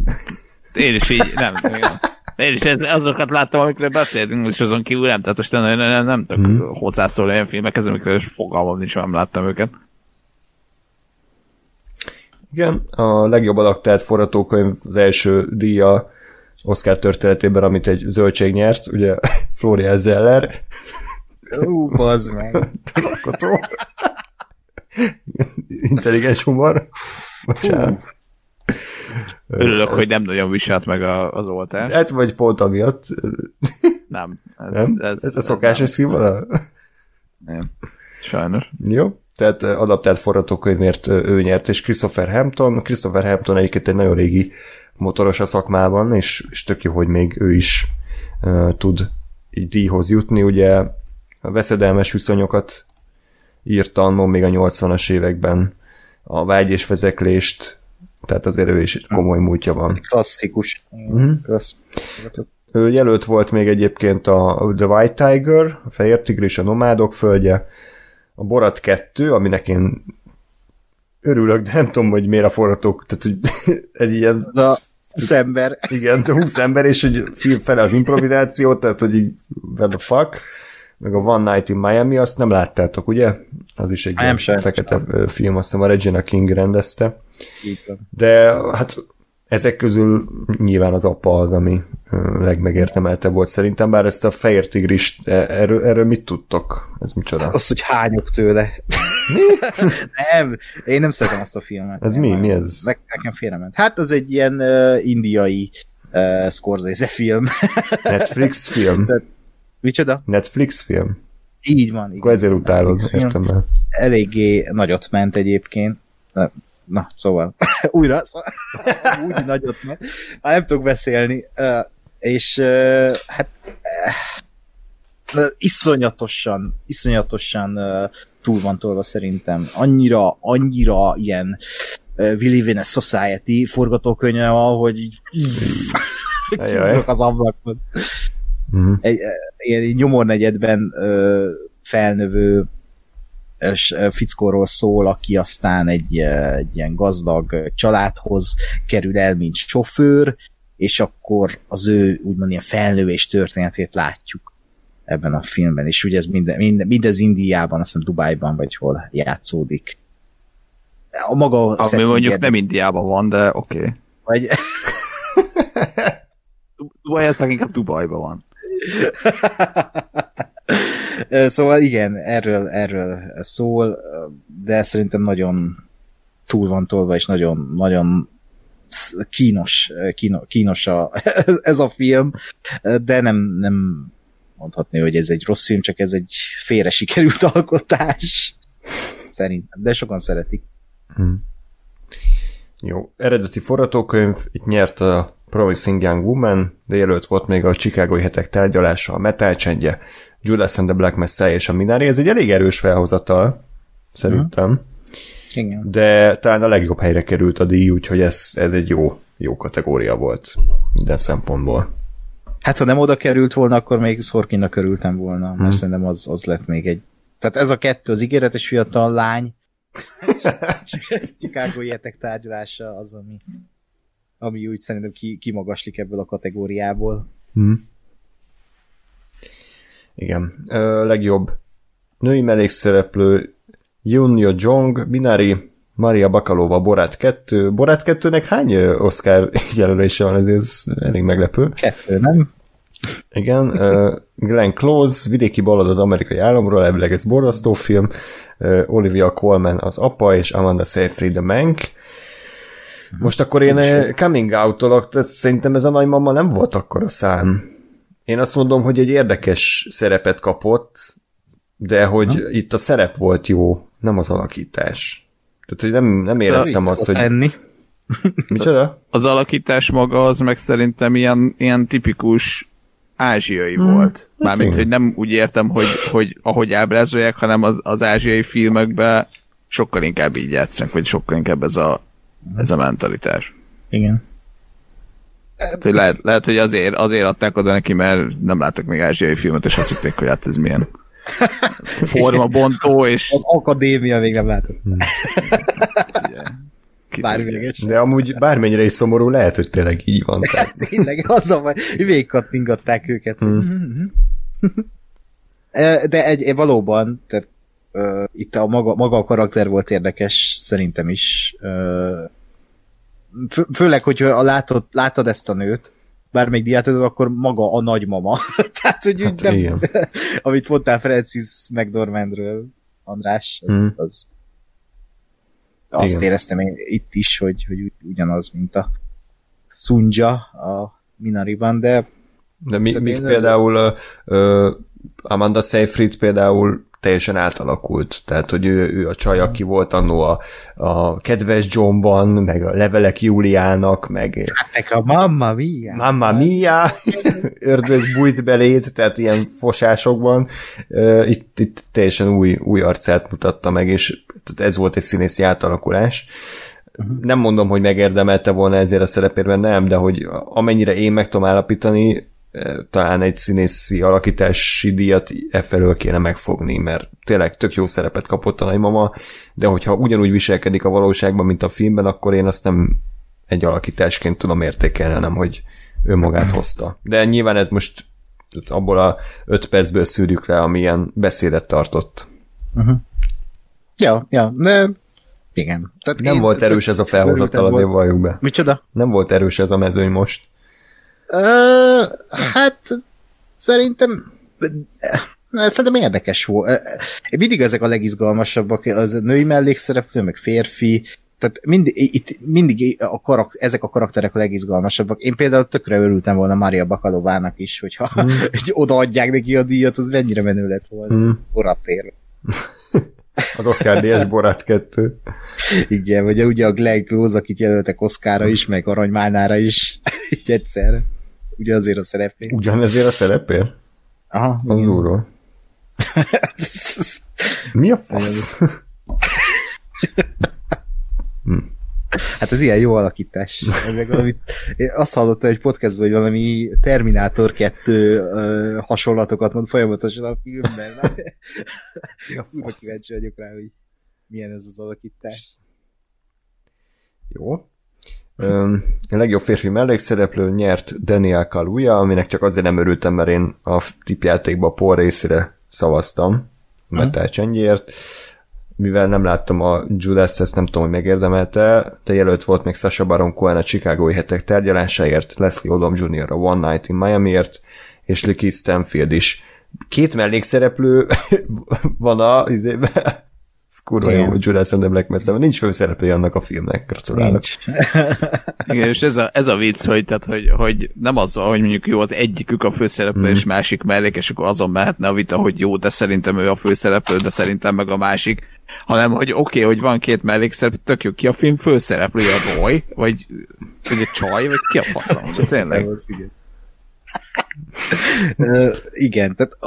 Én is így, nem. Én is azokat láttam, amikről beszéltünk, és azon kívül nem, tehát most nem, nem, nem, nem tudok hmm. hozzászólni olyan filmekhez, amikről fogalmam nincs, nem láttam őket. Igen, a legjobb adaptált forgatókönyv az első díja Oscar történetében, amit egy zöldség nyert, ugye [LAUGHS] Florian Zeller, Ú, bazd meg. alkotó. Intelligens humor. Bocsánat. Örülök, hogy nem nagyon viselt meg a, az oltár. Hát vagy pont amiatt, Nem. Ez, nem? Ez, ez a szokásos színvonal? Nem. nem. Sajnos. Jó. tehát adaptált forgatókönyvért ő nyert, és Christopher Hampton. Christopher Hampton egyébként egy nagyon régi motoros a szakmában, és, és tök jó, hogy még ő is uh, tud így díjhoz jutni. Ugye a veszedelmes viszonyokat írta annó még a 80-as években a vágy és vezeklést, tehát azért ő is komoly múltja van. Klasszikus. Mhm. Klasszikus. Ő jelölt volt még egyébként a The White Tiger, a Fehér Tigris, a Nomádok földje, a Borat 2, aminek én örülök, de nem tudom, hogy miért a forgatók, tehát hogy [LAUGHS] egy ilyen De a ember. igen, de 20 ember, és hogy film fele az improvizáció, tehát hogy így, what the fuck, meg a One Night in Miami, azt nem láttátok, ugye? Az is egy Nem, sajnos fekete nem. film, azt hiszem a Regina King rendezte. De hát ezek közül nyilván az apa az, ami ö, legmegérdemelte volt szerintem, bár ezt a fehér tigris, e- erről, erről mit tudtok? Ez micsoda? Az, hogy hányok tőle. [LAUGHS] nem, én nem szeretem azt a filmet. Ez Nem, mi? Mi ez? Ne, nekem félrement. Hát az egy ilyen uh, indiai uh, Scorsese film. [LAUGHS] Netflix film? Micsoda? Netflix film? Így van. Akkor ezért utálod, értem el. Eléggé nagyot ment egyébként. Na, na szóval, [LAUGHS] újra, szóval, úgy nagyot ment. Már nem tudok beszélni. Uh, és uh, hát uh, iszonyatosan, iszonyatosan uh, túl van tolva szerintem. Annyira, annyira ilyen uh, We Live in a Society forgatókönyve van, hogy így [LAUGHS] az ablakon. Mhm. Egy, eh, ilyen nyomornegyedben ö, felnövő fickóról szól, aki aztán egy, egy ilyen gazdag családhoz kerül el, mint sofőr, és akkor az ő úgymond ilyen felnövés történetét látjuk ebben a filmben, és ugye ez minden, minden, mindez Indiában, azt hiszem Dubájban, vagy hol játszódik. A maga Ami mondjuk érdekes, nem Indiában van, de oké. Okay. vagy, [LAUGHS] Dubaj, ez inkább Dubajban van. [LAUGHS] Szóval igen, erről, erről szól, de szerintem nagyon túl van tolva, és nagyon, nagyon kínos, kínos, kínos a, [LAUGHS] ez a film, de nem, nem mondhatni, hogy ez egy rossz film, csak ez egy félre sikerült [LAUGHS] alkotás. Szerintem, de sokan szeretik. Jó, eredeti forgatókönyv, itt nyert a Promising Young Woman, de jelölt volt még a Chicagói hetek tárgyalása, a Metal Csendje, Judas and the Black Messiah és a Minari. Ez egy elég erős felhozatal, szerintem. Igen. De talán a legjobb helyre került a díj, úgyhogy ez, ez egy jó, jó kategória volt minden szempontból. Hát, ha nem oda került volna, akkor még Szorkinnak örültem volna, mert Hmm. szerintem az, az lett még egy... Tehát ez a kettő, az ígéretes fiatal lány, Chicago hetek tárgyalása az, ami, ami úgy szerintem ki, kimagaslik ebből a kategóriából. Hmm. Igen. Ö, legjobb női mellékszereplő Yun Jong, Minari, Maria Bakalova, Borát 2. Borát 2-nek hány Oscar jelölése van? Ez, ez elég meglepő. Kettő, nem? Igen. ö, Glenn Close, Vidéki ballad az amerikai államról, elvileg ez borzasztó film. Ö, Olivia Colman az apa, és Amanda Seyfried a Mank. Most akkor én ö, coming out tehát szerintem ez a nagymama nem volt akkor a szám. Én azt mondom, hogy egy érdekes szerepet kapott, de hogy ha? itt a szerep volt jó, nem az alakítás. Tehát, hogy nem, nem éreztem azt, hogy... Enni. Micsoda? [LAUGHS] Az alakítás maga az meg szerintem ilyen, ilyen tipikus ázsiai Hmm, volt. Mármint, igen. hogy nem úgy értem, hogy, hogy ahogy ábrázolják, hanem az, az ázsiai filmekben sokkal inkább így játszanak, vagy sokkal inkább ez a, ez a mentalitás. Igen. Tehát, hogy lehet, lehet, hogy azért, azért adták oda neki, mert nem láttak még ázsiai filmet, és azt hitték, hogy hát ez milyen [LAUGHS] formabontó, és Az akadémia még nem látott. Ki Bármilyeges. De amúgy bármennyire is szomorú, lehet, hogy tényleg így van. Tehát, [LAUGHS] Tényleg, az a baj, végigkattingatták őket. Hmm. [LAUGHS] Eh, De egy, egy valóban, tehát uh, itt a maga, maga a karakter volt érdekes, szerintem is. Uh, fő, főleg, hogyha a látod, látod ezt a nőt, bármelyik diátodó, akkor maga a nagymama. [LAUGHS] tehát, hogy Hát nem, igen. amit mondtál Francis McDormandről, András, Mhm. az azt Igen. éreztem én itt is, hogy, hogy ugy- ugyanaz, mint a Sunja a Minariban, de de mi, Tehát mik például ö, Amanda Seyfried például teljesen átalakult. Tehát, hogy ő, ő a csaj, aki volt annó a, a kedves Johnban, meg a levelek Júliának, meg Hát a mamma mia. Mamma mia, [LAUGHS] ördög bújt belét, tehát ilyen fosásokban. Itt, itt teljesen új, új arcát mutatta meg, és tehát ez volt egy színészi átalakulás. Nem mondom, hogy megérdemelte volna ezért a szerepérben, nem, de hogy amennyire én meg tudom állapítani, talán egy színészi alakítási díjat e felől kéne megfogni, mert tényleg tök jó szerepet kapott a nagymama, de hogyha ugyanúgy viselkedik a valóságban, mint a filmben, akkor én azt nem egy alakításként tudom értékelni, hanem hogy ő magát hozta. De nyilván ez most abból a öt percből szűrjük le, amilyen beszédet tartott. Uh-huh. Ja, ja, de igen. Tehát nem én, volt erős ez a felhozatal, azért valljuk be. Micsoda? Nem volt erős ez a mezőny most. Uh, hát szerintem szerintem érdekes volt. Mindig ezek a legizgalmasabbak, az női mellékszereplő, meg férfi, tehát mindig, itt mindig a karak, ezek a karakterek a legizgalmasabbak. Én például tökre örültem volna Maria Bakalovának is, hogyha hmm. [LAUGHS] odaadják neki a díjat, az mennyire menő lett volna. Hmm. Boratér. [LAUGHS] az Oscar díjas Borat 2. Igen, vagy ugye a Glenn Close, akit jelöltek Oscarra is, meg Aranymálnára is, [LAUGHS] így egyszer. Ugyanazért a szerepért. Ugyanezért a szerepért? Aha. Az úrról. Mi a fasz? Hát ez ilyen jó alakítás. Ezek valamit, én azt hallottam egy podcastban, hogy valami Terminátor 2 uh, hasonlatokat mond folyamatosan a filmben. Úgy kíváncsi vagyok rá, hogy milyen ez az alakítás. Jó. A legjobb férfi mellékszereplő nyert Daniel Kaluuya, aminek csak azért nem örültem, mert én a tipjátékban a Paul részére szavaztam, Metal Csendjért. Mivel nem láttam a Judas-t, ezt nem tudom, hogy megérdemelte, de jelölt volt még Sasha Baron Cohen a Chicagói hetek tárgyalásáért, Leslie Odom Jr. a One Night in Miami-ért, és Licky Stanfield is. Két mellékszereplő [LAUGHS] van a izében, ez kurva jó, hogy Judas and the Black Mesa, nincs főszereplője annak a filmnek, gratulálok. [LAUGHS] Igen, és ez a, ez a vicc, hogy, tehát, hogy, hogy nem az, hogy mondjuk jó, az egyikük a főszereplő, mm. és másik mellék, és akkor azon mehetne a vita, hogy jó, de szerintem ő a főszereplő, de szerintem meg a másik, hanem, hogy oké, okay, hogy van két mellékszereplő, tök jó, ki a film főszereplője, a Roy, vagy, vagy a csaj, vagy ki a faszom, [LAUGHS] tényleg. Igen, tehát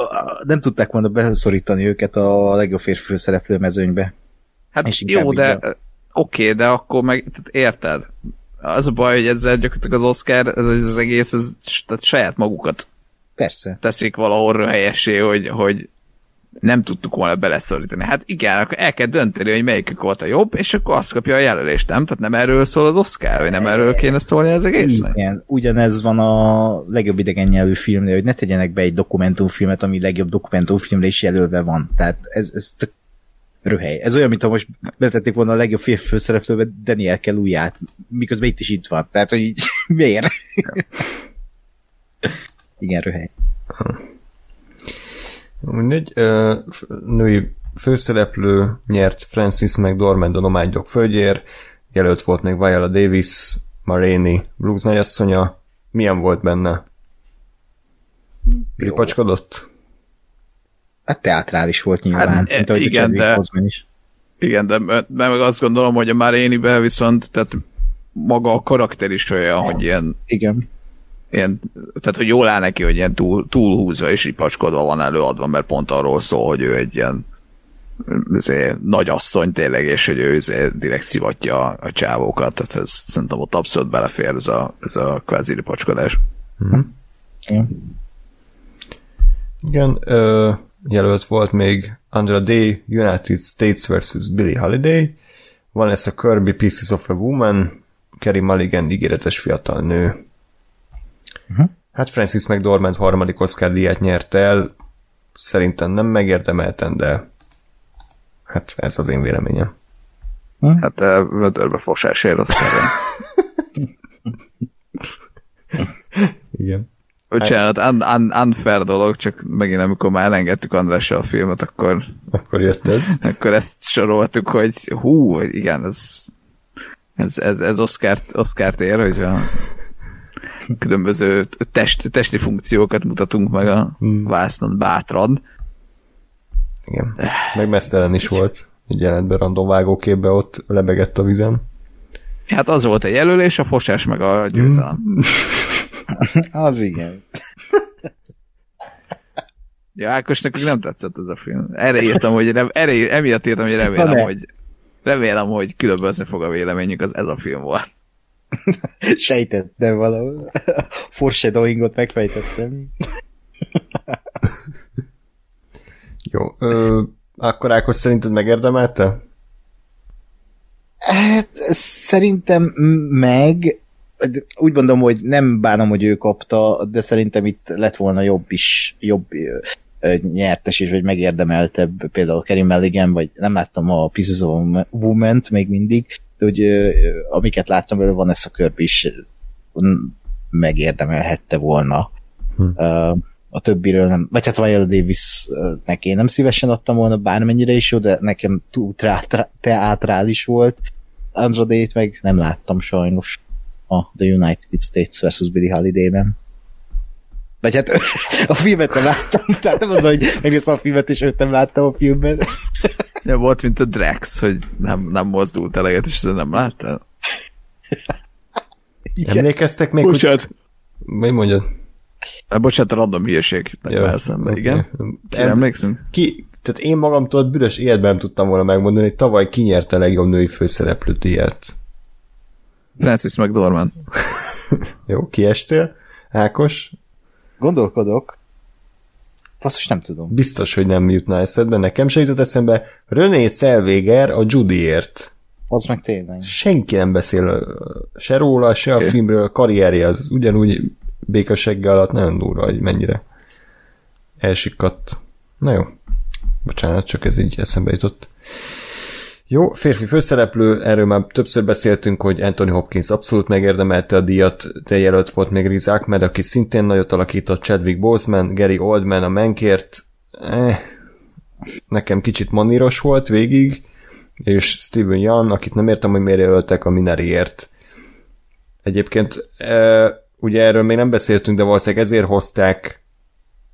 nem tudták volna beszorítani őket a legjobb férfi szereplő mezőnybe. Hát és jó, de oké, okay, de akkor meg, tehát érted? Az a baj, hogy ezzel gyakorlatilag az Oscar, ez az egész, ez, tehát saját magukat Persze. teszik valahol helyesé, hogy, hogy nem tudtuk volna beleszorítani. Hát igen, akkor el kell dönteni, hogy melyikük volt a jobb, és akkor azt kapja a jelölést, nem? Tehát nem erről szól az Oscar, vagy nem erről kéne szólni az egésznek? Igen, ugyanez van a legjobb idegen nyelvű filmnél, hogy ne tegyenek be egy dokumentumfilmet, ami legjobb dokumentumfilmre is jelölve van. Tehát ez, ez tök röhely. Ez olyan, mintha most betették volna a legjobb férfi főszereplőbe Daniel Keluját, miközben itt is itt van. Tehát, hogy így, [LAUGHS] miért? Igen, röhely. Mindegy, női főszereplő nyert Francis McDormand a Nomádjog földjér, jelölt volt még Viola Davis, Marini, Blues nagyasszonya. Milyen volt benne? Ripacskodott? Hát teátrális volt nyilván, hát, mint ahogy igen, a de, is. Igen, de, de meg azt gondolom, hogy a Marini-be viszont tehát maga a karakter is olyan, hogy ilyen igen ilyen, tehát hogy jól áll neki, hogy ilyen túl, túlhúzva és ipaskodva van előadva, mert pont arról szól, hogy ő egy ilyen azért, nagy asszony tényleg, és hogy ő azért direkt szivatja a csávókat, tehát ez szerintem ott abszolút belefér ez a, ez a kvázi ripacskodás. Mm-hmm. Mm. Igen, ö, jelölt volt még Under Day United States vs. Billie Holiday, van ez a Kirby Pieces of a Woman, Kerry Mulligan ígéretes fiatal nő, Uh-huh. Hát Francis McDormand harmadik Oscar díját nyert el, szerintem nem megérdemelten, de hát ez az én véleményem. Hm? Hát vödörbe fosásért Oscar. [LAUGHS] Igen. Bocsánat, un, un, unfair dolog, csak megint amikor már elengedtük Andrással a filmet, akkor akkor jött ez. Akkor ezt soroltuk, hogy hú, igen, ez ez, ez, ez Oscar-t, Oscar-t ér, hogyha különböző test, testi funkciókat mutatunk meg a Hmm. vásznon bátran. Igen. Meg mesztelen is volt. Egy jelentben random vágóképbe ott lebegett a vizem. Hát az volt a jelölés, a fosás meg a győzelem. [LAUGHS] Az igen. Ja, Ákos, nekünk nem tetszett ez a film. Erre írtam, hogy rem, erre, emiatt írtam, hogy remélem, hogy remélem, hogy különbözni fog a véleményük, az ez a film volt. [LAUGHS] Sejtettem valahol. Foreshadowingot megfejtettem. [LAUGHS] Jó. Ö, akkor Ákos szerinted megérdemelte? Hát szerintem meg, úgy mondom, hogy nem bánom, hogy ő kapta, de szerintem itt lett volna jobb is, jobb nyertes is, vagy megérdemeltebb, például Kerry Mulligan, vagy nem láttam a Pieces of Woman-t még mindig, hogy amiket láttam belőle, van ez a körbe is megérdemelhette volna. Hm. A többiről nem, vagy hát Viola Davisnek én nem szívesen adtam volna bármennyire is jó, de nekem túl teátrális volt. Andrade-t meg nem láttam sajnos a The United States vs. Billie Holiday-ben. Vagy hát [LAUGHS] a filmet nem láttam, tehát nem az, hogy megnéztem a filmet, és őt nem láttam a filmben. Ja, volt, mint a Drex, hogy nem, nem mozdult eleget, és ezt nem láttál? Emlékeztek még, hogy... Bocsánat. Mi mondjad? Bocsánat, a random hülyeség. Ja, szemben, oké. igen. Em- emlékszünk? Ki, tehát én magamtól büdös életben nem tudtam volna megmondani, hogy tavaly ki nyerte a legjobb női főszereplő díjat. Francis McDormand. [LAUGHS] Jó, kiestél? Ákos? Gondolkodok. Basszus, nem tudom. Biztos, hogy nem jutna eszedbe, nekem se jutott eszembe. René Selvéger a Judyért. Az meg tényleg. Senki nem beszél se róla, se a filmről, a karrierje az ugyanúgy békasegge alatt nagyon durva, hogy mennyire elsikadt. Na jó. Bocsánat, csak ez így eszembe jutott. Jó, férfi főszereplő, erről már többször beszéltünk, hogy Anthony Hopkins abszolút megérdemelte a díjat, de jelölt volt még Riz Ahmed, aki szintén nagyot alakított, Chadwick Boseman, Gary Oldman a Menkért, eh, nekem kicsit maníros volt végig, és Steven Young, akit nem értem, hogy miért jelöltek a Minariért. Egyébként e, ugye erről még nem beszéltünk, de valószínűleg ezért hozták,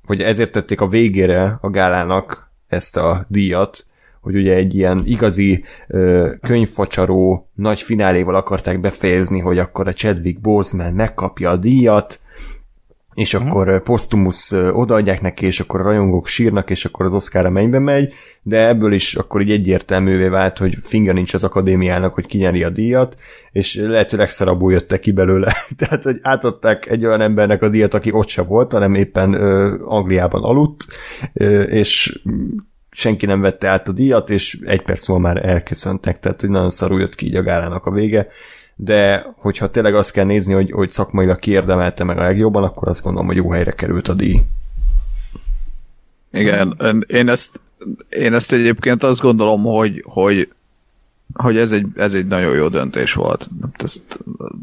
hogy ezért tették a végére a gálának ezt a díjat, hogy ugye egy ilyen igazi ö, könyvfacsaró nagy fináléval akarták befejezni, hogy akkor a Chadwick Boseman megkapja a díjat, és akkor uh-huh. Postumus ö, odaadják neki, és akkor a rajongók sírnak, és akkor az Oscar a mennybe megy, de ebből is akkor így egyértelművé vált, hogy finga nincs az akadémiának, hogy kinyeri a díjat, és lehetőleg szarabul jöttek ki belőle. [LAUGHS] Tehát, hogy átadták egy olyan embernek a díjat, aki ott se volt, hanem éppen ö, Angliában aludt, ö, és senki nem vette át a díjat, és egy perc múlva már elköszöntek, tehát hogy nagyon szarul jött ki így a gálának a vége, de hogyha tényleg azt kell nézni, hogy, hogy szakmailag kiérdemelte meg a legjobban, akkor azt gondolom, hogy jó helyre került a díj. Igen, én ezt, én ezt egyébként azt gondolom, hogy, hogy, hogy ez, egy, ez egy nagyon jó döntés volt. Ezt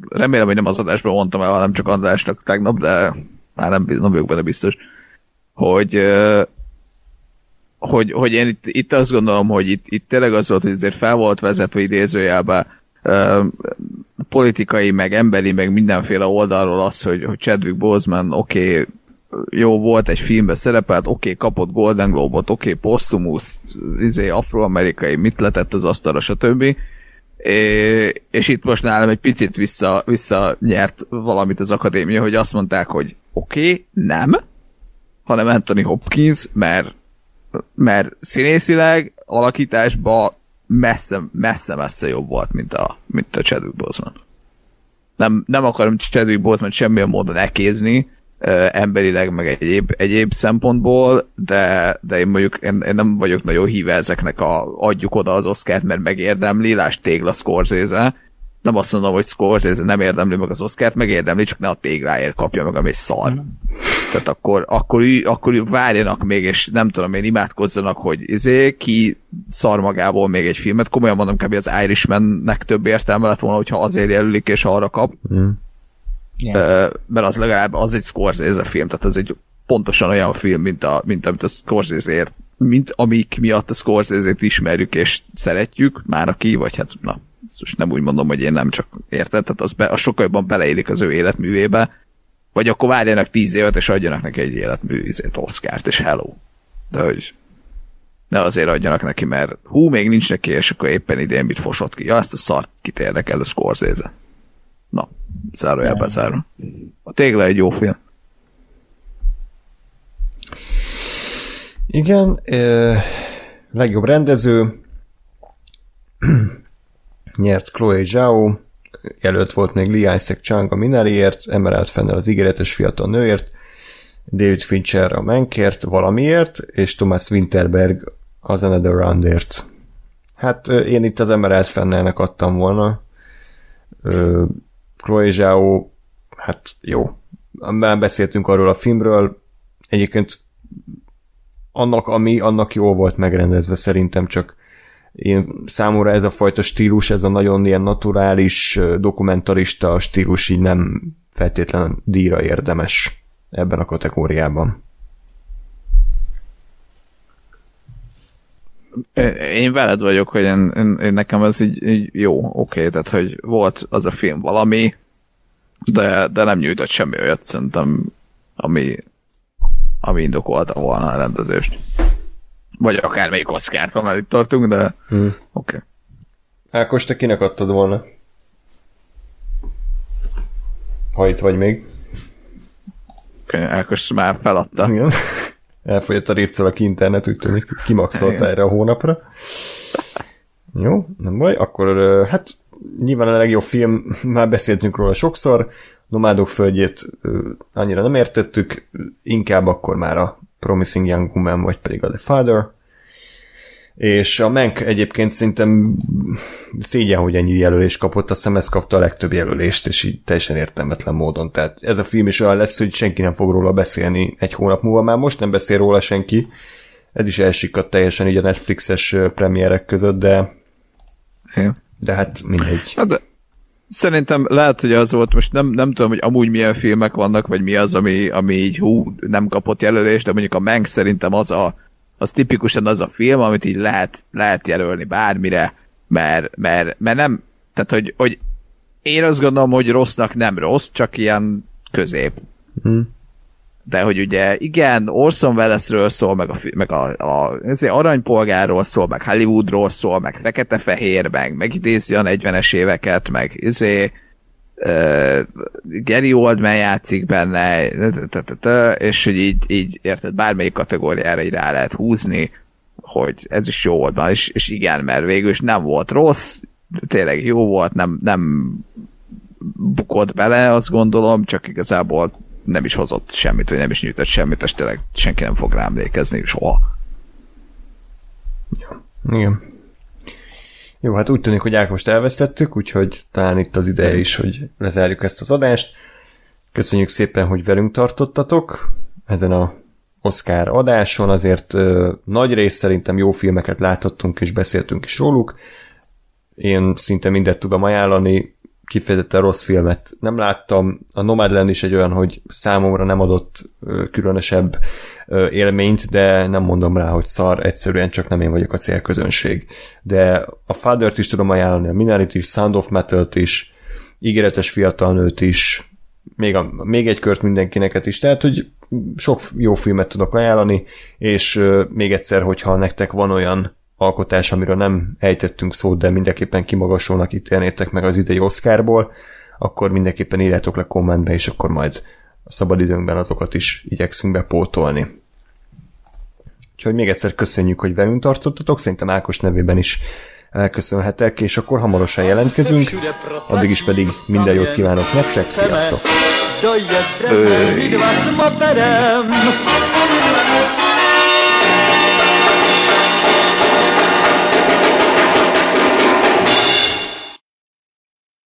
remélem, hogy nem az adásban mondtam el, hanem csak Andrásnak tegnap, de már nem, nem vagyok benne biztos, hogy, hogy, hogy én itt, itt azt gondolom, hogy itt, itt tényleg az volt, hogy azért fel volt vezetve idézőjelbe ö, politikai, meg emberi, meg mindenféle oldalról az, hogy, hogy Chadwick Boseman oké, okay, jó volt egy filmbe szerepelt, oké, okay, kapott Golden Globe-ot, oké, okay, Postumus, izé, afroamerikai, mit letett az asztalra, stb. É, és itt most nálam egy picit vissza, vissza nyert valamit az akadémia, hogy azt mondták, hogy oké, okay, nem, hanem Anthony Hopkins, mert, mert színészileg, alakításban messze, messze, messze jobb volt, mint a, mint a Chadwick Boseman. Nem, nem akarom Chadwick Boseman semmilyen módon ekézni, emberileg, meg egyéb, egyéb szempontból, de, de én mondjuk én, én nem vagyok nagyon híve ezeknek a adjuk oda az Oscárt, mert megérdemli, lásd tégla Scorsese, nem azt mondom, hogy Scorsese nem érdemli meg az Oscárt, megérdemli, csak ne a tégláért kapja meg, ami szar. Tehát akkor, akkor, akkor várjanak még, és nem tudom én, imádkozzanak, hogy izé, ki szar magából még egy filmet. Komolyan mondom, kb. az Irishmannek több értelme lett volna, hogyha azért jelölik, és arra kap. Mm. Ö, mert az legalább az egy Scorsese film, tehát az egy pontosan olyan film, mint, a, mint amit a Scorsese mint amik miatt a Scorsese-t ismerjük és szeretjük, már aki, vagy hát na, most nem úgy mondom, hogy én nem csak érted, tehát az, be, az sokkal jobban beleélik az ő életművébe, Vagy akkor várjanak tíz évet, és adjanak neki egy életmű izét, Oscárt, és hello. De hogy ne azért adjanak neki, mert hú, még nincs neki, és akkor éppen idén mit fosott ki. Ja, ezt a szart kit érdekel, a Scorsese. Na, zárójelben zárva. A tégla egy jó film. Igen, ö, legjobb rendező nyert Chloe Zhao, jelölt volt még Lee Isaac Chung a Minariért, Emerald Fennel az ígéretes fiatal nőért, David Fincher a Mankért valamiért, és Thomas Winterberg az Another Roundért. Hát én itt az Emerald Fennelnek adtam volna. Chloe Zhao, hát jó. Már beszéltünk arról a filmről, egyébként annak, ami annak jó volt megrendezve szerintem, csak én számomra ez a fajta stílus, ez a nagyon ilyen naturális, dokumentarista stílus így nem feltétlen díjra érdemes ebben a kategóriában. Én veled vagyok, hogy én, én, én nekem ez így, így jó, oké, okay, tehát hogy volt az a film valami, de, de nem nyújtott semmi olyat szerintem, ami, ami indokolta volna a rendezést. Vagy akármelyik oszkárt, ha már itt tartunk, de hmm. oké. Okay. Ákos, te kinek adtad volna? Ha itt vagy még. Oké, okay, Ákos már feladta. Igen. Elfogyott a répcelak internet, úgy tűnik, kimaxolta erre a hónapra. Jó, nem baj, akkor hát nyilván a legjobb film, [LAUGHS] már beszéltünk róla sokszor, Nomádok földjét annyira nem értettük, inkább akkor már a Promising Young Woman, vagy pedig a The Father. És a Menk egyébként szerintem szégyen, hogy ennyi jelölést kapott, azt hiszem ez kapta a legtöbb jelölést, és így teljesen értelmetlen módon. Tehát ez a film is olyan lesz, hogy senki nem fog róla beszélni egy hónap múlva, már most nem beszél róla senki. Ez is elsikadt teljesen így a Netflixes premierek között, de de hát mindegy. Hát de Szerintem lehet, hogy az volt, most nem, nem tudom, hogy amúgy milyen filmek vannak, vagy mi az, ami, ami így hú, nem kapott jelölést, de mondjuk a Mank szerintem az a, az tipikusan az a film, amit így lehet, lehet jelölni bármire, mert, mert, mert nem, tehát hogy, hogy én azt gondolom, hogy rossznak nem rossz, csak ilyen közép. Hmm de hogy ugye igen, Orson Wellesről szól, meg a, meg a, a aranypolgárról szól, meg Hollywoodról szól, meg fekete-fehér, meg megidézi a 40-es éveket, meg izé, uh, Gary Oldman játszik benne, és hogy így, így érted, bármelyik kategóriára így rá lehet húzni, hogy ez is jó volt, és, és igen, mert végül is nem volt rossz, tényleg jó volt, nem, nem bukott bele, azt gondolom, csak igazából nem is hozott semmit, vagy nem is nyújtott semmit, és tényleg senki nem fog rá emlékezni soha. Igen. Jó, hát úgy tűnik, hogy Ákost elvesztettük, úgyhogy talán itt az ideje is, hogy lezárjuk ezt az adást. Köszönjük szépen, hogy velünk tartottatok ezen a Oscar adáson, azért ö, nagy rész szerintem jó filmeket láthattunk és beszéltünk is róluk. Én szinte mindet tudom ajánlani, kifejezetten rossz filmet nem láttam. A Nomadland is egy olyan, hogy számomra nem adott különösebb élményt, de nem mondom rá, hogy szar, egyszerűen csak nem én vagyok a célközönség. De a Father-t is tudom ajánlani, a Minority Sound of Metal-t is, ígéretes fiatal nőt is, még, a, még egy kört mindenkinek is, tehát, hogy sok jó filmet tudok ajánlani, és még egyszer, hogyha nektek van olyan alkotás, amiről nem ejtettünk szót, de mindenképpen kimagasolnak ítélnétek meg az idei Oscarból, akkor mindenképpen írjátok le kommentbe, és akkor majd a szabadidőnkben azokat is igyekszünk bepótolni. Úgyhogy még egyszer köszönjük, hogy velünk tartottatok, szerintem Ákos nevében is elköszönhetek, és akkor hamarosan jelentkezünk, addig is pedig minden jót kívánok nektek, sziasztok! Dojet